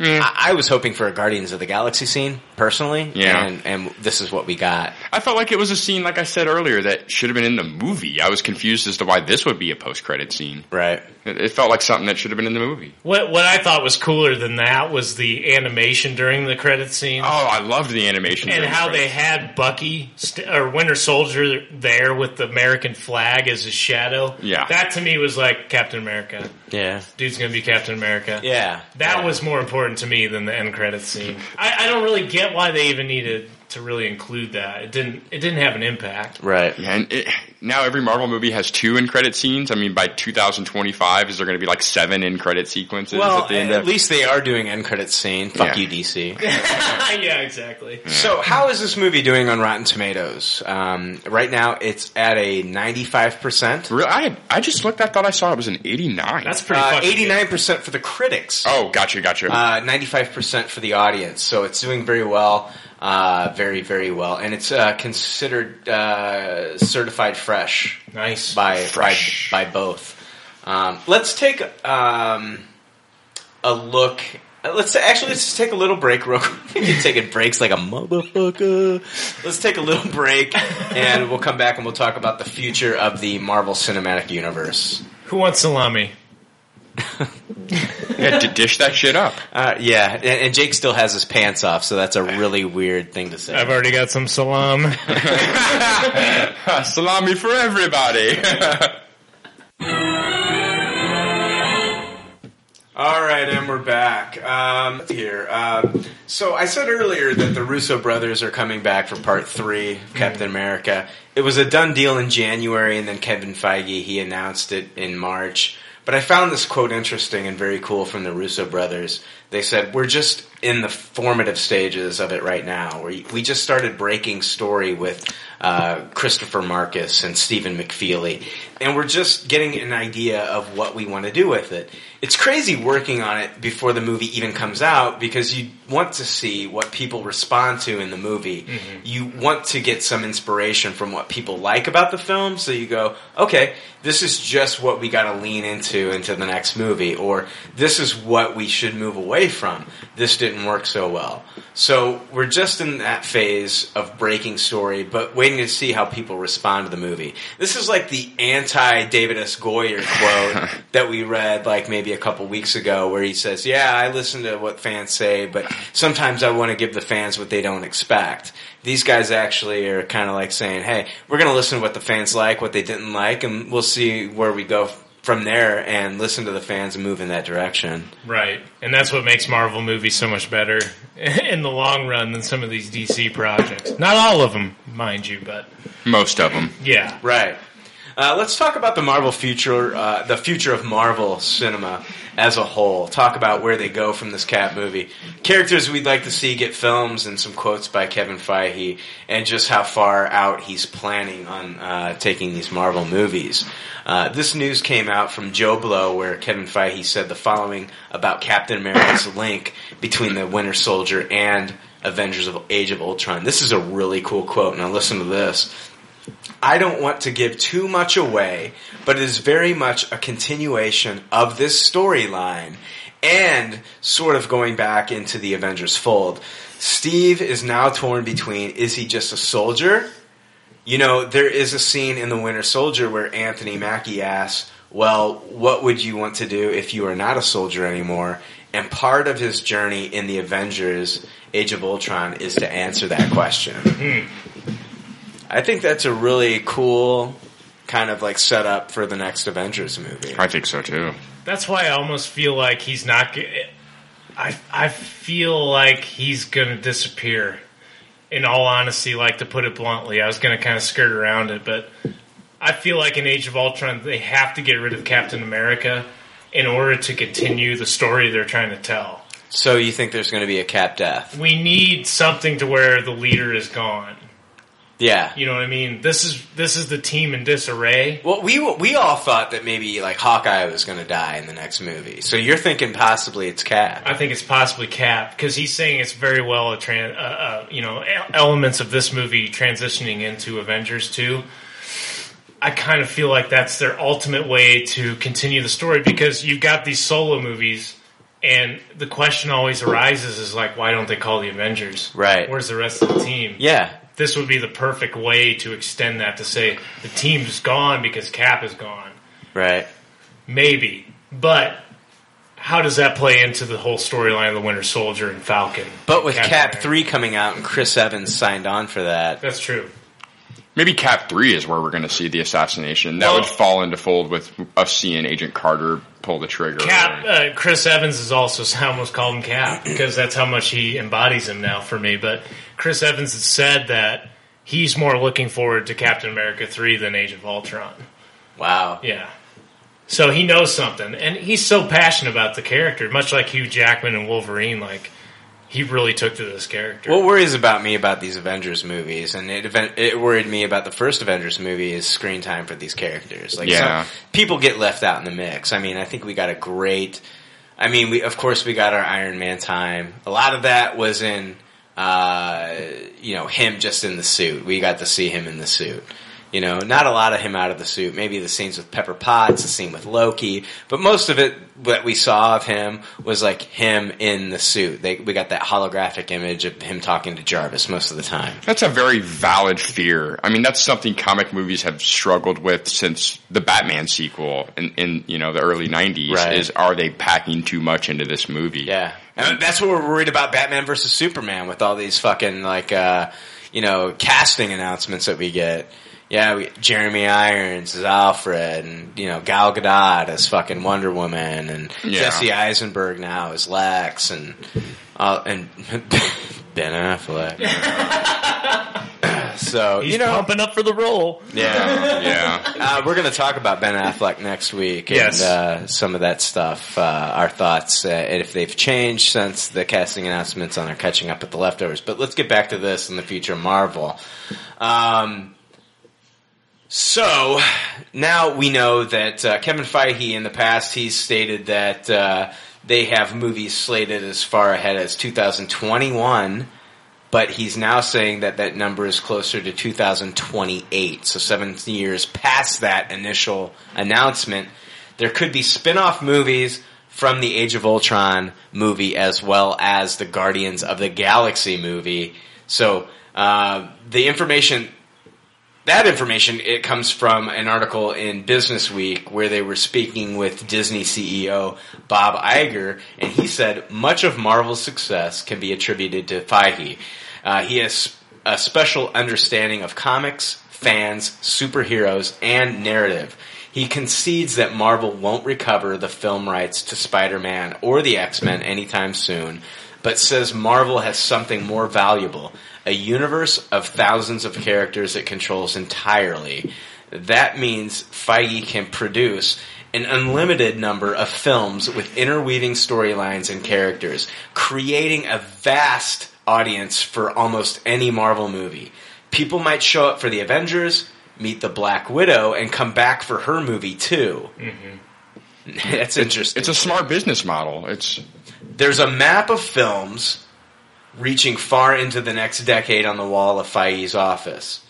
Speaker 5: I, I was hoping for a Guardians of the Galaxy scene personally,
Speaker 7: Yeah.
Speaker 5: and, and this is what we got.
Speaker 7: I felt like it was a scene, like I said earlier, that should have been in the movie. I was confused as to why this would be a post-credit scene.
Speaker 5: Right.
Speaker 7: It, it felt like something that should have been in the movie.
Speaker 6: What what I thought was cooler than that was the animation during the credit scene.
Speaker 7: Oh, I loved the animation.
Speaker 6: and
Speaker 7: during the
Speaker 6: how they had Bucky st- or Winter Soldier there with the American flag as his shadow.
Speaker 7: Yeah.
Speaker 6: that to me was like Captain America.
Speaker 5: Yeah.
Speaker 6: Dude's gonna be Captain America.
Speaker 5: Yeah.
Speaker 6: That
Speaker 5: Yeah.
Speaker 6: was more important to me than the end credits scene. I, I don't really get why they even needed to really include that. It didn't. It didn't have an impact.
Speaker 5: right.
Speaker 7: Yeah, and it, now every Marvel movie has two in credit scenes. I mean, by 2025, is there going to be like seven in credit sequences
Speaker 5: Well,
Speaker 7: at the end
Speaker 5: at
Speaker 7: of
Speaker 5: least they are doing end credit scene. Fuck
Speaker 7: Yeah.
Speaker 5: you, DC.
Speaker 6: yeah, exactly.
Speaker 5: So, how is this movie doing on Rotten Tomatoes? Um, right now, it's at a ninety-five percent.
Speaker 7: Real- I I just looked. I thought I saw it was an 89.
Speaker 6: That's pretty.
Speaker 5: Uh. Eighty-nine percent for the critics.
Speaker 7: oh, gotcha, gotcha.
Speaker 5: Uh, Ninety-five percent for the audience. So it's doing very well, uh, very very well, and it's uh, considered uh, certified fresh
Speaker 6: nice.
Speaker 5: by
Speaker 7: Fresh.
Speaker 5: by by both. Um, let's take um, a look. Let's actually let's just take a little break. Real quick. You're taking breaks like a motherfucker. Let's take a little break, and we'll come back and we'll talk about the future of the Marvel Cinematic Universe.
Speaker 6: Who wants salami?
Speaker 7: Yeah, to dish that shit up.
Speaker 5: Uh, yeah, and, and Jake still has his pants off, so that's a really weird thing to say.
Speaker 6: I've already got some salam.
Speaker 7: Salami for everybody.
Speaker 5: All right, and we're back. Um, here. Um, so I said earlier that the Russo brothers are coming back for part three of Captain America. It was a done deal in January, and then Kevin Feige he announced it in March. But I found this quote interesting and very cool from the Russo brothers. They said, We're just in the formative stages of it right now. We, we just started breaking story with uh, Christopher Markus and Stephen McFeely, and we're just getting an idea of what we want to do with it. It's crazy working on it before the movie even comes out because you want to see what people respond to in the movie. You want to get some inspiration from what people like about the film, so you go, okay, this is just what we got to lean into into the next movie, or this is what we should move away from. This didn't work so well. So we're just in that phase of breaking story, but waiting to see how people respond to the movie. This is like the anti David S. Goyer quote that we read like maybe a couple weeks ago where he says, yeah, I listen to what fans say, but sometimes I want to give the fans what they don't expect. These guys actually are kind of like saying, hey, we're going to listen to what the fans like, what they didn't like, and we'll see where we go from there and listen to the fans and move in that direction.
Speaker 6: Right. And that's what makes Marvel movies so much better in the long run than some of these DC projects. Not all of them, mind you, but
Speaker 7: Most of them.
Speaker 6: yeah.
Speaker 5: Right. Uh, let's talk about the Marvel future, uh, the future of Marvel cinema as a whole. Talk about where they go from this Cap movie, characters we'd like to see get films, and some quotes by Kevin Feige, and just how far out he's planning on uh, taking these Marvel movies. Uh, this news came out from JoBlo, where Kevin Feige said the following about Captain America's link between the Winter Soldier and Avengers of Age of Ultron. This is a really cool quote. Now listen to this. I don't want to give too much away, but it is very much a continuation of this storyline and sort of going back into the Avengers fold. Steve is now torn between is he just a soldier? You know, there is a scene in The Winter Soldier where Anthony Mackie asks, Well, what would you want to do if you are not a soldier anymore? And part of his journey in the Avengers Age of Ultron is to answer that question. Hmm. I think that's a really cool kind of like setup for the next Avengers movie.
Speaker 7: I think so too.
Speaker 6: That's why I almost feel like he's not. I I feel like he's gonna disappear. In all honesty, like to put it bluntly, I was gonna kind of skirt around it, but I feel like in Age of Ultron they have to get rid of Captain America in order to continue the story they're trying to tell.
Speaker 5: So you think there's going to be a Cap death?
Speaker 6: We need something to where the leader is gone.
Speaker 5: Yeah.
Speaker 6: You know what I mean? This is this is the team in disarray.
Speaker 5: Well, we we all thought that maybe like Hawkeye was going to die in the next movie. So you're thinking possibly it's Cap.
Speaker 6: I think it's possibly Cap because he's saying it's very well a tran- uh, uh, you know elements of this movie transitioning into Avengers two. I kind of feel like that's their ultimate way to continue the story because you've got these solo movies, and the question always arises is like, why don't they call the Avengers?
Speaker 5: Right.
Speaker 6: Where's the rest of the team?
Speaker 5: Yeah.
Speaker 6: This would be the perfect way to extend that to say the team's gone because Cap is gone.
Speaker 5: Right.
Speaker 6: Maybe, but how does that play into the whole storyline of the Winter Soldier and Falcon?
Speaker 5: But with
Speaker 6: Captain
Speaker 5: Cap three coming out and Chris Evans signed on for that.
Speaker 6: That's true.
Speaker 7: Maybe Cap three is where we're going to see the assassination. That
Speaker 6: Well-
Speaker 7: would fall into fold with us seeing Agent Carter pull the trigger.
Speaker 6: Cap, uh, Chris Evans is also I almost called him Cap because that's how much he embodies him now for me. But Chris Evans has said that he's more looking forward to Captain America three than Age of Ultron.
Speaker 5: Wow.
Speaker 6: Yeah. So he knows something, and he's so passionate about the character, much like Hugh Jackman and Wolverine. Like he really took to this character.
Speaker 5: What worries about me about these Avengers movies, and it it worried me about the first Avengers movie, is screen time for these characters. Like,
Speaker 7: Yeah.
Speaker 5: some people get left out in the mix. I mean, I think we got a great. I mean, we of course we got our Iron Man time. A lot of that was in, uh, you know, him just in the suit. We got to see him in the suit. You know, not a lot of him out of the suit. Maybe the scenes with Pepper Potts, the scene with Loki, but most of it that we saw of him was like him in the suit. They, we got that holographic image of him talking to Jarvis most of the time.
Speaker 7: That's a very valid fear. I mean, that's something comic movies have struggled with since the Batman sequel in, in you know the early '90s.
Speaker 5: Right.
Speaker 7: Is are they packing too much into this movie?
Speaker 5: Yeah, and that's what we're worried about Batman versus Superman with all these fucking like uh, you know casting announcements that we get. Yeah, we, Jeremy Irons as Alfred, and you know Gal Gadot as fucking Wonder Woman, and
Speaker 7: Yeah.
Speaker 5: Jesse Eisenberg now as Lex, and uh, and Ben Affleck. So
Speaker 6: He's
Speaker 5: you know,
Speaker 6: pumping up for the role.
Speaker 5: yeah,
Speaker 7: Yeah.
Speaker 5: Uh, we're going to talk about Ben Affleck next week and
Speaker 6: Yes.
Speaker 5: uh, some of that stuff. Uh, our thoughts, uh, and if they've changed since the casting announcements on our catching up with the leftovers. But let's get back to this in the future Marvel. Um, so now we know that uh, Kevin Feige in the past he's stated that uh, they have movies slated as far ahead as 2021 but he's now saying that that number is closer to 2028. So seven years past that initial announcement, there could be spin-off movies from the Age of Ultron movie as well as the Guardians of the Galaxy movie. So uh, the information that information it comes from an article in Business Week where they were speaking with Disney CEO Bob Iger, and he said much of Marvel's success can be attributed to Feige. Uh, he has a special understanding of comics, fans, superheroes, and narrative. He concedes that Marvel won't recover the film rights to Spider-Man or the X-Men anytime soon, but says Marvel has something more valuable, a universe of thousands of characters it controls entirely. That means Feige can produce an unlimited number of films with interweaving storylines and characters, creating a vast audience for almost any Marvel movie. People might show up for the Avengers, meet the Black Widow, and come back for her movie too. Mm-hmm. That's interesting.
Speaker 7: It's a smart business model. It's
Speaker 5: There's a map of films reaching far into the next decade on the wall of Feige's office.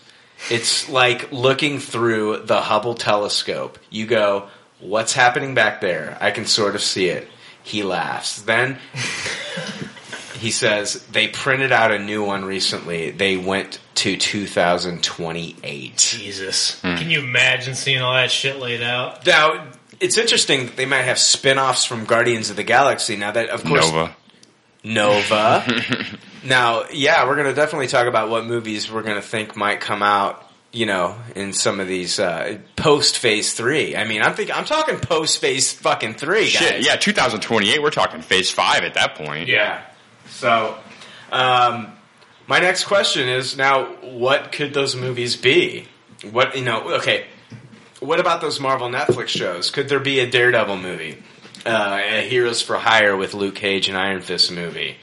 Speaker 5: It's like looking through the Hubble telescope. You go, what's happening back there? I can sort of see it. He laughs. Then he says, they printed out a new one recently. They went to 2028.
Speaker 6: Jesus. Hmm. Can you imagine seeing all that shit laid out?
Speaker 5: Now, it's interesting that they might have spin-offs from Guardians of the Galaxy. Now that, of course,
Speaker 7: Nova.
Speaker 5: Nova. now, yeah, we're going to definitely talk about what movies we're going to think might come out. You know, in some of these uh, post Phase Three. I mean, I'm thinking, I'm talking post Phase fucking Three, guys.
Speaker 7: Shit, yeah, 2028. We're talking Phase Five at that point.
Speaker 5: Yeah. So, um, my next question is now, what could those movies be? What you know? Okay, what about those Marvel Netflix shows? Could there be a Daredevil movie, uh, a Heroes for Hire with Luke Cage and Iron Fist movie?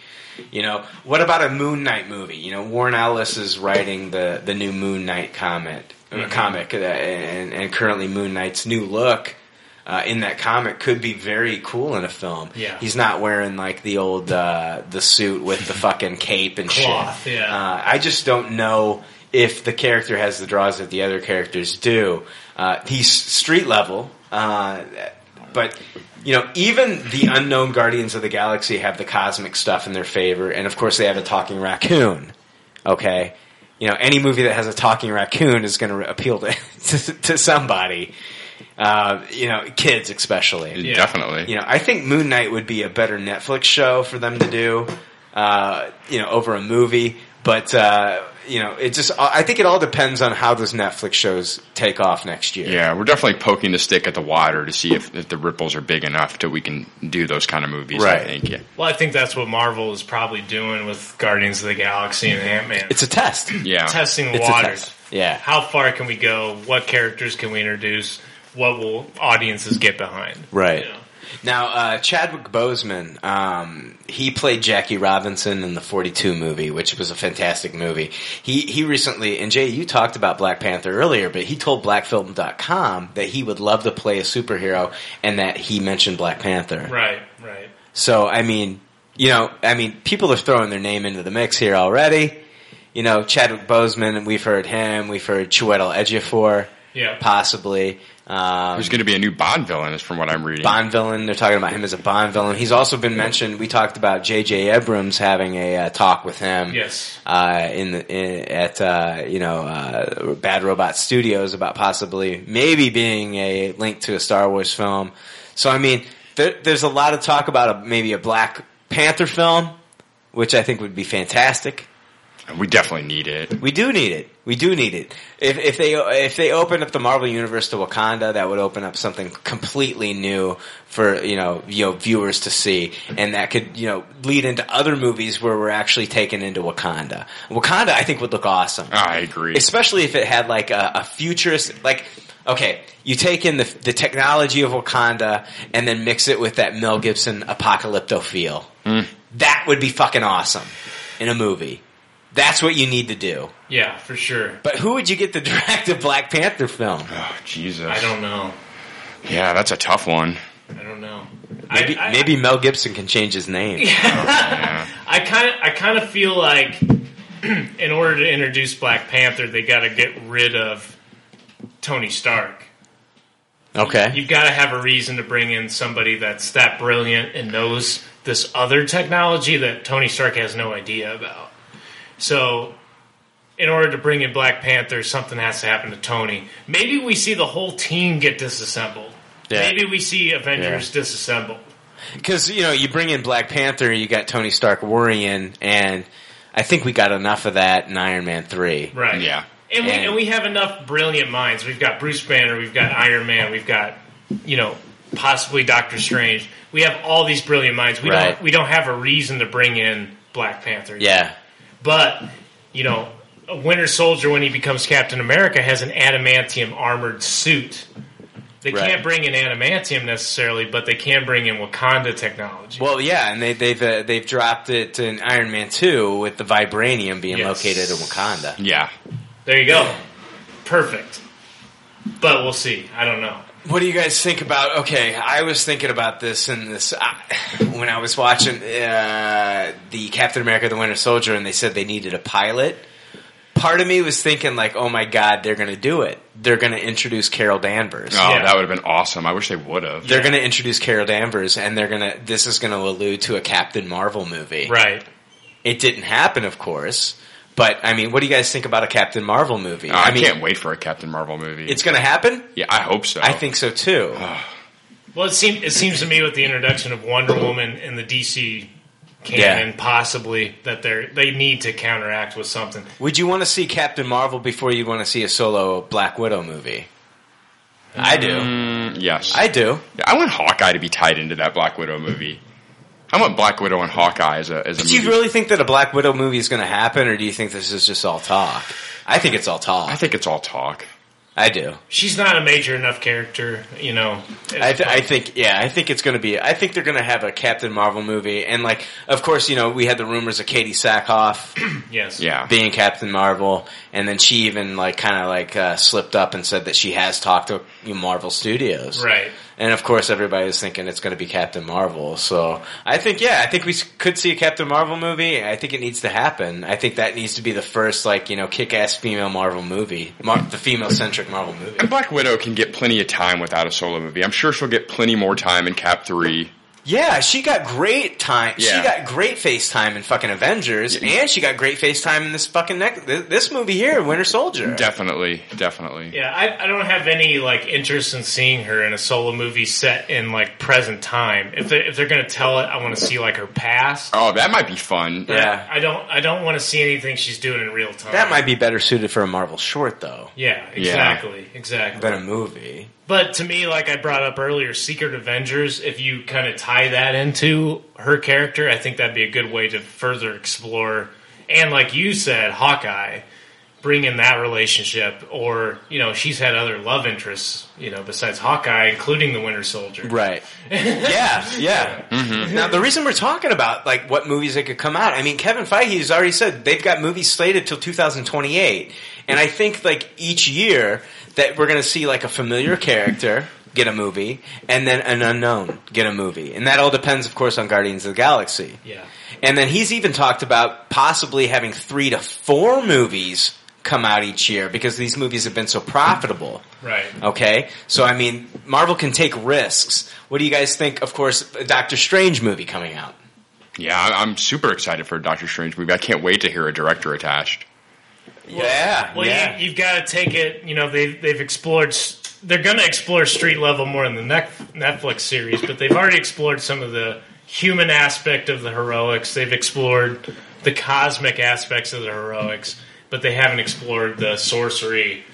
Speaker 5: You know, what about a Moon Knight movie? You know, Warren Ellis is writing the the new Moon Knight comic, uh, comic, uh, and and currently Moon Knight's new look. Uh, in that comic could be very cool in a film.
Speaker 6: Yeah.
Speaker 5: He's not wearing like the old uh, the suit with the fucking cape and
Speaker 6: Cloth,
Speaker 5: shit.
Speaker 6: yeah.
Speaker 5: Uh, I just don't know if the character has the draws that the other characters do. Uh, he's street level, uh, but you know, even the unknown Guardians of the Galaxy have the cosmic stuff in their favor, and of course they have a talking raccoon. Okay, you know, any movie that has a talking raccoon is going to appeal to, to to somebody. Uh, you know, kids especially.
Speaker 7: Definitely.
Speaker 5: You know, I think Moon Knight would be a better Netflix show for them to do, uh, you know, over a movie. But uh, you know, it just I think it all depends on how those Netflix shows take off next year.
Speaker 7: Yeah, we're definitely poking the stick at the water to see if, if the ripples are big enough to we can do those kind of movies. I
Speaker 5: Right.
Speaker 7: think. Yeah.
Speaker 6: Well, I think that's what Marvel is probably doing with Guardians of the Galaxy and Ant Man.
Speaker 5: It's a test.
Speaker 7: Yeah.
Speaker 6: testing the
Speaker 5: It's
Speaker 6: waters.
Speaker 5: Yeah.
Speaker 6: How far can we go? What characters can we introduce? What will audiences get behind?
Speaker 5: Right.
Speaker 6: You know?
Speaker 5: Now, uh, Chadwick Boseman, um, he played Jackie Robinson in the 42 movie, which was a fantastic movie. He, he recently, and Jay, you talked about Black Panther earlier, but he told blackfilm.com that he would love to play a superhero and that he mentioned Black Panther.
Speaker 6: Right, right.
Speaker 5: So, I mean, you know, I mean, people are throwing their name into the mix here already. You know, Chadwick Boseman, we've heard him, we've heard Chiwetel Ejiofor,
Speaker 6: Yeah.
Speaker 5: possibly. Um,
Speaker 7: There's going to be a new Bond villain, is from what I'm reading.
Speaker 5: Bond villain. They're talking about him as a Bond villain. He's also been mentioned. We talked about J.J. Abrams having a uh, talk with him.
Speaker 6: Yes.
Speaker 5: Uh, in the in, at uh, you know uh, Bad Robot Studios about possibly maybe being a link to a Star Wars film. So I mean, there, there's a lot of talk about a, maybe a Black Panther film, which I think would be fantastic.
Speaker 7: We definitely need it.
Speaker 5: We do need it. We do need it. If, if they if they open up the Marvel universe to Wakanda, that would open up something completely new for you know you know viewers to see, and that could you know lead into other movies where we're actually taken into Wakanda. Wakanda, I think, would look awesome.
Speaker 7: I agree.
Speaker 5: especially if it had like a, a futurist like. Okay, you take in the the technology of Wakanda and then mix it with that Mel Gibson apocalypto feel.
Speaker 7: Mm.
Speaker 5: That would be fucking awesome in a movie. That's what you need to do.
Speaker 6: Yeah, for sure.
Speaker 5: But who would you get to direct a Black Panther film?
Speaker 7: Oh, Jesus.
Speaker 6: I don't know.
Speaker 7: Yeah, that's a tough one.
Speaker 6: I don't know.
Speaker 5: Maybe,
Speaker 6: I, I,
Speaker 5: maybe Mel Gibson can change his name.
Speaker 6: I kind of I kind of feel like in order to introduce Black Panther, they got to get rid of Tony Stark.
Speaker 5: Okay.
Speaker 6: You've got to have a reason to bring in somebody that's that brilliant and knows this other technology that Tony Stark has no idea about. So, in order to bring in Black Panther, something has to happen to Tony. Maybe we see the whole team get disassembled.
Speaker 5: Yeah.
Speaker 6: Maybe we see Avengers disassembled.
Speaker 5: Because, you know, you bring in Black Panther, you got Tony Stark worrying, and I think we got enough of that in Iron Man 3.
Speaker 6: Right.
Speaker 7: Yeah.
Speaker 6: And we,
Speaker 5: And-
Speaker 6: and we have enough brilliant minds. We've got Bruce Banner, we've got Iron Man, we've got, you know, possibly Doctor Strange. We have all these brilliant minds. We
Speaker 5: Right.
Speaker 6: don't we don't have a reason to bring in Black Panther.
Speaker 5: Yeah.
Speaker 6: But, you know, a Winter Soldier when he becomes Captain America has an adamantium armored suit. They
Speaker 5: Right.
Speaker 6: can't bring in adamantium necessarily, but they can bring in Wakanda technology.
Speaker 5: Well, yeah, and they, they've uh, they've dropped it in Iron Man 2 with the vibranium being
Speaker 6: Yes.
Speaker 5: located in Wakanda.
Speaker 7: Yeah.
Speaker 6: There you go. Perfect. But we'll see. I don't know.
Speaker 5: What do you guys think about? Okay, I was thinking about this in this I, when I was watching uh, the Captain America: The Winter Soldier, and they said they needed a pilot. Part of me was thinking, like, oh my god, they're going to do it. They're going to introduce Carol Danvers.
Speaker 7: Oh,
Speaker 6: Yeah.
Speaker 7: that would have been awesome. I wish they would have.
Speaker 5: They're going to introduce Carol Danvers, and they're going to. This is going to allude to a Captain Marvel movie.
Speaker 6: Right.
Speaker 5: It didn't happen, of course. But I mean, what do you guys think about a Captain Marvel movie?
Speaker 7: Oh, I,
Speaker 5: mean,
Speaker 7: can't wait for a Captain Marvel movie.
Speaker 5: It's going to happen.
Speaker 7: yeah, I hope so.
Speaker 5: I think so too.
Speaker 6: Well, it seems it seems to me with the introduction of Wonder Woman in the DC canon,
Speaker 5: Yeah.
Speaker 6: possibly that they are they need to counteract with something.
Speaker 5: Would you want to see Captain Marvel before you want to see a solo Black Widow movie? I do.
Speaker 7: Mm, yes.
Speaker 5: I do.
Speaker 7: Yeah, I want Hawkeye to be tied into that Black Widow movie. I want Black Widow and Hawkeye as a as a
Speaker 5: Do
Speaker 7: movie.
Speaker 5: you really think that a Black Widow movie is going to happen, or do you think this is just all talk? I think it's all talk.
Speaker 7: I think it's all talk.
Speaker 5: I do.
Speaker 6: She's not a major enough character, you know.
Speaker 5: I, th- I think, yeah, I think it's going to be. I think they're going to have a Captain Marvel movie, and like, of course, you know, we had the rumors of Katee Sackhoff
Speaker 6: yes.
Speaker 7: Yeah.
Speaker 5: being Captain Marvel, and then she even like kind of like uh, slipped up and said that she has talked to you know, Marvel Studios,
Speaker 6: Right.
Speaker 5: And of course, everybody was thinking it's going to be Captain Marvel. So I think, yeah, I think we could see a Captain Marvel movie. I think it needs to happen. I think that needs to be the first, like, you know, kick-ass female Marvel movie, Mar- the female-centric Marvel movie.
Speaker 7: And Black Widow can get plenty of time without a solo movie. I'm sure she'll get plenty more time in Cap Three.
Speaker 5: Yeah, she got great time. She got great FaceTime in fucking Avengers, and she got great FaceTime in this fucking neck. This movie here, Winter Soldier.
Speaker 7: Definitely, definitely.
Speaker 6: Yeah, I, I don't have any like interest in seeing her in a solo movie set in like present time. If they if they're gonna tell it, I want to see like her past.
Speaker 7: Oh, that might be fun.
Speaker 5: Yeah.
Speaker 6: I don't I don't want to see anything she's doing in real time.
Speaker 5: That might be better suited for a Marvel short, though,
Speaker 6: Yeah, exactly, exactly.
Speaker 5: than a movie.
Speaker 6: But to me, like I brought up earlier, Secret Avengers, if you kind of tie that into her character, I think that'd be a good way to further explore. And like you said, Hawkeye, bring in that relationship. Or, you know, she's had other love interests, you know, besides Hawkeye, including the Winter Soldier.
Speaker 5: Right. yeah, yeah. Mm-hmm. Now, the reason we're talking about, like, what movies that could come out, I mean, Kevin Feige has already said they've got movies slated till 2028. And I think, like, each year that we're going to see, like, a familiar character get a movie, and then an unknown get a movie. And that all depends, of course, on Guardians of the Galaxy.
Speaker 6: Yeah.
Speaker 5: And then he's even talked about possibly having three to four movies come out each year because these movies have been so profitable.
Speaker 6: Right.
Speaker 5: Okay, so I mean, Marvel can take risks. What do you guys think? Of course, a Doctor Strange movie coming out.
Speaker 7: Yeah, I- I'm super excited for a Doctor Strange movie. I can't wait to hear a director attached.
Speaker 5: Yeah,
Speaker 6: Well,
Speaker 5: yeah.
Speaker 6: you, you've got to take it. You know, they they've explored. They're going to explore street level more in the Netflix series, but they've already explored some of the human aspect of the heroics. They've explored the cosmic aspects of the heroics, but they haven't explored the sorcery,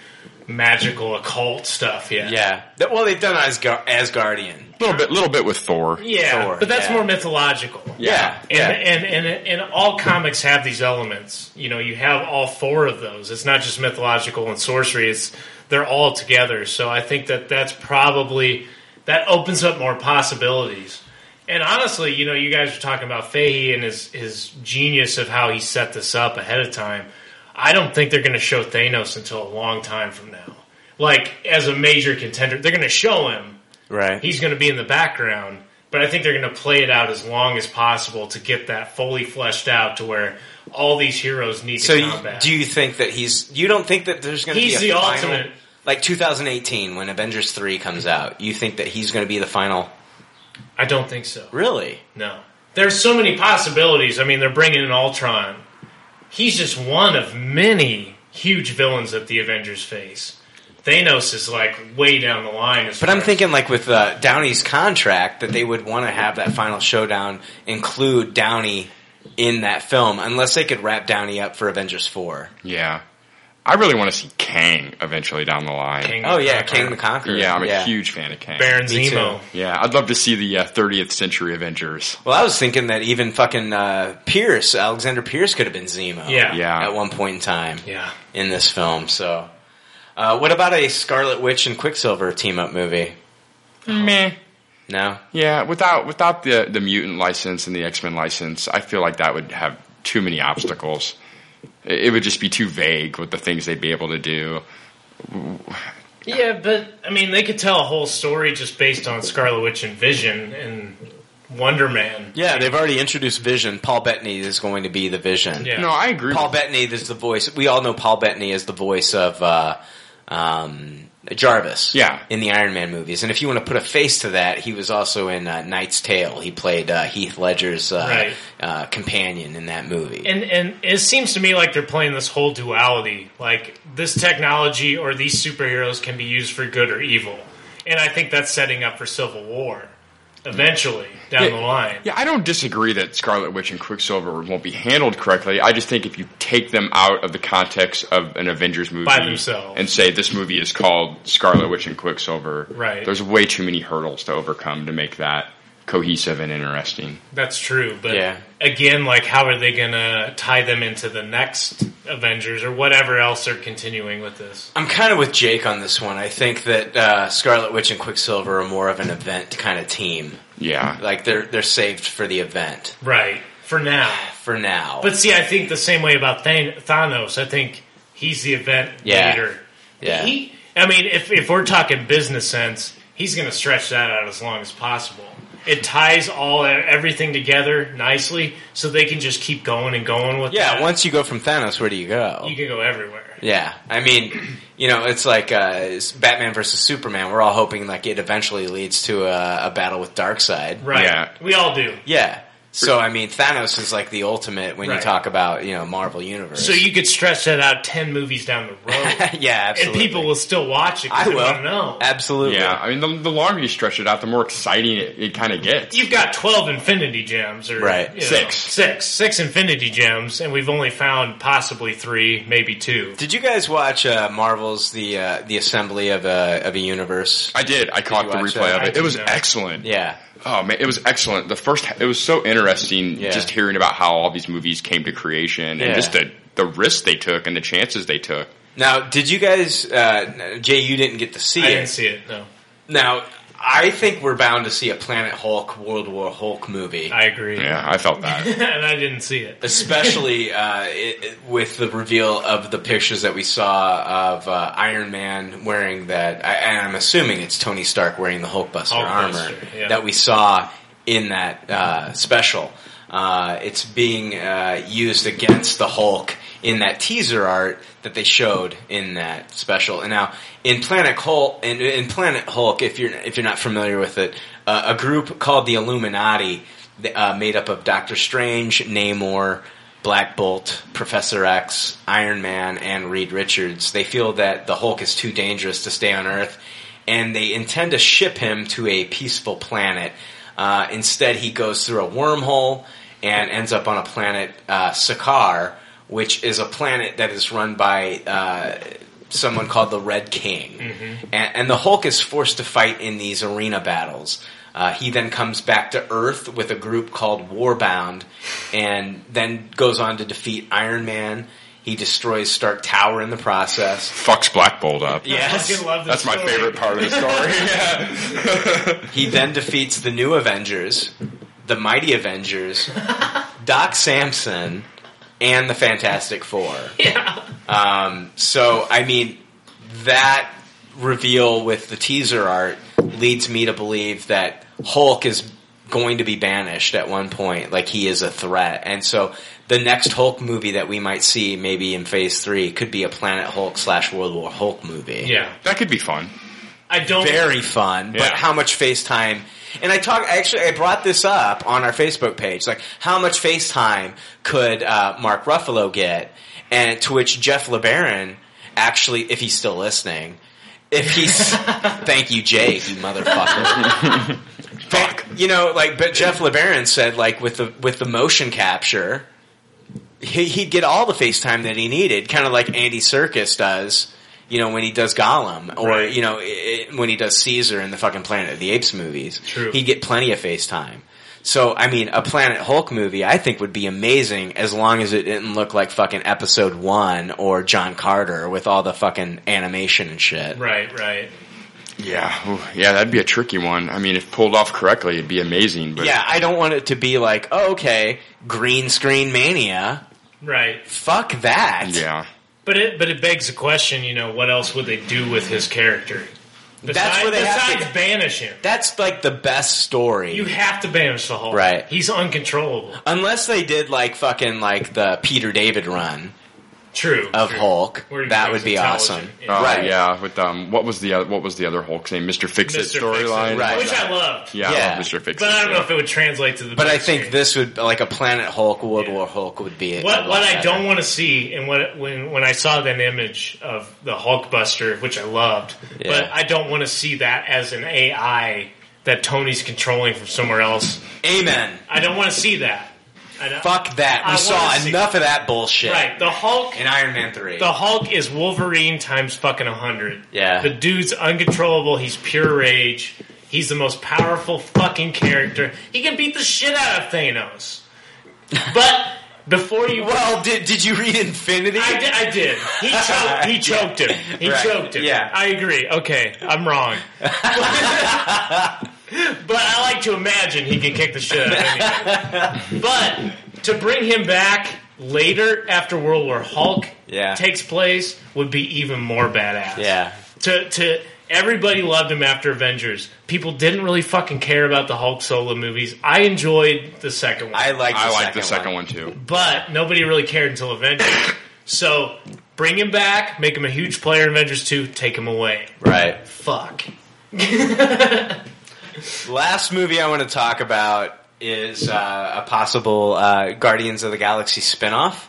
Speaker 6: magical, occult stuff yet.
Speaker 5: Yeah. Well, they've done Asgar- Asgardian.
Speaker 7: A little bit, little bit with Thor.
Speaker 6: Yeah,
Speaker 5: Thor,
Speaker 6: but that's
Speaker 5: yeah.
Speaker 6: more mythological.
Speaker 5: Yeah.
Speaker 6: And,
Speaker 5: Yeah.
Speaker 6: and, and and all comics have these elements. You know, you have all four of those. It's not just mythological and sorcery. It's they're all together. So I think that that's probably that opens up more possibilities. And honestly, you know, you guys are talking about Feige and his his genius of how he set this up ahead of time. I don't think they're going to show Thanos until a long time from now. Like as a major contender, they're going to show him
Speaker 5: Right.
Speaker 6: he's going to be in the background. But I think they're going to play it out as long as possible to get that fully fleshed out to where all these heroes need
Speaker 5: So
Speaker 6: to combat.
Speaker 5: do you think that he's? You don't think that there's going to be
Speaker 6: He's
Speaker 5: a
Speaker 6: the
Speaker 5: final,
Speaker 6: ultimate-
Speaker 5: like 2018 when Avengers three comes out? You think that he's going to be the final?
Speaker 6: I don't think so.
Speaker 5: Really?
Speaker 6: No. There's so many possibilities. I mean, they're bringing in Ultron. He's just one of many huge villains that the Avengers face. Thanos is like way down the line. As
Speaker 5: But I'm
Speaker 6: as-
Speaker 5: thinking like with uh, Downey's contract that they would want to have that final showdown include Downey in that film, unless they could wrap Downey up for Avengers four.
Speaker 7: Yeah. I really want to see Kang eventually down the line.
Speaker 6: King
Speaker 5: Oh yeah,
Speaker 6: Conqueror.
Speaker 5: Kang the Conqueror.
Speaker 7: Yeah, I'm a huge fan of Kang.
Speaker 6: Baron
Speaker 5: Me too.
Speaker 6: Zemo.
Speaker 7: Yeah, I'd love to see the uh, 30th century Avengers.
Speaker 5: Well, I was thinking that even fucking uh, Pierce, Alexander Pierce, could have been Zemo.
Speaker 6: Yeah.
Speaker 7: Yeah.
Speaker 5: At one point in time
Speaker 6: Yeah.
Speaker 5: in this film. So, uh, what about a Scarlet Witch and Quicksilver team up movie?
Speaker 7: Meh.
Speaker 5: No.
Speaker 7: Yeah, without without the the mutant license and the X Men license, I feel like that would have too many obstacles. It it would just be too vague with the things they'd be able to do.
Speaker 6: Yeah, but I mean, they could tell a whole story just based on Scarlet Witch and Vision and Wonder Man.
Speaker 5: Yeah, they've already introduced Vision. Paul Bettany is going to be the Vision.
Speaker 6: Yeah.
Speaker 7: No, I agree.
Speaker 5: Paul
Speaker 7: with
Speaker 5: Bettany is the voice. We all know Paul Bettany is the voice of uh, um, Jarvis.
Speaker 7: Yeah.
Speaker 5: in the Iron Man movies. And if you want to put a face to that, he was also in uh, Knight's Tale. He played uh, Heath Ledger's uh,
Speaker 6: Right.
Speaker 5: uh, companion in that movie.
Speaker 6: And and it seems to me like they're playing this whole duality. Like this technology or these superheroes can be used for good or evil. And I think that's setting up for Civil War eventually down
Speaker 7: Yeah.
Speaker 6: the line.
Speaker 7: Yeah, I don't disagree that Scarlet Witch and Quicksilver won't be handled correctly. I just think if you take them out of the context of an Avengers movie
Speaker 6: By themselves.
Speaker 7: and say this movie is called Scarlet Witch and Quicksilver,
Speaker 6: Right.
Speaker 7: there's way too many hurdles to overcome to make that cohesive and interesting.
Speaker 6: That's true, but
Speaker 5: Yeah.
Speaker 6: again, like how are they going to tie them into the next Avengers or whatever else they're continuing with this?
Speaker 5: I'm kind of with Jake on this one. I think that uh, Scarlet Witch and Quicksilver are more of an event kind of team.
Speaker 7: Yeah.
Speaker 5: Like they're they're saved for the event
Speaker 6: Right. For now.
Speaker 5: for now.
Speaker 6: But see, I think the same way about Thanos. I think he's the event
Speaker 5: Yeah.
Speaker 6: leader.
Speaker 5: Yeah.
Speaker 6: He, I mean, if if we're talking business sense, he's going to stretch that out as long as possible. It ties all everything together nicely, so they can just keep going and going with.
Speaker 5: yeah,
Speaker 6: that.
Speaker 5: once you go from Thanos, where do you go?
Speaker 6: you can go everywhere.
Speaker 5: Yeah, I mean, you know, it's like uh, it's Batman versus Superman. We're all hoping like it eventually leads to a, a battle with Darkseid.
Speaker 6: Right.
Speaker 7: Yeah.
Speaker 6: We all do.
Speaker 5: Yeah. So I mean, Thanos is like the ultimate when you
Speaker 6: Right.
Speaker 5: talk about you know Marvel Universe.
Speaker 6: So you could stretch that out ten movies down the road,
Speaker 5: yeah,
Speaker 6: and
Speaker 5: absolutely.
Speaker 6: people will still watch it
Speaker 5: I
Speaker 6: because they
Speaker 5: will.
Speaker 6: want to know.
Speaker 5: Absolutely.
Speaker 7: Yeah, I mean, the, the longer you stretch it out, the more exciting it, it kind of gets.
Speaker 6: You've got twelve Infinity Gems, or
Speaker 5: Right.
Speaker 6: you know,
Speaker 7: Six.
Speaker 6: six, six Infinity Gems, and we've only found possibly three, maybe two.
Speaker 5: Did you guys watch uh, Marvel's the uh, the assembly of a of a universe?
Speaker 7: I did. I caught
Speaker 5: you
Speaker 7: the
Speaker 5: watch
Speaker 7: replay
Speaker 5: that?
Speaker 7: of
Speaker 6: I
Speaker 7: it.
Speaker 6: did
Speaker 7: It was
Speaker 6: not.
Speaker 7: excellent.
Speaker 5: Yeah.
Speaker 7: Oh man, it was excellent. The first, it was so interesting
Speaker 5: Yeah.
Speaker 7: just hearing about how all these movies came to creation
Speaker 5: Yeah.
Speaker 7: and just the the risks they took and the chances they took.
Speaker 5: Now, did you guys? Uh, Jay, you didn't get to see
Speaker 6: I
Speaker 5: it.
Speaker 6: didn't see it. No,
Speaker 5: Now, I think we're bound to see a Planet Hulk, World War Hulk movie.
Speaker 6: I agree.
Speaker 7: Yeah, I felt that.
Speaker 6: and I didn't see it.
Speaker 5: especially uh, it, it- with the reveal of the pictures that we saw of uh, Iron Man wearing that, I, and I'm assuming it's Tony Stark wearing the Hulkbuster,
Speaker 6: Hulkbuster,
Speaker 5: armor
Speaker 6: yeah.
Speaker 5: that we saw in that uh, special. Uh, it's being uh, used against the Hulk in that teaser art that they showed in that special. And now in Planet Hulk, in, in Planet Hulk, if you're if you're not familiar with it, uh, a group called the Illuminati, uh, made up of Doctor Strange, Namor, Black Bolt, Professor X, Iron Man, and Reed Richards. They feel that the Hulk is too dangerous to stay on Earth, and they intend to ship him to a peaceful planet. Uh, instead, he goes through a wormhole and ends up on a planet uh, Sakaar, which is a planet that is run by uh, someone called the Red King, and, and the Hulk is forced to fight in these arena battles. Uh, he then comes back to Earth with a group called Warbound, and then goes on to defeat Iron Man. He destroys Stark Tower in the process.
Speaker 7: Fucks Black Bolt up.
Speaker 5: Yes.
Speaker 6: fucking love this
Speaker 7: That's my favorite part of the story. yeah.
Speaker 5: He then defeats the new Avengers, the Mighty Avengers, Doc Samson, and the Fantastic Four.
Speaker 6: Yeah.
Speaker 5: Um, so, I mean, that reveal with the teaser art leads me to believe that Hulk is going to be banished at one point, like he is a threat. And so the next Hulk movie that we might see, maybe in phase three, could be a Planet Hulk slash World War Hulk movie.
Speaker 6: Yeah.
Speaker 7: That could be fun.
Speaker 6: I don't.
Speaker 5: Very fun, but how much FaceTime? And I talk actually, I brought this up on our Facebook page. Like, how much FaceTime could uh, Mark Ruffalo get? And to which Jeff LeBaron actually, if he's still listening, if he's thank you, Jake, you motherfucker. Fuck. You know, like, but Jeff LeBaron said, like, with the with the motion capture, he, he'd get all the FaceTime that he needed, kind of like Andy Serkis does. You know, when he does Gollum, or
Speaker 6: Right.
Speaker 5: you know, i i- when he does Caesar in the fucking Planet of the Apes movies,
Speaker 6: True.
Speaker 5: he'd get plenty of FaceTime. So, I mean, a Planet Hulk movie, I think, would be amazing as long as it didn't look like fucking Episode One or John Carter with all the fucking animation and shit.
Speaker 6: Right, right.
Speaker 7: Yeah, yeah, that'd be a tricky one. I mean, if pulled off correctly, it'd be amazing. But
Speaker 5: Yeah, I don't want it to be like, oh, okay, green screen mania.
Speaker 6: Right.
Speaker 5: Fuck that.
Speaker 7: yeah,
Speaker 6: But it but it begs the question, you know, what else would they do with his character?
Speaker 5: That's where they have to-
Speaker 6: banish him.
Speaker 5: That's like the best story.
Speaker 6: You have to banish the Hulk.
Speaker 5: Right.
Speaker 6: He's uncontrollable.
Speaker 5: Unless they did like fucking like the Peter David run
Speaker 6: True.
Speaker 5: of
Speaker 6: true.
Speaker 5: Hulk, that would be awesome.
Speaker 6: Yeah.
Speaker 7: Oh,
Speaker 5: Right.
Speaker 7: yeah. With um, what was the other, what was the other Hulk's name? Mister Fix It storyline.
Speaker 5: Right.
Speaker 6: Which I loved.
Speaker 7: Yeah,
Speaker 5: Yeah.
Speaker 7: I love Mister Fix It.
Speaker 6: But I don't know
Speaker 7: yeah.
Speaker 6: if it would translate to the
Speaker 5: But I think
Speaker 6: screen.
Speaker 5: this would like a Planet Hulk, World War Hulk would be a
Speaker 6: What
Speaker 5: lot
Speaker 6: what I don't want to see, and what when when I saw that image of the Hulkbuster, which I loved,
Speaker 5: Yeah.
Speaker 6: but I don't want to see that as an AI that Tony's controlling from somewhere else.
Speaker 5: Amen.
Speaker 6: I don't want to see that.
Speaker 5: Fuck that. We
Speaker 6: I
Speaker 5: saw
Speaker 6: see-
Speaker 5: enough of that bullshit.
Speaker 6: Right, the Hulk.
Speaker 5: In Iron Man three.
Speaker 6: The Hulk is Wolverine times fucking hundred.
Speaker 5: Yeah.
Speaker 6: The dude's uncontrollable. He's pure rage. He's the most powerful fucking character. He can beat the shit out of Thanos. But before you,
Speaker 5: well, did did you read Infinity?
Speaker 6: I did. I did. He choked. He choked him. He
Speaker 5: Right.
Speaker 6: choked him.
Speaker 5: Yeah.
Speaker 6: I agree. Okay, I'm wrong. but I like to imagine he can kick the shit out of anything. But to bring him back later after World War Hulk
Speaker 5: Yeah.
Speaker 6: takes place would be even more badass.
Speaker 5: Yeah.
Speaker 6: To to everybody loved him after Avengers. People didn't really fucking care about the Hulk solo movies. I enjoyed the second one.
Speaker 5: I like. The
Speaker 7: I like
Speaker 5: second
Speaker 7: the second one, too.
Speaker 6: but nobody really cared until Avengers. so bring him back, make him a huge player in Avengers 2, take him away.
Speaker 5: Right.
Speaker 6: Fuck.
Speaker 5: Last movie I want to talk about is uh, a possible uh, Guardians of the Galaxy spinoff.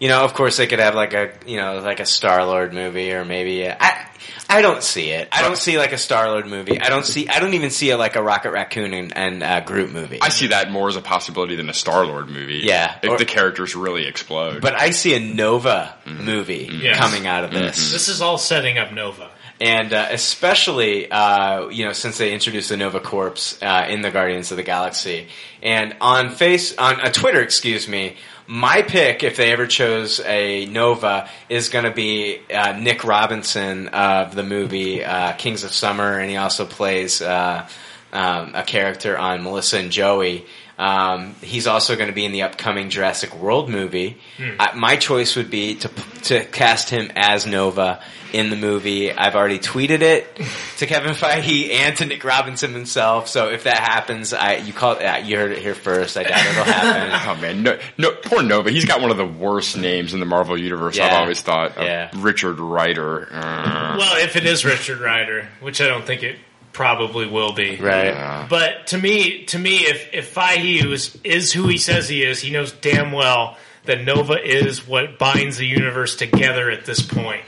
Speaker 5: You know, of course, they could have like a you know like a Star Lord movie or maybe a, I I don't see it. I don't see like a Star Lord movie. I don't see. I don't even see a, like a Rocket Raccoon and, and uh, Groot movie.
Speaker 7: I see that more as a possibility than a Star Lord movie.
Speaker 5: Yeah.
Speaker 7: if
Speaker 5: Or-
Speaker 7: the characters really explode.
Speaker 5: but I see a Nova
Speaker 7: Mm-hmm.
Speaker 5: movie
Speaker 6: Yes.
Speaker 5: coming out of this.
Speaker 6: This is all setting up Nova.
Speaker 5: And uh, especially uh, you know since they introduced the Nova Corps uh, in the Guardians of the Galaxy, and on face on uh, Twitter, excuse me. My pick, if they ever chose a Nova, is going to be uh, Nick Robinson of the movie uh, Kings of Summer, and he also plays uh, um, a character on Melissa and Joey. Um, he's also going to be in the upcoming Jurassic World movie. Uh, my choice would be to to cast him as Nova in the movie. I've already tweeted it to Kevin Feige and to Nick Robinson himself. So if that happens, I you call uh, you heard it here first. I doubt it'll happen.
Speaker 7: Oh man, no, no, poor Nova. He's got one of the worst names in the Marvel universe. I've always thought. of
Speaker 5: Yeah.
Speaker 7: Richard Rider. Uh,
Speaker 6: Well, if it is Richard Rider, which I don't think it probably will be.
Speaker 5: right.
Speaker 7: uh,
Speaker 6: But to me, to me, if if Feige is, is who he says he is, he knows damn well that Nova is what binds the universe together at this point.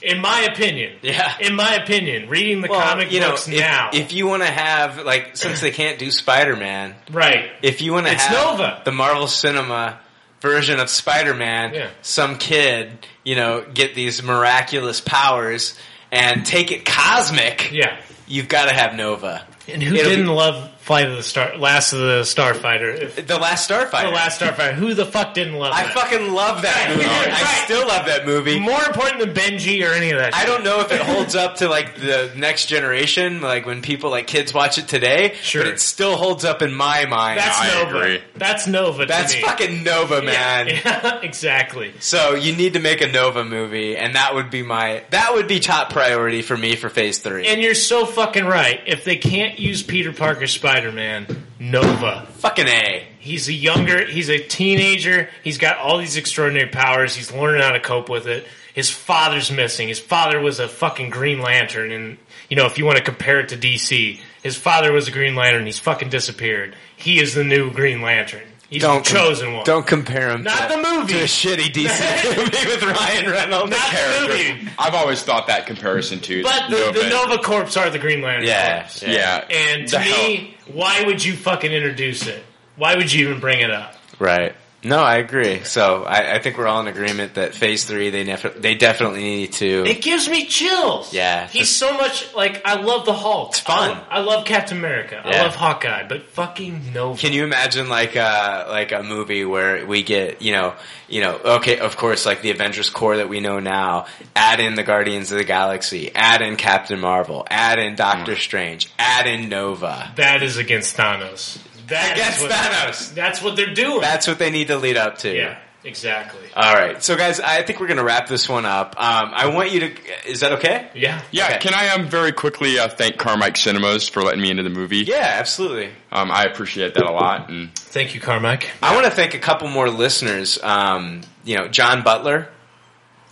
Speaker 6: In my opinion.
Speaker 5: Yeah.
Speaker 6: In my opinion, reading the
Speaker 5: Well,
Speaker 6: comic
Speaker 5: you know,
Speaker 6: books
Speaker 5: if,
Speaker 6: now.
Speaker 5: if you want to have like, since they can't do Spider Man,
Speaker 6: right.
Speaker 5: if you want to
Speaker 6: It's
Speaker 5: have
Speaker 6: Nova.
Speaker 5: the Marvel Cinema version of Spider Man,
Speaker 6: Yeah.
Speaker 5: some kid, you know, get these miraculous powers and take it cosmic.
Speaker 6: Yeah.
Speaker 5: You've got to have Nova.
Speaker 6: And who
Speaker 5: It'll
Speaker 6: didn't love Flight of the Star, Last of the Starfighter? If,
Speaker 5: the Last Starfighter?
Speaker 6: The Last Starfighter. Who the fuck didn't love
Speaker 5: I
Speaker 6: that?
Speaker 5: fucking love that movie. I
Speaker 6: Right.
Speaker 5: still love that movie.
Speaker 6: More important than Benji or any of that.
Speaker 5: I
Speaker 6: shit.
Speaker 5: don't know if it holds up to like the next generation, like when people like kids watch it today.
Speaker 6: Sure.
Speaker 5: but it still holds up in my mind.
Speaker 6: That's
Speaker 7: I
Speaker 6: Nova.
Speaker 7: agree.
Speaker 6: That's Nova. to
Speaker 5: That's
Speaker 6: me.
Speaker 5: fucking Nova, man.
Speaker 6: Yeah, exactly.
Speaker 5: So you need to make a Nova movie, and that would be my that would be top priority for me for Phase Three.
Speaker 6: And you're so fucking right. If they can't use Peter Parker Spider Man, Nova.
Speaker 5: fucking a.
Speaker 6: He's a younger, he's a teenager. He's got all these extraordinary powers. He's learning how to cope with it. His father's missing. His father was a fucking Green Lantern. And, you know, if you want to compare it to DC, his father was a Green Lantern. He's fucking disappeared. He is the new Green Lantern. He's
Speaker 5: Don't
Speaker 6: the chosen one.
Speaker 5: Don't compare him.
Speaker 6: Not
Speaker 5: to,
Speaker 6: the movie.
Speaker 5: to a shitty DC movie with Ryan Reynolds.
Speaker 6: Not the movie.
Speaker 7: I've always thought that comparison too.
Speaker 6: But the, the Nova Corps are the Green Lantern.
Speaker 5: Yeah,
Speaker 6: Corps.
Speaker 7: yeah.
Speaker 6: And to
Speaker 7: The hell-
Speaker 6: me, why would you fucking introduce it? Why would you even bring it up?
Speaker 5: Right. No, I agree. So I, I think we're all in agreement that Phase Three they nef- they definitely need to.
Speaker 6: It gives me chills.
Speaker 5: Yeah.
Speaker 6: He's so much like I love the Hulk. It's
Speaker 5: fun.
Speaker 6: I, love Captain America. I love Hawkeye, but fucking Nova.
Speaker 5: Can you imagine like a like a movie where we get you know you know okay of course like the Avengers core that we know now add in the Guardians of the Galaxy add in Captain Marvel add in Doctor mm. Strange add in Nova
Speaker 6: That is against Thanos. That is
Speaker 5: Against
Speaker 6: what,
Speaker 5: Thanos.
Speaker 6: That's what they're doing.
Speaker 5: that's what they need to lead up to
Speaker 6: yeah, exactly.
Speaker 5: all right so guys I think we're gonna wrap this one up um, I want you to is that okay
Speaker 6: Yeah.
Speaker 7: Yeah,
Speaker 5: Okay.
Speaker 7: can I um, very quickly uh, thank Carmike Cinemas for letting me into the movie?
Speaker 5: yeah absolutely
Speaker 7: Um, I appreciate that a lot. And
Speaker 6: Thank you, Carmike.
Speaker 5: I want to thank a couple more listeners um, you know John Butler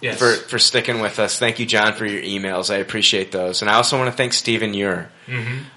Speaker 6: Yes.
Speaker 5: for for sticking with us. Thank you, John, for your emails. I appreciate those, and I also want to thank Stephen Ure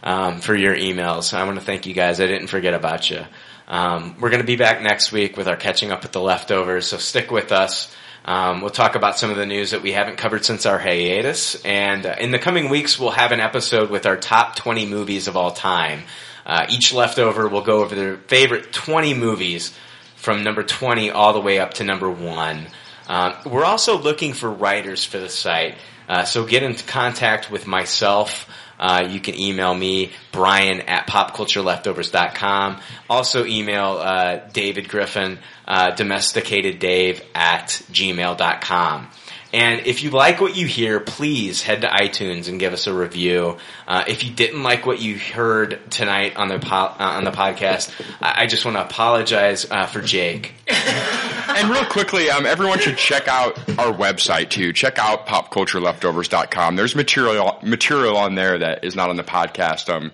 Speaker 5: um, for your emails. I want to thank you guys. I didn't forget about you. Um, we're going to be back next week with our catching up with the leftovers, so stick with us. Um, we'll talk about some of the news that we haven't covered since our hiatus, and uh, in the coming weeks, we'll have an episode with our top 20 movies of all time. Uh, each leftover will go over their favorite 20 movies from number 20 all the way up to number one. Um, we're also looking for writers for the site, uh, so get in contact with myself. Uh, you can email me, Brian at popcultureleftovers.com. Also email uh, David Griffin, uh, domesticateddave at gmail.com. And if you like what you hear, please head to iTunes and give us a review. Uh, if you didn't like what you heard tonight on the po- uh, on the podcast, I, I just want to apologize uh, for Jake.
Speaker 7: and real quickly, um, everyone should check out our website too. Check out popcultureleftovers.com. There's material material on there that is not on the podcast. Um,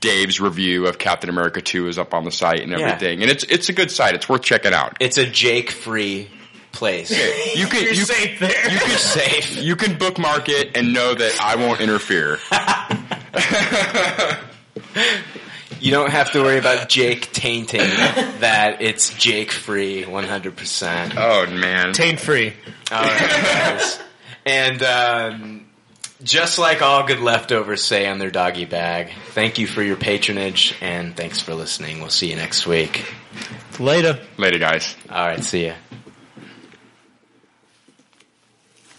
Speaker 7: Dave's review of Captain America 2 is up on the site and
Speaker 5: Yeah.
Speaker 7: everything. And it's it's a good site. It's worth checking out.
Speaker 5: It's a Jake free place.
Speaker 7: You can
Speaker 6: You're
Speaker 7: you,
Speaker 6: safe there.
Speaker 7: you can
Speaker 5: safe.
Speaker 7: you can bookmark it and know that I won't interfere.
Speaker 5: You don't have to worry about Jake tainting that it's Jake free 100%.
Speaker 7: Oh man.
Speaker 6: Taint free.
Speaker 5: All right. And um, just like all good leftovers say on their doggy bag, thank you for your patronage and thanks for listening. We'll see you next week.
Speaker 6: Later.
Speaker 7: Later guys.
Speaker 5: All right, see ya.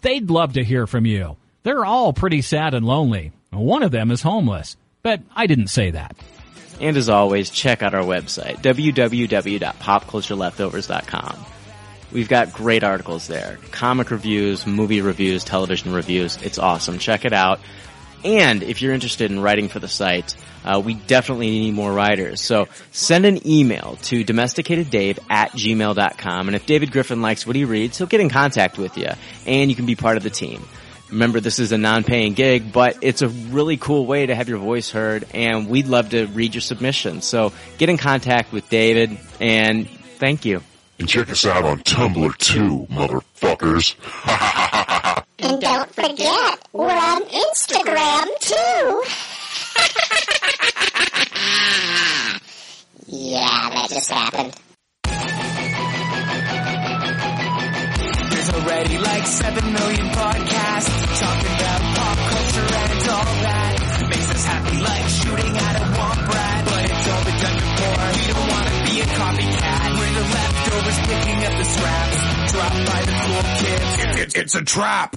Speaker 11: They'd love to hear from you. They're all pretty sad and lonely. One of them is homeless. But I didn't say that.
Speaker 12: And as always, check out our website, www.popcultureleftovers.com. We've got great articles there. Comic reviews, movie reviews, television reviews. It's awesome. Check it out. And if you're interested in writing for the site, uh, we definitely need more writers. So send an email to domesticateddave at gmail.com. And if David Griffin likes what he reads, he'll get in contact with you and you can be part of the team. Remember, this is a non-paying gig, but it's a really cool way to have your voice heard, and we'd love to read your submissions. So get in contact with David, and thank you.
Speaker 3: And check us out on Tumblr too, motherfuckers.
Speaker 13: And don't forget, we're on Instagram too. yeah, that just happened.
Speaker 2: There's already like 7 million podcasts talking about pop culture and all that. Makes us happy like shooting at a womp rat. But it's all been done before. We don't want to be a copycat. We're the leftovers picking up the scraps. Dropped by the cool kids.
Speaker 3: It- it's a trap.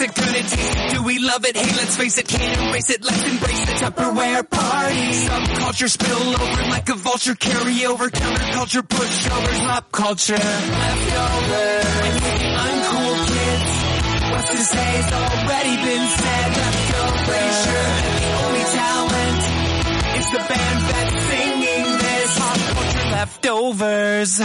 Speaker 2: Do we love it? Hey, let's face it, can't erase it. Let's embrace the Tupperware party. Subculture spill over like a vulture. Carry over counterculture, pushovers, pop culture. Leftovers. Uncool kids, what's to say has already been said. Leftovers. The only talent is the band that's singing this. Pop culture leftovers.